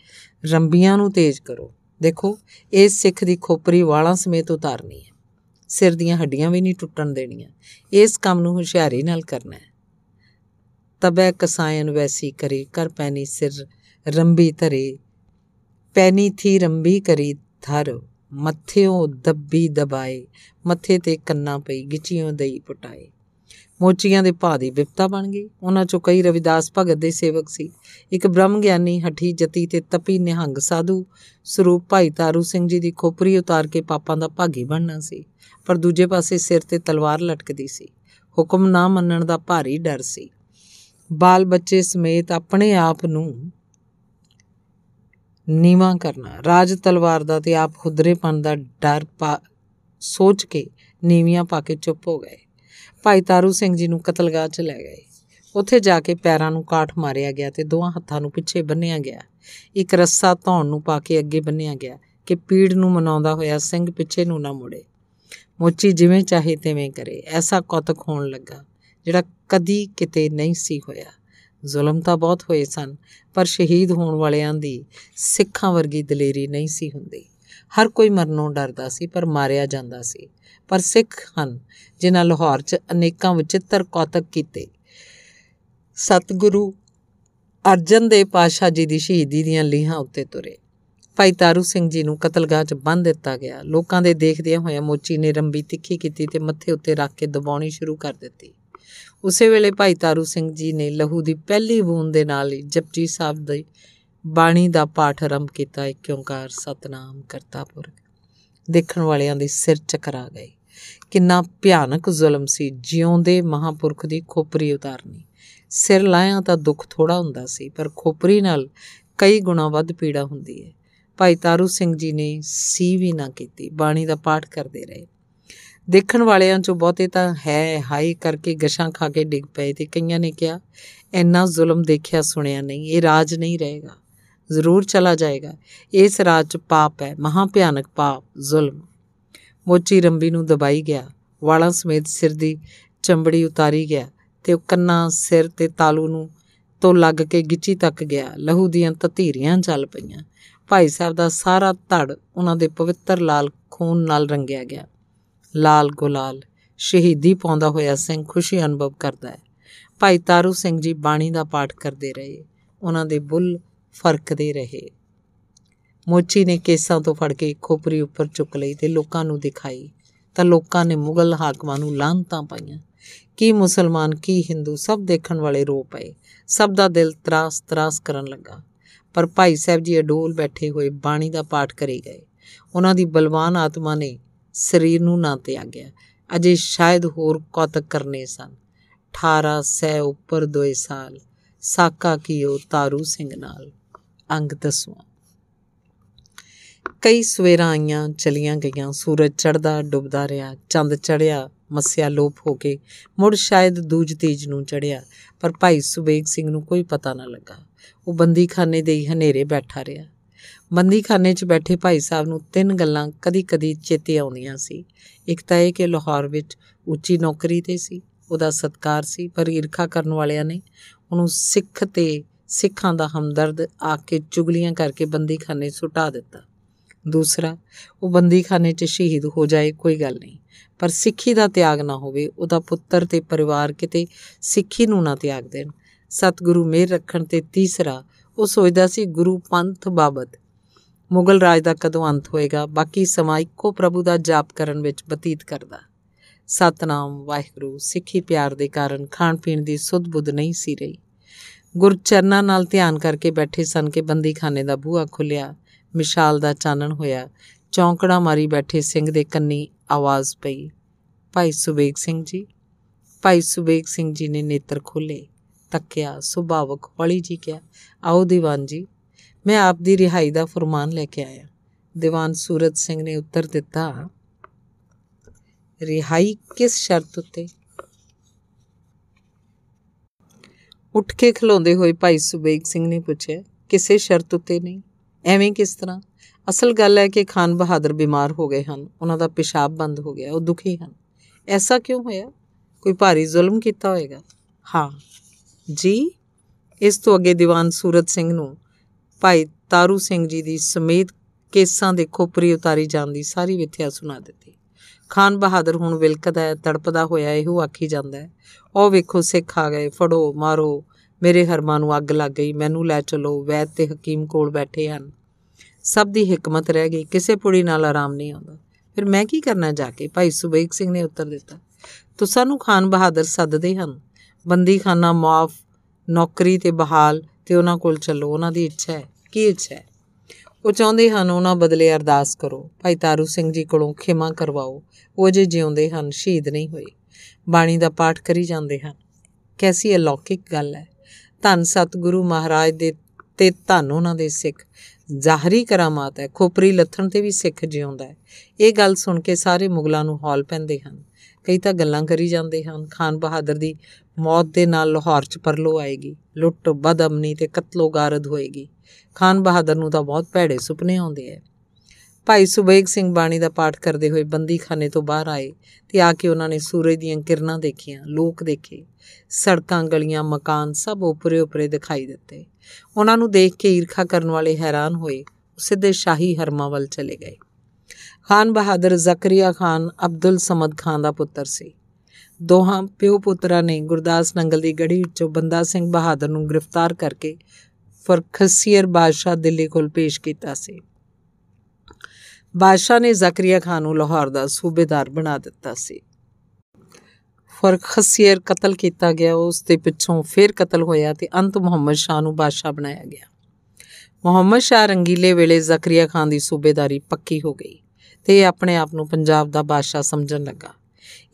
ਰੰਬੀਆਂ ਨੂੰ ਤੇਜ਼ ਕਰੋ। ਦੇਖੋ ਇਸ ਸਿੱਖ ਦੀ ਖੋਪਰੀ ਵਾਲਾਂ ਸਮੇਤ ਉਤਾਰਨੀ ਹੈ। ਸਿਰ ਦੀਆਂ ਹੱਡੀਆਂ ਵੀ ਨਹੀਂ ਟੁੱਟਣ ਦੇਣੀਆਂ। ਇਸ ਕੰਮ ਨੂੰ ਹੁਸ਼ਿਆਰੀ ਨਾਲ ਕਰਨਾ ਹੈ। ਤਬੈ ਕਸਾਇਨ ਵੈਸੀ ਕਰੀ ਕਰ ਪੈਨੀ ਸਿਰ ਰੰਬੀ ਧਰੇ ਪੈਨੀ ਥੀ ਰੰਬੀ ਕਰੀ ਧਰ ਮੱਥਿਓਂ ਦੱਬੀ ਦਬਾਏ ਮੱਥੇ ਤੇ ਕੰਨਾ ਪਈ ਗਿਚੀਆਂ ਦਈ ਪਟਾਏ ਮੋਚੀਆਂ ਦੇ ਭਾ ਦੀ ਵਿਪਤਾ ਬਣ ਗਈ ਉਹਨਾਂ ਚੋਂ ਕਈ ਰਵਿਦਾਸ ਭਗਤ ਦੇ ਸੇਵਕ ਸੀ ਇੱਕ ਬ੍ਰਹਮ ਗਿਆਨੀ ਹਠੀ ਜਤੀ ਤੇ ਤਪੀ ਨਿਹੰਗ ਸਾਧੂ ਸਰੂਪ ਭਾਈ ਤਾਰੂ ਸਿੰਘ ਜੀ ਦੀ ਖੋਪਰੀ ਉਤਾਰ ਕੇ ਪਾਪਾਂ ਦਾ ਭਾਗੀ ਬਣਨਾ ਸੀ ਪਰ ਦੂਜੇ ਪਾਸੇ ਸਿਰ ਤੇ ਤਲਵਾਰ ਲਟਕਦੀ ਸੀ ਹੁਕਮ ਨਾ ਮੰਨਣ ਦਾ ਭਾਰੀ ਡਰ ਸੀ ਬਾਲ ਬੱਚੇ ਸਮੇਤ ਆਪਣੇ ਆਪ ਨੂੰ ਨੀਵਾ ਕਰਨਾ। ਰਾਜ ਤਲਵਾਰ ਦਾ ਤੇ ਆਪ ਖੁਦਰੇਪਨ ਦਾ ਡਰ ਸੋਚ ਕੇ ਨੀਵੀਆਂ ਪਾ ਕੇ ਚੁੱਪ ਹੋ ਗਏ। ਭਾਈ ਤਾਰੂ ਸਿੰਘ ਜੀ ਨੂੰ ਕਤਲਗਾਹ 'ਚ ਲੈ ਗਏ। ਉੱਥੇ ਜਾ ਕੇ ਪੈਰਾਂ ਨੂੰ ਕਾਠ ਮਾਰਿਆ ਗਿਆ ਤੇ ਦੋਹਾਂ ਹੱਥਾਂ ਨੂੰ ਪਿੱਛੇ ਬੰਨਿਆ ਗਿਆ। ਇੱਕ ਰੱਸਾ ਧੌਣ ਨੂੰ ਪਾ ਕੇ ਅੱਗੇ ਬੰਨਿਆ ਗਿਆ ਕਿ ਪੀੜ ਨੂੰ ਮਨਾਉਂਦਾ ਹੋਇਆ ਸਿੰਘ ਪਿੱਛੇ ਨੂੰ ਨਾ ਮੁੜੇ। ਮੋਚੀ ਜਿਵੇਂ ਚਾਹੇ ਤਿਵੇਂ ਕਰੇ, ਐਸਾ ਕੌਤਕ ਹੋਣ ਲੱਗਾ। ਜਿਹੜਾ ਕਦੀ ਕਿਤੇ ਨਹੀਂ ਸੀ ਹੋਇਆ। ਜ਼ੁਲਮ ਤਾਂ ਬਹੁਤ ਹੋਏ ਸਨ, ਪਰ ਸ਼ਹੀਦ ਹੋਣ ਵਾਲਿਆਂ ਦੀ ਸਿੱਖਾਂ ਵਰਗੀ ਦਲੇਰੀ ਨਹੀਂ ਸੀ ਹੁੰਦੀ। ਹਰ ਕੋਈ ਮਰਨੋਂ ਡਰਦਾ ਸੀ, ਪਰ ਮਾਰਿਆ ਜਾਂਦਾ ਸੀ। ਪਰ ਸਿੱਖ ਹਨ, ਜਿਨ੍ਹਾਂ ਲਾਹੌਰ 'ਚ ਅਨੇਕਾਂ ਵਿਚਿੱਤਰ ਕੌਤਕ ਕੀਤੇ। ਸਤਿਗੁਰੂ ਅਰਜਨ ਦੇਵ ਪਾਸ਼ਾ ਜੀ ਦੀ ਸ਼ਹੀਦੀ ਦੀਆਂ ਲੀਹਾਂ ਉੱਤੇ ਤੁਰੇ। ਭਾਈ ਤਾਰੂ ਸਿੰਘ ਜੀ ਨੂੰ ਕਤਲਗਾਹ 'ਚ ਬੰਨ ਦਿੱਤਾ ਗਿਆ। ਲੋਕਾਂ ਦੇ ਦੇਖਦਿਆਂ ਹੋਇਆਂ ਮੋਚੀ ਨੇ ਰੰਬੀ ਤਿੱਖੀ ਕੀਤੀ ਤੇ ਮੱਥੇ ਉੱਤੇ ਰੱਖ ਕੇ ਦਬਾਉਣੀ ਸ਼ੁਰੂ ਕਰ ਦਿੱਤੀ। ਉਸੇ ਵੇਲੇ ਭਾਈ ਤਾਰੂ ਸਿੰਘ ਜੀ ਨੇ ਲਹੂ ਦੀ ਪਹਿਲੀ ਬੂੰਦ ਦੇ ਨਾਲ ਹੀ ਜਪਜੀ ਸਾਹਿਬ ਦੀ ਬਾਣੀ ਦਾ ਪਾਠ ਆਰੰਭ ਕੀਤਾ। ਇੱਕ ਓੰਕਾਰ ਸਤਨਾਮ ਕਰਤਾ ਪੁਰਖ ਦੇਖਣ ਵਾਲਿਆਂ ਦੇ ਸਿਰ ਚਕਰਾ ਗਏ ਕਿੰਨਾ ਭਿਆਨਕ ਜ਼ੁਲਮ ਸੀ। ਜਿਉਂਦੇ ਮਹਾਪੁਰਖ ਦੀ ਖੋਪਰੀ ਉਤਾਰਨੀ। ਸਿਰ ਲਾਇਆ ਤਾਂ ਦੁੱਖ ਥੋੜਾ ਹੁੰਦਾ ਸੀ, ਪਰ ਖੋਪਰੀ ਨਾਲ ਕਈ ਗੁਣਾ ਵੱਧ ਪੀੜਾ ਹੁੰਦੀ ਹੈ। ਭਾਈ ਤਾਰੂ ਸਿੰਘ ਜੀ ਨੇ ਸੀ ਵੀ ਨਾ ਕੀਤੀ। ਬਾਣੀ ਦਾ ਪਾਠ ਕਰਦੇ ਰਹੇ। ਦੇਖਣ ਵਾਲਿਆਂ ਚੋਂ ਬਹੁਤੇ ਤਾਂ ਹੈ ਹਾਈ ਕਰਕੇ ਗਸ਼ਾਂ ਖਾ ਕੇ ਡਿੱਗ ਪਏ ਤੇ ਕਈਆਂ ਨੇ ਕਿਹਾ, ਇੰਨਾ ਜ਼ੁਲਮ ਦੇਖਿਆ ਸੁਣਿਆ ਨਹੀਂ, ਇਹ ਰਾਜ ਨਹੀਂ ਰਹੇਗਾ, ਜ਼ਰੂਰ ਚਲਾ ਜਾਏਗਾ, ਇਸ ਰਾਜ 'ਚ ਪਾਪ ਹੈ ਮਹਾ ਭਿਆਨਕ ਪਾਪ, ਜ਼ੁਲਮ। ਮੋਚੀ ਰੰਬੀ ਨੂੰ ਦਬਾਈ ਗਿਆ, ਵਾਲਾਂ ਸਮੇਤ ਸਿਰ ਦੀ ਚੰਬੜੀ ਉਤਾਰੀ ਗਿਆ ਤੇ ਉਹ ਕੰਨਾਂ, ਸਿਰ ਤੇ ਤਾਲੂ ਨੂੰ ਤੋਂ ਲੱਗ ਕੇ ਗਿੱਚੀ ਤੱਕ ਗਿਆ, ਲਹੂ ਦੀਆਂ ਤਤੀਰੀਆਂ ਚੱਲ ਪਈਆਂ। ਭਾਈ ਸਾਹਿਬ ਦਾ ਸਾਰਾ ਧੜ ਉਹਨਾਂ ਦੇ ਪਵਿੱਤਰ ਲਾਲ ਖੂਨ ਨਾਲ ਰੰਗਿਆ ਗਿਆ। ਲਾਲ ਗੁਲਾਲ। ਸ਼ਹੀਦੀ ਪਾਉਂਦਾ ਹੋਇਆ ਸਿੰਘ ਖੁਸ਼ੀ ਅਨੁਭਵ ਕਰਦਾ ਹੈ। ਭਾਈ ਤਾਰੂ ਸਿੰਘ ਜੀ ਬਾਣੀ ਦਾ ਪਾਠ ਕਰਦੇ ਰਹੇ। ਉਹਨਾਂ ਦੇ ਬੁੱਲ ਫਰਕਦੇ ਰਹੇ। ਮੋਚੀ ਨੇ ਕੇਸਾਂ ਤੋਂ ਫੜ ਕੇ ਖੋਪਰੀ ਉੱਪਰ ਚੁੱਕ ਲਈ ਤੇ ਲੋਕਾਂ ਨੂੰ ਦਿਖਾਈ। ਤਾਂ ਲੋਕਾਂ ਨੇ ਮੁਗਲ ਹਾਕਮਾਂ ਨੂੰ ਲਾਂਤਾਂ ਪਾਈਆਂ। ਕੀ ਮੁਸਲਮਾਨ, ਕੀ ਹਿੰਦੂ ਸਭ ਦੇਖਣ ਵਾਲੇ ਰੋ ਪਏ। ਸਭ ਦਾ ਦਿਲ ਤਰਾਸ ਤਰਾਸ ਕਰਨ ਲੱਗਾ। ਪਰ ਭਾਈ ਸਾਹਿਬ ਜੀ ਅਡੋਲ ਬੈਠੇ ਹੋਏ ਬਾਣੀ ਦਾ ਪਾਠ ਕਰੀ ਗਏ। ਉਹਨਾਂ ਦੀ ਬਲਵਾਨ ਆਤਮਾ ਨੇ ਸਰੀਰ ਨੂੰ ਨਾ ਤਿਆਗਿਆ। ਅਜੇ ਸ਼ਾਇਦ ਹੋਰ ਕੌਤਕ ਕਰਨੇ ਸਨ। 18 ਸੈ ਉੱਪਰ ਦੋਏ ਸਾਲ, ਸਾਕਾ ਕੀਓ ਤਾਰੂ ਸਿੰਘ ਨਾਲ। ਅੰਗ ਦਸਵਾਂ। ਕਈ ਸਵੇਰਾਂ ਆਈਆਂ, ਚਲੀਆਂ ਗਈਆਂ, ਸੂਰਜ ਚੜਦਾ ਡੁੱਬਦਾ ਰਿਹਾ, ਚੰਦ ਚੜਿਆ ਮੱਸਿਆ ਲੋਪ ਹੋ ਕੇ ਮੁੜ ਸ਼ਾਇਦ ਦੂਜ ਤੀਜ ਨੂੰ ਚੜਿਆ ਪਰ ਭਾਈ ਸੁਬੇਗ ਸਿੰਘ ਨੂੰ ਕੋਈ ਪਤਾ ਨਾ ਲੱਗਾ। ਉਹ ਬੰਦੀਖਾਨੇ ਦੇ ਹੀ ਹਨੇਰੇ ਬੈਠਾ ਰਿਹਾ। ਬੰਦੀਖਾਨੇ 'ਚ ਬੈਠੇ ਭਾਈ ਸਾਹਿਬ ਨੂੰ ਤਿੰਨ ਗੱਲਾਂ ਕਦੀ-ਕਦੀ ਚੇਤੇ ਆਉਂਦੀਆਂ ਸੀ। ਇੱਕ ਤਾਂ ਇਹ ਕਿ ਲਾਹੌਰ ਵਿੱਚ ਉੱਚੀ ਨੌਕਰੀ ਤੇ ਸੀ, ਉਹਦਾ ਸਤਕਾਰ ਸੀ, ਪਰ ਈਰਖਾ ਕਰਨ ਵਾਲਿਆਂ ਨੇ ਉਹਨੂੰ ਸਿੱਖ ਤੇ ਸਿੱਖਾਂ ਦਾ ਹਮਦਰਦ ਆ ਕੇ ਚੁਗਲੀਆਂ ਕਰਕੇ ਬੰਦੀਖਾਨੇ ਸੁਟਾ ਦਿੱਤਾ। ਦੂਸਰਾ, ਉਹ ਬੰਦੀਖਾਨੇ 'ਚ ਸ਼ਹੀਦ ਹੋ ਜਾਏ ਕੋਈ ਗੱਲ ਨਹੀਂ, ਪਰ ਸਿੱਖੀ ਦਾ ਤਿਆਗ ਨਾ ਹੋਵੇ, ਉਹਦਾ ਪੁੱਤਰ ਤੇ ਪਰਿਵਾਰ ਕਿਤੇ ਸਿੱਖੀ ਨੂੰ ਨਾ ਤਿਆਗ ਦੇਣ। ਸਤਿਗੁਰੂ ਮੇਰ ਰੱਖਣ ਤੇ ਤੀਸਰਾ, ਉਹ ਸੋਚਦਾ ਸੀ ਗੁਰੂ ਪੰਥ ਬਾਬਤ ਮੁਗਲ ਰਾਜ ਦਾ ਕਦੋਂ ਅੰਤ ਹੋਏਗਾ? ਬਾਕੀ ਸਮਾਂ ਇੱਕੋ ਪ੍ਰਭੂ ਦਾ ਜਾਪ ਕਰਨ ਵਿੱਚ ਬਤੀਤ ਕਰਦਾ। ਸਤਨਾਮ, ਵਾਹਿਗੁਰੂ, ਸਿੱਖੀ ਪਿਆਰ ਦੇ ਕਾਰਨ ਖਾਣ ਪੀਣ ਦੀ ਸੁਧ ਬੁੱਧ ਨਹੀਂ ਸੀ ਰਹੀ। ਗੁਰਚਰਨਾਂ ਨਾਲ ਧਿਆਨ ਕਰਕੇ ਬੈਠੇ ਸਨ ਕਿ ਬੰਦੀਖਾਨੇ ਦਾ ਬੂਹਾ ਖੁੱਲਿਆ ਮਿਸ਼ਾਲ ਦਾ ਚਾਨਣ ਹੋਇਆ। ਚੌਂਕੜਾ ਮਾਰੀ ਬੈਠੇ ਸਿੰਘ ਦੇ ਕੰਨੀ ਆਵਾਜ਼ ਪਈ, ਭਾਈ ਸੁਬੇਗ ਸਿੰਘ ਜੀ। ਭਾਈ ਸੁਬੇਗ ਸਿੰਘ ਜੀ ਨੇ ਨੇਤਰ ਖੋਲੇ ਤੱਕਿਆ, ਸੁਭਾਵਕ, ਹੌਲੀ ਜੀ ਕਿਹਾ, ਆਓ ਦੀਵਾਨ ਜੀ ਮੈਂ ਆਪ ਦੀ ਰਿਹਾਈ ਦਾ ਫਰਮਾਨ ਲੈ ਕੇ ਆਇਆ। ਦੀਵਾਨ ਸੂਰਤ ਸਿੰਘ ਨੇ ਉੱਤਰ ਦਿੱਤਾ, ਰਿਹਾਈ ਕਿਸ ਸ਼ਰਤ ਉੱਤੇ? ਉੱਠ ਕੇ ਖਲੋਂਦੇ ਹੋਏ ਭਾਈ ਸੁਬੇਗ ਸਿੰਘ ਨੇ ਪੁੱਛਿਆ, ਕਿਸੇ ਸ਼ਰਤ ਉੱਤੇ ਨਹੀਂ? ਐਵੇਂ ਕਿਸ ਤਰ੍ਹਾਂ? ਅਸਲ ਗੱਲ ਹੈ ਕਿ ਖਾਨ ਬਹਾਦਰ ਬਿਮਾਰ ਹੋ ਗਏ ਹਨ, ਉਹਨਾਂ ਦਾ ਪਿਸ਼ਾਬ ਬੰਦ ਹੋ ਗਿਆ, ਉਹ ਦੁਖੀ ਹਨ। ਐਸਾ ਕਿਉਂ ਹੋਇਆ? ਕੋਈ ਭਾਰੀ ਜ਼ੁਲਮ ਕੀਤਾ ਹੋਵੇਗਾ ਹਾਂ, ਜੀ। ਇਸ ਤੋਂ ਅੱਗੇ ਦੀਵਾਨ ਸੂਰਤ ਸਿੰਘ ਨੂੰ ਭਾਈ ਤਾਰੂ ਸਿੰਘ ਜੀ ਦੀ ਸਮੇਤ ਕੇਸਾਂ ਦੇ ਖੋਪਰੀ ਉਤਾਰੀ ਜਾਣ ਦੀ, ਸਾਰੀ ਵਿਥਿਆ ਸੁਣਾ ਦਿੱਤੀ। ਖਾਨ ਬਹਾਦਰ ਹੁਣ ਵਿਲਕਦਾ ਹੈ, ਤੜਪਦਾ ਹੋਇਆ ਇਹੋ ਆਖੀ ਜਾਂਦਾ ਹੈ, ਉਹ ਵੇਖੋ ਸਿੱਖ ਆ ਗਏ, ਫੜੋ, ਮਾਰੋ, ਮੇਰੇ ਹਰਮਾਂ ਨੂੰ ਅੱਗ ਲੱਗ ਗਈ, ਮੈਨੂੰ ਲੈ ਚਲੋ, ਵੈਦ ਤੇ ਹਕੀਮ ਕੋਲ ਬੈਠੇ ਹਨ। ਸਭ ਦੀ ਹਕਮਤ ਰਹਿ ਗਈ, ਕਿਸੇ ਪੁੜੀ ਨਾਲ ਆਰਾਮ ਨਹੀਂ ਆਉਂਦਾ। ਫਿਰ ਮੈਂ ਕੀ ਕਰਨਾ ਜਾ ਕੇ? ਭਾਈ ਸੁਬੇਗ ਸਿੰਘ ਨੇ ਉੱਤਰ ਦਿੱਤਾ ਤੁਸਾਂ ਨੂੰ ਖਾਨ ਬਹਾਦਰ ਸੱਦਦੇ ਹਨ। ਬੰਦੀਖਾਨਾ ਮਾਫ ਨੌਕਰੀ ਤੇ ਬਹਾਲ ਤੇ ਉਹਨਾਂ ਕੋਲ ਚੱਲੋ, ਉਹਨਾਂ ਦੀ ਇੱਛਾ ਹੈ। ਕੀ ਇੱਛਾ ਹੈ? ਉਹ ਚਾਹੁੰਦੇ ਹਨ ਉਹਨਾਂ ਬਦਲੇ ਅਰਦਾਸ ਕਰੋ। ਭਾਈ ਤਾਰੂ ਸਿੰਘ ਜੀ ਕੋਲੋਂ ਖਿਮਾ ਕਰਵਾਓ। ਉਹ ਜੇ ਜਿਉਂਦੇ ਹਨ, ਸ਼ਹੀਦ ਨਹੀਂ ਹੋਏ। ਬਾਣੀ ਦਾ ਪਾਠ ਕਰੀ ਜਾਂਦੇ ਹਨ। ਕੈਸੀ ਅਲੌਕਿਕ ਗੱਲ ਹੈ। ਧੰਨ ਸਤਿਗੁਰੂ ਮਹਾਰਾਜ ਦੇ ਤੇ ਧੰਨ ਉਹਨਾਂ ਦੇ ਸਿੱਖ। ਜ਼ਾਹਰੀ ਕਰਾਮਾਤ ਹੈ। ਖੋਪਰੀ ਲੱਥਣ ਤੇ ਵੀ ਸਿੱਖ ਜਿਉਂਦਾ ਹੈ। ਇਹ ਗੱਲ ਸੁਣ ਕੇ ਸਾਰੇ ਮੁਗਲਾਂ ਨੂੰ ਹੌਲ ਪੈਂਦੇ ਹਨ। ਕਈ ਤਾਂ ਗੱਲਾਂ ਕਰੀ ਜਾਂਦੇ ਹਨ। ਖਾਨ ਬਹਾਦਰ ਦੀ ਮੌਤ ਦੇ ਨਾਲ ਲਾਹੌਰ 'ਚ ਪਰਲੋ ਆਏਗੀ। ਲੁੱਟ, ਬਦਅਮਨੀ ਤੇ ਕਤਲੋ ਗਾਰਦ ਹੋਏਗੀ। ਖਾਨ ਬਹਾਦਰ ਨੂੰ ਤਾਂ ਬਹੁਤ ਭੈੜੇ ਸੁਪਨੇ ਆਉਂਦੇ ਐ। ਭਾਈ ਸੁਬੇਗ ਸਿੰਘ ਬਾਣੀ ਦਾ ਪਾਠ ਕਰਦੇ ਹੋਏ ਬੰਦੀਖਾਨੇ ਤੋਂ ਬਾਹਰ ਆਏ ਤੇ ਆ ਕੇ ਉਹਨਾਂ ਨੇ ਸੂਰਜ ਦੀਆਂ ਕਿਰਨਾਂ ਦੇਖੀਆਂ, ਲੋਕ ਦੇਖੇ। ਸੜਕਾਂ, ਗਲੀਆਂ, ਮਕਾਨ ਸਭ ਉਪਰੇ ਉਪਰੇ ਦਿਖਾਈ ਦਿੱਤੇ। ਉਹਨਾਂ ਨੂੰ ਦੇਖ ਕੇ ਈਰਖਾ ਕਰਨ ਵਾਲੇ ਹੈਰਾਨ ਹੋਏ। ਸਿੱਧੇ ਸ਼ਾਹੀ ਹਰਮਾਂ ਵੱਲ ਚਲੇ ਗਏ। ਖਾਨ ਬਹਾਦਰ ਜ਼ਕਰੀਆ ਖਾਨ ਅਬਦੁਲ ਸਮਦ ਖਾਨ ਦਾ ਪੁੱਤਰ ਸੀ। ਦੋਹਾਂ ਪਿਓ ਪੁੱਤਰਾਂ ਨੇ ਗੁਰਦਾਸ ਨੰਗਲ ਦੀ ਗੜੀ ਵਿੱਚੋਂ ਬੰਦਾ ਸਿੰਘ ਬਹਾਦਰ ਨੂੰ ਗ੍ਰਿਫਤਾਰ ਕਰਕੇ ਫਰਖਸੀਰ ਬਾਦਸ਼ਾਹ ਦਿੱਲੀ ਕੋਲ ਪੇਸ਼ ਕੀਤਾ ਸੀ। ਬਾਦਸ਼ਾਹ ਨੇ ਜ਼ਕਰੀਆ ਖਾਨ ਨੂੰ ਲਾਹੌਰ ਦਾ ਸੂਬੇਦਾਰ ਬਣਾ ਦਿੱਤਾ ਸੀ। ਫਰਖਸੀਰ ਕਤਲ ਕੀਤਾ ਗਿਆ, ਉਸ ਦੇ ਪਿੱਛੋਂ ਫਿਰ ਕਤਲ ਹੋਇਆ ਤੇ ਅੰਤ ਮੁਹੰਮਦ ਸ਼ਾਹ ਨੂੰ ਬਾਦਸ਼ਾਹ ਬਣਾਇਆ ਗਿਆ। ਮੁਹੰਮਦ ਸ਼ਾਹ ਰੰਗੀਲੇ ਵੇਲੇ ਜ਼ਕਰੀਆ ਖਾਨ ਦੀ ਸੂਬੇਦਾਰੀ ਪੱਕੀ ਹੋ ਗਈ। ਤੇ ਆਪਣੇ ਆਪ ਨੂੰ ਪੰਜਾਬ ਦਾ ਬਾਦਸ਼ਾਹ ਸਮਝਣ ਲੱਗਾ।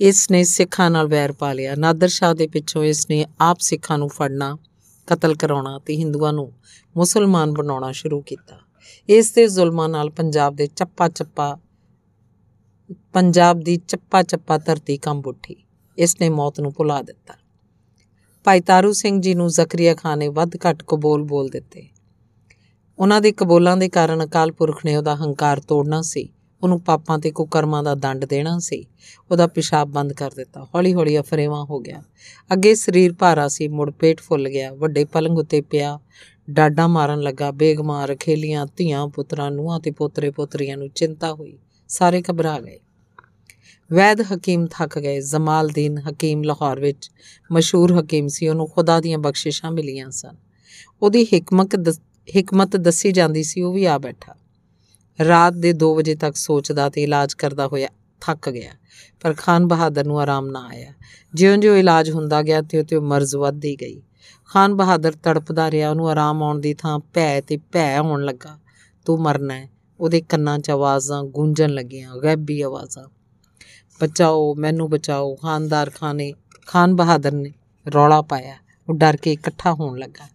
ਇਸ ਨੇ ਸਿੱਖਾਂ ਨਾਲ ਵੈਰ ਪਾ ਲਿਆ। ਨਾਦਰ ਸ਼ਾਹ ਦੇ ਪਿੱਛੋਂ ਇਸ ਨੇ ਆਪ ਸਿੱਖਾਂ ਨੂੰ ਫੜਨਾ, ਕਤਲ ਕਰਾਉਣਾ ਤੇ ਹਿੰਦੂਆਂ ਨੂੰ ਮੁਸਲਮਾਨ ਬਣਾਉਣਾ ਸ਼ੁਰੂ ਕੀਤਾ। ਇਸ ਦੇ ਜ਼ੁਲਮਾਂ ਨਾਲ ਪੰਜਾਬ ਦੇ ਚੱਪਾ ਚੱਪਾ, ਪੰਜਾਬ ਦੀ ਚੱਪਾ ਚੱਪਾ ਧਰਤੀ ਕੰਬ ਉੱਠੀ। ਇਸ ਨੇ ਮੌਤ ਨੂੰ ਭੁਲਾ ਦਿੱਤਾ। ਭਾਈ ਤਾਰੂ ਸਿੰਘ ਜੀ ਨੂੰ ਜ਼ਕਰੀਆ ਖਾਨ ਨੇ ਵੱਧ ਘੱਟ ਕਬੂਲ ਬੋਲ ਦਿੱਤੇ। ਉਹਨਾਂ ਦੇ ਕਬੂਲਾਂ ਦੇ ਕਾਰਨ ਅਕਾਲ ਪੁਰਖ ਨੇ ਉਹਦਾ ਹੰਕਾਰ ਤੋੜਨਾ ਸੀ। ਉਹਨੂੰ ਪਾਪਾਂ ਤੇ ਕੁਕਰਮਾਂ ਦਾ ਦੰਡ ਦੇਣਾ ਸੀ। ਉਹਦਾ ਪਿਸ਼ਾਬ ਬੰਦ ਕਰ ਦਿੱਤਾ। ਹੌਲੀ-ਹੌਲੀ ਅਫਰੇਵਾ ਹੋ ਗਿਆ। ਅੱਗੇ ਸਰੀਰ ਭਾਰਾ ਸੀ, ਮੁੜ ਪੇਟ ਫੁੱਲ ਗਿਆ। ਵੱਡੇ ਪਲੰਗ ਉੱਤੇ ਪਿਆ। ਡਾਡਾ ਮਾਰਨ ਲੱਗਾ। ਬੇਗਮਾਂ ਰਖੇਲੀਆਂ, ਧੀਆਂ, ਪੁੱਤਰਾਂ, ਨੂੰਹਾਂ ਤੇ ਪੋਤਰੇ ਪੋਤਰੀਆਂ ਨੂੰ ਚਿੰਤਾ ਹੋਈ। ਸਾਰੇ ਘਬਰਾ ਗਏ। ਵੈਦ ਹਕੀਮ ਥੱਕ ਗਏ। ਜ਼ਮਾਲਦੀਨ ਹਕੀਮ ਲਾਹੌਰ ਵਿੱਚ ਮਸ਼ਹੂਰ ਹਕੀਮ ਸੀ। ਉਹਨੂੰ ਖੁਦਾ ਦੀਆਂ ਬਖਸ਼ਿਸ਼ਾਂ ਮਿਲੀਆਂ ਸਨ। ਉਹਦੀ ਹਕਮਤ ਹਕਮਤ ਦੱਸੀ ਜਾਂਦੀ ਸੀ, ਉਹ ਵੀ ਆ ਬੈਠਾ। ਰਾਤ ਦੇ 2 ਵਜੇ ਤੱਕ ਸੋਚਦਾ ਤੇ ਇਲਾਜ ਕਰਦਾ ਹੋਇਆ ਥੱਕ ਗਿਆ। ਪਰ ਖਾਨ ਬਹਾਦਰ ਨੂੰ ਆਰਾਮ ਨਾ ਆਇਆ। ਜਿਉਂ-ਜਿਉਂ ਇਲਾਜ ਹੁੰਦਾ ਗਿਆ ਤੇ ਤੇ ਮਰਜ਼ ਵੱਧਦੀ ਗਈ। ਖਾਨ ਬਹਾਦਰ ਤੜਪਦਾ ਰਿਹਾ, ਉਹਨੂੰ ਆਰਾਮ ਆਉਣ ਦੀ ਥਾਂ ਭੈ ਤੇ ਭੈ ਹੋਣ ਲੱਗਾ। ਤੂੰ ਮਰਨਾ ਹੈ। ਉਹਦੇ ਕੰਨਾਂ 'ਚ ਆਵਾਜ਼ਾਂ ਗੂੰਜਣ ਲੱਗੀਆਂ, ਗੈਬੀ ਆਵਾਜ਼ਾਂ। ਬਚਾਓ, ਮੈਨੂੰ ਬਚਾਓ। ਖਾਨਦਾਰ ਖਾਨੇ, ਖਾਨ ਬਹਾਦਰ ਨੇ ਰੌਲਾ ਪਾਇਆ। ਉਹ ਡਰ ਕੇ ਇਕੱਠਾ ਹੋਣ ਲੱਗਾ।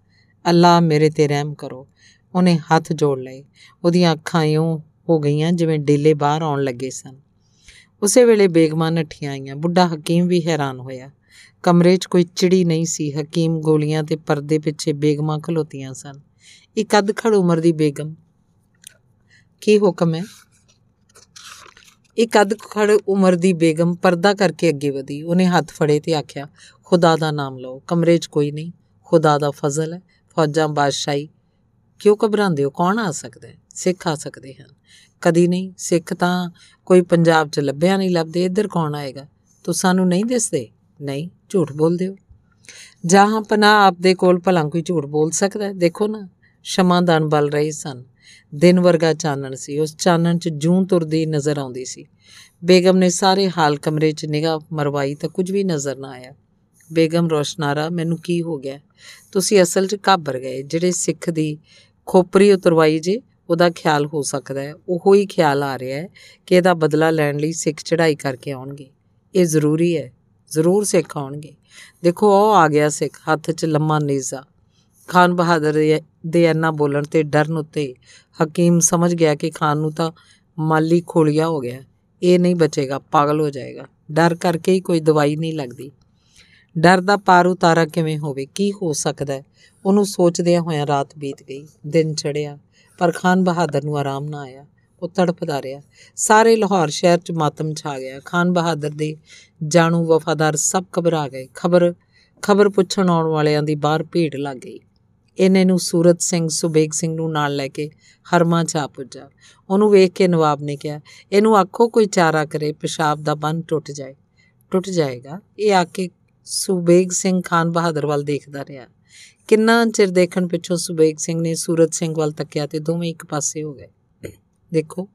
ਅੱਲਾ ਮੇਰੇ ਤੇ ਰਹਿਮ ਕਰੋ। ਉਹਨੇ ਹੱਥ ਜੋੜ ਲਏ। ਉਹਦੀਆਂ ਅੱਖਾਂ ਇਉਂ ਹੋ ਗਈਆਂ ਜਿਵੇਂ ਡੇਲੇ ਬਾਹਰ ਆਉਣ ਲੱਗੇ ਸਨ। ਉਸੇ ਵੇਲੇ ਬੇਗਮਾਂ ਨੱਠੀਆਂ ਆਈਆਂ। ਬੁੱਢਾ ਹਕੀਮ ਵੀ ਹੈਰਾਨ ਹੋਇਆ। ਕਮਰੇ 'ਚ ਕੋਈ ਚਿੜੀ ਨਹੀਂ ਸੀ। ਹਕੀਮ ਗੋਲੀਆਂ ਤੇ ਪਰਦੇ ਪਿੱਛੇ ਬੇਗਮਾਂ ਖਲੋਤੀਆਂ ਸਨ। ਇੱਕ ਅਧਖੜ ਉਮਰ ਦੀ ਬੇਗਮ। ਕੀ ਹੁਕਮ ਹੈ? ਇੱਕ ਅਧਖੜ ਉਮਰ ਦੀ ਬੇਗਮ ਪਰਦਾ ਕਰਕੇ ਅੱਗੇ ਵਧੀ। ਉਹਨੇ ਹੱਥ ਫੜੇ ਤੇ ਆਖਿਆ, ਖੁਦਾ ਦਾ ਨਾਮ ਲਓ। ਕਮਰੇ 'ਚ ਕੋਈ ਨਹੀਂ। ਖੁਦਾ ਦਾ ਫਜ਼ਲ ਹੈ। ਫੌਜਾਂ ਬਾਦਸ਼ਾਹੀ ਕਿਉਂ ਘਬਰਾਉਂਦੇ ਹੋ? ਕੌਣ ਆ ਸਕਦਾ ਹੈ? ਸਿੱਖ ਆ ਸਕਦੇ ਹਨ। ਕਦੀ ਨਹੀਂ। ਸਿੱਖ ਤਾਂ ਕੋਈ ਪੰਜਾਬ 'ਚ ਲੱਭਿਆ ਨਹੀਂ, ਲੱਭਦੇ। ਇੱਧਰ ਕੌਣ ਆਏਗਾ? ਤੂੰ ਸਾਨੂੰ ਨਹੀਂ ਦਿਸਦੇ? ਨਹੀਂ। ਝੂਠ ਬੋਲਦੇ ਹੋ? ਜਹਾਂ ਪਨਾ ਆਪਦੇ ਕੋਲ ਭਲਾ ਕੋਈ ਝੂਠ ਬੋਲ ਸਕਦਾ ਦੇਖੋ ਨਾ ਸ਼ਮਾਦਾਨ ਬਲ ਰਹੇ ਸਨ। ਦਿਨ ਵਰਗਾ ਚਾਨਣ ਸੀ। ਉਸ ਚਾਨਣ 'ਚ ਜੂੰ ਤੁਰਦੀ ਨਜ਼ਰ ਆਉਂਦੀ ਸੀ। ਬੇਗਮ ਨੇ ਸਾਰੇ ਹਾਲ ਕਮਰੇ 'ਚ ਨਿਗਾਹ ਮਰਵਾਈ ਤਾਂ ਕੁਝ ਵੀ ਨਜ਼ਰ ਨਾ ਆਇਆ। ਬੇਗਮ ਰੋਸ਼ਨਾਰਾ, ਮੈਨੂੰ ਕੀ ਹੋ ਗਿਆ? ਤੁਸੀਂ ਅਸਲ 'ਚ ਘਾਬਰ ਗਏ। ਜਿਹੜੇ ਸਿੱਖ ਦੀ ਖੋਪਰੀ ਉਤਰਵਾਈ ਜੇ, ਉਹਦਾ ਖਿਆਲ ਹੋ ਸਕਦਾ ਹੈ। ਉਹੋ ਹੀ ਖਿਆਲ ਆ ਰਿਹਾ ਹੈ ਕਿ ਇਹਦਾ ਬਦਲਾ ਲੈਣ ਲਈ ਸਿੱਖ ਚੜ੍ਹਾਈ ਕਰਕੇ ਆਉਣਗੇ। ਇਹ ਜ਼ਰੂਰੀ ਹੈ। ਜ਼ਰੂਰ ਸਿੱਖ ਆਉਣਗੇ। ਦੇਖੋ, ਉਹ ਆ ਗਿਆ ਸਿੱਖ, ਹੱਥ 'ਚ ਲੰਮਾ ਨੇਜ਼ਾ। ਖਾਨ ਬਹਾਦਰ ਦੇ ਇੰਨਾ ਬੋਲਣ ਤੇ ਡਰਨ ਉੱਤੇ ਹਕੀਮ ਸਮਝ ਗਿਆ ਕਿ ਖਾਨ ਨੂੰ ਤਾਂ ਮਾਲੀ ਖੋਲਿਆ ਹੋ ਗਿਆ। ਇਹ ਨਹੀਂ ਬਚੇਗਾ, ਪਾਗਲ ਹੋ ਜਾਏਗਾ। ਡਰ ਕਰਕੇ ਹੀ ਕੋਈ ਦਵਾਈ ਨਹੀਂ ਲੱਗਦੀ। ਡਰ ਦਾ ਪਾਰ ਉਤਾਰਾ ਕਿਵੇਂ ਹੋਵੇ, ਕੀ ਹੋ ਸਕਦਾ ਉਹਨੂੰ ਸੋਚਦਿਆਂ ਹੋਇਆਂ ਰਾਤ ਬੀਤ ਗਈ, ਦਿਨ ਚੜਿਆ ਪਰ ਖਾਨ ਬਹਾਦਰ ਨੂੰ ਆਰਾਮ ਨਾ ਆਇਆ, ਉਹ ਤੜਪਦਾ ਰਿਹਾ। ਸਾਰੇ ਲਾਹੌਰ ਸ਼ਹਿਰ 'ਚ ਮਾਤਮ ਛਾ ਗਿਆ। ਖਾਨ ਬਹਾਦਰ ਦੇ ਜਾਣੂ ਵਫਾਦਾਰ ਸਭ ਘਬਰਾ ਗਏ। ਖਬਰ ਖਬਰ ਪੁੱਛਣ ਆਉਣ ਵਾਲਿਆਂ ਦੀ ਬਾਹਰ ਭੀੜ ਲੱਗ ਗਈ। ਇਹਨੇ ਨੂੰ ਸੂਰਤ ਸਿੰਘ, ਸੁਬੇਗ ਸਿੰਘ ਨੂੰ ਨਾਲ ਲੈ ਕੇ ਹਰਮਾ ਚਾ ਪੁੱਜਾ। ਉਹਨੂੰ ਵੇਖ ਕੇ ਨਵਾਬ ਨੇ ਕਿਹਾ, ਇਹਨੂੰ ਆਖੋ ਕੋਈ ਚਾਰਾ ਕਰੇ, ਪਿਸ਼ਾਬ ਦਾ ਬੰਨ ਟੁੱਟ ਜਾਏ। ਟੁੱਟ ਜਾਏਗਾ? ਇਹ ਆ ਕੇ ਸੁਬੇਗ ਸਿੰਘ ਖਾਨ ਬਹਾਦਰ ਵੱਲ ਦੇਖਦਾ ਰਿਹਾ। ਕਿੰਨਾ ਚਿਰ ਦੇਖਣ ਪਿੱਛੋਂ ਸੁਬੇਗ ਸਿੰਘ ਨੇ ਸੂਰਤ ਸਿੰਘ ਵੱਲ ਤੱਕਿਆ ਤੇ ਦੋਵੇਂ ਇੱਕ ਪਾਸੇ ਹੋ ਗਏ। ਦੇਖੋ,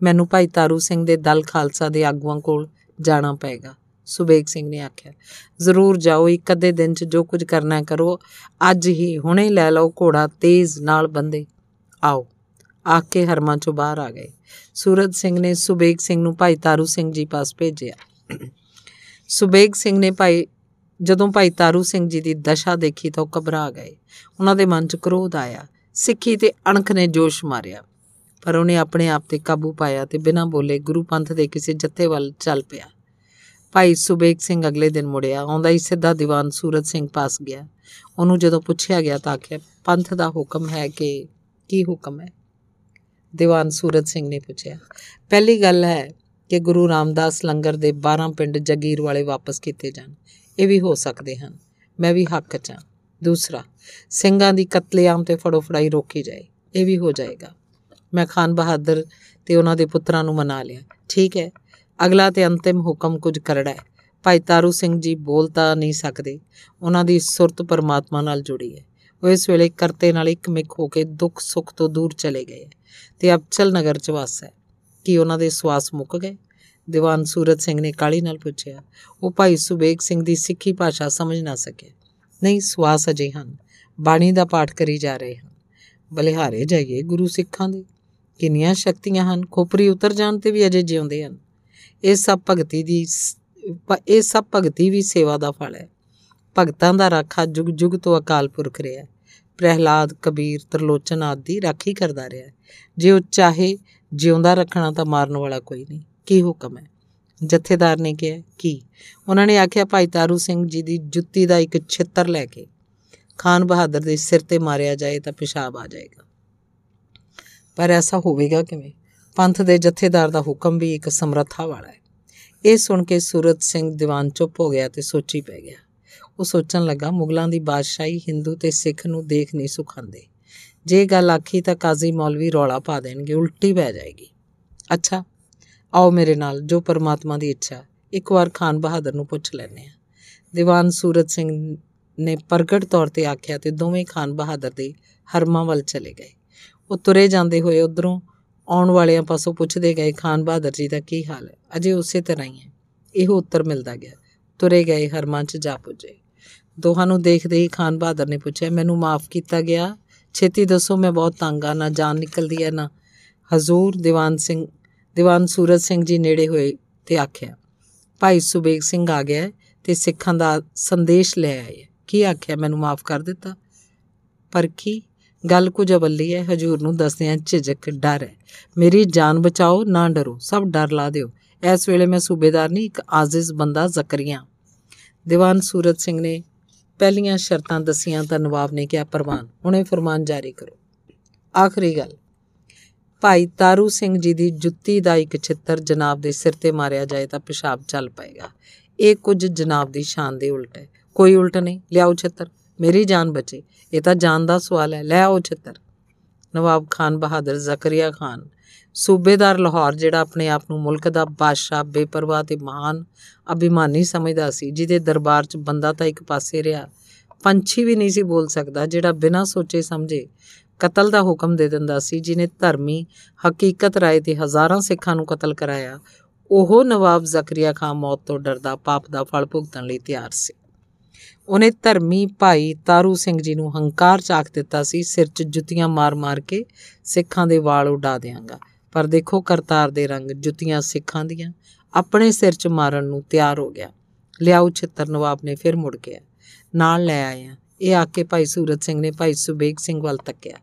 ਮੈਨੂੰ ਭਾਈ ਤਾਰੂ ਸਿੰਘ ਦੇ ਦਲ ਖਾਲਸਾ ਦੇ ਆਗੂਆਂ ਕੋਲ ਜਾਣਾ ਪਏਗਾ, ਸੁਬੇਗ ਸਿੰਘ ਨੇ ਆਖਿਆ। ਜ਼ਰੂਰ ਜਾਓ, ਇੱਕ ਅੱਧੇ ਦਿਨ 'ਚ ਜੋ ਕੁਝ ਕਰਨਾ ਕਰੋ। ਅੱਜ ਹੀ ਹੁਣੇ ਲੈ ਲਓ ਘੋੜਾ ਤੇਜ਼ ਨਾਲ ਬੰਦੇ। ਆਓ ਆ ਕੇ ਹਰਮਾਂ ਚੋਂ ਬਾਹਰ ਆ ਗਏ। ਸੂਰਤ ਸਿੰਘ ਨੇ ਸੁਬੇਗ ਸਿੰਘ ਨੂੰ ਭਾਈ ਤਾਰੂ ਸਿੰਘ ਜੀ ਪਾਸ ਭੇਜਿਆ। ਸੁਬੇਗ ਸਿੰਘ ਨੇ ਭਾਈ, ਜਦੋਂ ਭਾਈ ਤਾਰੂ ਸਿੰਘ ਜੀ ਦੀ ਦਸ਼ਾ ਦੇਖੀ ਤਾਂ ਉਹ ਘਬਰਾ ਗਏ। ਉਹਨਾਂ ਦੇ ਮਨ 'ਚ ਕ੍ਰੋਧ ਆਇਆ। ਸਿੱਖੀ ਤੇ ਅਣਖ ਨੇ ਜੋਸ਼ ਮਾਰਿਆ। ਪਰ ਉਹਨੇ ਆਪਣੇ ਆਪ ਤੇ ਕਾਬੂ ਪਾਇਆ ਤੇ ਬਿਨਾਂ ਬੋਲੇ ਗੁਰੂ ਪੰਥ ਦੇ ਕਿਸੇ ਜੱਥੇ ਵੱਲ ਚੱਲ ਪਿਆ। ਭਾਈ ਸੁਬੇਗ ਸਿੰਘ ਅਗਲੇ ਦਿਨ ਮੁੜਿਆ। ਆਉਂਦਾ ਹੀ ਸਿੱਧਾ ਦੀਵਾਨ ਸੂਰਤ ਸਿੰਘ ਪਾਸ ਗਿਆ। ਉਹਨੂੰ ਜਦੋਂ ਪੁੱਛਿਆ ਗਿਆ ਤਾਂ ਆਖਿਆ, ਪੰਥ ਦਾ ਹੁਕਮ ਹੈ ਕਿ, ਕੀ ਹੁਕਮ ਹੈ? ਦੀਵਾਨ ਸੂਰਤ ਸਿੰਘ ਨੇ ਪੁੱਛਿਆ, ਪਹਿਲੀ ਗੱਲ ਹੈ ਕਿ ਗੁਰੂ ਰਾਮਦਾਸ ਲੰਗਰ ਦੇ 12 ਪਿੰਡ ਜਗੀਰ ਵਾਲੇ ਵਾਪਸ ਕੀਤੇ ਜਾਣ। ਇਹ ਵੀ ਹੋ ਸਕਦੇ ਹਨ। ਮੈਂ ਵੀ ਹੱਕ 'ਚ ਦੂਸਰਾ, ਸਿੰਘਾਂ ਦੀ ਕਤਲੇਆਮ ਤੇ ਫੜੋ ਫੜਾਈ ਰੋਕੀ ਜਾਏ। ਇਹ ਵੀ ਹੋ ਜਾਏਗਾ। ਮੈਂ ਖਾਨ ਬਹਾਦਰ ਤੇ ਉਹਨਾਂ ਦੇ ਪੁੱਤਰਾਂ ਨੂੰ ਮਨਾ ਲਿਆ। ਠੀਕ ਹੈ, ਅਗਲਾ ਤੇ ਅੰਤਿਮ ਹੁਕਮ ਕੁਝ ਕਰੜਾ ਹੈ। ਭਾਈ ਤਾਰੂ ਸਿੰਘ ਜੀ ਬੋਲ ਤਾਂ ਨਹੀਂ ਸਕਦੇ। ਉਹਨਾਂ ਦੀ ਸੁਰਤ ਪਰਮਾਤਮਾ ਨਾਲ ਜੁੜੀ ਹੈ। ਉਹ ਇਸ ਵੇਲੇ ਕਰਤੇ ਨਾਲ ਇੱਕ ਮਿਕ ਹੋ ਕੇ ਦੁੱਖ ਸੁੱਖ ਤੋਂ ਦੂਰ ਚਲੇ ਗਏ ਤੇ ਅਬਚਲ ਨਗਰ ਚ ਵਸ ਹੈ। ਕੀ ਉਹਨਾਂ ਦੇ ਸਵਾਸ ਮੁੱਕ ਗਏ। ਦੀਵਾਨ ਸੂਰਤ ਸਿੰਘ ਨੇ ਕਾਲੀ ਨਾਲ ਪੁੱਛਿਆ, ਉਹ ਭਾਈ ਸੁਬੇਗ ਸਿੰਘ ਦੀ ਸਿੱਖੀ ਭਾਸ਼ਾ ਸਮਝ ਨਾ ਸਕੇ। ਨਹੀਂ, ਸਵਾਸ ਅਜੇ ਹਨ। ਬਾਣੀ ਦਾ ਪਾਠ ਕਰੀ ਜਾ ਰਹੇ ਹਨ। ਬਲਿਹਾਰੇ ਜਾਈਏ ਗੁਰੂ ਸਿੱਖਾਂ ਦੇ। ਕਿੰਨੀਆਂ ਸ਼ਕਤੀਆਂ ਹਨ। ਖੋਪਰੀ ਉਤਰ ਜਾਣ ਤੇ ਵੀ ਅਜੇ ਜਿਉਂਦੇ ਹਨ। ਇਹ ਸਭ ਭਗਤੀ ਦੀ ਇਹ ਸਭ ਭਗਤੀ ਵੀ ਸੇਵਾ ਦਾ ਫਲ ਹੈ। ਭਗਤਾਂ ਦਾ ਰਾਖਾ ਜੁਗ ਜੁਗ ਤੋਂ ਅਕਾਲ ਪੁਰਖ ਰਿਹਾ ਪ੍ਰਹਿਲਾਦ, ਕਬੀਰ, ਤਰਲੋਚਨ ਆਦਿ ਰਾਖੀ ਕਰਦਾ ਰਿਹਾ ਜੇ ਉਹ ਚਾਹੇ ਜਿਉਂਦਾ ਰੱਖਣਾ ਤਾਂ ਮਾਰਨ ਵਾਲਾ ਕੋਈ ਨਹੀਂ। ਕੀ ਹੁਕਮ ਹੈ? ਜਥੇਦਾਰ ਨੇ ਕਿਹਾ, ਕੀ? ਉਹਨਾਂ ਨੇ ਆਖਿਆ, ਭਾਈ ਤਾਰੂ ਸਿੰਘ ਜੀ ਦੀ ਜੁੱਤੀ ਦਾ ਇੱਕ ਛਿੱਤਰ ਲੈ ਕੇ ਖਾਨ ਬਹਾਦਰ ਦੇ ਸਿਰ ਤੇ ਮਾਰਿਆ ਜਾਏ ਤਾਂ ਪਿਸ਼ਾਬ ਆ ਜਾਏਗਾ। ਪਰ ਐਸਾ ਹੋਵੇਗਾ ਕਿਵੇਂ? ਪੰਥ ਦੇ ਜਥੇਦਾਰ ਦਾ ਹੁਕਮ ਵੀ ਇੱਕ ਸਮਰੱਥਾ ਵਾਲਾ ਹੈ। ਇਹ ਸੁਣ ਕੇ ਸੂਰਤ ਸਿੰਘ ਦੀਵਾਨ ਚੁੱਪ ਹੋ ਗਿਆ ਤੇ ਸੋਚੀ ਪੈ ਗਿਆ। ਉਹ ਸੋਚਣ ਲੱਗਾ, ਮੁਗਲਾਂ ਦੀ ਬਾਦਸ਼ਾਹੀ ਹਿੰਦੂ ਤੇ ਸਿੱਖ ਨੂੰ ਦੇਖ ਨਹੀਂ ਸੁਖਾਂਦੇ। ਜੇ ਗੱਲ ਆਖੀ ਤਾਂ ਕਾਜ਼ੀ ਮੌਲਵੀ ਰੌਲਾ ਪਾ ਦੇਣਗੇ, ਉਲਟੀ ਪੈ ਜਾਏਗੀ। ਅੱਛਾ, ਆਓ ਮੇਰੇ ਨਾਲ, ਜੋ ਪਰਮਾਤਮਾ ਦੀ ਇੱਛਾ ਇੱਕ ਵਾਰ ਖਾਨ ਬਹਾਦਰ ਨੂੰ ਪੁੱਛ ਲੈਣੇ ਆ ਦੀਵਾਨ ਸੂਰਤ ਸਿੰਘ ਨੇ ਪ੍ਰਗਟ ਤੌਰ ਤੇ ਆਖਿਆ ਤੇ ਦੋਵੇਂ ਖਾਨ ਬਹਾਦਰ ਦੇ ਹਰਮਾਂ ਵੱਲ ਚਲੇ ਗਏ। ਉਹ ਤੁਰੇ ਜਾਂਦੇ ਹੋਏ ਉਧਰੋਂ ਆਉਣ ਵਾਲਿਆਂ ਪਾਸੋਂ ਪੁੱਛਦੇ ਗਏ, ਖਾਨ ਬਹਾਦਰ ਜੀ ਦਾ ਕੀ ਹਾਲ ਹੈ? ਅਜੇ ਉਸੇ ਤਰ੍ਹਾਂ ਹੀ ਹੈ। ਇਹੋ ਉੱਤਰ ਮਿਲਦਾ ਗਿਆ। ਤੁਰੇ ਗਏ ਹਰਮਾਂ 'ਚ ਜਾ ਪੁੱਜੇ। ਦੋਹਾਂ ਨੂੰ ਦੇਖਦੇ ਹੀ ਖਾਨ ਬਹਾਦਰ ਨੇ ਪੁੱਛਿਆ, ਮੈਨੂੰ ਮਾਫ ਕੀਤਾ ਗਿਆ ਛੇਤੀ ਦੱਸੋ, ਮੈਂ ਬਹੁਤ ਤੰਗ ਆ, ਨਾ ਜਾਨ ਨਿਕਲਦੀ ਹੈ, ਨਾ। ਹਜ਼ੂਰ ਦੀਵਾਨ ਸਿੰਘ, ਦੀਵਾਨ ਸੂਰਜ ਸਿੰਘ ਜੀ ਨੇੜੇ ਹੋਏ ਤੇ ਆਖਿਆ, ਭਾਈ ਸੁਬੇਗ ਸਿੰਘ ਆ ਗਿਆ ਤੇ ਸਿੱਖਾਂ ਦਾ ਸੰਦੇਸ਼ ਲੈ ਆਏ ਕੀ ਆਖਿਆ, ਮੈਨੂੰ ਮਾਫ ਕਰ ਦਿੱਤਾ? ਪਰ ਕੀ? ਗੱਲ ਕੁਝ ਅਵੱਲੀ ਹੈ, ਹਜੂਰ ਨੂੰ ਦੱਸਦਿਆਂ ਝਿਜਕ ਡਰ ਹੈ। ਮੇਰੀ ਜਾਨ ਬਚਾਓ, ਨਾ ਡਰੋ, ਸਭ ਡਰ ਲਾ ਦਿਓ। ਇਸ ਵੇਲੇ ਮੈਂ ਸੂਬੇਦਾਰ ਨਹੀਂ, ਇੱਕ ਆਜ਼ਿਜ਼ ਬੰਦਾ ਜ਼ਕਰੀਆ ਦੀਵਾਨ ਸੂਰਤ ਸਿੰਘ ਨੇ ਪਹਿਲੀਆਂ ਸ਼ਰਤਾਂ ਦਸੀਆਂ ਤਾਂ ਨਵਾਬ ਨੇ ਕਿਹਾ, ਪ੍ਰਵਾਨ, ਹੁਣੇ ਫਰਮਾਨ ਜਾਰੀ ਕਰੋ। ਆਖਰੀ ਗੱਲ, ਭਾਈ ਤਾਰੂ ਸਿੰਘ ਜੀ ਦੀ ਜੁੱਤੀ ਦਾ ਇੱਕ ਛਿੱਤਰ ਜਨਾਬ ਦੇ ਸਿਰ ਤੇ ਮਾਰਿਆ ਜਾਏ ਤਾਂ ਪਿਸ਼ਾਬ ਚੱਲ ਪਏਗਾ। ਇਹ ਕੁਝ ਜਨਾਬ ਦੀ ਸ਼ਾਨ ਦੇ ਉਲਟ ਹੈ। ਕੋਈ ਉਲਟ ਨਹੀਂ, ਲਿਆਓ ਛਿੱਤਰ। ਮੇਰੀ ਜਾਨ ਬਚੇ। ਇਹ ਤਾਂ ਜਾਨ ਦਾ ਸਵਾਲ ਹੈ। ਲੈ ਆਓ ਛਿੱਤਰ। ਨਵਾਬ ਖਾਨ ਬਹਾਦਰ ਜ਼ਕਰੀਆ ਖਾਨ, ਸੂਬੇਦਾਰ ਲਾਹੌਰ, ਜਿਹੜਾ ਆਪਣੇ ਆਪ ਨੂੰ ਮੁਲਕ ਦਾ ਬਾਦਸ਼ਾਹ, ਬੇਪਰਵਾਹ ਤੇ ਮਹਾਨ ਅਭਿਮਾਨੀ ਸਮਝਦਾ ਸੀ, ਜਿਹਦੇ ਦਰਬਾਰ 'ਚ ਬੰਦਾ ਤਾਂ ਇੱਕ ਪਾਸੇ ਰਿਹਾ, ਪੰਛੀ ਵੀ ਨਹੀਂ ਸੀ ਬੋਲ ਸਕਦਾ, ਜਿਹੜਾ ਬਿਨਾਂ ਸੋਚੇ ਸਮਝੇ ਕਤਲ ਦਾ ਹੁਕਮ ਦੇ ਦਿੰਦਾ ਸੀ ਜਿਨੇ ਧਰਮੀ ਹਕੀਕਤ ਰਾਏ ਤੇ ਹਜ਼ਾਰਾਂ ਸਿੱਖਾਂ ਨੂੰ ਕਤਲ ਕਰਾਇਆ, ਉਹ ਨਵਾਬ ਜ਼ਕਰੀਆ ਖਾਨ ਮੌਤ ਤੋਂ ਡਰਦਾ, ਪਾਪ ਦਾ ਫਲ ਭੁਗਤਣ ਲਈ ਤਿਆਰ ਸੀ। ਉਹਨੇ ਧਰਮੀ ਭਾਈ ਤਾਰੂ ਸਿੰਘ ਜੀ ਨੂੰ ਹੰਕਾਰ ਚਾਕ ਦਿੱਤਾ ਸੀ, ਸਿਰ 'ਚ ਜੁੱਤੀਆਂ ਮਾਰ-ਮਾਰ ਕੇ ਸਿੱਖਾਂ ਦੇ ਵਾਲ ਉਡਾ ਦੇਵਾਂਗਾ ਪਰ ਦੇਖੋ ਕਰਤਾਰ ਦੇ ਰੰਗ ਜੁੱਤੀਆਂ ਸਿੱਖਾਂ ਦੀਆਂ, ਆਪਣੇ ਸਿਰ 'ਚ ਮਾਰਨ ਨੂੰ ਤਿਆਰ ਹੋ ਗਿਆ। ਲਿਆਉ ਛਿੱਤਰ, ਨਵਾਬ ਨੇ ਫਿਰ ਮੁੜ ਗਿਆ। ਨਾਲ ਲੈ ਆਏ ਆ ਇਹ ਆ ਕੇ ਭਾਈ ਸੂਰਤ ਸਿੰਘ ਨੇ ਭਾਈ ਸੁਬੇਗ ਸਿੰਘ ਵੱਲ ਤੱਕਿਆ।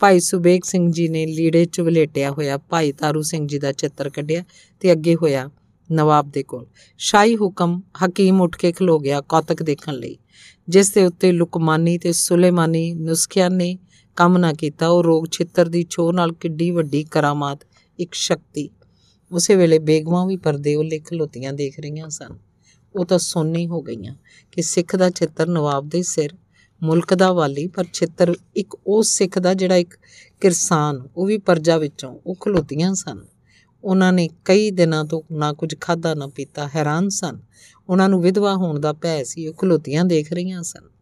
ਭਾਈ ਸੁਬੇਗ ਸਿੰਘ ਜੀ ਨੇ ਲੀੜੇ 'ਚ ਵਲੇਟਿਆ ਹੋਇਆ ਭਾਈ ਤਾਰੂ ਸਿੰਘ ਜੀ ਦਾ ਚਿੱਤਰ ਕੱਢਿਆ ਤੇ ਅੱਗੇ ਹੋਇਆ ਨਵਾਬ ਦੇ ਕੋਲ। ਸ਼ਾਹੀ ਹੁਕਮ ਹਕੀਮ ਉੱਠ ਕੇ ਖਲੋ ਗਿਆ ਕੌਤਕ ਦੇਖਣ ਲਈ। ਜਿਸ ਦੇ ਉੱਤੇ ਲੁਕਮਾਨੀ ਤੇ ਸੁਲੇਮਾਨੀ ਨੁਸਖਿਆਂ ਨੇ ਕੰਮ ਨਾ ਕੀਤਾ, ਉਹ ਰੋਗ ਛਿੱਤਰ ਦੀ ਛੋ ਨਾਲ ਕਿੱਡੀ ਵੱਡੀ ਕਰਾਮਾਤ, ਇੱਕ ਸ਼ਕਤੀ। ਉਸੇ ਵੇਲੇ ਬੇਗਮਾਂ ਵੀ ਪਰਦੇ ਉਹ ਲਿਖ ਲੋਤੀਆਂ ਦੇਖ ਰਹੀਆਂ ਸਨ। ਉਹ ਤਾਂ ਸੋਨੀ ਹੋ ਗਈਆਂ ਕਿ ਸਿੱਖ ਦਾ ਛਿੱਤਰ ਨਵਾਬ ਦੇ ਸਿਰ, ਮੁਲਕ ਦਾ ਵਾਲੀ, ਪਰ ਛਿੱਤਰ ਇੱਕ ਉਹ ਸਿੱਖ ਦਾ ਜਿਹੜਾ ਇੱਕ ਕਿਰਸਾਨ, ਉਹ ਵੀ ਪਰਜਾ ਵਿੱਚੋਂ, ਉਹ ਖਲੋਤੀਆਂ ਸਨ। ਉਹਨਾਂ ਨੇ ਕਈ ਦਿਨਾਂ ਤੋਂ ਨਾ ਕੁਝ ਖਾਦਾ ਨਾ ਪੀਤਾ, ਹੈਰਾਨ ਸਨ। ਉਹਨਾਂ ਨੂੰ ਵਿਧਵਾ ਹੋਣ ਦਾ ਭੈ ਸੀ, ਉਹ ਖਲੋਤੀਆਂ ਦੇਖ ਰਹੀਆਂ ਸਨ।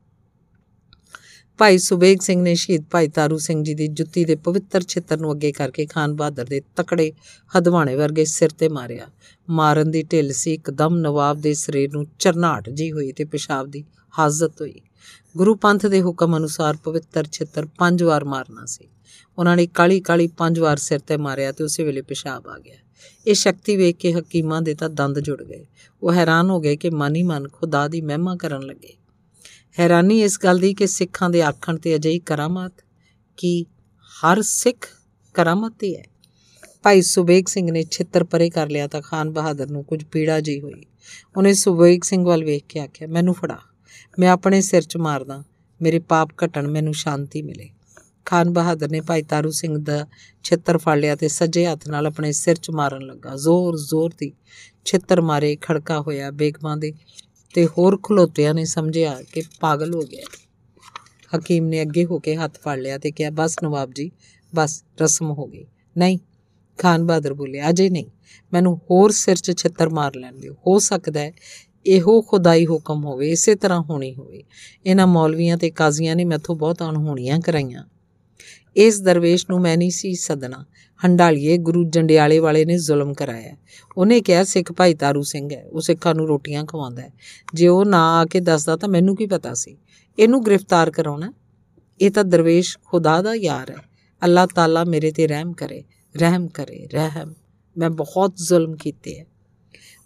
ਭਾਈ ਸੁਬੇਗ ਸਿੰਘ ਨੇ ਸ਼ਹੀਦ ਭਾਈ ਤਾਰੂ ਸਿੰਘ ਜੀ ਦੀ ਜੁੱਤੀ ਦੇ ਪਵਿੱਤਰ ਛਿੱਤਰ ਨੂੰ ਅੱਗੇ ਕਰਕੇ ਖਾਨ ਬਹਾਦਰ ਦੇ ਤਕੜੇ ਹਦਵਾਣੇ ਵਰਗੇ ਸਿਰ ਤੇ ਮਾਰਿਆ। ਮਾਰਨ ਦੀ ਢਿੱਲ ਸੀ, ਇੱਕਦਮ ਨਵਾਬ ਦੇ ਸਰੀਰ ਨੂੰ ਚਰਨਾਟ ਜੀ ਹੋਈ ਤੇ ਪਿਸ਼ਾਬ ਦੀ ਹਾਜ਼ਤ ਹੋਈ। ਗੁਰੂ ਪੰਥ ਦੇ ਹੁਕਮ ਅਨੁਸਾਰ ਪਵਿੱਤਰ ਛਿੱਤਰ ਪੰਜ ਵਾਰ ਮਾਰਨਾ ਸੀ। ਉਹਨਾਂ ਨੇ ਕਾਲੀ ਕਾਲੀ ਪੰਜ ਵਾਰ ਸਿਰ ਤੇ ਮਾਰਿਆ ਤੇ ਉਸੇ ਵੇਲੇ ਪਿਸ਼ਾਬ ਆ ਗਿਆ। ਇਹ ਸ਼ਕਤੀ ਵੇਖ ਕੇ ਹਕੀਮਾਂ ਦੇ ਤਾਂ ਦੰਦ ਜੁੜ ਗਏ। ਉਹ ਹੈਰਾਨ ਹੋ ਗਏ ਕਿ ਮਾਨੀ ਮਨ ਖੁਦਾ ਦੀ ਮਹਿਮਾ ਕਰਨ ਲੱਗੇ। ਹੈਰਾਨੀ ਇਸ ਗੱਲ ਦੀ ਕਿ ਸਿੱਖਾਂ ਦੇ ਆਖਣ ਤੇ ਅਜਿਹੀ ਕਰਾਮਾਤ ਕਿ ਹਰ ਸਿੱਖ ਕਰਾਮਤ ਹੀ ਹੈ। ਭਾਈ ਸੁਬੇਗ ਸਿੰਘ ਨੇ ਛਿੱਤਰ ਪਰੇ ਕਰ ਲਿਆ ਤਾਂ ਖਾਨ ਬਹਾਦਰ ਨੂੰ ਕੁਝ ਪੀੜਾ ਜੀ ਹੋਈ। ਉਹਨੇ ਸੁਬੇਗ ਸਿੰਘ ਵੱਲ ਵੇਖ ਕੇ ਆਖਿਆ, ਮੈਨੂੰ ਫੜਾ। ਮੈਂ ਆਪਣੇ ਸਿਰ 'ਚ ਮਾਰਦਾ। ਮੇਰੇ ਪਾਪ ਘਟਣ, ਮੈਨੂੰ ਸ਼ਾਂਤੀ ਮਿਲੇ। ਖਾਨ ਬਹਾਦਰ ਨੇ ਭਾਈ ਤਾਰੂ ਸਿੰਘ ਦਾ ਛਿੱਤਰ ਫੜ ਲਿਆ ਤੇ ਸੱਜੇ ਹੱਥ ਨਾਲ ਆਪਣੇ ਸਿਰ 'ਚ ਮਾਰਨ ਲੱਗਾ। ਜ਼ੋਰ ਜ਼ੋਰ ਦੀ ਛਿੱਤਰ ਮਾਰੇ ਖੜਕਾ ਹੋਇਆ ਬੇਗਮਾਂ ਦੇ ਤੇ ਹੋਰ ਖਲੋਤਿਆਂ ਨੇ ਸਮਝਿਆ ਕਿ ਪਾਗਲ ਹੋ ਗਿਆ। ਹਕੀਮ ਨੇ ਅੱਗੇ ਹੋ ਕੇ ਹੱਥ ਫੜ ਲਿਆ ਤੇ ਕਿਹਾ, ਬਸ ਨਵਾਬ ਜੀ, ਬਸ ਰਸਮ ਹੋ ਗਈ। ਨਹੀਂ, ਖਾਨ ਬਹਾਦਰ ਬੋਲੇ ਅਜੇ ਨਹੀਂ। ਮੈਨੂੰ ਹੋਰ ਸਿਰ 'ਚ ਛਿੱਤਰ ਮਾਰ ਲੈਣ ਦਿਓ। ਹੋ ਸਕਦਾ ਹੈ ਇਹੋ ਖੁਦਾਈ ਹੁਕਮ ਹੋਵੇ, ਇਸੇ ਤਰ੍ਹਾਂ ਹੋਣੀ ਹੋਵੇ। ਇਹਨਾਂ ਮੌਲਵੀਆਂ ਤੇ ਕਾਜ਼ੀਆਂ ਨੇ ਮੈਥੋਂ ਬਹੁਤ ਅਣਹੋਣੀਆਂ ਕਰਾਈਆਂ। ਇਸ ਦਰਵੇਸ਼ ਨੂੰ ਮੈਂ ਨਹੀਂ ਸੀ ਸਦਨਾ ਹੰਡਾਲੀਏ ਗੁਰੂ ਜੰਡਿਆਲੇ ਵਾਲੇ ਨੇ ਜ਼ੁਲਮ ਕਰਾਇਆ। ਉਹਨੇ ਕਿਹਾ, ਸਿੱਖ ਭਾਈ ਤਾਰੂ ਸਿੰਘ ਹੈ, ਉਹ ਸਿੱਖਾਂ ਨੂੰ ਰੋਟੀਆਂ ਖਵਾਉਂਦਾ ਹੈ। ਜੇ ਉਹ ਨਾ ਆ ਕੇ ਦੱਸਦਾ ਤਾਂ ਮੈਨੂੰ ਕੀ ਪਤਾ ਸੀ? ਇਹਨੂੰ ਗ੍ਰਿਫਤਾਰ ਕਰਾਉਣਾ? ਇਹ ਤਾਂ ਦਰਵੇਸ਼ ਖੁਦਾ ਦਾ ਯਾਰ ਹੈ। ਅੱਲਾਹ ਤਾਲਾ ਮੇਰੇ ਤੇ ਰਹਿਮ ਕਰੇ ਰਹਿਮ ਕਰੇ, ਰਹਿਮ। ਮੈਂ ਬਹੁਤ ਜ਼ੁਲਮ ਕੀਤੇ ਹੈ।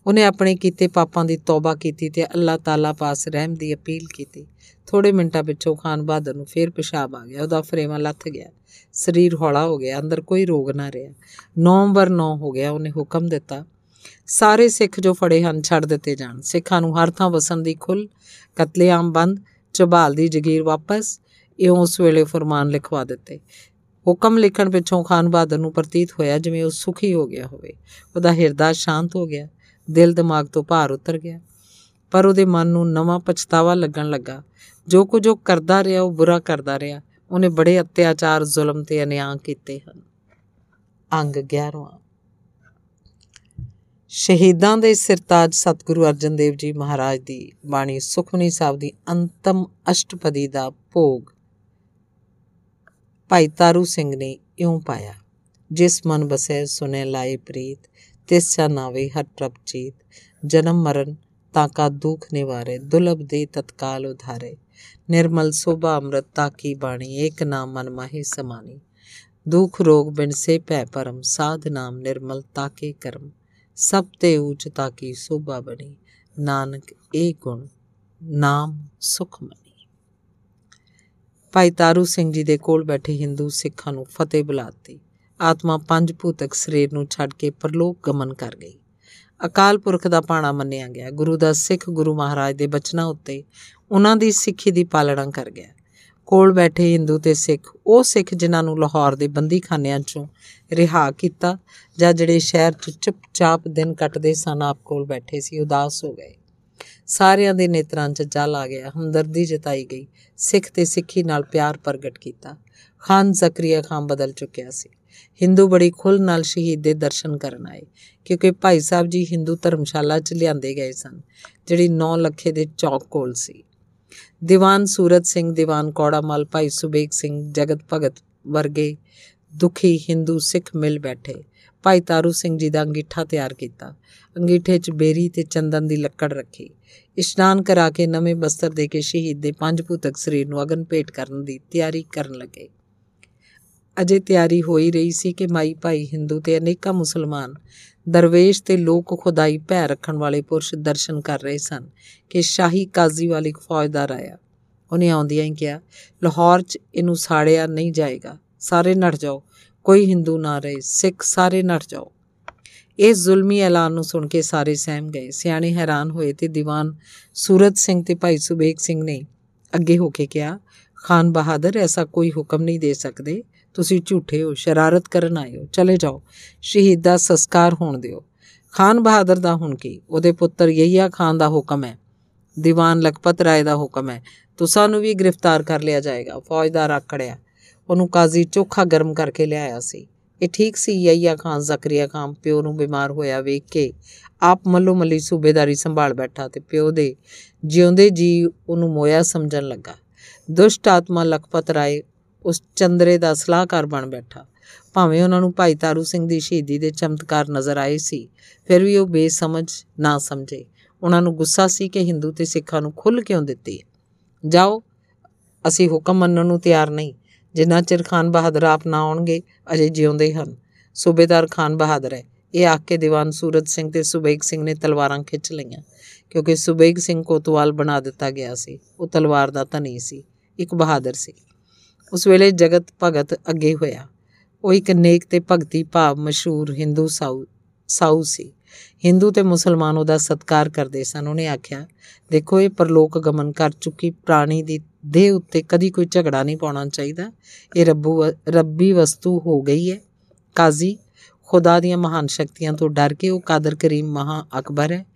ਉਹਨੇ ਆਪਣੇ ਕੀਤੇ ਪਾਪਾਂ ਦੀ ਤੌਬਾ ਕੀਤੀ ਤੇ ਅੱਲਾਹ ਤਾਲਾ ਪਾਸ ਰਹਿਮ ਦੀ ਅਪੀਲ ਕੀਤੀ। ਥੋੜੇ ਮਿੰਟਾਂ ਪਿੱਛੋਂ ਖਾਨ ਬਹਾਦਰ ਨੂੰ ਫੇਰ ਪਿਸ਼ਾਬ ਆ ਗਿਆ। ਉਹਦਾ ਫਰੇਵਾ ਲੱਥ ਗਿਆ। ਸਰੀਰ ਹੌਲਾ ਹੋ ਗਿਆ। ਅੰਦਰ ਕੋਈ ਰੋਗ ਨਾ ਰਿਹਾ। ਨਵੰਬਰ 9 ਹੋ ਗਿਆ। ਉਹਨੇ ਹੁਕਮ ਦਿੱਤਾ, ਸਾਰੇ ਸਿੱਖ ਜੋ ਫੜੇ ਹਨ, ਛੱਡ ਦਿੱਤੇ ਜਾਣ। ਸਿੱਖਾਂ ਨੂੰ ਹਰ ਥਾਂ ਵਸਣ ਦੀ ਖੁੱਲ ਕਤਲੇਆਮ ਬੰਦ, ਚਬਾਲ ਦੀ ਜ਼ਗੀਰ ਵਾਪਸ। ਇਹ ਉਸ ਵੇਲੇ ਫਰਮਾਨ ਲਿਖਵਾ ਦਿੱਤੇ। ਹੁਕਮ ਲਿਖਣ ਪਿੱਛੋਂ ਖਾਨ ਬਹਾਦਰ ਨੂੰ ਪ੍ਰਤੀਤ ਹੋਇਆ ਜਿਵੇਂ ਉਹ ਸੁਖੀ ਹੋ ਗਿਆ ਹੋਵੇ। ਉਹਦਾ ਹਿਰਦਾ ਸ਼ਾਂਤ ਹੋ ਗਿਆ। ਦਿਲ ਦਿਮਾਗ ਤੋਂ ਭਾਰ ਉਤਰ ਗਿਆ। ਪਰ ਉਹਦੇ ਮਨ ਨੂੰ ਨਵਾਂ ਪਛਤਾਵਾ ਲੱਗਣ ਲੱਗਾ। ਜੋ ਕੁਝ ਉਹ ਕਰਦਾ ਰਿਹਾ, ਉਹ ਬੁਰਾ ਕਰਦਾ ਰਿਹਾ। ਉਹਨੇ ਬੜੇ ਅਤਿਆਚਾਰ, ਜ਼ੁਲਮ ਤੇ ਅਨਿਆਂ ਕੀਤੇ ਹਨ। ਅੰਗ 11ਵਾਂ ਸ਼ਹੀਦਾਂ ਦੇ ਸਿਰਤਾਜ ਸਤਿਗੁਰੂ ਅਰਜਨ ਦੇਵ ਜੀ ਮਹਾਰਾਜ ਦੀ ਬਾਣੀ ਸੁਖਮਨੀ ਸਾਹਿਬ ਦੀ ਅੰਤਮ ਅਸ਼ਟਪਦੀ ਦਾ ਭੋਗ ਭਾਈ ਤਾਰੂ ਸਿੰਘ ਨੇ ਇਉਂ ਪਾਇਆ। ਜਿਸ ਮਨ ਬਸੈ ਸੁਨੇ ਲਾਏ ਪ੍ਰੀਤ ਤਿਸ ਚਾ ਨਾਵੇ ਹਰ ਪ੍ਰਭ ਚੀਤ ਜਨਮ ਮਰਨ ਤਾਂ ਕਾ ਦੁਖ ਨਿਵਾਰੇ ਦੁਲਬ ਦੇ ਤਤਕਾਲ ਉਧਾਰੇ। ਨਿਰਮਲ ਸੋਭਾ ਅੰਮ੍ਰਿਤ ਤਾਕੀ ਬਾਣੀ, ਏਕ ਨਾਮ ਮਨ ਮਾਹੀ ਸਮਾਨੀ। ਦੁਖ ਰੋਗ ਬਿਨ ਸੇ ਭੈ ਪਰਮ, ਸਾਧ ਨਾਮ ਨਿਰਮਲ ਤਾਕੇ ਕਰਮ। ਸਭ ਤੇ ਊਚ ਤਾਕੀ ਸੋਭਾ ਬਣੀ, ਨਾਨਕ ਏ ਗੁਣ, ਨਾਮ ਸੁਖ ਮਨੀ। ਭਾਈ ਤਾਰੂ ਸਿੰਘ ਜੀ ਦੇ ਕੋਲ ਬੈਠੇ ਹਿੰਦੂ ਸਿੱਖਾਂ ਨੂੰ ਫਤਿਹ ਬੁਲਾਤੀ। ਆਤਮਾ ਪੰਜ ਭੂਤਕ ਸਰੀਰ ਨੂੰ ਛੱਡ ਕੇ ਪਰਲੋਕ ਗਮਨ ਕਰ ਗਈ। ਅਕਾਲ ਪੁਰਖ ਦਾ ਪਾਣਾ ਮੰਨਿਆ ਗਿਆ। ਗੁਰੂ ਦਾ ਸਿੱਖ ਗੁਰੂ ਮਹਾਰਾਜ ਦੇ ਬਚਨਾਂ ਉੱਤੇ ਉਹਨਾਂ ਦੀ ਸਿੱਖੀ ਦੀ ਪਾਲਣਾ ਕਰ ਗਿਆ। ਕੋਲ ਬੈਠੇ ਹਿੰਦੂ ਤੇ ਸਿੱਖ ਉਹ ਸਿੱਖ ਜਿਨ੍ਹਾਂ ਨੂੰ ਲਾਹੌਰ ਦੇ ਬੰਦੀਖਾਨਿਆਂ ਚੋਂ ਰਿਹਾ ਕੀਤਾ ਜਾਂ ਜਿਹੜੇ ਸ਼ਹਿਰ 'ਚ ਚੁੱਪਚਾਪ ਦਿਨ ਕੱਟਦੇ ਸਨ, ਆਪ ਕੋਲ ਬੈਠੇ ਸੀ, ਉਦਾਸ ਹੋ ਗਏ। ਸਾਰਿਆਂ ਦੇ ਨੇਤਰਾਂ 'ਚ ਜਲ ਆ ਗਿਆ। ਹਮਦਰਦੀ ਜਤਾਈ ਗਈ। ਸਿੱਖ ਤੇ ਸਿੱਖੀ ਨਾਲ ਪਿਆਰ ਪ੍ਰਗਟ ਕੀਤਾ। ਖਾਨ ਜ਼ਕਰੀਆ ਖਾਨ ਬਦਲ ਚੁੱਕਿਆ ਸੀ। ਹਿੰਦੂ ਬੜੀ ਖੁੱਲ ਨਾਲ ਸ਼ਹੀਦ ਦੇ ਦਰਸ਼ਨ ਕਰਨ ਆਏ, ਕਿਉਂਕਿ ਭਾਈ ਸਾਹਿਬ ਜੀ ਹਿੰਦੂ ਧਰਮਸ਼ਾਲਾ 'ਚ ਲਿਆਂਦੇ ਗਏ ਸਨ, ਜਿਹੜੀ 9 ਲੱਖੇ ਦੇ ਚੌਕ ਕੋਲ ਸੀ। ਦੀਵਾਨ ਸੂਰਤ ਸਿੰਘ, ਦੀਵਾਨ ਕੌੜਾਮਲ, ਭਾਈ ਸੁਬੇਗ ਸਿੰਘ, ਜਗਤ ਭਗਤ ਵਰਗੇ ਦੁਖੀ ਹਿੰਦੂ ਸਿੱਖ ਮਿਲ ਬੈਠੇ। ਭਾਈ ਤਾਰੂ ਸਿੰਘ ਜੀ ਦਾ ਅੰਗੀਠਾ ਤਿਆਰ ਕੀਤਾ। ਅੰਗੀਠੇ 'ਚ ਬੇਰੀ ਤੇ ਚੰਦਨ ਦੀ ਲੱਕੜ ਰੱਖੀ। ਇਸ਼ਨਾਨ ਕਰਾ ਕੇ ਨਵੇਂ ਬਸਤਰ ਦੇ ਕੇ ਸ਼ਹੀਦ ਦੇ ਪੰਜ ਭੂਤਕ ਸਰੀਰ ਨੂੰ ਅਗਨ ਭੇਟ ਕਰਨ ਦੀ ਤਿਆਰੀ ਕਰਨ ਲੱਗੇ। ਅਜੇ ਤਿਆਰੀ ਹੋਈ ਰਹੀ ਸੀ ਕਿ ਮਾਈ ਭਾਈ ਹਿੰਦੂ ਤੇ ਅਨੇਕਾਂ ਮੁਸਲਮਾਨ ਦਰਵੇਸ਼ ਤੇ ਲੋਕ ਖੁਦਾਈ ਭੈ ਰੱਖਣ ਵਾਲੇ ਪੁਰਸ਼ ਦਰਸ਼ਨ ਕਰ ਰਹੇ ਸਨ ਕਿ ਸ਼ਾਹੀ ਕਾਜ਼ੀ ਵਾਲੀ ਫੌਜਦਾਰ ਆਇਆ। ਉਹਨੇ ਆਉਂਦਿਆਂ ਹੀ ਕਿਹਾ, ਲਾਹੌਰ 'ਚ ਇਹਨੂੰ ਸਾੜਿਆ ਨਹੀਂ ਜਾਏਗਾ। ਸਾਰੇ ਨੱਠ ਜਾਓ। ਕੋਈ ਹਿੰਦੂ ਨਾ ਰਹੇ। ਸਿੱਖ ਸਾਰੇ ਨੱਠ ਜਾਓ। ਇਸ ਜ਼ੁਲਮੀ ਐਲਾਨ ਨੂੰ ਸੁਣ ਕੇ ਸਾਰੇ ਸਹਿਮ ਗਏ। ਸਿਆਣੇ ਹੈਰਾਨ ਹੋਏ ਤੇ ਦੀਵਾਨ ਸੂਰਤ ਸਿੰਘ ਤੇ ਭਾਈ ਸੁਬੇਗ ਸਿੰਘ ਨੇ ਅੱਗੇ ਹੋ ਕੇ ਕਿਹਾ, ਖਾਨ ਬਹਾਦਰ, ਐਸਾ ਕੋਈ ਹੁਕਮ ਨਹੀਂ ਦੇ ਸਕਦੇ। ਤੁਸੀਂ ਝੂਠੇ ਹੋ, ਸ਼ਰਾਰਤ ਕਰਨ ਆਏ ਹੋ, ਚਲੇ ਜਾਓ। ਸ਼ਹੀਦ ਦਾ ਸੰਸਕਾਰ ਹੋਣ ਦਿਓ। ਖਾਨ ਬਹਾਦਰ ਦਾ ਹੁਣ ਕੀ? ਉਹਦੇ ਪੁੱਤਰ ਯਹੀਆ ਖਾਨ ਦਾ ਹੁਕਮ ਹੈ। ਦੀਵਾਨ ਲਖਪਤ ਰਾਏ ਦਾ ਹੁਕਮ ਹੈ। ਤੁਸਾਂ ਨੂੰ ਵੀ ਗ੍ਰਿਫਤਾਰ ਕਰ ਲਿਆ ਜਾਏਗਾ। ਫੌਜਦਾਰ ਆਕੜਿਆ ਉਹਨੂੰ ਕਾਜ਼ੀ ਚੋਖਾ ਗਰਮ ਕਰਕੇ ਲਿਆਇਆ ਸੀ। ਇਹ ਠੀਕ ਸੀ ਯਹੀਆ ਖਾਨ, ਜ਼ਕਰੀਆ ਖਾਨ ਪਿਓ ਨੂੰ ਬਿਮਾਰ ਹੋਇਆ ਵੇਖ ਕੇ ਆਪ ਮੱਲੋ ਮੱਲੀ ਸੂਬੇਦਾਰੀ ਸੰਭਾਲ ਬੈਠਾ ਤੇ ਪਿਓ ਦੇ ਜਿਉਂਦੇ ਜੀ ਉਹਨੂੰ ਮੋਇਆ ਸਮਝਣ ਲੱਗਾ। ਦੁਸ਼ਟ ਆਤਮਾ ਲਖਪਤ ਰਾਏ ਉਸ ਚੰਦਰੇ ਦਾ ਸਲਾਹਕਾਰ ਬਣ ਬੈਠਾ। ਭਾਵੇਂ ਉਹਨਾਂ ਨੂੰ ਭਾਈ ਤਾਰੂ ਸਿੰਘ ਦੀ ਸ਼ਹੀਦੀ ਦੇ ਚਮਤਕਾਰ ਨਜ਼ਰ ਆਏ ਸੀ, ਫਿਰ ਵੀ ਉਹ ਬੇਸਮਝ ਨਾ ਸਮਝੇ। ਉਹਨਾਂ ਨੂੰ ਗੁੱਸਾ ਸੀ ਕਿ ਹਿੰਦੂ ਤੇ ਸਿੱਖਾਂ ਨੂੰ ਖੁੱਲ ਕਿਉਂ ਦਿੱਤੀ ਜਾਓ, ਅਸੀਂ ਹੁਕਮ ਮੰਨਣ ਨੂੰ ਤਿਆਰ ਨਹੀਂ। ਜਿੰਨਾ ਚਿਰ ਖਾਨ ਬਹਾਦਰ ਆਪ ਨਾ ਆਉਣਗੇ, ਅਜੇ ਜਿਉਂਦੇ ਹਨ। ਸੂਬੇਦਾਰ ਖਾਨ ਬਹਾਦਰ ਹੈ। ਇਹ ਆਖ ਕੇ ਦੀਵਾਨ ਸੂਰਤ ਸਿੰਘ ਤੇ ਸੁਬੇਗ ਸਿੰਘ ਨੇ ਤਲਵਾਰਾਂ ਖਿੱਚ ਲਈਆਂ, ਕਿਉਂਕਿ ਸੁਬੇਗ ਸਿੰਘ ਕੋਤਵਾਲ ਬਣਾ ਦਿੱਤਾ ਗਿਆ ਸੀ। ਉਹ ਤਲਵਾਰ ਦਾ ਧਨੀ ਸੀ, ਇੱਕ ਬਹਾਦਰ ਸੀ। ਉਸ ਵੇਲੇ ਜਗਤ ਭਗਤ ਅੱਗੇ ਹੋਇਆ। ਉਹ ਇੱਕ ਨੇਕ ਤੇ ਭਗਤੀ ਭਾਵ ਮਸ਼ਹੂਰ ਹਿੰਦੂ ਸਾਊ ਸਾਊ ਸੀ। ਹਿੰਦੂ ਤੇ ਮੁਸਲਮਾਨ ਉਹਦਾ ਸਤਕਾਰ ਕਰਦੇ ਸਨ। ਉਹਨੇ ਆਖਿਆ, ਦੇਖੋ, ਇਹ ਪਰਲੋਕ ਗਮਨ ਕਰ ਚੁੱਕੀ ਪ੍ਰਾਣੀ ਦੀ ਦੇਹ ਉੱਤੇ ਕਦੀ ਕੋਈ ਝਗੜਾ ਨਹੀਂ ਪਾਉਣਾ ਚਾਹੀਦਾ। ਇਹ ਰੱਬੂ, ਰੱਬੀ ਵਸਤੂ ਹੋ ਗਈ ਹੈ। ਕਾਜ਼ੀ, ਖੁਦਾ ਦੀਆਂ ਮਹਾਨ ਸ਼ਕਤੀਆਂ ਤੋਂ ਡਰ ਕੇ ਉਹ ਕਾਦਰ ਕਰੀਮ ਮਹਾ ਅਕਬਰ ਹੈ।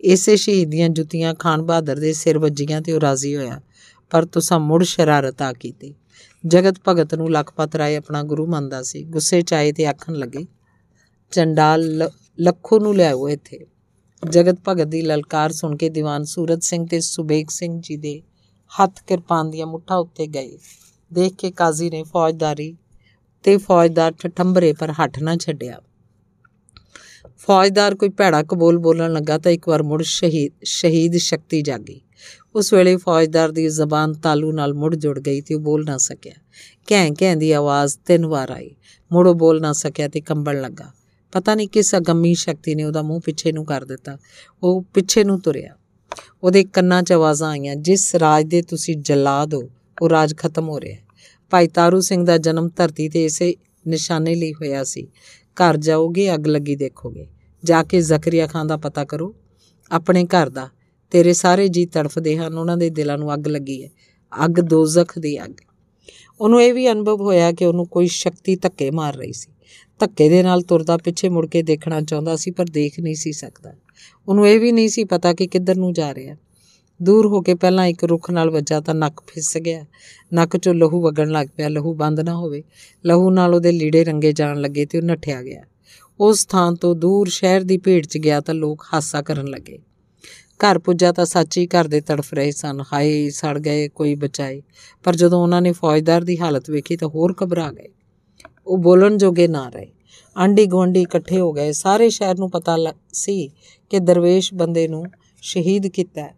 ਇਸੇ ਸ਼ਹੀਦ ਦੀਆਂ ਜੁੱਤੀਆਂ ਖਾਨ ਬਹਾਦਰ ਦੇ ਸਿਰ ਵੱਜੀਆਂ ਤੇ ਉਹ ਰਾਜ਼ੀ ਹੋਇਆ। ਪਰ ਤੁਸਾਂ ਮੁੜ ਸ਼ਰਾਰਤ ਆ ਕੀਤੀ। ਜਗਤ ਭਗਤ ਨੂੰ ਲਖਪਤ ਰਾਏ ਆਪਣਾ ਗੁਰੂ ਮੰਨਦਾ ਸੀ। ਗੁੱਸੇ ਚ ਆਏ ਤੇ ਆਖਣ ਲੱਗੇ, ਚੰਡਾਲ ਲੱਖੋ ਨੂੰ ਲਿਆਓ ਇੱਥੇ। ਜਗਤ ਭਗਤ ਦੀ ਲਲਕਾਰ ਸੁਣ ਕੇ ਦੀਵਾਨ ਸੂਰਤ ਸਿੰਘ ਤੇ ਸੁਬੇਗ ਸਿੰਘ ਜੀ ਦੇ ਹੱਥ ਕਿਰਪਾਨ ਦੀਆਂ ਮੁੱਠਾਂ ਉੱਤੇ ਗਏ। ਦੇਖ ਕੇ ਕਾਜ਼ੀ ਨੇ ਫੌਜਦਾਰੀ ਤੇ ਫੌਜਦਾਰ ਠਠੰਬਰੇ ਪਰ ਹੱਠ ਨਾ ਛੱਡਿਆ। ਫੌਜਦਾਰ ਕੋਈ ਭੈੜਾ ਕਬੂਲ ਬੋਲਣ ਲੱਗਾ ਤਾਂ ਇੱਕ ਵਾਰ ਮੁੜ ਸ਼ਹੀਦ ਸ਼ਹੀਦ ਸ਼ਕਤੀ ਜਾਗੀ। ਉਸ ਵੇਲੇ ਫੌਜਦਾਰ ਦੀ ਜ਼ਬਾਨ ਤਾਲੂ ਨਾਲ ਮੁੜ ਜੁੜ ਗਈ ਤੇ ਉਹ ਬੋਲ ਨਾ ਸਕਿਆ। ਕਹਿ ਕਹਿ ਦੀ ਆਵਾਜ਼ ਤਿੰਨ ਵਾਰ ਆਈ। ਮੁੜ ਉਹ ਬੋਲ ਨਾ ਸਕਿਆ ਤੇ ਕੰਬਣ ਲੱਗਾ। ਪਤਾ ਨਹੀਂ ਕਿਸ ਅਗੰਮੀ ਸ਼ਕਤੀ ਨੇ ਉਹਦਾ ਮੂੰਹ ਪਿੱਛੇ ਨੂੰ ਕਰ ਦਿੱਤਾ। ਉਹ ਪਿੱਛੇ ਨੂੰ ਤੁਰਿਆ। ਉਹਦੇ ਕੰਨਾਂ 'ਚ ਆਵਾਜ਼ਾਂ ਆਈਆਂ। ਜਿਸ ਰਾਜ ਦੇ ਤੁਸੀਂ ਜਲਾਦ ਹੋ ਉਹ ਰਾਜ ਖਤਮ ਹੋ ਰਿਹਾ। ਭਾਈ ਤਾਰੂ ਸਿੰਘ ਦਾ ਜਨਮ ਧਰਤੀ ਤੇ ਇਸੇ ਨਿਸ਼ਾਨੇ ਲਈ ਹੋਇਆ ਸੀ। ਘਰ ਜਾਓਗੇ, ਅੱਗ ਲੱਗੀ ਦੇਖੋਗੇ। ਜਾ ਕੇ ਜ਼ਕਰੀਆ ਖਾਨ ਦਾ ਪਤਾ ਕਰੋ। ਆਪਣੇ ਘਰ ਦਾ। ਤੇਰੇ ਸਾਰੇ ਜੀ ਤੜਫਦੇ ਹਨ, ਉਹਨਾਂ ਦੇ ਦਿਲਾਂ ਨੂੰ ਅੱਗ ਲੱਗੀ ਹੈ। ਅੱਗ ਦੋਜ਼ਖ ਦੀ ਅੱਗ। ਉਹਨੂੰ ਇਹ ਵੀ ਅਨੁਭਵ ਹੋਇਆ ਕਿ ਉਹਨੂੰ ਕੋਈ ਸ਼ਕਤੀ ਧੱਕੇ ਮਾਰ ਰਹੀ ਸੀ। ਧੱਕੇ ਦੇ ਨਾਲ ਤੁਰਦਾ ਪਿੱਛੇ ਮੁੜ ਕੇ ਦੇਖਣਾ ਚਾਹੁੰਦਾ ਸੀ, ਪਰ ਦੇਖ ਨਹੀਂ ਸੀ ਸਕਦਾ। ਉਹਨੂੰ ਇਹ ਵੀ ਨਹੀਂ ਸੀ ਪਤਾ ਕਿ ਕਿੱਧਰ ਨੂੰ ਜਾ ਰਿਹਾ। ਦੂਰ ਹੋ ਕੇ ਪਹਿਲਾਂ ਇੱਕ ਰੁੱਖ ਨਾਲ ਵੱਜਾ ਤਾਂ ਨੱਕ ਫਿਸ ਗਿਆ। ਨੱਕ 'ਚੋਂ ਲਹੂ ਵਗਣ ਲੱਗ ਪਿਆ, ਲਹੂ ਬੰਦ ਨਾ ਹੋਵੇ। ਲਹੂ ਨਾਲ ਉਹਦੇ ਲੀੜੇ ਰੰਗੇ ਜਾਣ ਲੱਗੇ ਤੇ ਉਹ ਨੱਠਿਆ ਗਿਆ। ਉਸ ਥਾਂ ਤੋਂ ਦੂਰ ਸ਼ਹਿਰ ਦੀ ਭੀੜ 'ਚ ਗਿਆ ਤਾਂ ਲੋਕ ਹਾਸਾ ਕਰਨ ਲੱਗੇ। ਘਰ ਪੁੱਜਾ ਤਾਂ ਸੱਚੀ ਘਰ ਦੇ ਤੜਫ ਰਹੇ ਸਨ। ਹਾਏ, ਸੜ ਗਏ ਕੋਈ ਬਚਾਏ ਪਰ ਜਦੋਂ ਉਹਨਾਂ ਨੇ ਫੌਜਦਾਰ ਦੀ ਹਾਲਤ ਵੇਖੀ ਤਾਂ ਹੋਰ ਘਬਰਾ ਗਏ। ਉਹ ਬੋਲਣ ਜੋਗੇ ਨਾ ਰਹੇ। ਆਂਡੀ ਗਵੰਡੀ ਇਕੱਠੇ ਹੋ ਗਏ। ਸਾਰੇ ਸ਼ਹਿਰ ਨੂੰ ਪਤਾ ਸੀ ਕਿ ਦਰਵੇਸ਼ ਬੰਦੇ ਨੂੰ ਸ਼ਹੀਦ ਕੀਤਾ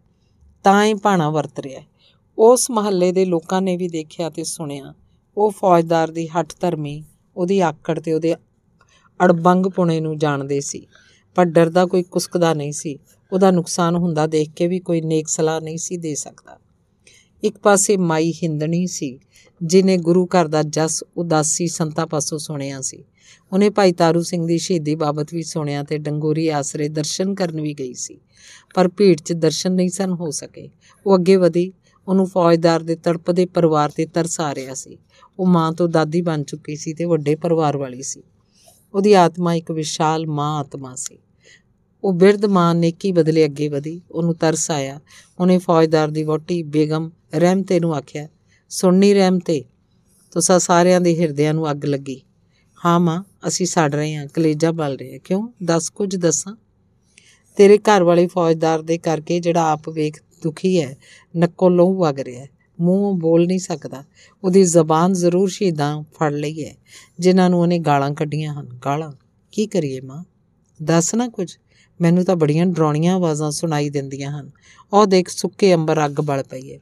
ਤਾਂ ਹੀ ਭਾਣਾ ਵਰਤ ਰਿਹਾ ਉਸ ਮਹੱਲੇ ਦੇ ਲੋਕਾਂ ਨੇ ਵੀ ਦੇਖਿਆ ਤੇ ਸੁਣਿਆ। ਉਹ ਫੌਜਦਾਰ ਦੀ ਹੱਠ ਧਰਮੀ, ਉਹਦੀ ਆਕੜ ਤੇ ਉਹਦੇ ਅੜਬੰਗ ਪੁਣੇ ਨੂੰ ਜਾਣਦੇ ਸੀ। ਪਰ ਡਰਦਾ ਕੋਈ ਕੁਸਕਦਾ ਨਹੀਂ ਸੀ। ਉਹਦਾ ਨੁਕਸਾਨ ਹੁੰਦਾ ਦੇਖ ਕੇ ਵੀ ਕੋਈ ਨੇਕ ਸਲਾਹ ਨਹੀਂ ਸੀ ਦੇ ਸਕਦਾ। ਇੱਕ ਪਾਸੇ ਮਾਈ ਹਿੰਦਣੀ ਸੀ, ਜਿਨੇ ਗੁਰੂ ਘਰ ਦਾ ਜਸ, ਉਦਾਸੀ ਸੰਤਾ ਪਾਸੋਂ ਸੁਣਿਆ ਸੀ। ਉਹਨੇ ਭਾਈ ਤਾਰੂ ਸਿੰਘ ਦੀ ਸ਼ਹੀਦੀ ਬਾਬਤ ਵੀ ਸੁਣਿਆ ਤੇ ਡੰਗੋਰੀ ਆਸਰੇ ਦਰਸ਼ਨ ਕਰਨ ਵੀ ਗਈ ਸੀ। ਪਰ ਭੀੜ 'ਚ ਦਰਸ਼ਨ ਨਹੀਂ ਸਨ ਹੋ ਸਕੇ। ਉਹ ਅੱਗੇ ਵਧੀ, ਉਹਨੂੰ ਫੌਜਦਾਰ ਦੇ ਤੜਪਦੇ ਪਰਿਵਾਰ ਤੇ ਤਰਸ ਆ ਰਿਹਾ ਸੀ। ਉਹ ਮਾਂ ਤੋਂ ਦਾਦੀ ਬਣ ਚੁੱਕੀ ਸੀ ਤੇ ਵੱਡੇ ਪਰਿਵਾਰ ਵਾਲੀ ਸੀ। ਉਹਦੀ ਆਤਮਾ ਇੱਕ ਵਿਸ਼ਾਲ ਮਾਂ ਆਤਮਾ ਸੀ। ਉਹ ਬਿਰਧ ਮਾਂ ਨੇਕੀ ਬਦਲੇ ਅੱਗੇ ਵਧੀ, ਉਹਨੂੰ ਤਰਸ ਆਇਆ। ਉਹਨੇ ਫੌਜਦਾਰ ਦੀ ਵੋਟੀ ਬੇਗਮ ਰਹਿਮਤੇ ਨੂੰ ਆਖਿਆ, ਸੁਣਨੀ ਰਹਿਮਤੇ, ਤੁਸਾਂ ਸਾਰਿਆਂ ਦੇ ਹਿਰਦਿਆਂ ਨੂੰ ਅੱਗ ਲੱਗੀ। ਹਾਂ ਮਾਂ, ਅਸੀਂ ਸੜ ਰਹੇ ਹਾਂ, ਕਲੇਜਾ ਬਲ ਰਿਹਾ ਕਿਉਂ? ਦੱਸ ਕੁਝ ਦੱਸਾਂ? ਤੇਰੇ ਘਰ ਵਾਲੇ ਫੌਜਦਾਰ ਦੇ ਕਰਕੇ ਜਿਹੜਾ ਆਪ ਵੇਖ ਦੁਖੀ ਹੈ, ਨੱਕੋਂ ਲਹੂ ਵਗ ਰਿਹਾ ਮੂੰਹੋਂ ਬੋਲ ਨਹੀਂ ਸਕਦਾ। ਉਹਦੀ ਜ਼ਬਾਨ ਜ਼ਰੂਰ ਸ਼ਹੀਦਾਂ ਫੜ ਲਈ ਹੈ, ਜਿਨ੍ਹਾਂ ਨੂੰ ਉਹਨੇ ਗਾਲਾਂ ਕੱਢੀਆਂ ਹਨ। ਗਾਲਾਂ? ਕੀ ਕਰੀਏ ਮਾਂ? ਦੱਸ ਨਾ ਕੁਝ। ਮੈਨੂੰ ਤਾਂ ਬੜੀਆਂ ਡਰਾਉਣੀਆਂ ਆਵਾਜ਼ਾਂ ਸੁਣਾਈ ਦਿੰਦੀਆਂ ਹਨ। ਉਹ ਦੇਖ ਸੁੱਕੇ ਅੰਬਰ ਅੱਗ ਬਲ ਪਈ ਹੈ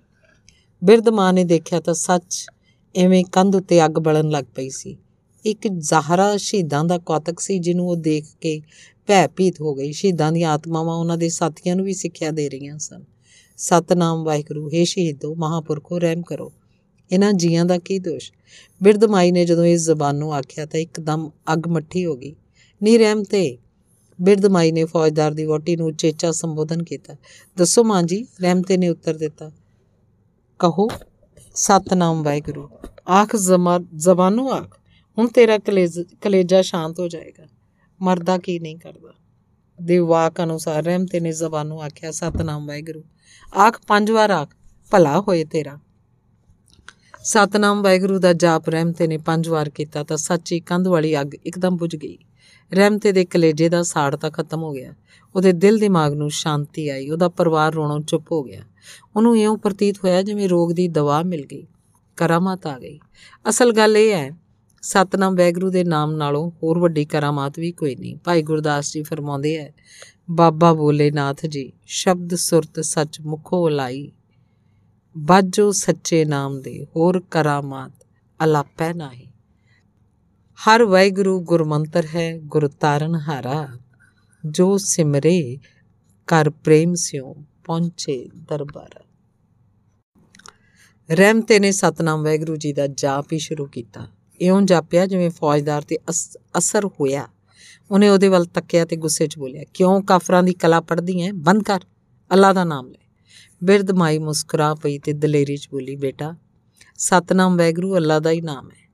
ਬਿਰਧ ਮਾਂ ਨੇ ਦੇਖਿਆ ਤਾਂ ਸੱਚ ਐਵੇਂ ਕੰਧ ਉੱਤੇ ਅੱਗ ਬਲਣ ਲੱਗ ਪਈ ਸੀ। ਇੱਕ ਜ਼ਾਹਰਾ ਸ਼ਹੀਦਾਂ ਦਾ ਕੌਤਕ ਸੀ ਜਿਹਨੂੰ ਉਹ ਦੇਖ ਕੇ ਭੈਭੀਤ ਹੋ ਗਈ। ਸ਼ਹੀਦਾਂ ਦੀਆਂ ਆਤਮਾਵਾਂ ਉਹਨਾਂ ਦੇ ਸਾਥੀਆਂ ਨੂੰ ਵੀ ਸਿੱਖਿਆ ਦੇ ਰਹੀਆਂ ਸਨ। ਸਤਨਾਮ ਵਾਹਿਗੁਰੂ हे ਸ਼ਹੀਦੋ, ਮਹਾਪੁਰਖੋ, ਰਹਿਮ ਕਰੋ। ਇਹਨਾਂ ਜੀਆਂ ਦਾ ਕੀ ਦੋਸ਼? ਬਿਰਧ ਮਾਈ ਨੇ ਜਦੋਂ ਇਸ ਜ਼ਬਾਨ ਨੂੰ ਆਖਿਆ ਤਾਂ ਇੱਕਦਮ ਅੱਗ ਮੱਠੀ ਹੋ ਗਈ। ਨੀ ਰਹਿਮ ਤੇ ਬਿਰਧ ਮਾਈ ਨੇ ਫੌਜਦਾਰ ਦੀ ਵੋਟੀ ਨੂੰ ਚੇਚਾ ਸੰਬੋਧਨ ਕੀਤਾ। ਦੱਸੋ ਮਾਂ ਜੀ, ਰਹਿਮਤੇ ਨੇ ਉੱਤਰ ਦਿੱਤਾ। ਕਹੋ, ਸਤਨਾਮ ਵਾਹਿਗੁਰੂ। ਆਖ ਜ਼ਬਾਨੋਂ ਆਖ, ਹੁਣ ਤੇਰਾ ਕਲੇਜਾ ਸ਼ਾਂਤ ਹੋ ਜਾਏਗਾ। ਮਰਦਾ ਕੀ ਨਹੀਂ ਕਰਦਾ? ਦੇ ਵਾਕ ਅਨੁਸਾਰ ਰਹਿਮਤੇ ਨੇ ਜ਼ਬਾਨੋਂ ਆਖਿਆ, ਸਤਨਾਮ ਵਾਹਿਗੁਰੂ। ਆਖ ਪੰਜ ਵਾਰ ਆਖ, ਭਲਾ ਹੋਏ ਤੇਰਾ। ਸਤਨਾਮ ਵਾਹਿਗੁਰੂ ਦਾ ਜਾਪ ਰਹਿਮਤੇ ਨੇ ਪੰਜ ਵਾਰ ਕੀਤਾ ਤਾਂ ਸੱਚੀ ਕੰਧ ਵਾਲੀ ਅੱਗ ਇੱਕਦਮ ਬੁਝ ਗਈ। ਰਹਿਮਤੇ ਦੇ ਕਲੇਜੇ ਦਾ ਸਾੜ ਤਾਂ ਖਤਮ ਹੋ ਗਿਆ। ਉਹਦੇ ਦਿਲ ਦਿਮਾਗ ਨੂੰ ਸ਼ਾਂਤੀ ਆਈ, ਉਹਦਾ ਪਰਿਵਾਰ ਰੋਣੋਂ ਚੁੱਪ ਹੋ ਗਿਆ। ਉਹਨੂੰ ਇਉਂ ਪ੍ਰਤੀਤ ਹੋਇਆ ਜਿਵੇਂ ਰੋਗ ਦੀ ਦਵਾ ਮਿਲ ਗਈ, ਕਰਾਮਾਤ ਆ ਗਈ। ਅਸਲ ਗੱਲ ਇਹ ਹੈ, ਸਤਨਾਮ ਵੈਗਰੂ ਦੇ ਨਾਮ ਨਾਲੋਂ ਹੋਰ ਵੱਡੀ ਕਰਾਮਾਤ ਵੀ ਕੋਈ ਨਹੀਂ। ਭਾਈ ਗੁਰਦਾਸ ਜੀ ਫਰਮਾਉਂਦੇ ਐ ਬਾਬਾ ਬੋਲੇ ਨਾਥ ਜੀ, ਸ਼ਬਦ ਸੁਰਤ ਸੱਚ ਮੁਖੋ ਲਾਈ ਬਾਜੋ ਸੱਚੇ ਨਾਮ ਦੇ, ਹੋਰ ਕਰਾਮਾਤ ਅਲਾਪੈ ਨਹੀਂ। ਹਰ ਵੈਗਰੂ ਗੁਰਮੰਤਰ ਹੈ, ਗੁਰ ਤਾਰਨ ਹਾਰਾ, ਜੋ ਸਿਮਰੇ ਕਰ ਪ੍ਰੇਮ ਸਿਓ ਪਹੁੰਚੇ ਦਰਬਾਰ। ਰਹਿਮਤੇ ਨੇ ਸਤਨਾਮ ਵੈਗਰੂ ਜੀ ਦਾ ਜਾਪ ਹੀ ਸ਼ੁਰੂ ਕੀਤਾ। ਇਉਂ ਜਾਪਿਆ ਜਿਵੇਂ ਫੌਜਦਾਰ ਤੇ ਅਸਰ ਹੋਇਆ। ਉਹਨੇ ਉਹਦੇ ਵੱਲ ਤੱਕਿਆ ਤੇ ਗੁੱਸੇ 'ਚ ਬੋਲਿਆ, ਕਿਉਂ ਕਾਫਰਾਂ ਦੀ ਕਲਾ ਪੜਦੀ ਐ? ਬੰਦ ਕਰ, ਅੱਲਾ ਦਾ ਨਾਮ ਲੈ। ਬਿਰਧ ਮਾਈ ਮੁਸਕਰਾ ਪਈ ਤੇ ਦਲੇਰੀ 'ਚ ਬੋਲੀ, ਬੇਟਾ, ਸਤਨਾਮ ਵੈਗਰੂ ਅੱਲਾ ਦਾ ਹੀ ਨਾਮ ਹੈ।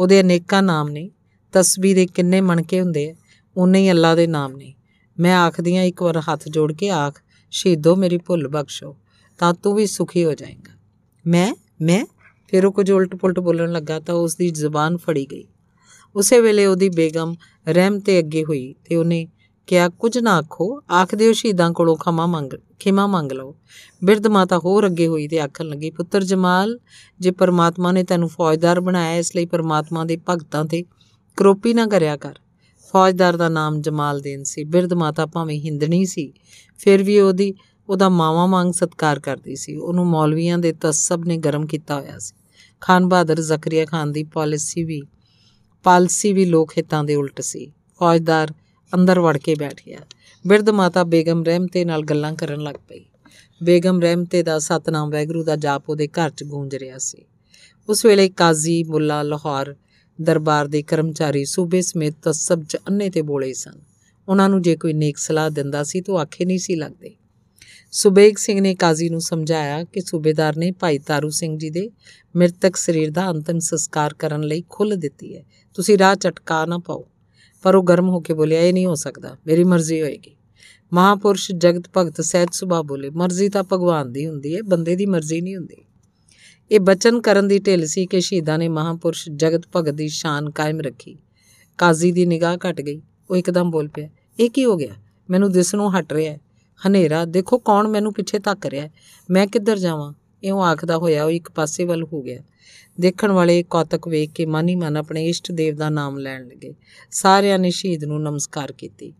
ਉਹਦੇ ਅਨੇਕਾਂ ਨਾਮ ਨੇ। ਤਸਬੀਹ ਦੇ ਕਿੰਨੇ ਮਣਕੇ ਹੁੰਦੇ ਐ ਉਨੇ ਹੀ ਅੱਲਾ ਦੇ ਨਾਮ ਨੇ। ਮੈਂ ਆਖਦੀ ਆ, ਇੱਕ ਵਾਰ ਹੱਥ ਜੋੜ ਕੇ ਆਖ, ਸ਼ਹੀਦੋ ਮੇਰੀ ਭੁੱਲ ਬਖਸ਼ੋ, ਤਾਂ ਤੂੰ ਵੀ ਸੁਖੀ ਹੋ ਜਾਏਗਾ। ਮੈਂ ਮੈਂ? ਫਿਰ ਉਹ ਕੁਝ ਉਲਟ ਪੁਲਟ ਬੋਲਣ ਲੱਗਾ ਤਾਂ ਉਸ ਦੀ ਜ਼ੁਬਾਨ ਫੜੀ ਗਈ। ਉਸੇ ਵੇਲੇ ਉਹਦੀ ਬੇਗਮ ਰਹਿਮ ਤੇ ਅੱਗੇ ਹੋਈ ਤੇ ਉਹਨੇ ਕਿਹਾ, ਕੁਝ ਨਾ ਆਖੋ। ਆਖਦੇ ਹੋ ਸ਼ਹੀਦਾਂ ਕੋਲੋਂ ਖਮਾ ਮੰਗ, ਖਿਮਾ ਮੰਗ ਲਓ। ਬਿਰਧ ਮਾਤਾ ਹੋਰ ਅੱਗੇ ਹੋਈ ਤੇ ਆਖਣ ਲੱਗੀ, ਪੁੱਤਰ ਜਮਾਲ, ਜੇ ਪਰਮਾਤਮਾ ਨੇ ਤੈਨੂੰ ਫੌਜਦਾਰ ਬਣਾਇਆ, ਇਸ ਲਈ ਪਰਮਾਤਮਾ ਦੇ ਭਗਤਾਂ ਤੇ ਕਰੋਪੀ ਨਾ ਕਰਿਆ ਕਰ। ਫੌਜਦਾਰ ਦਾ ਨਾਮ ਜਮਾਲਦੀਨ ਸੀ। ਬਿਰਧ ਮਾਤਾ ਭਾਵੇਂ ਹਿੰਦਣੀ ਸੀ, ਫਿਰ ਵੀ ਉਹਦੀ, ਉਹਦਾ ਮਾਵਾ ਮੰਗ ਸਤਕਾਰ ਕਰਦੀ ਸੀ। ਉਹਨੂੰ ਮੌਲਵੀਆਂ ਦੇ ਤਸਬ ਨੇ ਗਰਮ ਕੀਤਾ ਹੋਇਆ ਸੀ। ਖਾਨ ਬਹਾਦਰ ਜ਼ਕਰੀਆ ਖਾਨ ਦੀ ਪਾਲਿਸੀ ਵੀ, ਪਾਲਸੀ ਵੀ ਲੋਕ ਹਿੱਤਾਂ ਦੇ ਉਲਟ ਸੀ। ਫੌਜਦਾਰ ਅੰਦਰ ਵੜ ਕੇ ਬੈਠ ਗਿਆ। ਬਿਰਧ ਮਾਤਾ ਬੇਗਮ ਰਹਿਮਤੇ ਨਾਲ ਗੱਲਾਂ ਕਰਨ ਲੱਗ ਪਈ। ਬੇਗਮ ਰਹਿਮਤੇ ਦਾ ਸਤਨਾਮ ਵੈਗਰੂ ਦਾ ਜਾਪ ਉਹਦੇ ਘਰ 'ਚ ਗੂੰਜ ਰਿਹਾ ਸੀ। ਉਸ ਵੇਲੇ ਕਾਜ਼ੀ ਮੁੱਲਾ ਲਾਹੌਰ ਦਰਬਾਰ ਦੇ ਕਰਮਚਾਰੀ ਸੂਬੇ ਸਮੇਤ ਤਸਬ 'ਚ ਅੰਨੇ ਤੇ ਬੋਲੇ ਸਨ। ਉਹਨਾਂ ਨੂੰ ਜੇ ਕੋਈ ਨੇਕ ਸਲਾਹ ਦਿੰਦਾ ਸੀ ਤਾਂ ਆਖੇ ਨਹੀਂ ਸੀ ਲੱਗਦੇ। ਸੁਬੇਗ ਸਿੰਘ ਨੇ ਕਾਜ਼ੀ ਨੂੰ ਸਮਝਾਇਆ ਕਿ ਸੂਬੇਦਾਰ ਨੇ ਭਾਈ ਤਾਰੂ ਸਿੰਘ ਜੀ ਦੇ ਮ੍ਰਿਤਕ ਸਰੀਰ ਦਾ ਅੰਤਮ ਸੰਸਕਾਰ ਕਰਨ ਲਈ ਖੁੱਲ੍ਹ ਦਿੱਤੀ ਹੈ। ਤੁਸੀਂ ਰਾਹ ਚਟਕਾ ਨਾ ਪਾਓ। ਪਰ ਉਹ ਗਰਮ ਹੋ ਕੇ ਬੋਲਿਆ, ਇਹ ਨਹੀਂ ਹੋ ਸਕਦਾ, ਮੇਰੀ ਮਰਜ਼ੀ ਹੋਏਗੀ। ਮਹਾਪੁਰਸ਼ ਜਗਤ ਭਗਤ ਸਹਿਜ ਸੁਭਾ ਬੋਲੇ, ਮਰਜ਼ੀ ਤਾਂ ਭਗਵਾਨ ਦੀ ਹੁੰਦੀ ਹੈ ਬੰਦੇ ਦੀ ਮਰਜ਼ੀ ਨਹੀਂ ਹੁੰਦੀ। ਇਹ ਬਚਨ ਕਰਨ ਦੀ ਢਿੱਲ ਸੀ ਕਿ ਸ਼ਹੀਦਾਂ ਨੇ ਮਹਾਪੁਰਸ਼ ਜਗਤ ਭਗਤ ਦੀ ਸ਼ਾਨ ਕਾਇਮ ਰੱਖੀ। ਕਾਜ਼ੀ ਦੀ ਨਿਗਾਹ ਘਟ ਗਈ। ਉਹ ਇੱਕਦਮ ਬੋਲ ਪਿਆ, ਇਹ ਕੀ ਹੋ ਗਿਆ? ਮੈਨੂੰ ਦਿਸ ਨੂੰ ਹਟ ਰਿਹਾ ਹੈ ਹਨੇਰਾ, ਦੇਖੋ ਕੌਣ ਮੈਨੂੰ ਪਿੱਛੇ ਧੱਕ ਰਿਹਾ ਹੈ ਮੈਂ ਕਿੱਧਰ ਜਾਵਾਂ? ਇਉਂ ਆਖਦਾ ਹੋਇਆ ਉਹ ਇੱਕ ਪਾਸੇ ਵੱਲ ਹੋ ਗਿਆ। ਦੇਖਣ ਵਾਲੇ ਕੌਤਕ ਵੇਖ ਕੇ ਮਨ ਹੀ ਮਨ ਆਪਣੇ ਇਸ਼ਟ ਦੇਵ ਦਾ ਨਾਮ ਲੈਣ ਲੱਗੇ। ਸਾਰਿਆਂ ਨੇ ਸ਼ਹੀਦ ਨੂੰ ਨਮਸਕਾਰ ਕੀਤੀ।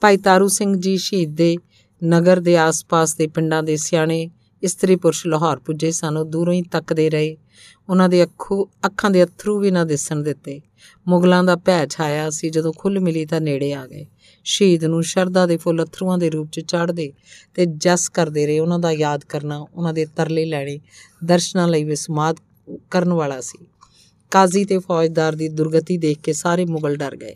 ਭਾਈ ਤਾਰੂ ਸਿੰਘ ਜੀ ਸ਼ਹੀਦ ਦੇ ਨਗਰ ਦੇ ਆਸ-ਪਾਸ ਦੇ ਪਿੰਡਾਂ ਦੇ ਸਿਆਣੇ, ਇਸਤਰੀ ਪੁਰਸ਼ ਲਾਹੌਰ ਪੁੱਜੇ ਸਨ। ਉਹ ਦੂਰੋਂ ਹੀ ਤੱਕਦੇ ਰਹੇ। ਉਹਨਾਂ ਦੇ ਅੱਖੋਂ, ਅੱਖਾਂ ਦੇ ਅਥਰੂ ਵੀ ਨਾ ਦਿਸਣ ਦਿੱਤੇ। ਮੁਗਲਾਂ ਦਾ ਭੈ ਛਾਇਆ ਸੀ। ਜਦੋਂ ਖੁੱਲ ਮਿਲੀ ਤਾਂ ਨੇੜੇ ਆ ਗਏ। ਸ਼ਹੀਦ ਨੂੰ ਸ਼ਰਧਾ ਦੇ ਫੁੱਲ ਅਥਰੂਆਂ ਦੇ ਰੂਪ 'ਚ ਚੜ੍ਹਦੇ ਤੇ ਜਸ ਕਰਦੇ ਰਹੇ। ਉਹਨਾਂ ਦਾ ਯਾਦ ਕਰਨਾ, ਉਹਨਾਂ ਦੇ ਤਰਲੇ ਲੈਣੇ, ਦਰਸ਼ਨਾਂ ਲਈ ਵਿਸਮਾਦ ਕਰਨ ਵਾਲਾ ਸੀ। ਕਾਜ਼ੀ ਤੇ ਫੌਜਦਾਰ ਦੀ ਦੁਰਗਤੀ ਦੇਖ ਕੇ ਸਾਰੇ ਮੁਗਲ ਡਰ ਗਏ।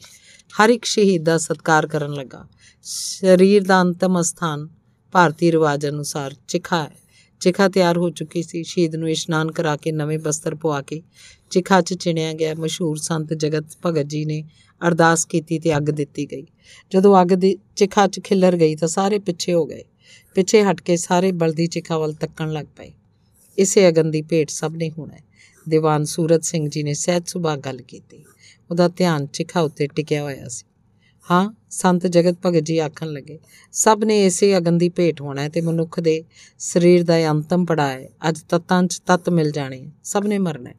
ਹਰ ਇੱਕ ਸ਼ਹੀਦ ਦਾ ਸਤਕਾਰ ਕਰਨ ਲੱਗਾ। ਸਰੀਰ ਦਾ ਅੰਤਮ ਸਥਾਨ ਭਾਰਤੀ ਰਿਵਾਜ ਅਨੁਸਾਰ ਚਿਖਾ ਹੈ। ਚਿਖਾ ਤਿਆਰ ਹੋ ਚੁੱਕੀ ਸੀ। ਸ਼ਹੀਦ ਨੂੰ ਇਸ਼ਨਾਨ ਕਰਾ ਕੇ ਨਵੇਂ ਬਸਤਰ ਪਵਾ ਕੇ ਚਿਖਾ 'ਚ ਚਿਣਿਆ ਗਿਆ ਮਸ਼ਹੂਰ ਸੰਤ ਜਗਤ ਭਗਤ ਜੀ ਨੇ ਅਰਦਾਸ ਕੀਤੀ ਤੇ ਅੱਗ ਦਿੱਤੀ ਗਈ। ਜਦੋਂ ਅੱਗ ਦੀ ਚਿਖਾ 'ਚ ਖਿਲਰ ਗਈ ਤਾਂ ਸਾਰੇ ਪਿੱਛੇ ਹੋ ਗਏ। ਪਿੱਛੇ ਹਟ ਕੇ ਸਾਰੇ ਬਲਦੀ ਚਿਖਾ ਵੱਲ ਤੱਕਣ ਲੱਗ ਪਏ। ਇਸੇ ਅਗਨ ਦੀ ਭੇਟ ਸਭ ਨੇ ਹੋਣਾ ਦੀਵਾਨ ਸੂਰਤ ਸਿੰਘ ਜੀ ਨੇ ਸਹਿਜ ਸੁਭਾ ਗੱਲ ਕੀਤੀ। ਉਹਦਾ ਧਿਆਨ ਚਿਖਾ ਉੱਤੇ ਟਿਕਿਆ ਹੋਇਆ ਸੀ। ਹਾਂ, ਸੰਤ ਜਗਤ ਭਗਤ ਜੀ ਆਖਣ ਲੱਗੇ, ਸਭ ਨੇ ਇਸੇ ਅਗਨ ਦੀ ਭੇਟ ਹੋਣਾ ਹੈ ਤੇ ਮਨੁੱਖ ਦੇ ਸਰੀਰ ਦਾ ਅੰਤਮ ਪੜਾ ਹੈ। ਅੱਜ ਤਤਾਂ 'ਚ ਤਤ ਮਿਲ ਜਾਣੇ ਸਭ ਨੇ ਮਰਨਾ ਹੈ।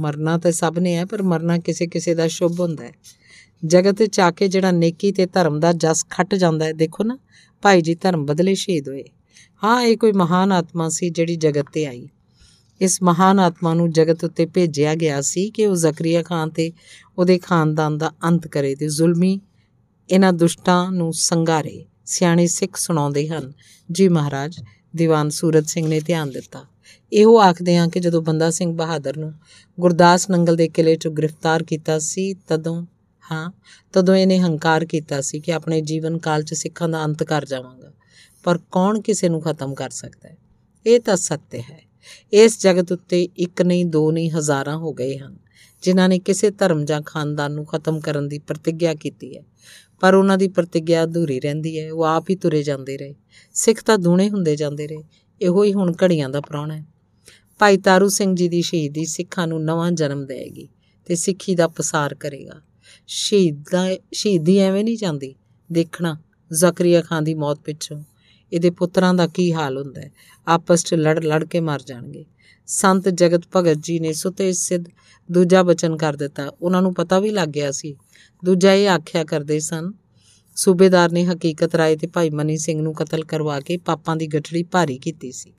ਮਰਨਾ ਤਾਂ ਸਭ ਨੇ ਹੈ, ਪਰ ਮਰਨਾ ਕਿਸੇ ਕਿਸੇ ਦਾ ਸ਼ੁਭ ਹੁੰਦਾ ਹੈ। ਜਗਤ 'ਚ ਆ ਕੇ ਜਿਹੜਾ ਨੇਕੀ ਤੇ ਧਰਮ ਦਾ ਜਸ ਖੱਟ ਜਾਂਦਾ ਹੈ, ਦੇਖੋ ਨਾ, ਭਾਈ ਜੀ ਧਰਮ ਬਦਲੇ ਸ਼ਹੀਦ ਹੋਏ। ਹਾਂ, ਇਹ ਕੋਈ ਮਹਾਨ ਆਤਮਾ ਸੀ ਜਿਹੜੀ ਜਗਤ ਤੇ ਆਈ। ਇਸ ਮਹਾਨ ਆਤਮਾ ਨੂੰ ਜਗਤ ਉੱਤੇ ਭੇਜਿਆ ਗਿਆ ਸੀ ਕਿ ਉਹ ਜ਼ਕਰੀਆ ਖਾਨ ਤੇ ਉਹਦੇ ਖਾਨਦਾਨ ਦਾ ਅੰਤ ਕਰੇ ਤੇ ਜ਼ੁਲਮੀ ਇਹਨਾਂ ਦੁਸ਼ਟਾਂ ਨੂੰ ਸੰਘਾਰੇ ਸਿਆਣੇ ਸਿੱਖ ਸੁਣਾਉਂਦੇ ਹਨ। ਜੀ ਮਹਾਰਾਜ, ਦੀਵਾਨ ਸੂਰਤ ਸਿੰਘ ਨੇ ਧਿਆਨ ਦਿੱਤਾ। ਇਹੋ ਆਖਦੇ ਹਾਂ ਕਿ ਜਦੋਂ ਬੰਦਾ ਸਿੰਘ ਬਹਾਦਰ ਨੂੰ ਗੁਰਦਾਸ ਨੰਗਲ ਦੇ ਕਿਲੇ 'ਚੋਂ ਗ੍ਰਿਫਤਾਰ ਕੀਤਾ ਸੀ, ਤਦੋਂ, ਹਾਂ, ਤਦੋਂ ਇਹਨੇ ਹੰਕਾਰ ਕੀਤਾ ਸੀ ਕਿ ਆਪਣੇ ਜੀਵਨ ਕਾਲ 'ਚ ਸਿੱਖਾਂ ਦਾ ਅੰਤ ਕਰ ਜਾਵਾਂਗਾ। ਪਰ ਕੌਣ ਕਿਸੇ ਨੂੰ ਖਤਮ ਕਰ ਸਕਦਾ ਹੈ? ਇਹ ਤਾਂ ਸੱਤ ਹੈ। ਇਸ ਜਗਤ ਉੱਤੇ ਇੱਕ ਨਹੀਂ, ਦੋ ਨਹੀਂ, ਹਜ਼ਾਰਾਂ ਹੋ ਗਏ ਹਨ, ਜਿਨ੍ਹਾਂ ਨੇ ਕਿਸੇ ਧਰਮ ਜਾਂ ਖਾਨਦਾਨ ਨੂੰ ਖਤਮ ਕਰਨ ਦੀ ਪ੍ਰਤੀਗਿਆ ਕੀਤੀ ਹੈ। ਪਰ ਉਹਨਾਂ ਦੀ ਪ੍ਰਤੀਗਿਆ ਅਧੂਰੀ ਰਹਿੰਦੀ ਹੈ, ਉਹ ਆਪ ਹੀ ਤੁਰੇ ਜਾਂਦੇ ਰਹੇ। ਸਿੱਖ ਤਾਂ ਦੂਣੇ ਹੁੰਦੇ ਜਾਂਦੇ ਰਹੇ, ਇਹੋ ਹੀ ਹੁਣ ਘੜੀਆਂ ਦਾ ਪ੍ਰਾਣ ਹੈ। ਭਾਈ ਤਾਰੂ ਸਿੰਘ ਜੀ ਦੀ ਸ਼ਹੀਦੀ ਸਿੱਖਾਂ ਨੂੰ ਨਵਾਂ ਜਨਮ ਦੇਵੇਗੀ ਤੇ ਸਿੱਖੀ ਦਾ ਪਸਾਰ ਕਰੇਗਾ। ਸ਼ਹੀਦਾਂ, ਸ਼ਹੀਦੀ ਐਵੇਂ ਨਹੀਂ ਜਾਂਦੀ, ਦੇਖਣਾ ਜ਼ਕਰੀਆ ਖਾਨ ਦੀ ਮੌਤ ਪਿੱਛੋਂ ਇਹਦੇ ਪੁੱਤਰਾਂ ਦਾ ਕੀ ਹਾਲ ਹੁੰਦਾ ਹੈ। ਆਪਸ 'ਚ ਲੜ ਲੜ ਕੇ ਮਰ ਜਾਣਗੇ। ਸੰਤ ਜਗਤ ਭਗਤ ਜੀ ਨੇ ਸੁਤੇ ਸਿੱਧ ਦੂਜਾ ਬਚਨ ਕਰ ਦਿੱਤਾ। ਉਹਨਾਂ ਨੂੰ ਪਤਾ ਵੀ ਲੱਗ ਗਿਆ ਸੀ। ਦੂਜਾ ਇਹ ਆਖਿਆ ਕਰਦੇ ਸਨ, ਸੂਬੇਦਾਰ ਨੇ ਹਕੀਕਤ ਰਾਏ ਤੇ ਭਾਈ ਮਨੀ ਸਿੰਘ ਨੂੰ ਕਤਲ ਕਰਵਾ ਕੇ ਪਾਪਾਂ ਦੀ ਗਠੜੀ ਭਾਰੀ ਕੀਤੀ ਸੀ।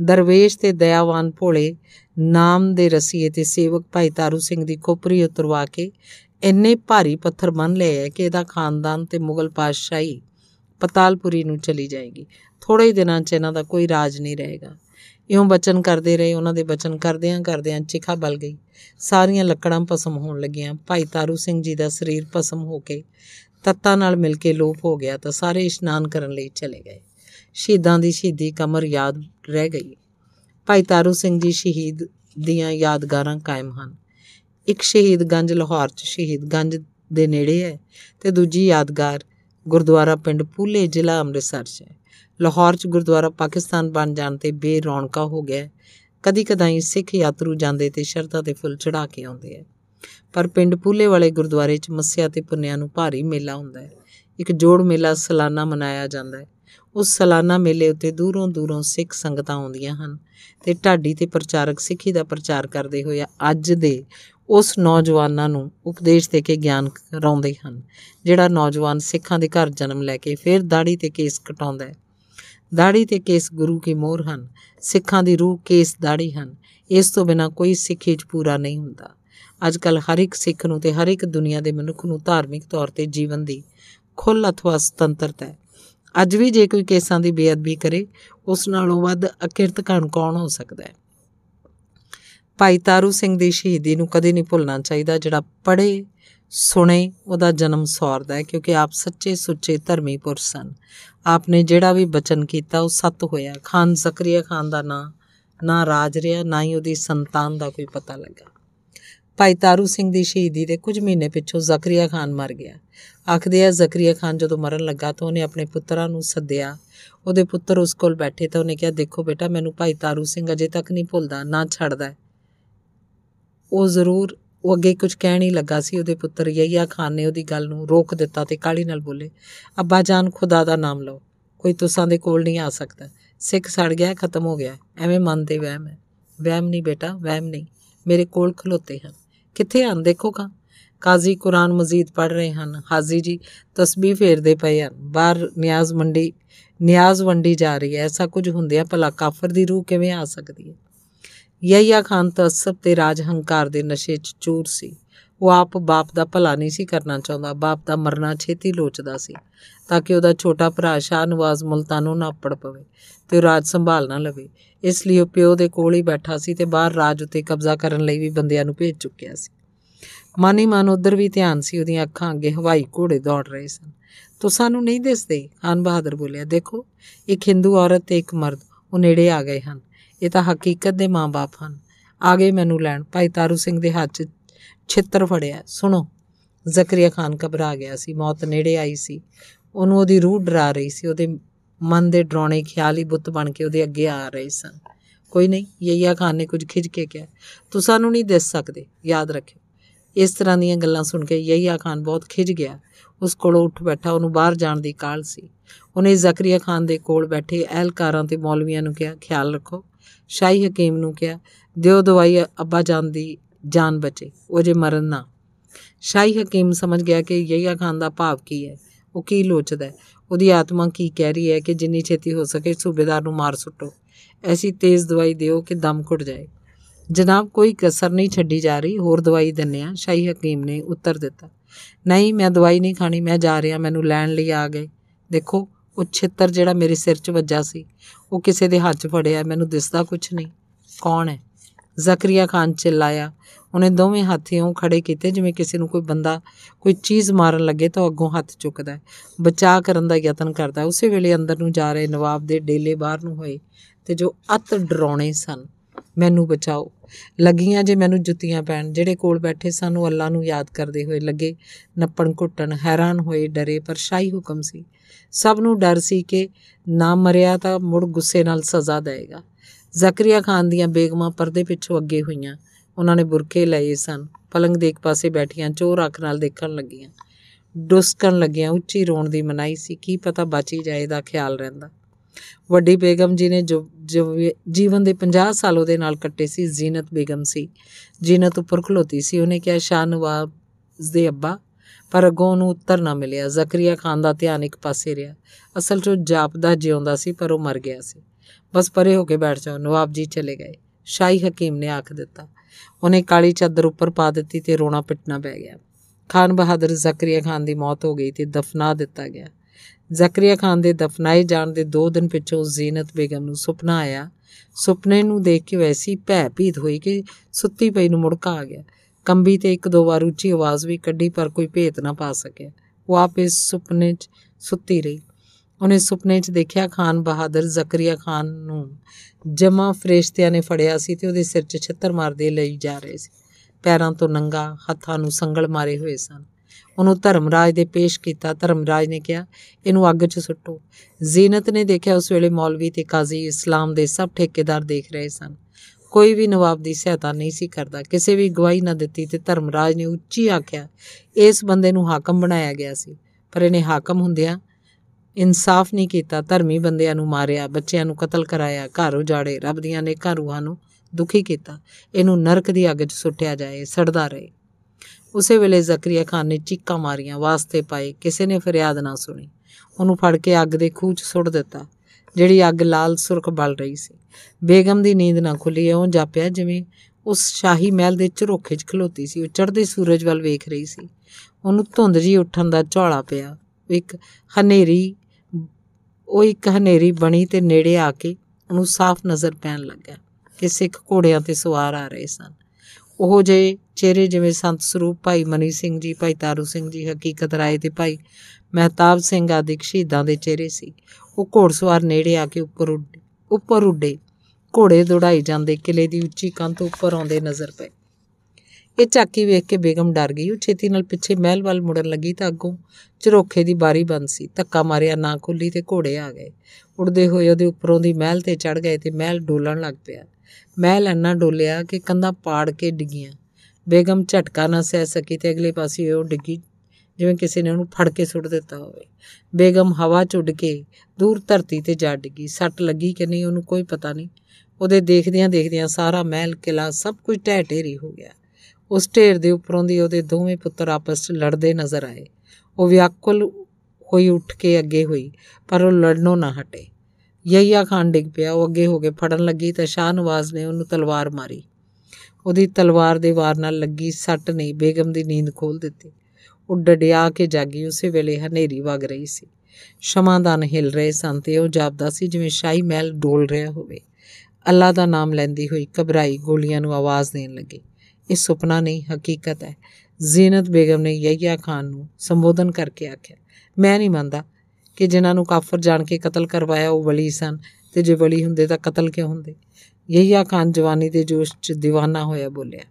ਦਰਵੇਸ਼ ਤੇ ਦਇਆਵਾਨ ਭੋਲੇ ਨਾਮ ਦੇ ਰਸੀਏ ਤੇ ਸੇਵਕ ਭਾਈ ਤਾਰੂ ਸਿੰਘ ਦੀ ਖੋਪਰੀ ਉਤਰਵਾ ਕੇ ਇੰਨੇ ਭਾਰੀ ਪੱਥਰ ਬੰਨ ਲਏ ਕਿ ਇਹਦਾ ਖਾਨਦਾਨ ਤੇ ਮੁਗਲ ਪਾਤਸ਼ਾਹੀ ਪਤਾਲਪੁਰੀ ਨੂੰ ਚਲੀ ਜਾਏਗੀ। ਥੋੜੇ ਹੀ ਦਿਨਾਂ 'ਚ ਇਹਨਾਂ ਦਾ ਕੋਈ ਰਾਜ ਨਹੀਂ ਰਹੇਗਾ। ਇਉਂ ਬਚਨ ਕਰਦੇ ਰਹੇ, ਉਹਨਾਂ ਦੇ ਬਚਨ ਕਰਦਿਆਂ ਕਰਦਿਆਂ ਚਿਖਾ ਬਲ ਗਈ। ਸਾਰੀਆਂ ਲੱਕੜਾਂ ਭਸਮ ਹੋਣ ਲੱਗੀਆਂ। ਭਾਈ ਤਾਰੂ ਸਿੰਘ ਜੀ ਦਾ ਸਰੀਰ ਭਸਮ ਹੋ ਕੇ ਤੱਤਾਂ ਨਾਲ ਮਿਲ ਕੇ ਲੋਪ ਹੋ ਗਿਆ ਤਾਂ ਸਾਰੇ ਇਸ਼ਨਾਨ ਕਰਨ ਲਈ ਚਲੇ ਗਏ। ਸ਼ਹੀਦਾਂ ਦੀ ਸ਼ਹੀਦੀ ਕਮਰ ਯਾਦ ਰਹਿ ਗਈ। ਭਾਈ ਤਾਰੂ ਸਿੰਘ ਜੀ ਸ਼ਹੀਦ ਦੀਆਂ ਯਾਦਗਾਰਾਂ ਕਾਇਮ ਹਨ। ਇੱਕ ਸ਼ਹੀਦ ਗੰਜ ਲਾਹੌਰ 'ਚ ਸ਼ਹੀਦ ਗੰਜ ਦੇ ਨੇੜੇ ਹੈ ਤੇ ਦੂਜੀ ਯਾਦਗਾਰ ਗੁਰਦੁਆਰਾ ਪਿੰਡ ਪੂਲੇ ਜ਼ਿਲ੍ਹਾ ਅੰਮ੍ਰਿਤਸਰ 'ਚ ਹੈ। ਲਾਹੌਰ 'ਚ ਗੁਰਦੁਆਰਾ ਪਾਕਿਸਤਾਨ ਬਣ ਜਾਣ ਤੇ ਬੇਰੌਣਕਾ ਹੋ ਗਿਆ ਕਦੀ ਕਦਾਈ ਸਿੱਖ ਯਾਤਰੂ ਜਾਂਦੇ ਤੇ ਸ਼ਰਧਾ ਤੇ ਫੁੱਲ ਚੜਾ ਕੇ ਆਉਂਦੇ ਆ। ਪਰ ਪਿੰਡ ਪੂਲੇ ਵਾਲੇ ਗੁਰਦੁਆਰੇ 'ਚ ਮੱਸਿਆ ਤੇ ਪੁੰਨਿਆਂ ਨੂੰ ਭਾਰੀ ਮੇਲਾ ਹੁੰਦਾ ਹੈ। ਇੱਕ ਜੋੜ ਮੇਲਾ ਸਾਲਾਨਾ ਮਨਾਇਆ ਜਾਂਦਾ ਹੈ। ਉਸ ਸਾਲਾਨਾ ਮੇਲੇ ਉੱਤੇ ਦੂਰੋਂ ਦੂਰੋਂ ਸਿੱਖ ਸੰਗਤਾਂ ਆਉਂਦੀਆਂ ਹਨ ਤੇ ਢਾਡੀ ਤੇ ਪ੍ਰਚਾਰਕ ਸਿੱਖੀ ਦਾ ਪ੍ਰਚਾਰ ਕਰਦੇ ਹੋਏ ਅੱਜ ਦੇ ਉਸ ਨੌਜਵਾਨਾਂ ਨੂੰ ਉਪਦੇਸ਼ ਦੇ ਕੇ ਗਿਆਨ ਕਰਾਉਂਦੇ ਹਨ, ਜਿਹੜਾ ਨੌਜਵਾਨ ਸਿੱਖਾਂ ਦੇ ਘਰ ਜਨਮ ਲੈ ਕੇ ਫਿਰ ਦਾੜੀ ਤੇ ਕੇਸ ਕਟਾਉਂਦਾ ਹੈ। ਦਾੜੀ ਤੇ ਕੇਸ ਗੁਰੂ ਕੀ ਮੋਹਰ ਹਨ, ਸਿੱਖਾਂ ਦੀ ਰੂਹ ਕੇਸ ਦਾੜੀ ਹਨ, ਇਸ ਤੋਂ ਬਿਨਾ ਕੋਈ ਸਿੱਖੀ ਚ ਪੂਰਾ ਨਹੀਂ ਹੁੰਦਾ। ਅੱਜ ਕੱਲ ਹਰ ਇੱਕ ਸਿੱਖ ਨੂੰ ਤੇ ਹਰ ਇੱਕ ਦੁਨੀਆ ਦੇ ਮਨੁੱਖ ਨੂੰ ਧਾਰਮਿਕ ਤੌਰ ਤੇ ਜੀਵਨ ਦੀ ਖੁੱਲ ਅਥਵਾ ਸੁਤੰਤਰਤਾ ਹੈ। ਅੱਜ ਵੀ ਜੇ ਕੋਈ ਕੇਸਾਂ ਦੀ ਬੇਅਦਬੀ ਕਰੇ, ਉਸ ਨਾਲੋਂ ਵੱਧ ਅਕਿਰਤ ਕਣ ਕੌਣ ਹੋ ਸਕਦਾ ਹੈ? ਭਾਈ ਤਾਰੂ ਸਿੰਘ ਦੀ ਸ਼ਹੀਦੀ ਨੂੰ ਕਦੇ ਨਹੀਂ ਭੁੱਲਣਾ ਚਾਹੀਦਾ, ਜਿਹੜਾ ਪੜ੍ਹੇ ਸੁਣੇ, ਉਹਦਾ ਜਨਮ ਸੌਰਦਾ ਹੈ, ਕਿਉਂਕਿ ਆਪ ਸੱਚੇ ਸੁੱਚੇ ਧਰਮੀ ਪੁਰਸ਼ ਸਨ। ਆਪਨੇ ਜਿਹੜਾ ਵੀ ਬਚਨ ਕੀਤਾ, ਉਹ ਸੱਤ ਹੋਇਆ। ਖਾਨ ਜ਼ਕਰੀਆ ਖਾਨ ਦਾ ਨਾਂ, ਨਾ ਰਾਜ ਰਿਹਾ, ਨਾ ਹੀ ਉਹਦੀ ਸੰਤਾਨ ਦਾ ਕੋਈ ਪਤਾ ਲੱਗਾ। ਭਾਈ ਤਾਰੂ ਸਿੰਘ ਦੀ ਸ਼ਹੀਦੀ ਦੇ ਕੁਝ ਮਹੀਨੇ ਪਿੱਛੋਂ ਜ਼ਕਰੀਆ ਖਾਨ ਮਰ ਗਿਆ। ਆਖਦੇ ਆ, ਜ਼ਕਰੀਆ ਖਾਨ ਜਦੋਂ ਮਰਨ ਲੱਗਾ ਤਾਂ ਉਹਨੇ ਆਪਣੇ ਪੁੱਤਰਾਂ ਨੂੰ ਸੱਦਿਆ। ਉਹਦੇ ਪੁੱਤਰ ਉਸ ਕੋਲ ਬੈਠੇ ਤਾਂ ਉਹਨੇ ਕਿਹਾ, ਦੇਖੋ ਬੇਟਾ, ਮੈਨੂੰ ਭਾਈ ਤਾਰੂ ਸਿੰਘ ਅਜੇ ਤੱਕ ਨਹੀਂ ਭੁੱਲਦਾ, ਨਾ ਛੱਡਦਾ ਉਹ ਜ਼ਰੂਰ ਉਹ ਅੱਗੇ ਕੁਝ ਕਹਿਣ ਹੀ ਲੱਗਾ ਸੀ ਉਹਦੇ ਪੁੱਤਰ ਯਈਆ ਖਾਨ ਨੇ ਉਹਦੀ ਗੱਲ ਨੂੰ ਰੋਕ ਦਿੱਤਾ ਤੇ ਕਾਲੀ ਨਾਲ ਬੋਲੇ, ਅੱਬਾ ਜਾਨ, ਖੁਦਾ ਦਾ ਨਾਮ ਲਓ। ਕੋਈ ਤੁਸਾਂ ਦੇ ਕੋਲ ਨਹੀਂ ਆ ਸਕਦਾ। ਸਿੱਖ ਸੜ ਗਿਆ, ਖਤਮ ਹੋ ਗਿਆ। ਐਵੇਂ ਮਨ ਦੇ ਵਹਿਮ ਹੈ। ਵਹਿਮ ਨਹੀਂ ਬੇਟਾ, ਵਹਿਮ ਨਹੀਂ। ਮੇਰੇ ਕੋਲ ਖਲੋਤੇ ਹਨ। ਕਿੱਥੇ ਹਨ? ਦੇਖੋ ਕਾ। ਕਾਜ਼ੀ ਕੁਰਾਨ ਮਜ਼ੀਦ ਪੜ ਰਹੇ ਹਨ। ਹਾਜ਼ੀ ਜੀ, ਤਸਬੀਹ ਫੇਰਦੇ ਪਏ ਹਨ। ਬਾਹਰ ਨਿਆਜ਼ ਮੰਡੀ, ਨਿਆਜ਼ ਵੰਡੀ ਜਾ ਰਹੀ ਹੈ। ਐਸਾ ਕੁਝ ਹੁੰਦਿਆ ਭਲਾ ਕਾਫਰ ਦੀ ਰੂਹ ਕਿਵੇਂ ਆ ਸਕਦੀ ਹੈ? ਯਹੀਆ ਖਾਨ ਤਸਬ ਤੇ ਰਾਜ ਹੰਕਾਰ ਦੇ ਨਸ਼ੇ 'ਚ ਚੂਰ ਸੀ। ਉਹ ਆਪ ਬਾਪ ਦਾ ਭਲਾ ਨਹੀਂ ਸੀ ਕਰਨਾ ਚਾਹੁੰਦਾ, ਬਾਪ ਦਾ ਮਰਨਾ ਛੇਤੀ ਲੋਚਦਾ ਸੀ ਤਾਂ ਕਿ ਉਹਦਾ ਛੋਟਾ ਭਰਾ ਸ਼ਾਹ ਨਵਾਜ਼ ਮੁਲਤਾਨੋਂ ਨਾ ਪੜ ਪਵੇ ਤੇ ਉਹ ਰਾਜ ਸੰਭਾਲ ਨਾ ਲਵੇ। ਇਸ ਲਈ ਉਹ ਪਿਓ ਦੇ ਕੋਲ ਹੀ ਬੈਠਾ ਸੀ ਤੇ ਬਾਹਰ ਰਾਜ ਉਤੇ ਕਬਜ਼ਾ ਕਰਨ ਲਈ ਵੀ ਬੰਦਿਆਂ ਨੂੰ ਭੇਜ ਚੁੱਕਿਆ ਸੀ। ਮਾਨੀ ਮਨ ਉਧਰ ਵੀ ਧਿਆਨ ਸੀ, ਉਹਦੀਆਂ ਅੱਖਾਂ ਅੱਗੇ ਹਵਾਈ ਘੋੜੇ ਦੌੜ ਰਹੇ ਸਨ। ਤੋ ਸਾਨੂੰ ਨਹੀਂ ਦਿਸਦੇ? ਖਾਨ ਬਹਾਦਰ ਬੋਲਿਆ, ਦੇਖੋ, ਇੱਕ ਹਿੰਦੂ ਔਰਤ ਤੇ ਇੱਕ ਮਰਦ, ਉਹ ਨੇੜੇ ਆ ਗਏ ਹਨ। ਇਹ ਤਾਂ ਹਕੀਕਤ ਦੇ ਮਾਂ-ਬਾਪ ਹਨ। ਆ ਗਏ ਮੈਨੂੰ ਲੈਣ। ਭਾਈ ਤਾਰੂ ਸਿੰਘ ਦੇ ਹੱਥ 'ਚ ਛਿੱਤਰ ਫੜਿਆ। ਸੁਣੋ, ਜ਼ਕਰੀਆ ਖਾਨ ਘਬਰਾ ਗਿਆ ਸੀ। ਮੌਤ ਨੇੜੇ ਆਈ ਸੀ। ਉਹਨੂੰ ਉਹਦੀ ਰੂਹ ਡਰਾ ਰਹੀ ਸੀ। ਉਹਦੇ ਮਨ ਦੇ ਡਰਾਉਣੇ ਖਿਆਲ ਹੀ ਬੁੱਤ ਬਣ ਕੇ ਉਹਦੇ ਅੱਗੇ ਆ ਰਹੇ ਸਨ। ਕੋਈ ਨਹੀਂ, ਯਈਆ ਖਾਨ ਨੇ ਕੁਝ ਖਿੱਚ ਕੇ ਕਿਹਾ। ਤੁਸੀਂ ਸਾਨੂੰ ਨਹੀਂ ਦਿਸ ਸਕਦੇ। ਯਾਦ ਰੱਖਿਓ। ਇਸ ਤਰ੍ਹਾਂ ਦੀਆਂ ਗੱਲਾਂ ਸੁਣ ਕੇ ਯਈਆ ਖਾਨ ਬਹੁਤ ਖਿੱਚ ਗਿਆ। ਉਸ ਕੋਲੋਂ ਉੱਠ ਬੈਠਾ। ਉਹਨੂੰ ਬਾਹਰ ਜਾਣ ਦੀ ਕਾਲ ਸੀ। ਉਹਨੇ ਜ਼ਕਰੀਆ ਖਾਨ ਦੇ ਕੋਲ ਬੈਠੇ ਅਹਿਲਕਾਰਾਂ ਤੇ ਮੌਲਵੀਆਂ ਨੂੰ ਕਿਹਾ, ਖਿਆਲ ਰੱਖੋ। ਸ਼ਾਹੀ ਹਕੀਮ ਨੂੰ ਕਿਹਾ, ਦਿਓ ਦਵਾਈ, ਅੱਬਾ ਜਾਨ ਦੀ ਜਾਨ ਬਚੇ, ਉਹ ਜੇ ਮਰਨ ਨਾ। ਸ਼ਾਹੀ ਹਕੀਮ ਸਮਝ ਗਿਆ ਕਿ ਯਹੀਆ ਖਾਨ ਦਾ ਭਾਵ ਕੀ ਹੈ, ਉਹ ਕੀ ਲੋਚਦਾ ਹੈ? ਉਹਦੀ ਆਤਮਾ ਕੀ ਕਹਿ ਰਹੀ ਹੈ ਕਿ ਜਿੰਨੀ ਛੇਤੀ ਹੋ ਸਕੇ ਸੂਬੇਦਾਰ ਨੂੰ ਮਾਰ ਸੁੱਟੋ? ਐਸੀ ਤੇਜ਼ ਦਵਾਈ ਦਿਓ ਕਿ ਦਮ ਘੁੱਟ ਜਾਏ। ਜਨਾਬ, ਕੋਈ ਕਸਰ ਨਹੀਂ ਛੱਡੀ ਜਾ ਰਹੀ, ਹੋਰ ਦਵਾਈ ਦਿੰਨੇ ਆ ਸ਼ਾਹੀ ਹਕੀਮ ਨੇ ਉੱਤਰ ਦਿੱਤਾ। ਨਹੀਂ, ਮੈਂ ਦਵਾਈ ਨਹੀਂ ਖਾਣੀ, ਮੈਂ ਜਾ ਰਿਹਾ, ਮੈਨੂੰ ਲੈਣ ਲਈ ਆ ਗਏ। ਦੇਖੋ ਉਹ ਛਿੱਤਰ ਜਿਹੜਾ ਮੇਰੇ ਸਿਰ 'ਚ ਵੱਜਾ ਸੀ, ਉਹ ਕਿਸੇ ਦੇ ਹੱਥ 'ਚ ਫੜਿਆ, ਮੈਨੂੰ ਦਿਸਦਾ ਕੁਝ ਨਹੀਂ। ਕੌਣ ਹੈ? ਜ਼ਕਰੀਆ ਖਾਨ ਚਿল্লাਇਆ ਉਹਨੇ ਦੋਵੇਂ ਹੱਥੀਆਂ ਖੜੇ ਕੀਤੇ ਜਿਵੇਂ ਕਿਸੇ ਨੂੰ ਕੋਈ ਬੰਦਾ ਕੋਈ ਚੀਜ਼ ਮਾਰਨ ਲੱਗੇ ਤਾਂ ਅੱਗੋਂ ਹੱਥ ਚੁੱਕਦਾ ਬਚਾਅ ਕਰਨ ਦਾ ਯਤਨ ਕਰਦਾ ਉਸੇ ਵੇਲੇ ਅੰਦਰ ਨੂੰ ਜਾ ਰਹੇ ਨਵਾਬ ਦੇ ਡੇਲੇ ਬਾਹਰ ਨੂੰ ਹੋਏ ਤੇ ਜੋ ਅਤ ਡਰਾਉਣੇ ਸਨ, ਮੈਨੂੰ ਬਚਾਓ। ਲੱਗੀਆਂ ਜੇ ਮੈਨੂੰ ਜੁੱਤੀਆਂ ਪੈਣ, ਜਿਹੜੇ ਕੋਲ ਬੈਠੇ ਸਨ ਉਹ ਅੱਲਾ ਨੂੰ ਯਾਦ ਕਰਦੇ ਹੋਏ ਲੱਗੇ, ਨੱਪਣ ਘੁੱਟਣ, ਹੈਰਾਨ ਹੋਏ, ਡਰੇ, ਪਰ ਸ਼ਾਹੀ ਹੁਕਮ ਸੀ। ਸਭ ਨੂੰ ਡਰ ਸੀ ਕਿ ਨਾ ਮਰਿਆ ਤਾਂ ਮੁੜ ਗੁੱਸੇ ਨਾਲ ਸਜ਼ਾ ਦੇਵੇਗਾ। ਜ਼ਕਰੀਆ ਖਾਨ ਦੀਆਂ ਬੇਗਮਾਂ ਪਰਦੇ ਪਿੱਛੋਂ ਅੱਗੇ ਹੋਈਆਂ। ਉਹਨਾਂ ਨੇ ਬੁਰਕੇ ਲਏ ਸਨ, ਪਲੰਗ ਦੇ ਇੱਕ ਪਾਸੇ ਬੈਠੀਆਂ, ਚੋਰ ਅੱਖ ਨਾਲ ਦੇਖਣ ਲੱਗੀਆਂ। ਡੁਸਕਣ ਲੱਗੀਆਂ, ਉੱਚੀ ਰੋਣ ਦੀ ਮਨਾਈ ਸੀ, ਕੀ ਪਤਾ ਬਚੀ ਜਾਏ ਦਾ ਖਿਆਲ ਰਹਿੰਦਾ। ਵੱਡੀ ਬੇਗਮ ਜੀ ਨੇ ਜੋ ਜੀਵਨ ਦੇ 50 ਸਾਲ ਉਹਦੇ ਨਾਲ ਕੱਟੇ ਸੀ, ਜ਼ੀਨਤ ਬੇਗਮ ਸੀ। ਜ਼ੀਨਤ ਉੱਪਰ ਖਲੋਤੀ ਸੀ। ਉਹਨੇ ਕਿਹਾ, ਸ਼ਾਹ ਨਵਾਜ਼ ਦੇ ਅੱਬਾ, ਪਰ ਅਗੋਂ ਨੂੰ ਉੱਤਰ ਨਾ ਮਿਲਿਆ। ਜ਼ਕਰੀਆ ਖਾਨ ਦਾ ਧਿਆਨ ਇੱਕ ਪਾਸੇ ਰਿਹਾ। ਅਸਲ 'ਚ ਜਾਪਦਾ ਜਿਉਂਦਾ ਸੀ, ਪਰ ਉਹ ਮਰ ਗਿਆ ਸੀ। ਬਸ ਪਰੇ ਹੋ ਕੇ ਬੈਠ ਜਾਓ। ਨਵਾਬ ਜੀ ਚਲੇ ਗਏ। ਸ਼ਾਹੀ ਹਕੀਮ ਨੇ ਆਖ ਦਿੱਤਾ। ਉਹਨੇ ਕਾਲੀ ਚਾਦਰ ਉੱਪਰ ਪਾ ਦਿੱਤੀ ਤੇ ਰੋਣਾ ਪਿੱਟਣਾ ਪੈ ਗਿਆ। ਖਾਨ ਬਹਾਦਰ ਜ਼ਕਰੀਆ ਖਾਨ ਦੀ ਮੌਤ ਹੋ ਗਈ ਤੇ ਦਫਨਾ ਦਿੱਤਾ ਗਿਆ। ਜ਼ਕਰੀਆ ਖਾਨ ਦੇ ਦਫਨਾਏ ਜਾਣ ਦੇ 2 ਦਿਨ ਪਿੱਛੋਂ ਜ਼ੀਨਤ ਬੇਗਮ ਨੂੰ ਸੁਪਨਾ ਆਇਆ। ਸੁਪਨੇ ਨੂੰ ਦੇਖ ਕੇ ਵੈਸੀ ਭੈਭੀਤ ਹੋਈ ਕਿ ਸੁੱਤੀ ਪਈ ਨੂੰ ਮੁੜਕਾ ਆ ਗਿਆ। ਕੰਬੀ ਤੇ ਇੱਕ ਦੋ ਵਾਰ ਉੱਚੀ ਆਵਾਜ਼ ਵੀ ਕੱਢੀ ਪਰ ਕੋਈ ਭੇਤ ਨਾ ਪਾ ਸਕਿਆ। ਉਹ ਆਪੇ ਸੁਪਨੇ 'ਚ ਸੁੱਤੀ ਰਹੀ। ਉਹਨੇ ਸੁਪਨੇ 'ਚ ਦੇਖਿਆ ਖਾਨ ਬਹਾਦਰ ਜ਼ਕਰੀਆ ਖਾਨ ਨੂੰ ਜਮਾ ਫਰਿਸ਼ਤਿਆਂ ਨੇ ਫੜਿਆ ਸੀ ਤੇ ਉਹਦੇ ਸਿਰ 'ਚ ਛੱਤਰ ਮਾਰਦੇ ਲਈ ਜਾ ਰਹੇ ਸੀ। ਪੈਰਾਂ ਤੋਂ ਨੰਗਾ ਹੱਥਾਂ ਨੂੰ ਸੰਗਲ ਮਾਰੇ ਹੋਏ ਸਨ। ਉਹਨੂੰ ਧਰਮਰਾਜ ਦੇ ਪੇਸ਼ ਕੀਤਾ, ਧਰਮਰਾਜ ਨੇ ਕਿਹਾ, ਇਹਨੂੰ ਅੱਗ 'ਚ ਸੁੱਟੋ। ਜ਼ੀਨਤ ਨੇ ਦੇਖਿਆ ਉਸ ਵੇਲੇ ਮੌਲਵੀ ਤੇ ਕਾਜ਼ੀ ਇਸਲਾਮ ਦੇ ਸਭ ਠੇਕੇਦਾਰ ਦੇਖ ਰਹੇ ਸਨ। ਕੋਈ ਵੀ ਨਵਾਬ ਦੀ ਸਹਾਇਤਾ ਨਹੀਂ ਸੀ ਕਰਦਾ। ਕਿਸੇ ਵੀ ਗਵਾਹੀ ਨਾ ਦਿੱਤੀ ਤੇ ਧਰਮਰਾਜ ਨੇ ਉੱਚੀ ਆਖਿਆ, ਇਸ ਬੰਦੇ ਨੂੰ ਹਾਕਮ ਬਣਾਇਆ ਗਿਆ ਸੀ, ਪਰ ਇਹਨੇ ਹਾਕਮ ਹੁੰਦਿਆਂ ਇਨਸਾਫ ਨਹੀਂ ਕੀਤਾ। ਧਰਮੀ ਬੰਦਿਆਂ ਨੂੰ ਮਾਰਿਆ, ਬੱਚਿਆਂ ਨੂੰ ਕਤਲ ਕਰਾਇਆ, ਘਰ ਉਜਾੜੇ, ਰੱਬ ਦੀਆਂ ਨੇਕਾਂ ਰੂਹਾਂ ਨੂੰ ਦੁਖੀ ਕੀਤਾ। ਇਹਨੂੰ ਨਰਕ ਦੀ ਅੱਗ 'ਚ ਸੁੱਟਿਆ ਜਾਏ, ਸੜਦਾ ਰਹੇ। ਉਸੇ ਵੇਲੇ ਜ਼ਕਰੀਆ ਖਾਨ ਨੇ ਚੀਕਾਂ ਮਾਰੀਆਂ, ਵਾਸਤੇ ਪਾਏ, ਕਿਸੇ ਨੇ ਫਰਿਆਦ ਨਾ ਸੁਣੀ। ਉਹਨੂੰ ਫੜ ਕੇ ਅੱਗ ਦੇ ਖੂਹ 'ਚ ਸੁੱਟ ਦਿੱਤਾ, ਜਿਹੜੀ ਅੱਗ ਲਾਲ ਸੁਰਖ ਬਲ ਰਹੀ ਸੀ। ਬੇਗਮ ਦੀ ਨੀਂਦ ਨਾ ਖੁੱਲੀ ਉਹ ਜਾਪਿਆ ਜਿਵੇਂ ਉਸ ਸ਼ਾਹੀ ਮਹਿਲ ਦੇ ਝਰੋਖੇ 'ਚ ਖਲੋਤੀ ਸੀ। ਉਹ ਚੜ੍ਹਦੇ ਸੂਰਜ ਵੱਲ ਵੇਖ ਰਹੀ ਸੀ। ਉਹਨੂੰ ਧੁੰਦ ਜੀ ਉੱਠਣ ਦਾ ਝੋਲਾ ਪਿਆ। ਇੱਕ ਹਨੇਰੀ, ਉਹ ਇੱਕ ਹਨੇਰੀ ਬਣੀ ਤੇ ਨੇੜੇ ਆ ਕੇ ਉਹਨੂੰ ਸਾਫ਼ ਨਜ਼ਰ ਪੈਣ ਲੱਗਾ ਕਿ ਸਿੱਖ ਘੋੜਿਆਂ ਤੇ ਸਵਾਰ ਆ ਰਹੇ ਸਨ। ਉਹ ਜੇ ਚਿਹਰੇ ਜਿਵੇਂ ਸੰਤ ਸਰੂਪ ਭਾਈ ਮਨੀ ਸਿੰਘ ਜੀ, ਭਾਈ ਤਾਰੂ ਸਿੰਘ ਜੀ, ਹਕੀਕਤ ਰਾਏ ਤੇ ਭਾਈ ਮਹਿਤਾਬ ਸਿੰਘ ਆਦਿ ਸ਼ਹੀਦਾਂ ਦੇ ਚਿਹਰੇ ਸੀ। ਉਹ ਘੋੜਸਵਾਰ ਨੇੜੇ ਆ ਕੇ ਉੱਪਰ ਉੱਡੇ ਉੱਪਰ ਉੱਡੇ। ਘੋੜੇ ਦੌੜਾਈ ਜਾਂਦੇ ਕਿਲੇ ਦੀ ਉੱਚੀ ਕੰਧ ਉੱਪਰ ਆਉਂਦੇ ਨਜ਼ਰ ਪਏ। ਇਹ ਚਾਕੀ ਵੇਖ ਕੇ ਬੇਗਮ ਡਰ ਗਈ। ਉਹ ਛੇਤੀ ਨਾਲ ਪਿੱਛੇ ਮਹਿਲ ਵੱਲ ਮੁੜਨ ਲੱਗੀ ਤਾਂ ਅੱਗੋਂ ਝਰੋਖੇ ਦੀ ਬਾਰੀ ਬੰਦ ਸੀ। ਧੱਕਾ ਮਾਰਿਆ, ਨਾ ਖੁੱਲੀ ਤੇ ਘੋੜੇ ਆ ਗਏ। ਉੜਦੇ ਹੋਏ ਉਹਦੇ ਉੱਪਰੋਂ ਦੀ ਮਹਿਲ ਤੇ ਚੜ ਗਏ ਤੇ ਮਹਿਲ ਡੋਲਣ ਲੱਗ ਪਿਆ। ਮਹਿਲ ਅੰਨਾ ਡੋਲਿਆ ਕਿ ਕੰਧਾਂ ਪਾੜ ਕੇ ਡਿੱਗੀਆਂ। ਬੇਗਮ ਝਟਕਾ ਨਾ ਸਹਿ ਸਕੀ ਤੇ ਅਗਲੇ ਪਾਸੇ ਉਹ ਡਿੱਗੀ, ਜਿਵੇਂ ਕਿਸੇ ਨੇ ਉਹਨੂੰ ਫੜ ਕੇ ਸੁੱਟ ਦਿੱਤਾ ਹੋਵੇ। ਬੇਗਮ ਹਵਾ 'ਚ ਉੱਡ ਕੇ ਦੂਰ ਧਰਤੀ ਤੇ ਜਾ ਡਿੱਗੀ। ਸੱਟ ਲੱਗੀ ਕਿ ਨਹੀਂ ਉਹਨੂੰ ਕੋਈ ਪਤਾ ਨਹੀਂ। ਉਹਦੇ ਦੇਖਦਿਆਂ ਦੇਖਦਿਆਂ ਸਾਰਾ ਮਹਿਲ ਕਿਲਾ ਸਭ ਕੁਝ ਢਹਿ ਢੇਰੀ ਹੋ ਗਿਆ। ਉਸ ਢੇਰ ਦੇ ਉੱਪਰੋਂ ਦੀ ਉਹਦੇ ਦੋਵੇਂ ਪੁੱਤਰ ਆਪਸ 'ਚ ਲੜਦੇ ਨਜ਼ਰ ਆਏ। ਉਹ ਵਿਆਕੁਲ ਹੋਈ ਉੱਠ ਕੇ ਅੱਗੇ ਹੋਈ, ਪਰ ਉਹ ਲੜਨੋਂ ਨਾ ਹਟੇ। ਯਹੀਆ ਖਾਨ ਡਿੱਗ ਪਿਆ। ਉਹ ਅੱਗੇ ਹੋ ਕੇ ਫੜਨ ਲੱਗੀ ਤਾਂ ਸ਼ਾਹ ਨਵਾਜ਼ ਨੇ ਉਹਨੂੰ ਤਲਵਾਰ ਮਾਰੀ। ਉਹਦੀ ਤਲਵਾਰ ਦੇ ਵਾਰ ਨਾਲ ਲੱਗੀ ਸੱਟ ਨਹੀਂ ਬੇਗਮ ਦੀ ਨੀਂਦ ਖੋਲ ਦਿੱਤੀ। ਉਹ ਡਡਿਆ ਕੇ ਜਾਗੀ, ਉਸੇ ਵੇਲੇ ਹਨੇਰੀ ਵਗ ਰਹੀ ਸੀ। ਸ਼ਮਾਦਾਨ ਹਿਲ ਰਹੇ ਸਨ ਤੇ ਉਹ ਜਾਪਦਾ ਸੀ, ਜਿਵੇਂ ਸ਼ਾਹੀ ਮਹਿਲ ਡੋਲ ਰਿਹਾ ਹੋਵੇ। ਅੱਲਾ ਦਾ ਨਾਮ ਲੈਂਦੀ ਹੋਈ ਘਬਰਾਈ ਗੋਲੀਆਂ ਨੂੰ ਆਵਾਜ਼ ਦੇਣ ਲੱਗੀ। ਇਹ ਸੁਪਨਾ ਨਹੀਂ, ਹਕੀਕਤ ਹੈ। ਜ਼ੀਨਤ ਬੇਗਮ ਨੇ ਯਹੀਆ ਖਾਨ ਨੂੰ ਸੰਬੋਧਨ ਕਰਕੇ ਆਖਿਆ, ਮੈਂ ਨਹੀਂ ਮੰਨਦਾ ਕਿ ਜਿਨ੍ਹਾਂ ਨੂੰ ਕਾਫਰ ਜਾਣ ਕੇ ਕਤਲ ਕਰਵਾਇਆ ਉਹ ਵਲੀ ਸਨ ਤੇ ਜੇ ਵਲੀ ਹੁੰਦੇ ਤਾਂ ਕਤਲ ਕਿਉਂ ਹੁੰਦੇ? ਯਹੀਆ ਖਾਨ ਜਵਾਨੀ ਦੇ ਜੋਸ਼ 'ਚ دیਵਾਨਾ ਹੋਇਆ ਬੋਲਿਆ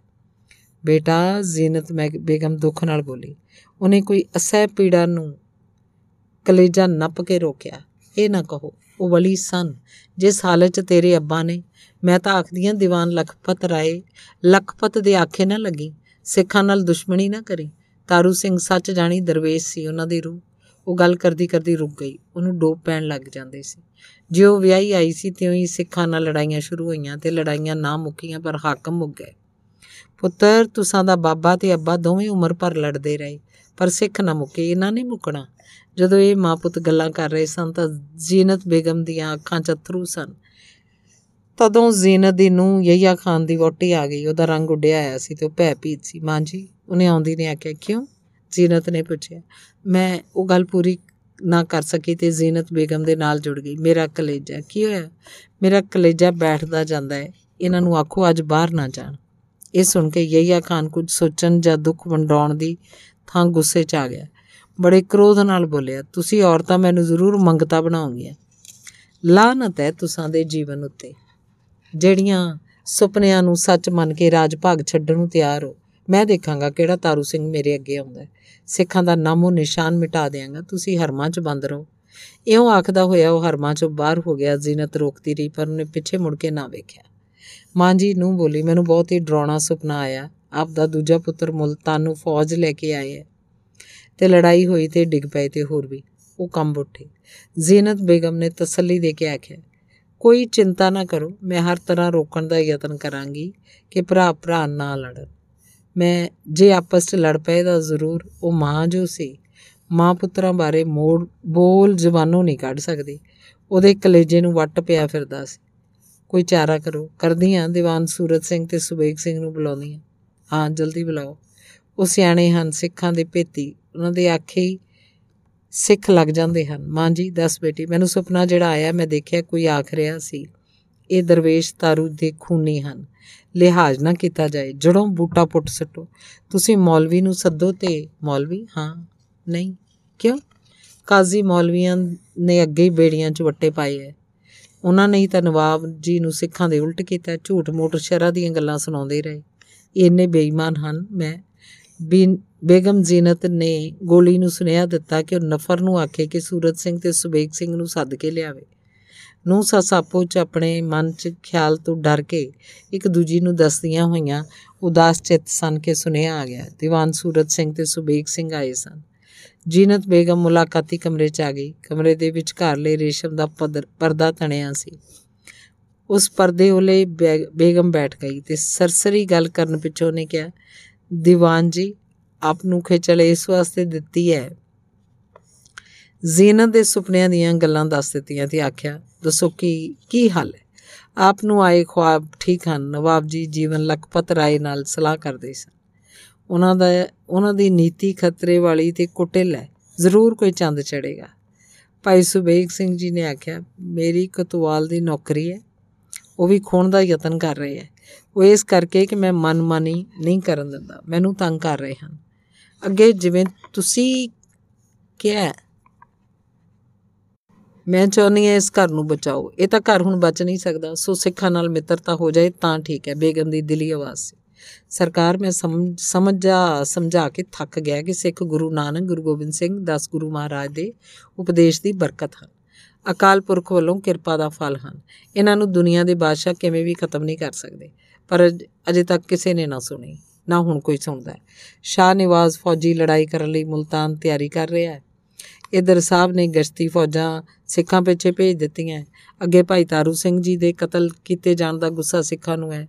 ਬੇਟਾ ਜ਼ੀਨਤ ਬੇਗਮ ਦੁੱਖ ਨਾਲ ਬੋਲੀ ਉਹਨੇ ਕੋਈ ਅਸਹਿ ਪੀੜਾ ਨੂੰ ਕਲੇਜਾ ਨੱਪ ਕੇ ਰੋਕਿਆ ਇਹ ਨਾ ਕਹੋ ਉਹ ਵਲੀ ਸਨ ਜਿਸ ਹਾਲਤ 'ਚ ਤੇਰੇ ਅੱਬਾ ਨੇ ਮੈਂ ਤਾਂ ਆਖਦੀਆਂ ਦੀਵਾਨ ਲਖਪਤ ਰਾਏ ਲਖਪਤ ਦੇ ਆਖੇ ਨਾ ਲੱਗੀ ਸਿੱਖਾਂ ਨਾਲ ਦੁਸ਼ਮਣੀ ਨਾ ਕਰੀ ਤਾਰੂ ਸਿੰਘ ਸੱਚ ਜਾਣੀ ਦਰਵੇਸ਼ ਸੀ ਉਹਨਾਂ ਦੀ ਰੂਹ ਉਹ ਗੱਲ ਕਰਦੀ ਕਰਦੀ ਰੁਕ ਗਈ। ਉਹਨੂੰ ਡੋਬ ਪੈਣ ਲੱਗ ਜਾਂਦੇ ਸੀ। ਜੇ ਉਹ ਵਿਆਹੀ ਆਈ ਸੀ ਤਿਉਂ ਹੀ ਸਿੱਖਾਂ ਨਾਲ ਲੜਾਈਆਂ ਸ਼ੁਰੂ ਹੋਈਆਂ ਤੇ ਲੜਾਈਆਂ ਨਾ ਮੁੱਕੀਆਂ ਪਰ ਹਾਕਮ ਮੁੱਕ ਗਏ। ਪੁੱਤਰ, ਤੁਸਾਂ ਦਾ ਬਾਬਾ ਤੇ ਅੱਬਾ ਦੋਵੇਂ ਉਮਰ ਭਰ ਲੜਦੇ ਰਹੇ, ਪਰ ਸਿੱਖ ਨਾ ਮੁੱਕੇ, ਇਹਨਾਂ ਨਹੀਂ ਮੁੱਕਣਾ। ਜਦੋਂ ਇਹ ਮਾਂ ਪੁੱਤ ਗੱਲਾਂ ਕਰ ਰਹੇ ਸਨ ਤਾਂ ਜ਼ੀਨਤ ਬੇਗਮ ਦੀਆਂ ਅੱਖਾਂ 'ਚ ਅਥਰੂ ਸਨ। ਤਦੋਂ ਜ਼ੀਨਤ ਦੀ ਨੂੰ ਯਹੀਆ ਖਾਨ ਦੀ ਵੋਟੀ ਆ ਗਈ। ਉਹਦਾ ਰੰਗ ਉੱਡਿਆ ਆਇਆ ਸੀ ਤੇ ਉਹ ਭੈ ਭੀਤ ਸੀ। ਮਾਂ ਜੀ, ਉਹਨੇ ਆਉਂਦੀ ਨੇ ਆਖਿਆ, ਕਿਉਂ? ਜ਼ੀਨਤ ਨੇ ਪੁੱਛਿਆ। ਮੈਂ ਉਹ ਗੱਲ ਪੂਰੀ ਨਾ ਕਰ ਸਕੀ ਤੇ ਜ਼ੀਨਤ ਬੇਗਮ ਦੇ ਨਾਲ ਜੁੜ ਗਈ। ਮੇਰਾ ਕਲੇਜਾ, ਕੀ ਹੋਇਆ? ਮੇਰਾ ਕਲੇਜਾ ਬੈਠਦਾ ਜਾਂਦਾ ਹੈ। ਇਹਨਾਂ ਨੂੰ ਆਖੋ, ਅੱਜ ਬਾਹਰ ਨਾ ਜਾਣ। ਇਹ ਸੁਣ ਕੇ ਯਹੀਆ ਖਾਨ ਕੁਝ ਸੋਚਣ ਜਾਂ ਦੁੱਖ ਵੰਡਾਉਣ ਦੀ ਥਾਂ ਗੁੱਸੇ 'ਚ ਆ ਗਿਆ। ਬੜੇ ਕ੍ਰੋਧ ਨਾਲ ਬੋਲਿਆ, ਤੁਸੀਂ ਔਰਤਾਂ ਮੈਨੂੰ ਜ਼ਰੂਰ ਮੰਗਤਾ ਬਣਾਉਂਗੀਆਂ ਲਾਨਤ ਹੈ ਤੁਸਾਂ ਦੇ ਜੀਵਨ ਉੱਤੇ। ਜਿਹੜੀਆਂ ਸੁਪਨਿਆਂ ਨੂੰ ਸੱਚ ਮੰਨ ਕੇ ਰਾਜ ਭਾਗ ਛੱਡਣ ਨੂੰ ਤਿਆਰ ਹੋ। ਮੈਂ ਦੇਖਾਂਗਾ ਕਿਹੜਾ ਤਾਰੂ ਸਿੰਘ ਮੇਰੇ ਅੱਗੇ ਆਉਂਦਾ ਸਿੱਖਾਂ ਦਾ ਨਾਮੋ ਨਿਸ਼ਾਨ ਮਿਟਾ ਦੇਵਾਂਗਾ ਤੁਸੀਂ ਹਰਮਾਂ 'ਚ ਬੰਦ ਰਹੋ। ਇਉਂ ਆਖਦਾ ਹੋਇਆ ਉਹ ਹਰਮਾਂ 'ਚੋਂ ਬਾਹਰ ਹੋ ਗਿਆ, ਜ਼ੀਨਤ ਰੋਕਦੀ ਰਹੀ, ਪਰ ਉਹਨੇ ਪਿੱਛੇ ਮੁੜ ਕੇ ਨਾ ਵੇਖਿਆ। ਮਾਂ ਜੀ ਨੂੰ ਬੋਲੀ, ਮੈਨੂੰ ਬਹੁਤ ਹੀ ਡਰਾਉਣਾ ਸੁਪਨਾ ਆਇਆ। ਆਪ ਦਾ ਦੂਜਾ ਪੁੱਤਰ ਮੁਲਤਾਨ ਨੂੰ ਫੌਜ ਲੈ ਕੇ ਆਏ ਹੈ ਤੇ ਲੜਾਈ ਹੋਈ ਤੇ ਡਿੱਗ ਪਏ ਤੇ ਹੋਰ ਵੀ। ਉਹ ਕੰਬ ਉੱਠੇ। ਜ਼ੀਨਤ ਬੇਗਮ ਨੇ ਤਸੱਲੀ ਦੇ ਕੇ ਆਖਿਆ, ਕੋਈ ਚਿੰਤਾ ਨਾ ਕਰੋ, ਮੈਂ ਹਰ ਤਰ੍ਹਾਂ ਰੋਕਣ ਦਾ ਯਤਨ ਕਰਾਂਗੀ ਕਿ ਭਰਾ ਭਰਾ ਨਾ ਲੜਨ। ਮੈਂ ਜੇ ਆਪਸ 'ਚ ਲੜ ਪਏ ਤਾਂ ਜ਼ਰੂਰ ਉਹ ਮਾਂ ਜੋ ਸੀ, ਮਾਂ ਪੁੱਤਰਾਂ ਬਾਰੇ ਮੋੜ ਬੋਲ ਜ਼ਬਾਨੋਂ ਨਹੀਂ ਕੱਢ ਸਕਦੀ। ਉਹਦੇ ਕਲੇਜੇ ਨੂੰ ਵੱਟ ਪਿਆ ਫਿਰਦਾ ਸੀ। ਕੋਈ ਚਾਰਾ ਕਰੋ, ਕਰਦੀਆਂ, ਦੀਵਾਨ ਸੂਰਤ ਸਿੰਘ ਤੇ ਸੁਬੇਗ ਸਿੰਘ ਨੂੰ ਬੁਲਾਉਂਦੀਆਂ। ਹਾਂ, ਜਲਦੀ ਬੁਲਾਓ। ਉਹ ਸਿਆਣੇ ਹਨ, ਸਿੱਖਾਂ ਦੇ ਭੇਤੀ। ਉਹਨਾਂ ਦੇ ਆਖੇ ਹੀ ਸਿੱਖ ਲੱਗ ਜਾਂਦੇ ਹਨ। ਮਾਂ ਜੀ, ਦੱਸ ਬੇਟੀ, ਮੈਨੂੰ ਸੁਪਨਾ ਜਿਹੜਾ ਆਇਆ, ਮੈਂ ਦੇਖਿਆ ਕੋਈ ਆਖ ਰਿਹਾ ਸੀ। ਇਹ ਦਰਵੇਸ਼ ਤਾਰੂ ਦੇ ਖੂਨੀ ਹਨ। ਲਿਹਾਜ਼ ਨਾ ਕੀਤਾ ਜਾਏ। ਜੜੋਂ ਬੂਟਾ ਪੁੱਟ ਸਟੋ। ਤੁਸੀਂ ਮੌਲਵੀ ਨੂੰ ਸੱਦੋ ਤੇ ਮੌਲਵੀ, ਹਾਂ, ਨਹੀਂ, ਕਿਉਂ? ਕਾਜ਼ੀ ਮੌਲਵੀਆਂ ਨੇ ਅੱਗੇ ਹੀ ਬੇੜੀਆਂ 'ਚ ਵੱਟੇ ਪਾਏ ਐ। ਉਹਨਾਂ ਨੇ ਹੀ ਤਾਂ ਨਵਾਬ ਜੀ ਨੂੰ ਸਿੱਖਾਂ ਦੇ ਉਲਟ ਕੀਤਾ। ਝੂਠ ਮੋਟ ਸ਼ਰਾ ਦੀਆਂ ਗੱਲਾਂ ਸੁਣਾਉਂਦੇ ਰਹੇ। ਇੰਨੇ ਬੇਈਮਾਨ ਹਨ ਮੈਂ। ਬੇਗਮ ਜ਼ੀਨਤ ਨੇ ਗੋਲੀ ਨੂੰ ਸੁਨੇਹਾ ਦਿੱਤਾ ਕਿ ਉਹ ਨਫਰ ਨੂੰ ਆਖੇ ਕਿ ਸੂਰਤ ਸਿੰਘ ਤੇ ਸੁਬੇਗ ਸਿੰਘ ਨੂੰ ਸੱਦ ਕੇ ਲਿਆਵੇ। ਨੂੰ ਸੱਸ ਆਪੋ ਚ ਆਪਣੇ ਮਨ ਚ ਖਿਆਲ ਤੋਂ ਡਰ ਕੇ ਇੱਕ ਦੂਜੀ ਨੂੰ ਦੱਸਦੀਆਂ ਹੋਈਆਂ ਉਦਾਸ ਚਿੱਤ ਸਨ ਕੇ ਸੁਨੇਹਾ ਆ ਗਿਆ। ਦੀਵਾਨ ਸੂਰਤ ਸਿੰਘ ਤੇ ਸੁਬੇਗ ਸਿੰਘ ਆਏ ਸਨ। ਜੀਨਤ ਬੇਗਮ ਮੁਲਾਕਾਤੀ ਕਮਰੇ 'ਚ ਆ ਗਈ। ਕਮਰੇ ਦੇ ਵਿੱਚ ਘਰਲੇ ਰੇਸ਼ਮ ਦਾ ਪਰਦਾ ਤਣਿਆ ਸੀ। ਉਸ ਪਰਦੇ ਉਲੇ ਬੇਗਮ ਬੈਠ ਗਈ ਤੇ ਸਰਸਰੀ ਗੱਲ ਕਰਨ ਪਿੱਛੋਂ ਨੇ ਕਿਹਾ, ਦੀਵਾਨ ਜੀ, ਆਪ ਨੂੰ ਖੇਚਲ ਇਸ ਵਾਸਤੇ ਦਿੱਤੀ ਹੈ ਜ਼ੀਨਤ ਦੇ ਸੁਪਨਿਆਂ ਦੀਆਂ ਗੱਲਾਂ ਦੱਸ ਦਿੱਤੀਆਂ ਤੇ ਆਖਿਆ, ਦੱਸੋ ਕੀ ਕੀ ਹਾਲ ਹੈ? ਆਪ ਨੂੰ ਆਏ ਖੁਆਬ ਠੀਕ ਹਨ। ਨਵਾਬ ਜੀ ਜੀਵਨ ਲਖਪਤ ਰਾਏ ਨਾਲ ਸਲਾਹ ਕਰਦੇ ਸਨ। ਉਹਨਾਂ ਦਾ, ਉਹਨਾਂ ਦੀ ਨੀਤੀ ਖਤਰੇ ਵਾਲੀ ਤੇ ਕੁਟਿਲ ਹੈ। ਜ਼ਰੂਰ ਕੋਈ ਚੰਦ ਚੜੇਗਾ ਭਾਈ ਸੁਬੇਗ ਸਿੰਘ ਜੀ ਨੇ ਆਖਿਆ, ਮੇਰੀ ਕਤਵਾਲ ਦੀ ਨੌਕਰੀ ਹੈ। ਉਹ ਵੀ ਖੋਣ ਦਾ ਯਤਨ ਕਰ ਰਹੇ ਹੈ। ਉਹ ਇਸ ਕਰਕੇ ਕਿ ਮੈਂ ਮਨਮਾਨੀ ਨਹੀਂ ਕਰਨ ਦਿੰਦਾ। ਮੈਨੂੰ ਤੰਗ ਕਰ ਰਹੇ ਹਨ। ਅੱਗੇ ਜਿਵੇਂ ਤੁਸੀਂ ਕਿਹਾ ਮੈਂ ਚਾਹੁੰਦੀ ਹਾਂ ਇਸ ਘਰ ਨੂੰ ਬਚਾਓ। ਇਹ ਤਾਂ ਘਰ ਹੁਣ ਬਚ ਨਹੀਂ ਸਕਦਾ। ਸੋ ਸਿੱਖਾਂ ਨਾਲ ਮਿੱਤਰਤਾ ਹੋ ਜਾਏ ਤਾਂ ਠੀਕ ਹੈ। ਬੇਗਮ ਦੀ ਦਿਲੀ ਆਵਾਜ਼ ਸੀ। ਸਰਕਾਰ ਮੈਂ ਸਮਝਾ ਸਮਝਾ ਕੇ ਥੱਕ ਗਿਆ ਕਿ ਸਿੱਖ ਗੁਰੂ ਨਾਨਕ, ਗੁਰੂ ਗੋਬਿੰਦ ਸਿੰਘ ਦਸ ਗੁਰੂ ਮਹਾਰਾਜ ਦੇ ਉਪਦੇਸ਼ ਦੀ ਬਰਕਤ ਹਨ। ਅਕਾਲ ਪੁਰਖ ਵੱਲੋਂ ਕਿਰਪਾ ਦਾ ਫਲ ਹਨ। ਇਹਨਾਂ ਨੂੰ ਦੁਨੀਆ ਦੇ ਬਾਦਸ਼ਾਹ ਕਿਵੇਂ ਵੀ ਖਤਮ ਨਹੀਂ ਕਰ ਸਕਦੇ। ਪਰ ਅਜੇ ਤੱਕ ਕਿਸੇ ਨੇ ਨਾ ਸੁਣੀ, ਨਾ ਹੁਣ ਕੋਈ ਸੁਣਦਾ ਸ਼ਾਹ ਨਿਵਾਜ਼ ਫੌਜੀ ਲੜਾਈ ਕਰਨ ਲਈ ਮੁਲਤਾਨ ਤਿਆਰੀ ਕਰ ਰਿਹਾ ਹੈ। ਇਧਰ ਸਾਹਿਬ ਨੇ ਗਸ਼ਤੀ ਫੌਜਾਂ ਸਿੱਖਾਂ ਪਿੱਛੇ ਭੇਜ ਦਿੱਤੀਆਂ ਅੱਗੇ ਭਾਈ ਤਾਰੂ ਸਿੰਘ ਜੀ ਦੇ ਕਤਲ ਕੀਤੇ ਜਾਣ ਦਾ ਗੁੱਸਾ ਸਿੱਖਾਂ ਨੂੰ ਹੈ।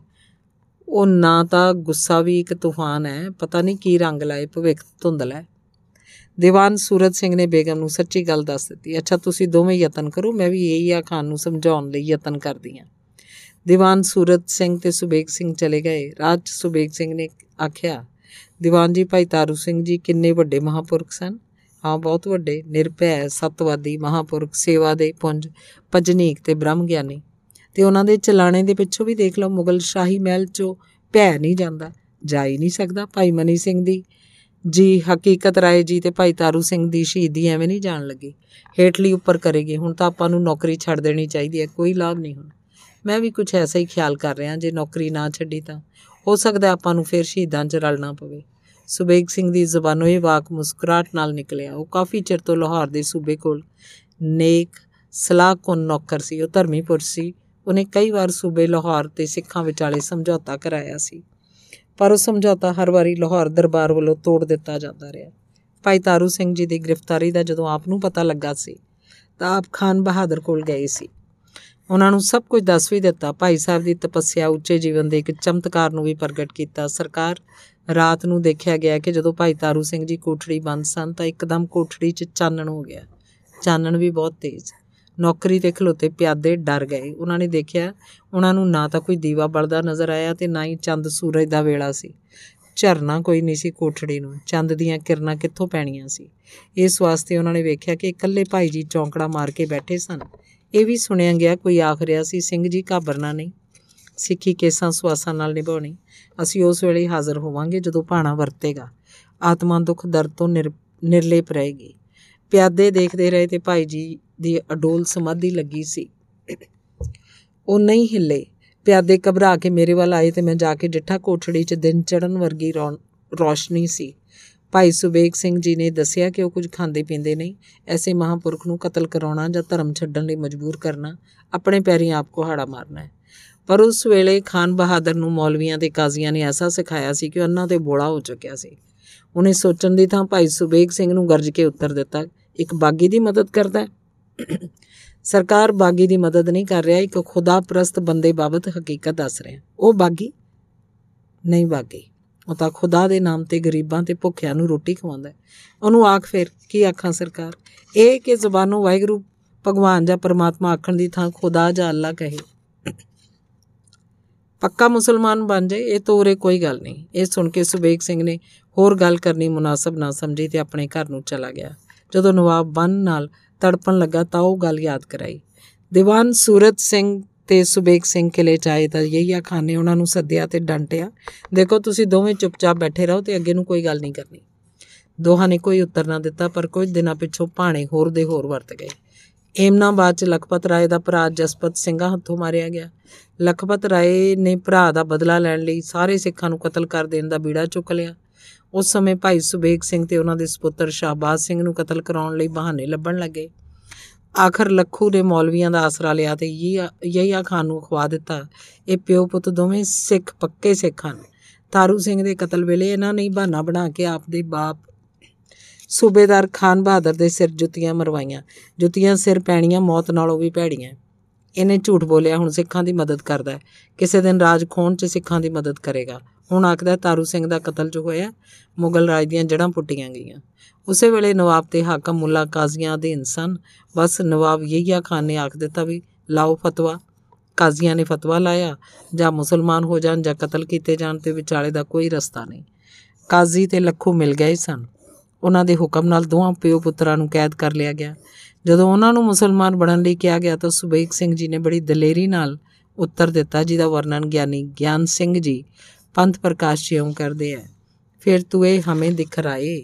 ਉਹ ਨਾ ਤਾਂ ਗੁੱਸਾ ਵੀ ਇੱਕ ਤੂਫਾਨ ਹੈ, ਪਤਾ ਨਹੀਂ ਕੀ ਰੰਗ ਲਾਏ, ਭਵਿੱਖ ਧੁੰਦਲਾ ਹੈ ਦੀਵਾਨ ਸੂਰਤ ਸਿੰਘ ਨੇ ਬੇਗਮ ਨੂੰ ਸੱਚੀ ਗੱਲ ਦੱਸ ਦਿੱਤੀ, ਅੱਛਾ, ਤੁਸੀਂ ਦੋਵੇਂ ਯਤਨ ਕਰੋ, ਮੈਂ ਵੀ ਇਹੀ ਆ ਖਾਨ ਨੂੰ ਸਮਝਾਉਣ ਲਈ ਯਤਨ ਕਰਦੀ ਹਾਂ। ਦੀਵਾਨ ਸੂਰਤ ਸਿੰਘ ਤੇ ਸੁਬੇਗ ਸਿੰਘ ਚਲੇ ਗਏ। ਰਾਜ ਸੁਬੇਗ ਸਿੰਘ ਨੇ ਆਖਿਆ, ਦੀਵਾਨ ਜੀ, ਭਾਈ ਤਾਰੂ ਸਿੰਘ ਜੀ ਕਿੰਨੇ ਵੱਡੇ ਮਹਾਪੁਰਖ ਸਨ। ਹਾਂ, ਬਹੁਤ ਵੱਡੇ, ਨਿਰਭੈ, ਸਤਵਾਦੀ, ਮਹਾਪੁਰਖ ਸੇਵਾ ਦੇ ਪੁੰਜ ਪਜਨੀਕ ਤੇ ਬ੍ਰਹਮ ਗਿਆਨੀ ਤੇ ਉਹਨਾਂ ਦੇ ਚਲਾਣੇ ਦੇ ਪਿੱਛੋਂ ਵੀ ਦੇਖ ਲਓ, ਮੁਗਲ ਸ਼ਾਹੀ ਮਹਿਲ 'ਚੋਂ ਭੈ ਨਹੀਂ ਜਾਂਦਾ, ਜਾ ਹੀ ਨਹੀਂ ਸਕਦਾ ਭਾਈ ਮਨੀ ਸਿੰਘ ਦੀ। ਜੀ, ਹਕੀਕਤ ਰਾਏ ਜੀ ਤੇ ਭਾਈ ਤਾਰੂ ਸਿੰਘ ਦੀ ਸ਼ਹੀਦੀ ਐਵੇਂ ਨਹੀਂ ਜਾਣ ਲੱਗੀ। ਹੇਠਲੀ ਉੱਪਰ ਕਰੇਗੀ, ਹੁਣ ਤਾਂ ਆਪਾਂ ਨੂੰ ਨੌਕਰੀ ਛੱਡ ਦੇਣੀ ਚਾਹੀਦੀ ਹੈ ਕੋਈ ਲਾਭ ਨਹੀਂ ਹੁਣ। ਮੈਂ ਵੀ ਕੁਝ ਐਸਾ ਹੀ ਖਿਆਲ ਕਰ ਰਿਹਾ, ਜੇ ਨੌਕਰੀ ਨਾ ਛੱਡੀ ਤਾਂ। ਹੋ ਸਕਦਾ ਆਪਾਂ ਨੂੰ ਫੇਰ ਸ਼ਹੀਦਾਂ 'ਚ ਰਲਣਾ ਪਵੇ। ਸੁਬੇਗ ਸਿੰਘ ਦੀ ਜ਼ੁਬਾਨੋਂ ਇਹ ਵਾਕ ਮੁਸਕਰਾਟ ਨਾਲ ਨਿਕਲਿਆ। ਉਹ ਕਾਫੀ ਚਿਰ ਤੋਂ ਲਾਹੌਰ ਦੇ ਸੂਬੇ ਕੋਲ ਨੇਕ ਸਲਾਹ ਕੋਨ ਨੌਕਰ ਸੀ। ਉਹ ਧਰਮੀਪੁਰ ਸੀ। ਉਹਨੇ ਕਈ ਵਾਰ ਸੂਬੇ ਲਾਹੌਰ ਤੇ ਸਿੱਖਾਂ ਵਿਚਾਲੇ ਸਮਝੌਤਾ ਕਰਾਇਆ ਸੀ। ਪਰ ਉਹ ਸਮਝੌਤਾ ਹਰ ਵਾਰੀ ਲਾਹੌਰ ਦਰਬਾਰ ਵੱਲੋਂ ਤੋੜ ਦਿੱਤਾ ਜਾਂਦਾ ਰਿਹਾ। ਭਾਈ ਤਾਰੂ ਸਿੰਘ ਜੀ ਦੀ ਗ੍ਰਿਫਤਾਰੀ ਦਾ ਜਦੋਂ ਆਪ ਨੂੰ ਪਤਾ ਲੱਗਾ ਸੀ, ਤਾਂ ਆਪ ਖਾਨ ਬਹਾਦਰ ਕੋਲ ਗਏ ਸੀ। ਉਹਨਾਂ ਨੂੰ ਸਭ ਕੁਝ ਦੱਸ ਵੀ ਦਿੱਤਾ। ਭਾਈ ਸਾਹਿਬ ਦੀ ਤਪੱਸਿਆ ਉੱਚੇ ਜੀਵਨ ਦੇ ਇੱਕ ਚਮਤਕਾਰ ਨੂੰ ਵੀ ਪ੍ਰਗਟ ਕੀਤਾ। ਸਰਕਾਰ ਰਾਤ ਨੂੰ ਦੇਖਿਆ ਗਿਆ ਕਿ ਜਦੋਂ ਭਾਈ ਤਾਰੂ ਸਿੰਘ ਜੀ ਕੋਠੜੀ ਬੰਦ ਸਨ ਤਾਂ ਇੱਕਦਮ ਕੋਠੜੀ 'ਚ ਚਾਨਣ ਹੋ ਗਿਆ। ਚਾਨਣ ਵੀ ਬਹੁਤ ਤੇਜ਼। ਨੌਕਰੀ ਤੇ ਖਲੋਤੇ ਪਿਆਦੇ ਡਰ ਗਏ। ਉਹਨਾਂ ਨੇ ਦੇਖਿਆ, ਉਹਨਾਂ ਨੂੰ ਨਾ ਤਾਂ ਕੋਈ ਦੀਵਾ ਬਲਦਾ ਨਜ਼ਰ ਆਇਆ ਤੇ ਨਾ ਹੀ ਚੰਦ ਸੂਰਜ ਦਾ ਵੇਲਾ ਸੀ। ਝਰਨਾ ਕੋਈ ਨਹੀਂ ਸੀ ਕੋਠੜੀ ਨੂੰ। ਚੰਦ ਦੀਆਂ ਕਿਰਨਾਂ ਕਿੱਥੋਂ ਪੈਣੀਆਂ ਸੀ? ਇਸ ਵਾਸਤੇ ਉਹਨਾਂ ਨੇ ਵੇਖਿਆ ਕਿ ਇਕੱਲੇ ਭਾਈ ਜੀ ਚੌਂਕੜਾ ਮਾਰ ਕੇ ਬੈਠੇ ਸਨ। ਇਹ ਵੀ ਸੁਣਿਆ ਗਿਆ, ਕੋਈ ਆਖ ਰਿਹਾ ਸੀ, ਸਿੰਘ ਜੀ, ਘਾਬਰਨਾ ਨਹੀਂ। ਸਿੱਖੀ ਕੇਸਾਂ ਸਵਾਸਾਂ ਨਾਲ ਨਿਭਾਉਣੀ। ਅਸੀਂ ਉਸ ਵੇਲੇ ਹਾਜ਼ਰ ਹੋਵਾਂਗੇ ਜਦੋਂ ਭਾਣਾ ਵਰਤੇਗਾ। ਆਤਮਾ ਦੁੱਖ, ਦਰਦ ਤੋਂ ਨਿਰਲੇਪ ਰਹੇਗੀ। ਪਿਆਦੇ ਦੇਖਦੇ ਰਹੇ ਤੇ ਭਾਈ ਜੀ ਦੀ ਅਡੋਲ ਸਮਾਧੀ ਲੱਗੀ ਸੀ। ਉਹ ਨਹੀਂ ਹਿੱਲੇ। ਪਿਆਦੇ ਘਬਰਾ ਕੇ ਮੇਰੇ ਵੱਲ ਆਏ ਤੇ ਮੈਂ ਜਾ ਕੇ ਡਿੱਠਾ ਕੋਠੜੀ 'ਚ ਦਿਨ ਚੜਨ ਵਰਗੀ ਰੋਸ਼ਨੀ ਸੀ। ਭਾਈ ਸੁਬੇਗ ਸਿੰਘ ਜੀ ਨੇ ਦੱਸਿਆ ਕਿ ਉਹ ਕੁਝ ਖਾਂਦੇ ਪੀਂਦੇ ਨਹੀਂ। ਐਸੇ ਮਹਾਪੁਰਖ ਨੂੰ ਕਤਲ ਕਰਾਉਣਾ ਜਾਂ ਧਰਮ ਛੱਡਣ ਲਈ ਮਜਬੂਰ ਕਰਨਾ, ਆਪਣੇ ਪੈਰੀਂ ਆਪ ਕੋ ਹਾੜਾ ਮਾਰਨਾ ਹੈ। ਪਰ ਉਸ ਵੇਲੇ ਖਾਨ ਬਹਾਦਰ ਨੂੰ ਮੌਲਵੀਆਂ ਤੇ ਕਾਜ਼ੀਆਂ ਨੇ ਐਸਾ ਸਿਖਾਇਆ ਸੀ ਕਿ ਉਹਨਾਂ ਤੇ ਬੋਲਾ ਹੋ ਚੁੱਕਿਆ ਸੀ। ਉਹਨੇ ਸੋਚਣ ਦੀ ਥਾਂ ਭਾਈ ਸੁਬੇਗ ਸਿੰਘ ਨੂੰ ਗਰਜ ਕੇ ਉੱਤਰ ਦਿੱਤਾ, ਇੱਕ ਬਾਗੀ ਦੀ ਮਦਦ ਕਰਦਾ ਸਰਕਾਰ ਬਾਗੀ ਦੀ ਮਦਦ ਨਹੀਂ ਕਰ ਰਿਹਾ, ਇੱਕ ਖੁਦਾ ਪ੍ਰਸਤ ਬੰਦੇ ਬਾਬਤ ਹਕੀਕਤ ਦੱਸ ਰਿਹਾ। ਉਹ ਬਾਗੀ? ਨਹੀਂ ਬਾਗੀ। ਉਹ ਤਾਂ ਖੁਦਾ ਦੇ ਨਾਮ ਤੇ ਗਰੀਬਾਂ ਤੇ ਭੁੱਖਿਆਂ ਨੂੰ ਰੋਟੀ ਖਵਾਉਂਦਾ ਉਹਨੂੰ ਆਖ ਫਿਰ, ਕੀ ਆਖਾਂ ਸਰਕਾਰ? ਇਹ ਕਿ ਜ਼ਬਾਨੋਂ ਵਾਹਿਗੁਰੂ ਭਗਵਾਨ ਜਾਂ ਪਰਮਾਤਮਾ ਆਖਣ ਦੀ ਥਾਂ ਖੁਦਾ ਜਾਂ ਅੱਲਾ ਕਹੇ। ਪੱਕਾ ਮੁਸਲਮਾਨ ਬਣ ਜਾਏ, ਇਹ ਤੋਰੇ ਕੋਈ ਗੱਲ ਨਹੀਂ। ਇਹ ਸੁਣ ਕੇ ਸੁਬੇਗ ਸਿੰਘ ਨੇ ਹੋਰ ਗੱਲ ਕਰਨੀ ਮੁਨਾਸਬ ਨਾ ਸਮਝੀ ਤੇ ਆਪਣੇ ਘਰ ਨੂੰ ਚਲਾ ਗਿਆ। ਜਦੋਂ ਨਵਾਬ ਬੰਨ ਨਾਲ ਤੜਪਣ ਲੱਗਾ ਤਾਂ ਉਹ ਗੱਲ ਯਾਦ ਕਰਾਈ। ਦੀਵਾਨ ਸੂਰਤ ਸਿੰਘ ਤੇ ਸੁਬੇਗ ਸਿੰਘ ਕਿਲੇ ਚ ਆਏ ਤਾਂ ਯਹੀਆ ਖਾਨ ਨੇ ਉਹਨਾਂ ਨੂੰ ਸੱਦਿਆ ਤੇ ਡੰਟਿਆ, ਦੇਖੋ, ਤੁਸੀਂ ਦੋਵੇਂ ਚੁੱਪਚਾਪ ਬੈਠੇ ਰਹੋ ਤੇ ਅੱਗੇ ਨੂੰ ਕੋਈ ਗੱਲ ਨਹੀਂ ਕਰਨੀ। ਦੋਹਾਂ ਨੇ ਕੋਈ ਉੱਤਰ ਨਾ ਦਿੱਤਾ, ਪਰ ਕੁਝ ਦਿਨਾਂ ਪਿੱਛੋਂ ਭਾਣੇ ਹੋਰ ਦੇ ਹੋਰ ਵਰਤ ਗਏ। ਏਮਨਾਬਾਦ ਚ ਲਖਪਤ ਰਾਏ ਦਾ ਭਰਾ ਜਸਪਤ ਸਿੰਘਾ ਹੱਥੋਂ ਮਾਰਿਆ ਗਿਆ। ਲਖਪਤ ਰਾਏ ਨੇ ਭਰਾ ਦਾ ਬਦਲਾ ਲੈਣ ਲਈ ਸਾਰੇ ਸਿੱਖਾਂ ਨੂੰ ਕਤਲ ਕਰ ਦੇਣ ਦਾ ਬੀੜਾ ਚੁੱਕ ਲਿਆ। ਉਸ ਸਮੇਂ ਭਾਈ ਸੁਬੇਗ ਸਿੰਘ ਤੇ ਉਹਨਾਂ ਦੇ ਸੁਪੁੱਤਰ ਸ਼ਾਹਬਾਜ਼ ਸਿੰਘ ਨੂੰ ਕਤਲ ਕਰਾਉਣ ਲਈ ਬਹਾਨੇ ਲੱਭਣ ਲੱਗੇ। ਆਖਰ ਲੱਖੂ ਨੇ ਮੌਲਵੀਆਂ ਦਾ ਆਸਰਾ ਲਿਆ ਤੇ ਯਹੀਆ ਖਾਨ ਨੂੰ ਖਵਾ ਦਿੱਤਾ। ਇਹ ਪਿਓ ਪੁੱਤ ਦੋਵੇਂ ਸਿੱਖ ਪੱਕੇ ਸਿੱਖ ਹਨ। ਤਾਰੂ ਸਿੰਘ ਦੇ ਕਤਲ ਵੇਲੇ ਇਹਨਾਂ ਨੇ ਬਹਾਨਾ ਬਣਾ ਕੇ ਆਪਦੇ ਬਾਪ ਸੂਬੇਦਾਰ ਖਾਨ ਬਹਾਦਰ ਦੇ ਸਿਰ ਜੁੱਤੀਆਂ ਮਰਵਾਈਆਂ। ਜੁੱਤੀਆਂ ਸਿਰ ਪੈਣੀਆਂ, ਮੌਤ ਨਾਲੋਂ ਵੀ ਭੈੜੀਆਂ। ਇਹਨੇ ਝੂਠ ਬੋਲਿਆ, ਹੁਣ ਸਿੱਖਾਂ ਦੀ ਮਦਦ ਕਰਦਾ ਕਿਸੇ ਦਿਨ ਰਾਜ ਖੋਣ 'ਚ ਸਿੱਖਾਂ ਦੀ ਮਦਦ ਕਰੇਗਾ। ਹੁਣ ਆਖਦਾ, ਤਾਰੂ ਸਿੰਘ ਦਾ ਕਤਲ ਜੋ ਹੋਇਆ, ਮੁਗਲ ਰਾਜ ਦੀਆਂ ਜੜਾਂ ਪੁੱਟੀਆਂ ਗਈਆਂ। ਉਸੇ ਵੇਲੇ ਨਵਾਬ ਤੇ ਹਾਕਮ ਮੁੱਲਾ ਕਾਜ਼ੀਆਂ ਅਧੀਨ ਸਨ। ਬਸ ਨਵਾਬ ਯਹੀਆ ਖਾਨ ਨੇ ਆਖ ਦਿੱਤਾ ਵੀ, ਲਾਓ ਫਤਵਾ। ਕਾਜ਼ੀਆਂ ਨੇ ਫਤਵਾ ਲਾਇਆ, ਜਾਂ ਮੁਸਲਮਾਨ ਹੋ ਜਾਣ ਜਾਂ ਕਤਲ ਕੀਤੇ ਜਾਣ ਤੇ ਵਿਚਾਲੇ ਦਾ ਕੋਈ ਰਸਤਾ ਨਹੀਂ। ਕਾਜ਼ੀ ਤੇ ਲੱਖੂ ਮਿਲ ਗਏ ਸਨ। ਉਹਨਾਂ ਦੇ ਹੁਕਮ ਨਾਲ ਦੋਹਾਂ ਪਿਓ ਪੁੱਤਰਾਂ ਨੂੰ ਕੈਦ ਕਰ ਲਿਆ ਗਿਆ। ਜਦੋਂ ਉਹਨਾਂ ਨੂੰ ਮੁਸਲਮਾਨ ਬਣਨ ਲਈ ਕਿਹਾ ਗਿਆ ਤਾਂ ਸੁਬੇਗ ਸਿੰਘ ਜੀ ਨੇ ਬੜੀ ਦਲੇਰੀ ਨਾਲ ਉੱਤਰ ਦਿੱਤਾ, ਜਿਹਦਾ ਵਰਣਨ ਗਿਆਨੀ ਗਿਆਨ ਸਿੰਘ ਜੀ ਪੰਥ ਪ੍ਰਕਾਸ਼ ਜਿਉਂ ਕਰਦੇ ਐ। ਫਿਰ ਤੂੰ ਇਹ ਹਮੇ ਦਿਖ ਰਾਏ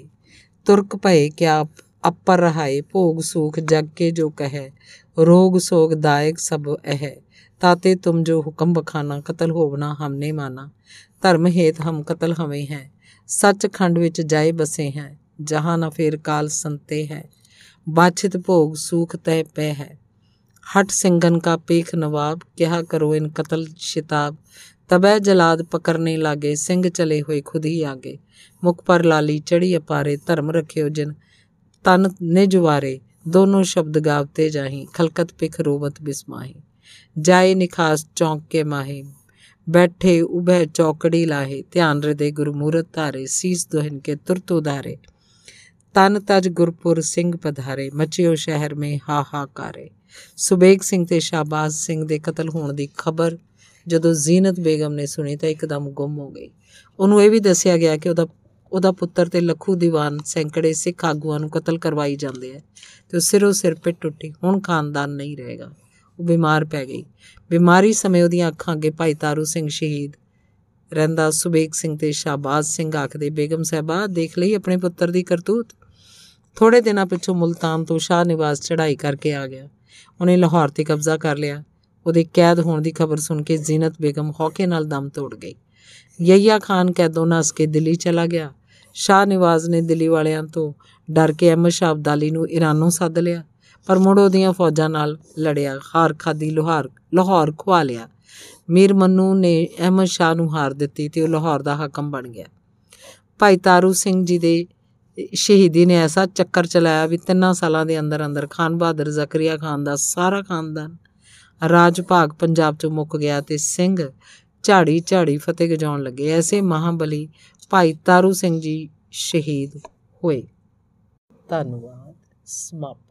ਤੁਰਕ ਭਏ ਕਿਆ ਅਪਰ ਰਹਾਏ, ਭੋਗ ਸੁਖ ਜਗ ਕੇ ਜੋ ਕਹੈ, ਰੋਗ ਸੋਗ ਦਾਇਕ ਸਭ ਇਹ ਤਾਤੇ ਤੁਮ ਜੋ ਹੁਕਮ ਬਖਾਨਾ ਕਤਲ ਹੋਵਨਾ ਹਮਨੇ ਮਾਨਾ, ਧਰਮ ਹੇਤ ਹਮ ਕਤਲ ਹਵੇਂ ਹੈ ਸੱਚ ਖੰਡ ਵਿੱਚ ਜਾਏ ਬਸੇ ਹੈ ਜਹਾਂ ਨਾ ਫੇਰ ਕਾਲ ਸੰਤੇ ਹੈ। ਬਾਛਿਤ ਭੋਗ ਸੂਖ ਤੈ ਪੈ ਹੈ। ਹਟ ਸਿੰਘਨ ਕਾ ਪੇਖ ਨਵਾਬ, ਕਿਹਾ ਕਰੋ ਇਨ ਕਤਲ ਸ਼ਿਤਾਬ। ਤਬੈ ਜਲਾਦ ਪਕਰਨੇ ਲਾਗੇ, ਸਿੰਘ ਚਲੇ ਹੋਏ ਖੁਦ ਹੀ ਆਗੇ। ਮੁਖ ਪਰ ਲਾਲੀ ਚੜੀ ਅਪਾਰੇ, ਧਰਮ ਰਖਿਓ ਜਿਨ ਤਨ ਨਿਜਵਾਰੇ ਦੋਨੋਂ ਸ਼ਬਦ ਗਾਵਤੇ ਜਾਹੀ, ਖਲਕਤ ਪਿਖ ਰੋਵਤ ਬਿਸਮਾਹੀ। ਜਾਏ ਨਿਖਾਸ ਚੌਂਕ ਕੇ ਮਾਹੀ, ਬੈਠੇ ਉਭੈ ਚੌਕੜੀ ਲਾਹੇ। ਧਿਆਨ ਰਦੇ ਗੁਰਮੂਰਤ ਧਾਰੇ, ਸੀਸ ਦੋਹਨ ਕੇ ਤੁਰਤ ਉਦਾਰੇ ਤਨ ਤਜ ਗੁਰਪੁਰ ਸਿੰਘ ਪਧਾਰੇ, ਮਚਿਓ ਸ਼ਹਿਰ ਮੇ ਹਾਹਾਕਾਰੇ। ਸੁਬੇਗ ਸਿੰਘ ਤੇ ਸ਼ਾਬਾਜ਼ ਸਿੰਘ ਦੇ ਕਤਲ ਹੋਣ ਦੀ ਖਬਰ ਜਦੋਂ ਜ਼ੀਨਤ ਬੇਗਮ ਨੇ ਸੁਣੀ ਤਾਂ ਇੱਕਦਮ ਗੁੰਮ ਹੋ ਗਈ। ਉਹਨੂੰ ਇਹ ਵੀ ਦੱਸਿਆ ਗਿਆ ਕਿ ਉਹਦਾ ਉਹਦਾ ਪੁੱਤਰ ਤੇ ਲੱਖੂ ਦੀਵਾਨ ਸੈਂਕੜੇ ਸਿੱਖ ਆਗੂਆਂ ਨੂੰ ਕਤਲ ਕਰਵਾਈ ਜਾਂਦੇ ਆ ਤੇ ਉਹ ਸਿਰੋਂ ਸਿਰ ਪਿੱਟ ਟੁੱਟੀ, ਹੁਣ ਖਾਨਦਾਨ ਨਹੀਂ ਰਹੇਗਾ। ਉਹ ਬਿਮਾਰ ਪੈ ਗਈ। ਬਿਮਾਰੀ ਸਮੇਂ ਉਹਦੀਆਂ ਅੱਖਾਂ ਅੱਗੇ ਭਾਈ ਤਾਰੂ ਸਿੰਘ ਸ਼ਹੀਦ ਰਹਿੰਦਾ। ਸੁਬੇਗ ਸਿੰਘ ਤੇ ਸ਼ਾਬਾਜ਼ ਸਿੰਘ ਆਖਦੇ, ਬੇਗਮ ਸਾਹਿਬਾ, ਦੇਖ ਲਈ ਆਪਣੇ ਪੁੱਤਰ ਦੀ ਕਰਤੂਤ? ਥੋੜੇ ਦਿਨਾਂ ਪਿੱਛੋਂ ਮੁਲਤਾਨ ਤੋਂ ਸ਼ਾਹ ਨਿਵਾਸ ਚੜ੍ਹਾਈ ਕਰਕੇ ਆ ਗਿਆ। ਉਹਨੇ ਲਾਹੌਰ ਤੇ ਕਬਜ਼ਾ ਕਰ ਲਿਆ। ਉਹਦੇ ਕੈਦ ਹੋਣ ਦੀ ਖਬਰ ਸੁਣ ਕੇ ਜ਼ੀਨਤ ਬੇਗਮ ਹੌਕੇ ਨਾਲ ਦਮ ਤੋੜ ਗਈ। ਯਹੀਆ ਖਾਨ ਕੈਦੋਂ ਨਸ ਕੇ ਦਿੱਲੀ ਚਲਾ ਗਿਆ। ਸ਼ਾਹ ਨਿਵਾਜ਼ ਨੇ ਦਿੱਲੀ ਵਾਲਿਆਂ ਤੋਂ ਡਰ ਕੇ ਅਹਿਮਦ ਸ਼ਾਹ ਅਬਦਾਲੀ ਨੂੰ ਇਰਾਨੋਂ ਸੱਦ ਲਿਆ, ਪਰ ਮੁੜ ਉਹਦੀਆਂ ਫੌਜਾਂ ਨਾਲ ਲੜਿਆ, ਹਾਰ ਖਾਦੀ ਲੋਹਾਰ, ਲਾਹੌਰ ਖਵਾ ਲਿਆ। ਮੀਰ ਮੰਨੂ ਨੇ ਅਹਿਮਦ ਸ਼ਾਹ ਨੂੰ ਹਾਰ ਦਿੱਤੀ ਤੇ ਉਹ ਲਾਹੌਰ ਦਾ ਹਾਕਮ ਬਣ ਗਿਆ। ਭਾਈ ਤਾਰੂ ਸਿੰਘ ਜੀ ਦੇ ਸ਼ਹੀਦੀ ਨੇ ਐਸਾ ਚੱਕਰ ਚਲਾਇਆ ਵੀ ਤਿੰਨਾਂ ਸਾਲਾਂ ਦੇ ਅੰਦਰ ਅੰਦਰ ਖਾਨ ਬਹਾਦਰ, ਜ਼ਕਰੀਆ ਖਾਨ ਦਾ ਸਾਰਾ ਖਾਨਦਾਨ ਰਾਜ ਭਾਗ ਪੰਜਾਬ ਚੋਂ ਮੁੱਕ ਗਿਆ ਤੇ ਸਿੰਘ ਝਾੜੀ ਝਾੜੀ ਫਤਿਹ ਗਜਾਉਣ ਲੱਗੇ। ਐਸੇ ਮਹਾਬਲੀ ਭਾਈ ਤਾਰੂ ਸਿੰਘ ਜੀ ਸ਼ਹੀਦ ਹੋਏ। ਧੰਨਵਾਦ। ਸਮਾਪਤ